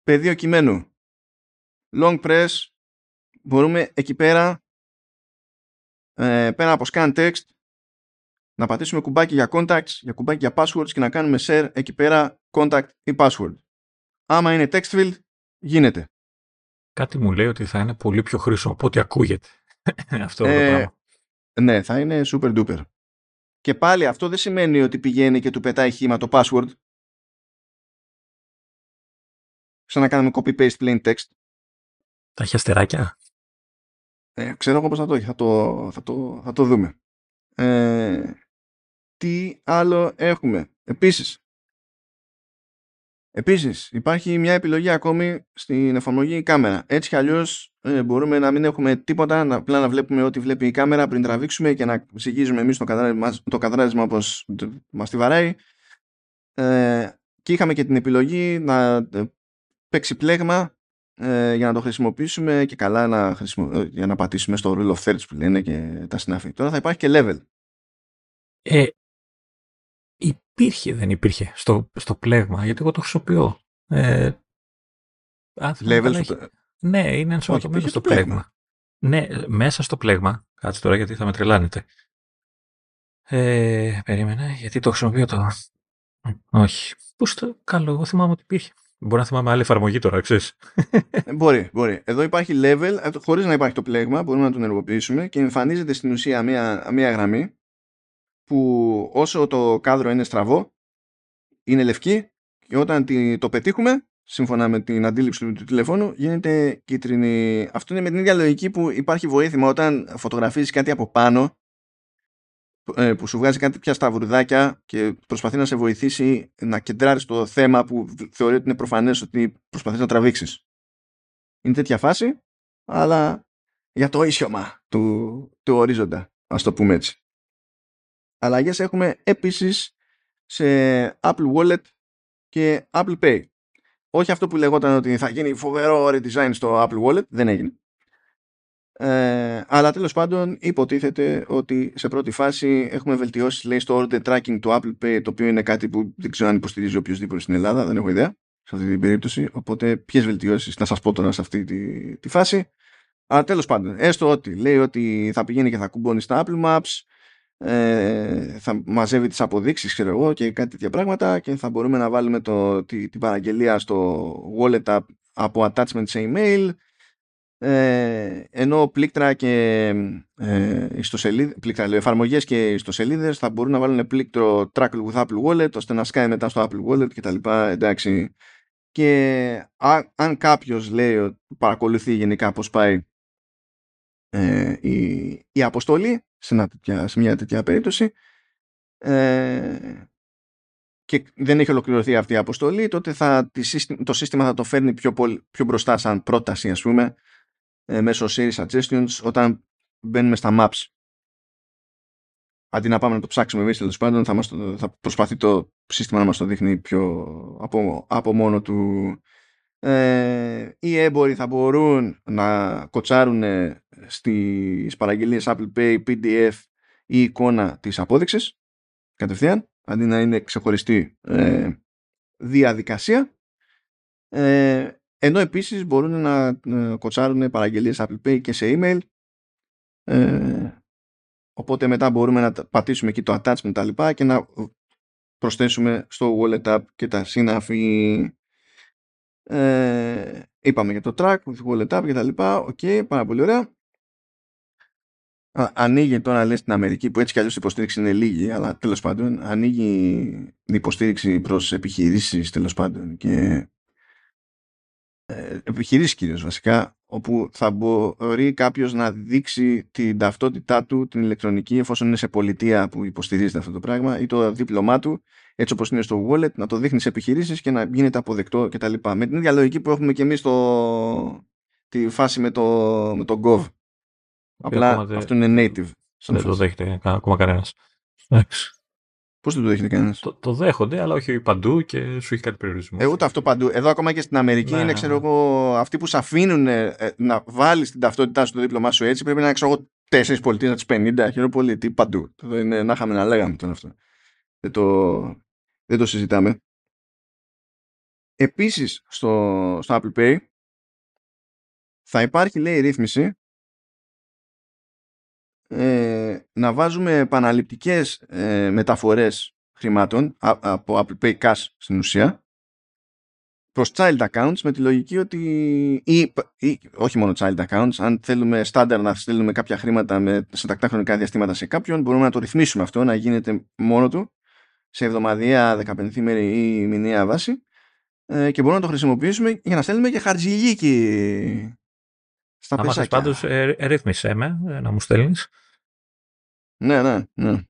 Πεδίο κειμένου. Long press. Μπορούμε εκεί πέρα, ε, πέρα από scan text, να πατήσουμε κουμπάκι για contacts, για κουμπάκι για passwords και να κάνουμε share εκεί πέρα contact ή password. Άμα είναι text field, γίνεται. Κάτι μου λέει ότι θα είναι πολύ πιο χρήσιμο από ό,τι ακούγεται. αυτό ε, το πράγμα. Ναι, θα είναι super duper. Και πάλι αυτό δεν σημαίνει ότι πηγαίνει και του πετάει χήμα το password. Σαν να κάνουμε copy-paste plain text. Τα έχει αστεράκια; Ε, ξέρω εγώ πώς θα το έχει. Θα το, θα το, θα το δούμε. Ε, τι άλλο έχουμε; Επίσης, Επίσης, υπάρχει μια επιλογή ακόμη στην εφαρμογή κάμερα. Έτσι κι αλλιώς ε, μπορούμε να μην έχουμε τίποτα, να, απλά να βλέπουμε ό,τι βλέπει η κάμερα πριν τραβήξουμε και να ψυγίζουμε εμείς το κατάρασμα, το κατάρασμα όπως μας τη βαράει. Ε, και είχαμε και την επιλογή να ε, παίξει πλέγμα ε, για να το χρησιμοποιήσουμε και καλά να, χρησιμο... Ε, για να πατήσουμε στο rule of thirds που λένε και τα συνάφη. Τώρα θα υπάρχει και level. Ε, υπήρχε, δεν υπήρχε στο, στο πλέγμα, γιατί εγώ το χρησιμοποιώ. Ε, Level στο... Ναι, είναι ενσωματωμένο στο πλέγμα. Ναι, μέσα στο πλέγμα. Κάτσε τώρα γιατί θα με τρελάνετε. Ε, περίμενε, γιατί το χρησιμοποιώ το. Όχι. Πώς το καλό, εγώ θυμάμαι ότι υπήρχε. Μπορεί να θυμάμαι άλλη εφαρμογή τώρα, ξέρεις. Ε, μπορεί, μπορεί. Εδώ υπάρχει level, ε, χωρίς να υπάρχει το πλέγμα, μπορούμε να τον ενεργοποιήσουμε και εμφανίζεται στην ουσία μία, μία γραμμή που όσο το κάδρο είναι στραβό, είναι λευκή και όταν το πετύχουμε, σύμφωνα με την αντίληψη του τηλεφώνου, γίνεται κίτρινη. Αυτό είναι με την ίδια λογική που υπάρχει βοήθημα όταν φωτογραφίζεις κάτι από πάνω, ε, που σου βγάζει κάτι πια σταυρουδάκια και προσπαθεί να σε βοηθήσει να κεντράρεις το θέμα που θεωρεί ότι είναι προφανές ότι προσπαθείς να τραβήξεις. Είναι τέτοια φάση, αλλά για το ίσιομα του, του ορίζοντα, ας το πούμε έτσι αλλαγές έχουμε επίσης σε Apple Wallet και Apple Pay. Όχι αυτό που λεγόταν ότι θα γίνει φοβερό redesign στο Apple Wallet, δεν έγινε. Ε, αλλά τέλος πάντων υποτίθεται ότι σε πρώτη φάση έχουμε βελτιώσεις λέει, στο order tracking του Apple Pay το οποίο είναι κάτι που δεν ξέρω αν υποστηρίζει οποιοδήποτε στην Ελλάδα, δεν έχω ιδέα σε αυτή την περίπτωση οπότε ποιες βελτιώσεις να σας πω τώρα σε αυτή τη, τη φάση αλλά τέλος πάντων έστω ότι λέει ότι θα πηγαίνει και θα κουμπώνει στα Apple Maps ε, θα μαζεύει τις αποδείξεις ξέρω εγώ και κάτι τέτοια πράγματα και θα μπορούμε να βάλουμε το, τη, την παραγγελία στο wallet app από attachment σε email. Ε, ενώ πλήκτρα και ε, ιστοσελίδες, πλήκτρα, λέω, εφαρμογές και ιστοσελίδες θα μπορούν να βάλουν πλήκτρο track with Apple Wallet ώστε να σκάει μετά στο Apple Wallet και τα λοιπά εντάξει. Και αν, αν κάποιος λέει παρακολουθεί γενικά πώς πάει ε, η, η αποστολή σε, σε μια τέτοια περίπτωση ε, και δεν έχει ολοκληρωθεί αυτή η αποστολή, τότε θα, το σύστημα θα το φέρνει πιο, πιο μπροστά σαν πρόταση, ας πούμε, ε, μέσω series suggestions, όταν μπαίνουμε στα maps. Αντί να πάμε να το ψάξουμε εμείς, τέλος πάντων, θα, μας θα προσπαθεί το σύστημα να μας το δείχνει πιο από, από μόνο του. Ε, οι έμποροι θα μπορούν να κοτσάρουν στις παραγγελίες Apple Pay, PDF ή εικόνα της απόδειξης κατευθείαν αντί να είναι ξεχωριστή ε, διαδικασία ε, ενώ επίσης μπορούν να ε, κοτσάρουν παραγγελίες Apple Pay και σε email ε, οπότε μετά μπορούμε να πατήσουμε εκεί το attachment τα λοιπά και να προσθέσουμε στο wallet app και τα σύναφη ε, είπαμε για το track with wallet app και τα λοιπά OK, okay, πάρα πολύ ωραία ανοίγει τώρα λες στην Αμερική που έτσι κι αλλιώς η υποστήριξη είναι λίγη αλλά τέλος πάντων ανοίγει η υποστήριξη προς επιχειρήσεις τέλος πάντων και ε, επιχειρήσεις κυρίως βασικά όπου θα μπορεί κάποιος να δείξει την ταυτότητά του την ηλεκτρονική εφόσον είναι σε πολιτεία που υποστηρίζεται αυτό το πράγμα ή το δίπλωμά του έτσι όπως είναι στο wallet να το δείχνει σε επιχειρήσεις και να γίνεται αποδεκτό κτλ. Με την ίδια λογική που έχουμε και εμείς το, τη φάση με το, με το Gov Απλά αυτό είναι native. Δεν το δέχεται ακόμα κανένας. Πώς δεν το δέχεται κανένας; Το, το δέχονται, αλλά όχι παντού και σου έχει κάτι περιορισμό. Ε, ούτε αυτό παντού. Εδώ ακόμα και στην Αμερική ναι, είναι, ναι, ξέρω ναι. εγώ, αυτοί που σε αφήνουν ε, να βάλεις την ταυτότητά σου στο δίπλωμά σου έτσι πρέπει να ξέρω εγώ τέσσερις πολιτείες από τις 50. Χαίρομαι πολύ. Τι παντού. Το είναι, να είχαμε να λέγαμε τον αυτό. Δεν το, δεν το συζητάμε. Επίσης στο, στο Apple Pay θα υπάρχει λέει ρύθμιση ε, να βάζουμε επαναληπτικές ε, μεταφορές χρημάτων από Apple Pay Cash στην ουσία. Προς child accounts με τη λογική ότι ή, ή όχι μόνο child accounts αν θέλουμε στάνταρ να στέλνουμε κάποια χρήματα με, σε τακτά χρονικά διαστήματα σε κάποιον μπορούμε να το ρυθμίσουμε αυτό να γίνεται μόνο του σε εβδομαδιαία, δεκαπενθήμερη ή μηνιαία βάση ε, και μπορούμε να το χρησιμοποιήσουμε για να στέλνουμε και χαρτζηλίκι στα πεσάκια. πάντως ε, ρύθμισέ με ε, να μου στέλνεις. Ναι, ναι, ναι.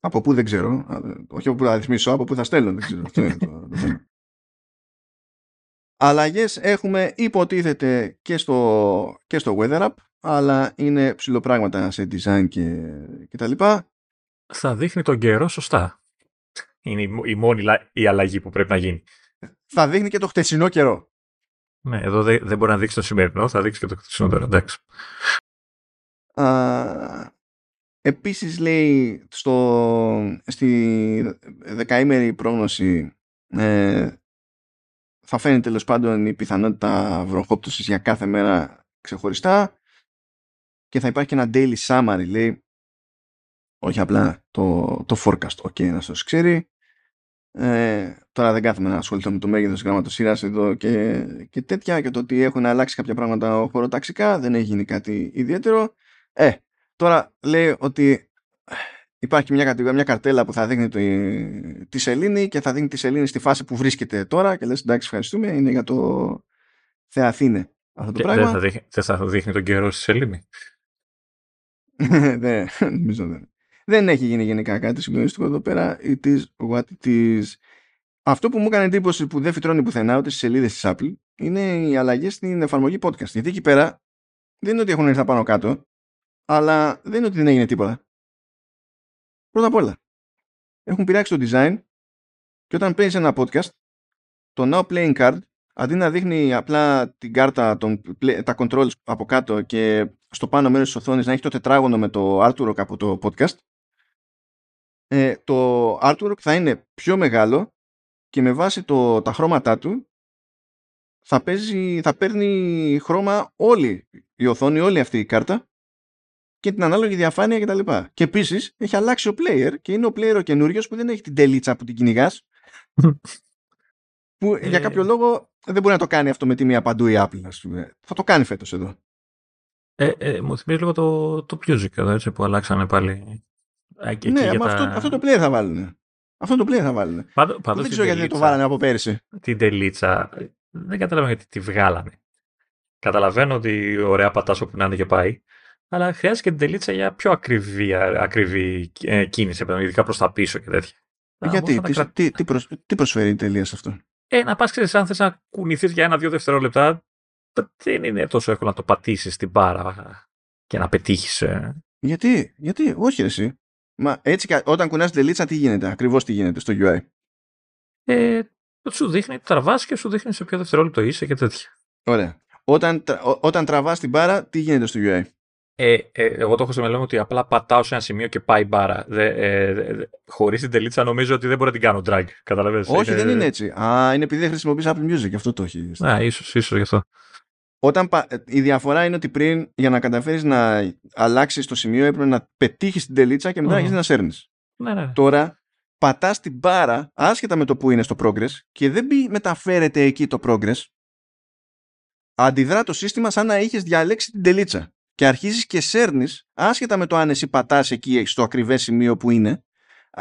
Από πού δεν ξέρω. Όχι από πού θα ρυθμίσω, από πού θα στέλνω. Δεν ξέρω. Αυτό είναι το, το Αλλαγές έχουμε υποτίθεται και στο, και στο Weather App, αλλά είναι ψηλοπράγματα σε design και, και τα λοιπά. Θα δείχνει τον καιρό σωστά. Είναι η, η μόνη η αλλαγή που πρέπει να γίνει. Θα δείχνει και το χτεσινό καιρό. Ναι, εδώ δεν, δεν μπορεί να δείξει το σημερινό, θα δείξει και το χτεσινό καιρό. Εντάξει. Α, επίσης λέει στο, στη δεκαήμερη πρόγνωση ε, θα φαίνει τέλος πάντων η πιθανότητα βροχόπτωσης για κάθε μέρα ξεχωριστά και θα υπάρχει και ένα daily summary λέει όχι απλά το, το forecast ok να σας ξέρει ε, τώρα δεν κάθομαι να ασχοληθώ με το μέγεθος γραμματοσύρας εδώ και, και τέτοια και το ότι έχουν αλλάξει κάποια πράγματα χωροταξικά δεν έχει γίνει κάτι ιδιαίτερο ε, τώρα λέει ότι υπάρχει μια κατηγορία, μια καρτέλα που θα δείχνει τη, τη σελήνη και θα δείχνει τη σελήνη στη φάση που βρίσκεται τώρα και λες εντάξει ευχαριστούμε είναι για το Θεαθήνε αυτό το πράγμα. Δεν θα, δείχνει, δεν θα δείχνει τον καιρό στη σελήνη. δεν, νομίζω δεν. Δεν έχει γίνει γενικά κάτι συγκλονιστικό εδώ πέρα. It is what it is. Αυτό που μου έκανε εντύπωση που δεν φυτρώνει πουθενά ούτε στις σελίδες της Apple είναι οι αλλαγές στην εφαρμογή podcast. Γιατί εκεί πέρα δεν είναι ότι έχουν έρθει πάνω κάτω, αλλά δεν είναι ότι δεν έγινε τίποτα. Πρώτα απ' όλα, έχουν πειράξει το design και όταν παίζει ένα podcast, το Now Playing Card, αντί να δείχνει απλά την κάρτα, τον, τα controls από κάτω και στο πάνω μέρος της οθόνης να έχει το τετράγωνο με το artwork από το podcast, ε, το artwork θα είναι πιο μεγάλο και με βάση το, τα χρώματά του θα, παίζει, θα παίρνει χρώμα όλη η οθόνη, όλη αυτή η κάρτα και την ανάλογη διαφάνεια κτλ. Και, και επίσης έχει αλλάξει ο player και είναι ο player ο καινούριος που δεν έχει την τελίτσα που την κυνηγάς. που ε... για κάποιο λόγο δεν μπορεί να το κάνει αυτό με τη μία παντού η Apple. Ας πούμε. Θα το κάνει φέτος εδώ. Ε, ε, μου θυμίζει λίγο το, το Music εδώ, έτσι, που αλλάξανε πάλι. Εκεί ναι, αλλά αυτό, αυτό το player θα βάλουν. Αυτό το player θα βάλουν. Πάντω, πάντως δεν ξέρω γιατί δεν το βάλανε από πέρυσι. Την τελίτσα δεν καταλαβαίνω γιατί τη βγάλανε. Καταλαβαίνω ότι ωραία πατάς όπου να είναι και πάει αλλά χρειάζεται και την τελίτσα για πιο ακριβή, ακριβή ε, κίνηση, ειδικά προς τα πίσω και τέτοια. Γιατί, τι, κρα... τι, τι, προσ... τι προσφέρει η τελεία σε αυτό; Ε, να πας, ξέρεις, αν θες να κουνηθείς για ένα-δύο δευτερόλεπτα, δεν είναι τόσο εύκολο να το πατήσεις στην μπάρα και να πετύχεις. Ε. Γιατί, γιατί, όχι εσύ. Μα έτσι, όταν κουνάς την τελίτσα, τι γίνεται, ακριβώς τι γίνεται στο UI. Ε, σου δείχνει, τραβάς και σου δείχνει σε ποιο δευτερόλεπτο είσαι και τέτοια. Ωραία. Όταν, όταν τραβάς την μπάρα, τι γίνεται στο UI. Ε, ε, εγώ το έχω στο μυαλό μου ότι απλά πατάω σε ένα σημείο και πάει μπάρα. Δε, ε, χωρίς την τελίτσα νομίζω ότι δεν μπορώ να την κάνω drag. Καταλαβαίνεις. Όχι, είναι... δεν είναι έτσι. Α, είναι επειδή δεν χρησιμοποιείς Apple Music, αυτό το έχει. Ναι, ίσως, ίσως γι' αυτό. Όταν, η διαφορά είναι ότι πριν για να καταφέρεις να αλλάξεις το σημείο έπρεπε να πετύχεις την τελίτσα και μετά mm. να σέρνεις. Ναι, ναι, ναι. Τώρα πατάς την μπάρα άσχετα με το που είναι στο progress και δεν μεταφέρεται εκεί το progress αντιδρά το σύστημα σαν να είχες διαλέξει την τελίτσα και αρχίζεις και σέρνεις, άσχετα με το αν εσύ πατάς εκεί στο ακριβές σημείο που είναι,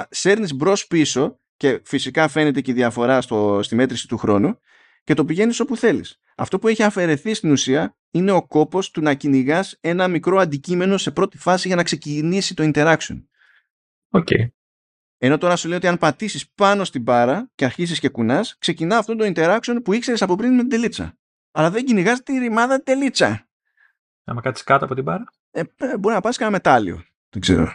σέρνεις μπρος πίσω και φυσικά φαίνεται και η διαφορά στο, στη μέτρηση του χρόνου και το πηγαίνεις όπου θέλεις. Αυτό που έχει αφαιρεθεί στην ουσία είναι ο κόπος του να κυνηγάς ένα μικρό αντικείμενο σε πρώτη φάση για να ξεκινήσει το interaction. OK. Okay. Ενώ τώρα σου λέει ότι αν πατήσεις πάνω στην μπάρα και αρχίσεις και κουνάς, ξεκινά αυτό το interaction που ήξερες από πριν με την τελίτσα. Αλλά δεν κυνηγάς τη ρημάδα τελίτσα. Άμα κάτσεις κάτω από την μπάρα. Ε, μπορεί να πας κανένα μετάλλιο. Δεν ξέρω.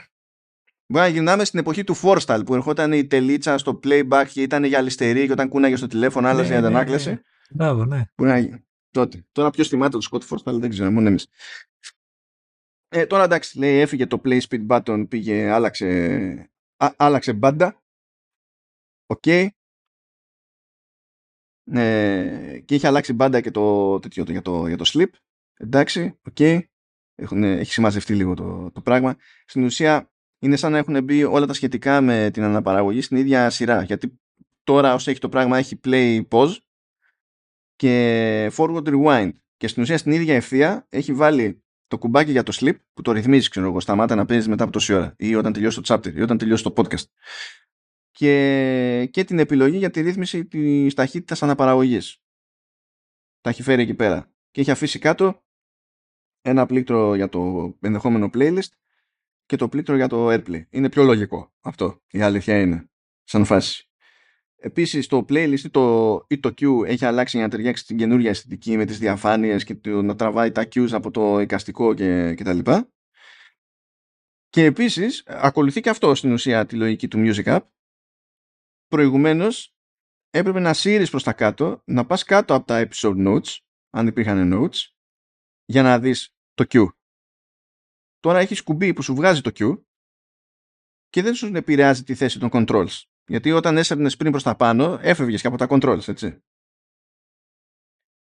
Μπορεί να γυρνάμε στην εποχή του Forstall που ερχόταν η τελίτσα στο playback και ήταν για αριστερή και όταν κούναγε στο τηλέφωνο άλλαζε ναι, για την ανάκλαση. Ναι, ναι. Μπράβο, ναι. να... Τότε. Τώρα ποιος θυμάται το Scott Forstall δεν ξέρω, μόνο εμείς. Ε, τώρα εντάξει, λέει, έφυγε το play speed button, πήγε, άλλαξε, α, άλλαξε μπάντα. OK. Okay. Ε, και είχε αλλάξει μπάντα και το, τέτοιο, για, το, για το sleep. Εντάξει, OK. Okay. έχει συμμαζευτεί λίγο το, το πράγμα. Στην ουσία είναι σαν να έχουν μπει όλα τα σχετικά με την αναπαραγωγή στην ίδια σειρά. Γιατί τώρα όσο έχει το πράγμα έχει play pause και forward rewind. Και στην ουσία στην ίδια ευθεία έχει βάλει το κουμπάκι για το sleep που το ρυθμίζει ξέρω εγώ σταμάτα να παίζεις μετά από τόση ώρα ή όταν τελειώσει το chapter ή όταν τελειώσει το podcast. Και, και την επιλογή για τη ρύθμιση της ταχύτητας αναπαραγωγής. Τα έχει φέρει εκεί πέρα. Και έχει αφήσει κάτω ένα πλήκτρο για το ενδεχόμενο playlist και το πλήκτρο για το airplay. Είναι πιο λογικό αυτό, η αλήθεια είναι, σαν φάση. Επίσης το playlist ή το, ή το queue έχει αλλάξει για να ταιριάξει την καινούργια αισθητική με τις διαφάνειες και το, να τραβάει τα cues από το εικαστικό και, και τα λοιπά. Και επίσης ακολουθεί και αυτό στην ουσία τη λογική του Music App. Προηγουμένως έπρεπε να σύρεις προς τα κάτω, να πας κάτω από τα episode notes, αν υπήρχαν notes, για να δεις το Q. Τώρα έχεις κουμπί που σου βγάζει το Q και δεν σου επηρεάζει τη θέση των controls. Γιατί όταν έσαιρνες πριν προς τα πάνω, έφευγες και από τα controls, έτσι.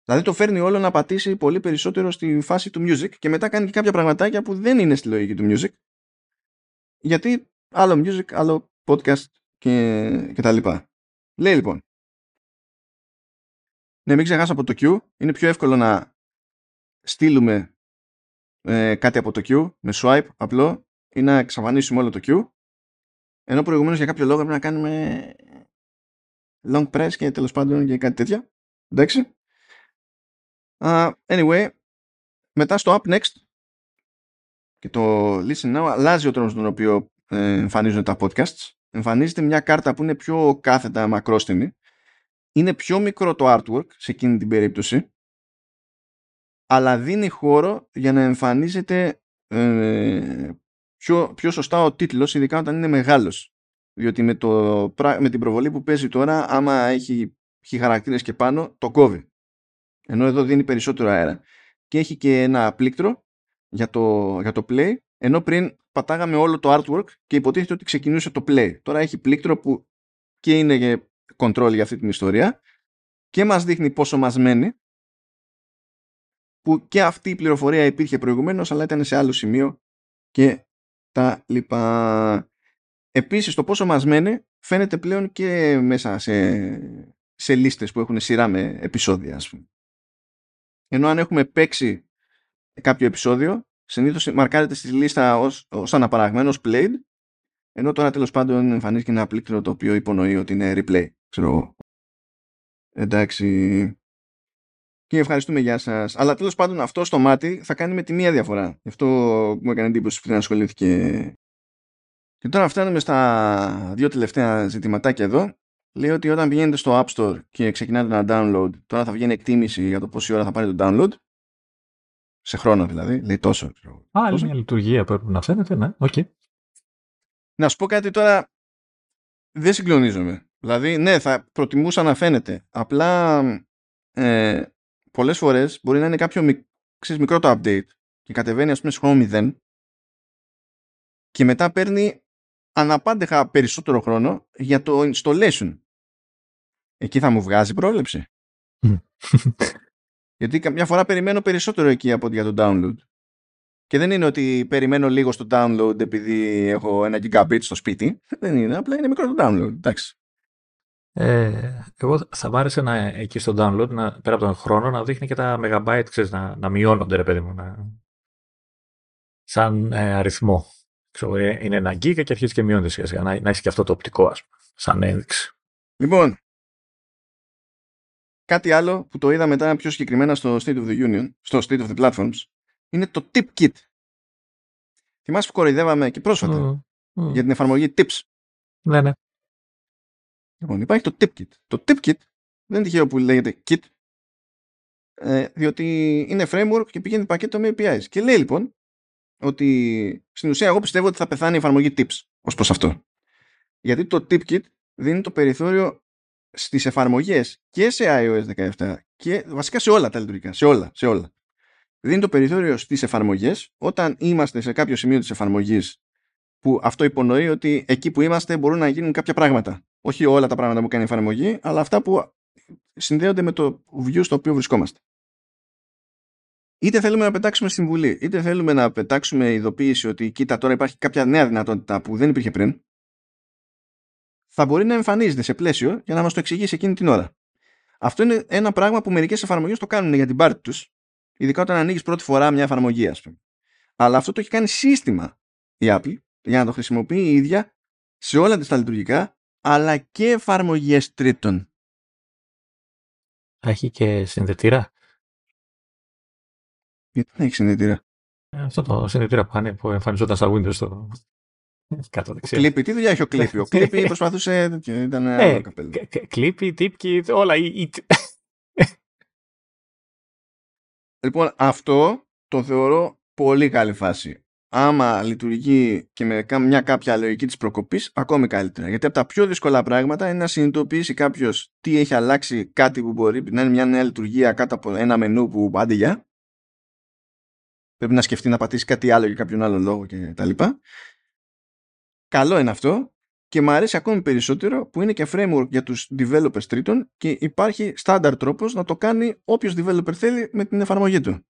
Δηλαδή το φέρνει όλο να πατήσει πολύ περισσότερο στη φάση του music και μετά κάνει και κάποια πραγματάκια που δεν είναι στη λογική του music. Γιατί άλλο music, άλλο podcast και, και τα λοιπά. Λέει λοιπόν, ναι, μην ξεχάσω από το Q. Είναι πιο εύκολο να στείλουμε ε, κάτι από το Q με swipe απλό ή να εξαφανίσουμε όλο το Q. Ενώ προηγουμένως για κάποιο λόγο πρέπει να κάνουμε long press και τέλος πάντων για κάτι τέτοια. Εντάξει. Uh, anyway, μετά στο up next και το listen now αλλάζει ο τρόπος τον οποίο ε, εμφανίζονται τα podcasts. Εμφανίζεται μια κάρτα που είναι πιο κάθετα μακρόστιμη είναι πιο μικρό το artwork σε εκείνη την περίπτωση αλλά δίνει χώρο για να εμφανίζεται ε, πιο, πιο σωστά ο τίτλος ειδικά όταν είναι μεγάλος. Διότι με, το, με την προβολή που παίζει τώρα άμα έχει, έχει χαρακτήρες και πάνω το κόβει. Ενώ εδώ δίνει περισσότερο αέρα. Και έχει και ένα πλήκτρο για το, για το play. Ενώ πριν πατάγαμε όλο το artwork και υποτίθεται ότι ξεκινούσε το play. Τώρα έχει πλήκτρο που και είναι control για αυτή την ιστορία και μας δείχνει πόσο μας μένει που και αυτή η πληροφορία υπήρχε προηγουμένως αλλά ήταν σε άλλο σημείο και τα λοιπά. Επίσης το πόσο μας μένει φαίνεται πλέον και μέσα σε, σε λίστες που έχουν σειρά με επεισόδια ας πούμε. Ενώ αν έχουμε παίξει κάποιο επεισόδιο συνήθως μαρκάρεται στη λίστα ως, ως αναπαραγμένος played ενώ τώρα τέλος πάντων εμφανίζει και ένα πλήκτρο το οποίο υπονοεί ότι είναι replay ξέρω εγώ. Εντάξει. Και ευχαριστούμε, γεια σας. Αλλά τέλος πάντων αυτό στο μάτι θα κάνει με τη μία διαφορά. Γι' αυτό μου έκανε εντύπωση που δεν ασχολήθηκε. Και τώρα φτάνουμε στα δύο τελευταία ζητηματάκια εδώ. Λέει ότι όταν πηγαίνετε στο App Store και ξεκινάτε ένα download, τώρα θα βγαίνει εκτίμηση για το πόση ώρα θα πάρει το download. Σε χρόνο δηλαδή. Λέει τόσο. Α, είναι μια λειτουργία που πρέπει να φαίνεται, ναι. Okay. Να σου πω κάτι τώρα. Δεν συγκλονίζομαι. Δηλαδή, ναι, θα προτιμούσα να φαίνεται. Απλά ε, πολλές φορές μπορεί να είναι κάποιο ξέρεις, μικρό το update και κατεβαίνει ας πούμε σε χρόνο 0 και μετά παίρνει αναπάντεχα περισσότερο χρόνο για το installation. Εκεί θα μου βγάζει πρόβλεψη. Γιατί καμιά φορά περιμένω περισσότερο εκεί από για το download. Και δεν είναι ότι περιμένω λίγο στο download επειδή έχω ένα gigabit στο σπίτι. Δεν είναι, απλά είναι μικρό το download. Εντάξει. Ε, εγώ θα μ' άρεσε να, εκεί στο download, να, πέρα από τον χρόνο, να δείχνει και τα megabyte, ξέρεις, να, να μειώνονται, ρε παιδί μου, να, σαν ε, αριθμό. Ξέρω, ε, είναι ένα γίγα και αρχίζει και μειώνεται σιγά να, να έχεις και αυτό το οπτικό, ας πούμε, σαν ένδειξη. Λοιπόν, κάτι άλλο που το είδα μετά πιο συγκεκριμένα στο State of the Union, στο State of the Platforms, είναι το Tip Kit. Θυμάσαι που κοροϊδεύαμε και πρόσφατα για την εφαρμογή Tips; Ναι, ναι. Λοιπόν, υπάρχει το tip kit. Το tip kit δεν είναι τυχαίο που λέγεται kit, ε, διότι είναι framework και πηγαίνει πακέτο με APIs. Και λέει λοιπόν ότι στην ουσία εγώ πιστεύω ότι θα πεθάνει η εφαρμογή tips ως προς αυτό. Γιατί το tip kit δίνει το περιθώριο στις εφαρμογές και σε iOS 17 και βασικά σε όλα τα λειτουργικά, σε όλα, σε όλα. Δίνει το περιθώριο στις εφαρμογές όταν είμαστε σε κάποιο σημείο της εφαρμογής που αυτό υπονοεί ότι εκεί που είμαστε μπορούν να γίνουν κάποια πράγματα. Όχι όλα τα πράγματα που κάνει η εφαρμογή, αλλά αυτά που συνδέονται με το view στο οποίο βρισκόμαστε. Είτε θέλουμε να πετάξουμε συμβουλή, είτε θέλουμε να πετάξουμε ειδοποίηση ότι κοίτα τώρα υπάρχει κάποια νέα δυνατότητα που δεν υπήρχε πριν, θα μπορεί να εμφανίζεται σε πλαίσιο για να μας το εξηγήσει εκείνη την ώρα. Αυτό είναι ένα πράγμα που μερικές εφαρμογές το κάνουν για την πάρτη τους, ειδικά όταν ανοίγεις πρώτη φορά μια εφαρμογή, ας πούμε. Αλλά αυτό το έχει κάνει σύστημα η Apple για να το χρησιμοποιεί η ίδια σε όλα τα λειτουργικά, αλλά και εφαρμογές τρίτων. Έχει και συνδετήρα; Γιατί δεν έχει συνδετήρα; Ε, αυτό το συνδετήρα που, που εμφανιζόταν στα Windows στο κάτω δεξιά. Κλίπη, τι δουλειά έχει ο Κλίπη. Ο Κλίπη προσπαθούσε. Ήταν Ε, άλλο καπέλο. Κλίπη, τύπκι, όλα. ή- ή- Λοιπόν, αυτό το θεωρώ πολύ καλή φάση. Άμα λειτουργεί και με κα- μια κάποια λογική της προκοπής, ακόμη καλύτερα. Γιατί από τα πιο δύσκολα πράγματα είναι να συνειδητοποιήσει κάποιος τι έχει αλλάξει κάτι που μπορεί να είναι μια νέα λειτουργία κάτω από ένα μενού που άντε για. Πρέπει να σκεφτεί να πατήσει κάτι άλλο για κάποιον άλλο λόγο και τα λοιπά. Καλό είναι αυτό και μου αρέσει ακόμη περισσότερο που είναι και framework για τους developers τρίτων και υπάρχει στάνταρ τρόπος να το κάνει όποιος developer θέλει με την εφαρμογή του.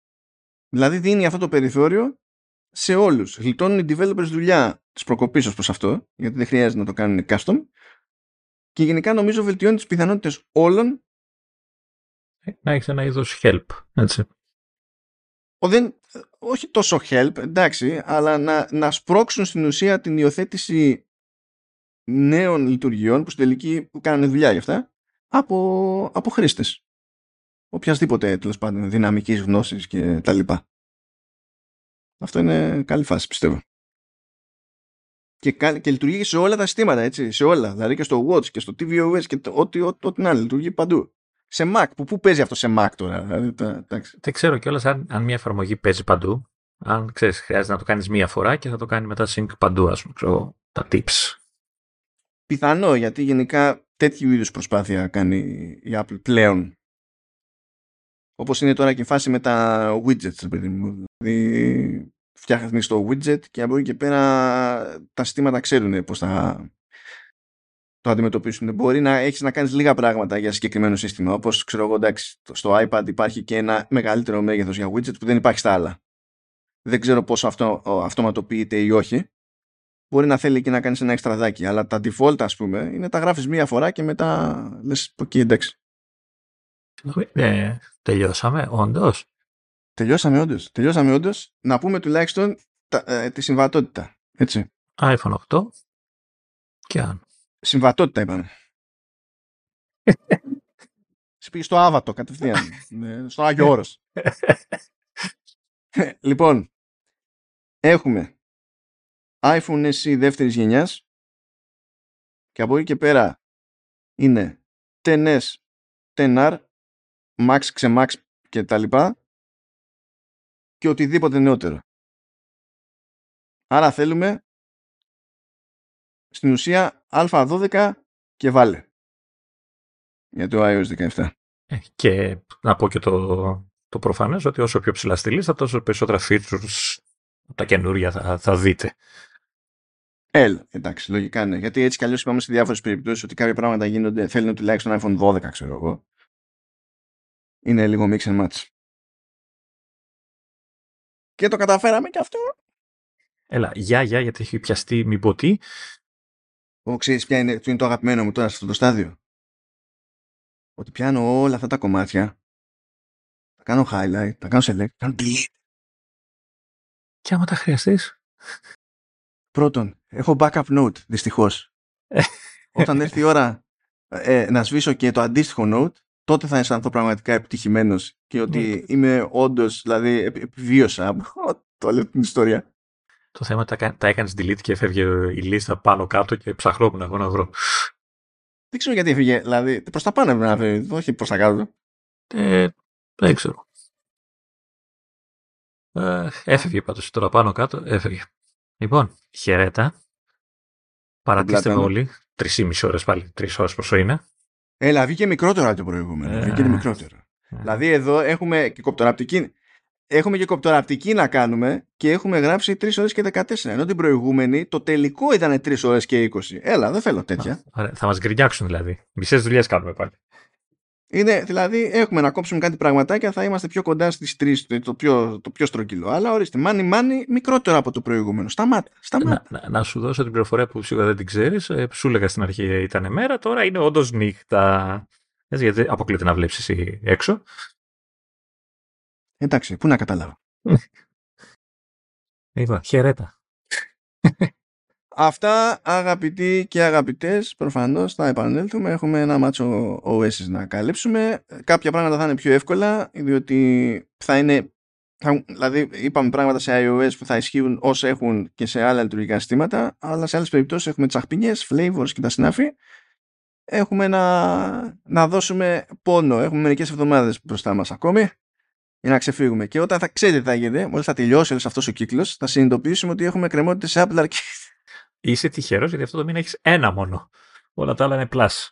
Δηλαδή δίνει αυτό το περιθώριο σε όλους. Γλιτώνουν οι developers δουλειά της προκοπής ως προς αυτό, γιατί δεν χρειάζεται να το κάνουν custom και γενικά νομίζω βελτιώνει τις πιθανότητες όλων Να έχεις ένα είδος help. Έτσι. ο, δεν, όχι τόσο help, εντάξει, αλλά να, να σπρώξουν στην ουσία την υιοθέτηση νέων λειτουργιών που στην τελική κάνουν δουλειά για αυτά από, από χρήστες. Οποιασδήποτε τέλος πάντων δυναμικής γνώσης και τα λοιπά. Αυτό είναι καλή φάση πιστεύω. Και, κα- και λειτουργεί και σε όλα τα συστήματα, έτσι, σε όλα. Δηλαδή και στο Watch και στο tvOS και το- ό,τι, ό,τι, ό,τι να είναι, λειτουργεί παντού. Σε Mac, που πού παίζει αυτό σε Mac τώρα, δηλαδή, τα, εντάξει. Δεν ξέρω κιόλα αν, αν μια εφαρμογή παίζει παντού. Αν ξέρει, χρειάζεται να το κάνει μία φορά και θα το κάνει μετά sync παντού, α πούμε, ξέρω, τα tips. Πιθανό, γιατί γενικά τέτοιου είδους προσπάθεια κάνει η Apple πλέον. Όπως είναι τώρα και η φάση με τα widgets, ρε παιδί μου. Δηλαδή, φτιάχνεις το widget και από εκεί και πέρα τα συστήματα ξέρουν πώς θα το αντιμετωπίσουν. Μπορεί να έχεις να κάνεις λίγα πράγματα για συγκεκριμένο σύστημα. Όπως ξέρω εγώ, εντάξει, στο iPad υπάρχει και ένα μεγαλύτερο μέγεθος για widget που δεν υπάρχει στα άλλα. Δεν ξέρω πόσο αυτό αυτοματοποιείται ή όχι μπορεί να θέλει και να κάνεις ένα εξτραδάκι. Αλλά τα default, ας πούμε, είναι τα γράφεις μία φορά και μετά λες, οκ, εντάξει. Ε, τελειώσαμε, όντως. Τελειώσαμε όντως. Τελειώσαμε όντως. Να πούμε τουλάχιστον τα, ε, τη συμβατότητα. Έτσι. iPhone 8 και αν. Συμβατότητα είπαμε. Σε πήγε στο Άβατο κατευθείαν. Ναι, στο Άγιο Όρος. λοιπόν, έχουμε iPhone SE δεύτερης γενιάς και από εκεί και πέρα είναι 10S, 10R, Max, ξεμάx και τα λοιπά και οτιδήποτε νεότερο. Άρα θέλουμε στην ουσία α12 και βάλε για το iOS 17. Ε, και να πω και το, το προφανές ότι όσο πιο ψηλά στη λίστα, τόσο περισσότερα features από τα καινούρια θα, θα δείτε. L, εντάξει, λογικά ναι. Γιατί έτσι κι αλλιώς είπαμε σε διάφορες περιπτώσεις ότι κάποια πράγματα γίνονται, θέλουν τουλάχιστον iPhone 12, ξέρω εγώ. Είναι λίγο mix and match. Και το καταφέραμε και αυτό. Έλα, γεια, γεια, γιατί έχει πιαστεί μη πω τι. Ω, ξέρεις ποια είναι, ποιο είναι το αγαπημένο μου τώρα σε αυτό το στάδιο; Ότι πιάνω όλα αυτά τα κομμάτια, τα κάνω highlight, τα κάνω select, κάνω delete. Και άμα τα χρειαστείς. Πρώτον, έχω backup note, δυστυχώς. Όταν έρθει η ώρα ε, να σβήσω και το αντίστοιχο note, τότε θα αισθανθώ πραγματικά επιτυχημένος και ότι είμαι όντως, δηλαδή επι- επιβίωσα από το όλη την ιστορία. Το θέμα τα, κα- τα έκανες delete και έφευγε η λίστα πάνω κάτω και ψαχνόμουν εγώ να βρω. Δεν ξέρω γιατί έφυγε, δηλαδή προς τα πάνω έπρεπε να φύγει, όχι προς τα κάτω. Ε, δεν ξέρω. Ε, έφευγε πάντως τώρα πάνω κάτω, έφευγε. Λοιπόν, χαιρέτα. Παρατήστε με πλάτανο. όλοι. Τρεις ή μισή ώρες πάλι. Τρεις ώρες πόσο είναι. Έλα, βγήκε μικρότερο από το προηγούμενο. Ε. Βγήκε μικρότερο. Ε, Δηλαδή εδώ έχουμε και κοπτοραπτική. Έχουμε και κοπτοραπτική να κάνουμε και έχουμε γράψει 3 ώρες και 14. Ενώ την προηγούμενη το τελικό ήταν 3 ώρες και 20. Έλα, δεν θέλω τέτοια. Ωραία, θα μας γκρινιάξουν δηλαδή. Μισές δουλειές κάνουμε πάλι. Είναι, δηλαδή έχουμε να κόψουμε κάτι πραγματάκια, θα είμαστε πιο κοντά στις τρεις, το πιο, το πιο στρογγυλό. Αλλά ορίστε, μάνι μάνι μικρότερο από το προηγούμενο. Σταμάτα. σταμάτα. Να, να, να, σου δώσω την πληροφορία που σίγουρα δεν την ξέρεις. Ε, σου έλεγα στην αρχή ήταν μέρα, τώρα είναι όντως νύχτα. Έτσι, γιατί αποκλείται να βλέπεις εσύ έξω. Εντάξει, πού να καταλάβω. Είπα, χαιρέτα. Αυτά αγαπητοί και αγαπητές, προφανώς θα επανέλθουμε. Έχουμε ένα μάτσο OS να καλύψουμε. Κάποια πράγματα θα είναι πιο εύκολα, διότι θα είναι... Θα, δηλαδή είπαμε πράγματα σε iOS που θα ισχύουν όσα έχουν και σε άλλα λειτουργικά συστήματα, αλλά σε άλλες περιπτώσεις έχουμε τσαχπινιές, flavors και τα συνάφη. Έχουμε να, να δώσουμε πόνο. Έχουμε μερικές εβδομάδες μπροστά μας ακόμη για να ξεφύγουμε. Και όταν θα ξέρετε τι θα γίνει, μόλις θα τελειώσει όλος αυτός ο κύκλος, θα συνειδητοποιήσουμε ότι έχουμε κρεμότητες σε Apple Arcade. Είσαι τυχερός γιατί αυτό το μήνα έχεις ένα μόνο. Όλα τα άλλα είναι plus.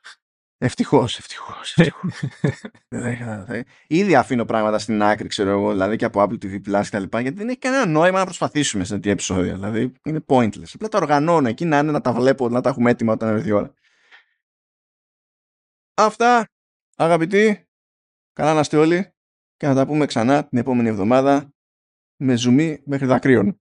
Ευτυχώς, ευτυχώς. Ήδη αφήνω πράγματα στην άκρη, ξέρω εγώ, δηλαδή και από Apple TV Plus και τα λοιπά, γιατί δεν έχει κανένα νόημα να προσπαθήσουμε σε τέτοια επεισόδια. Δηλαδή είναι pointless. Απλά τα οργανώνω εκεί να είναι να τα βλέπω, να τα έχουμε έτοιμα όταν έρθει η ώρα. Αυτά, αγαπητοί. Καλά να είστε όλοι και να τα πούμε ξανά την επόμενη εβδομάδα με ζουμί μέχρι δακρύων.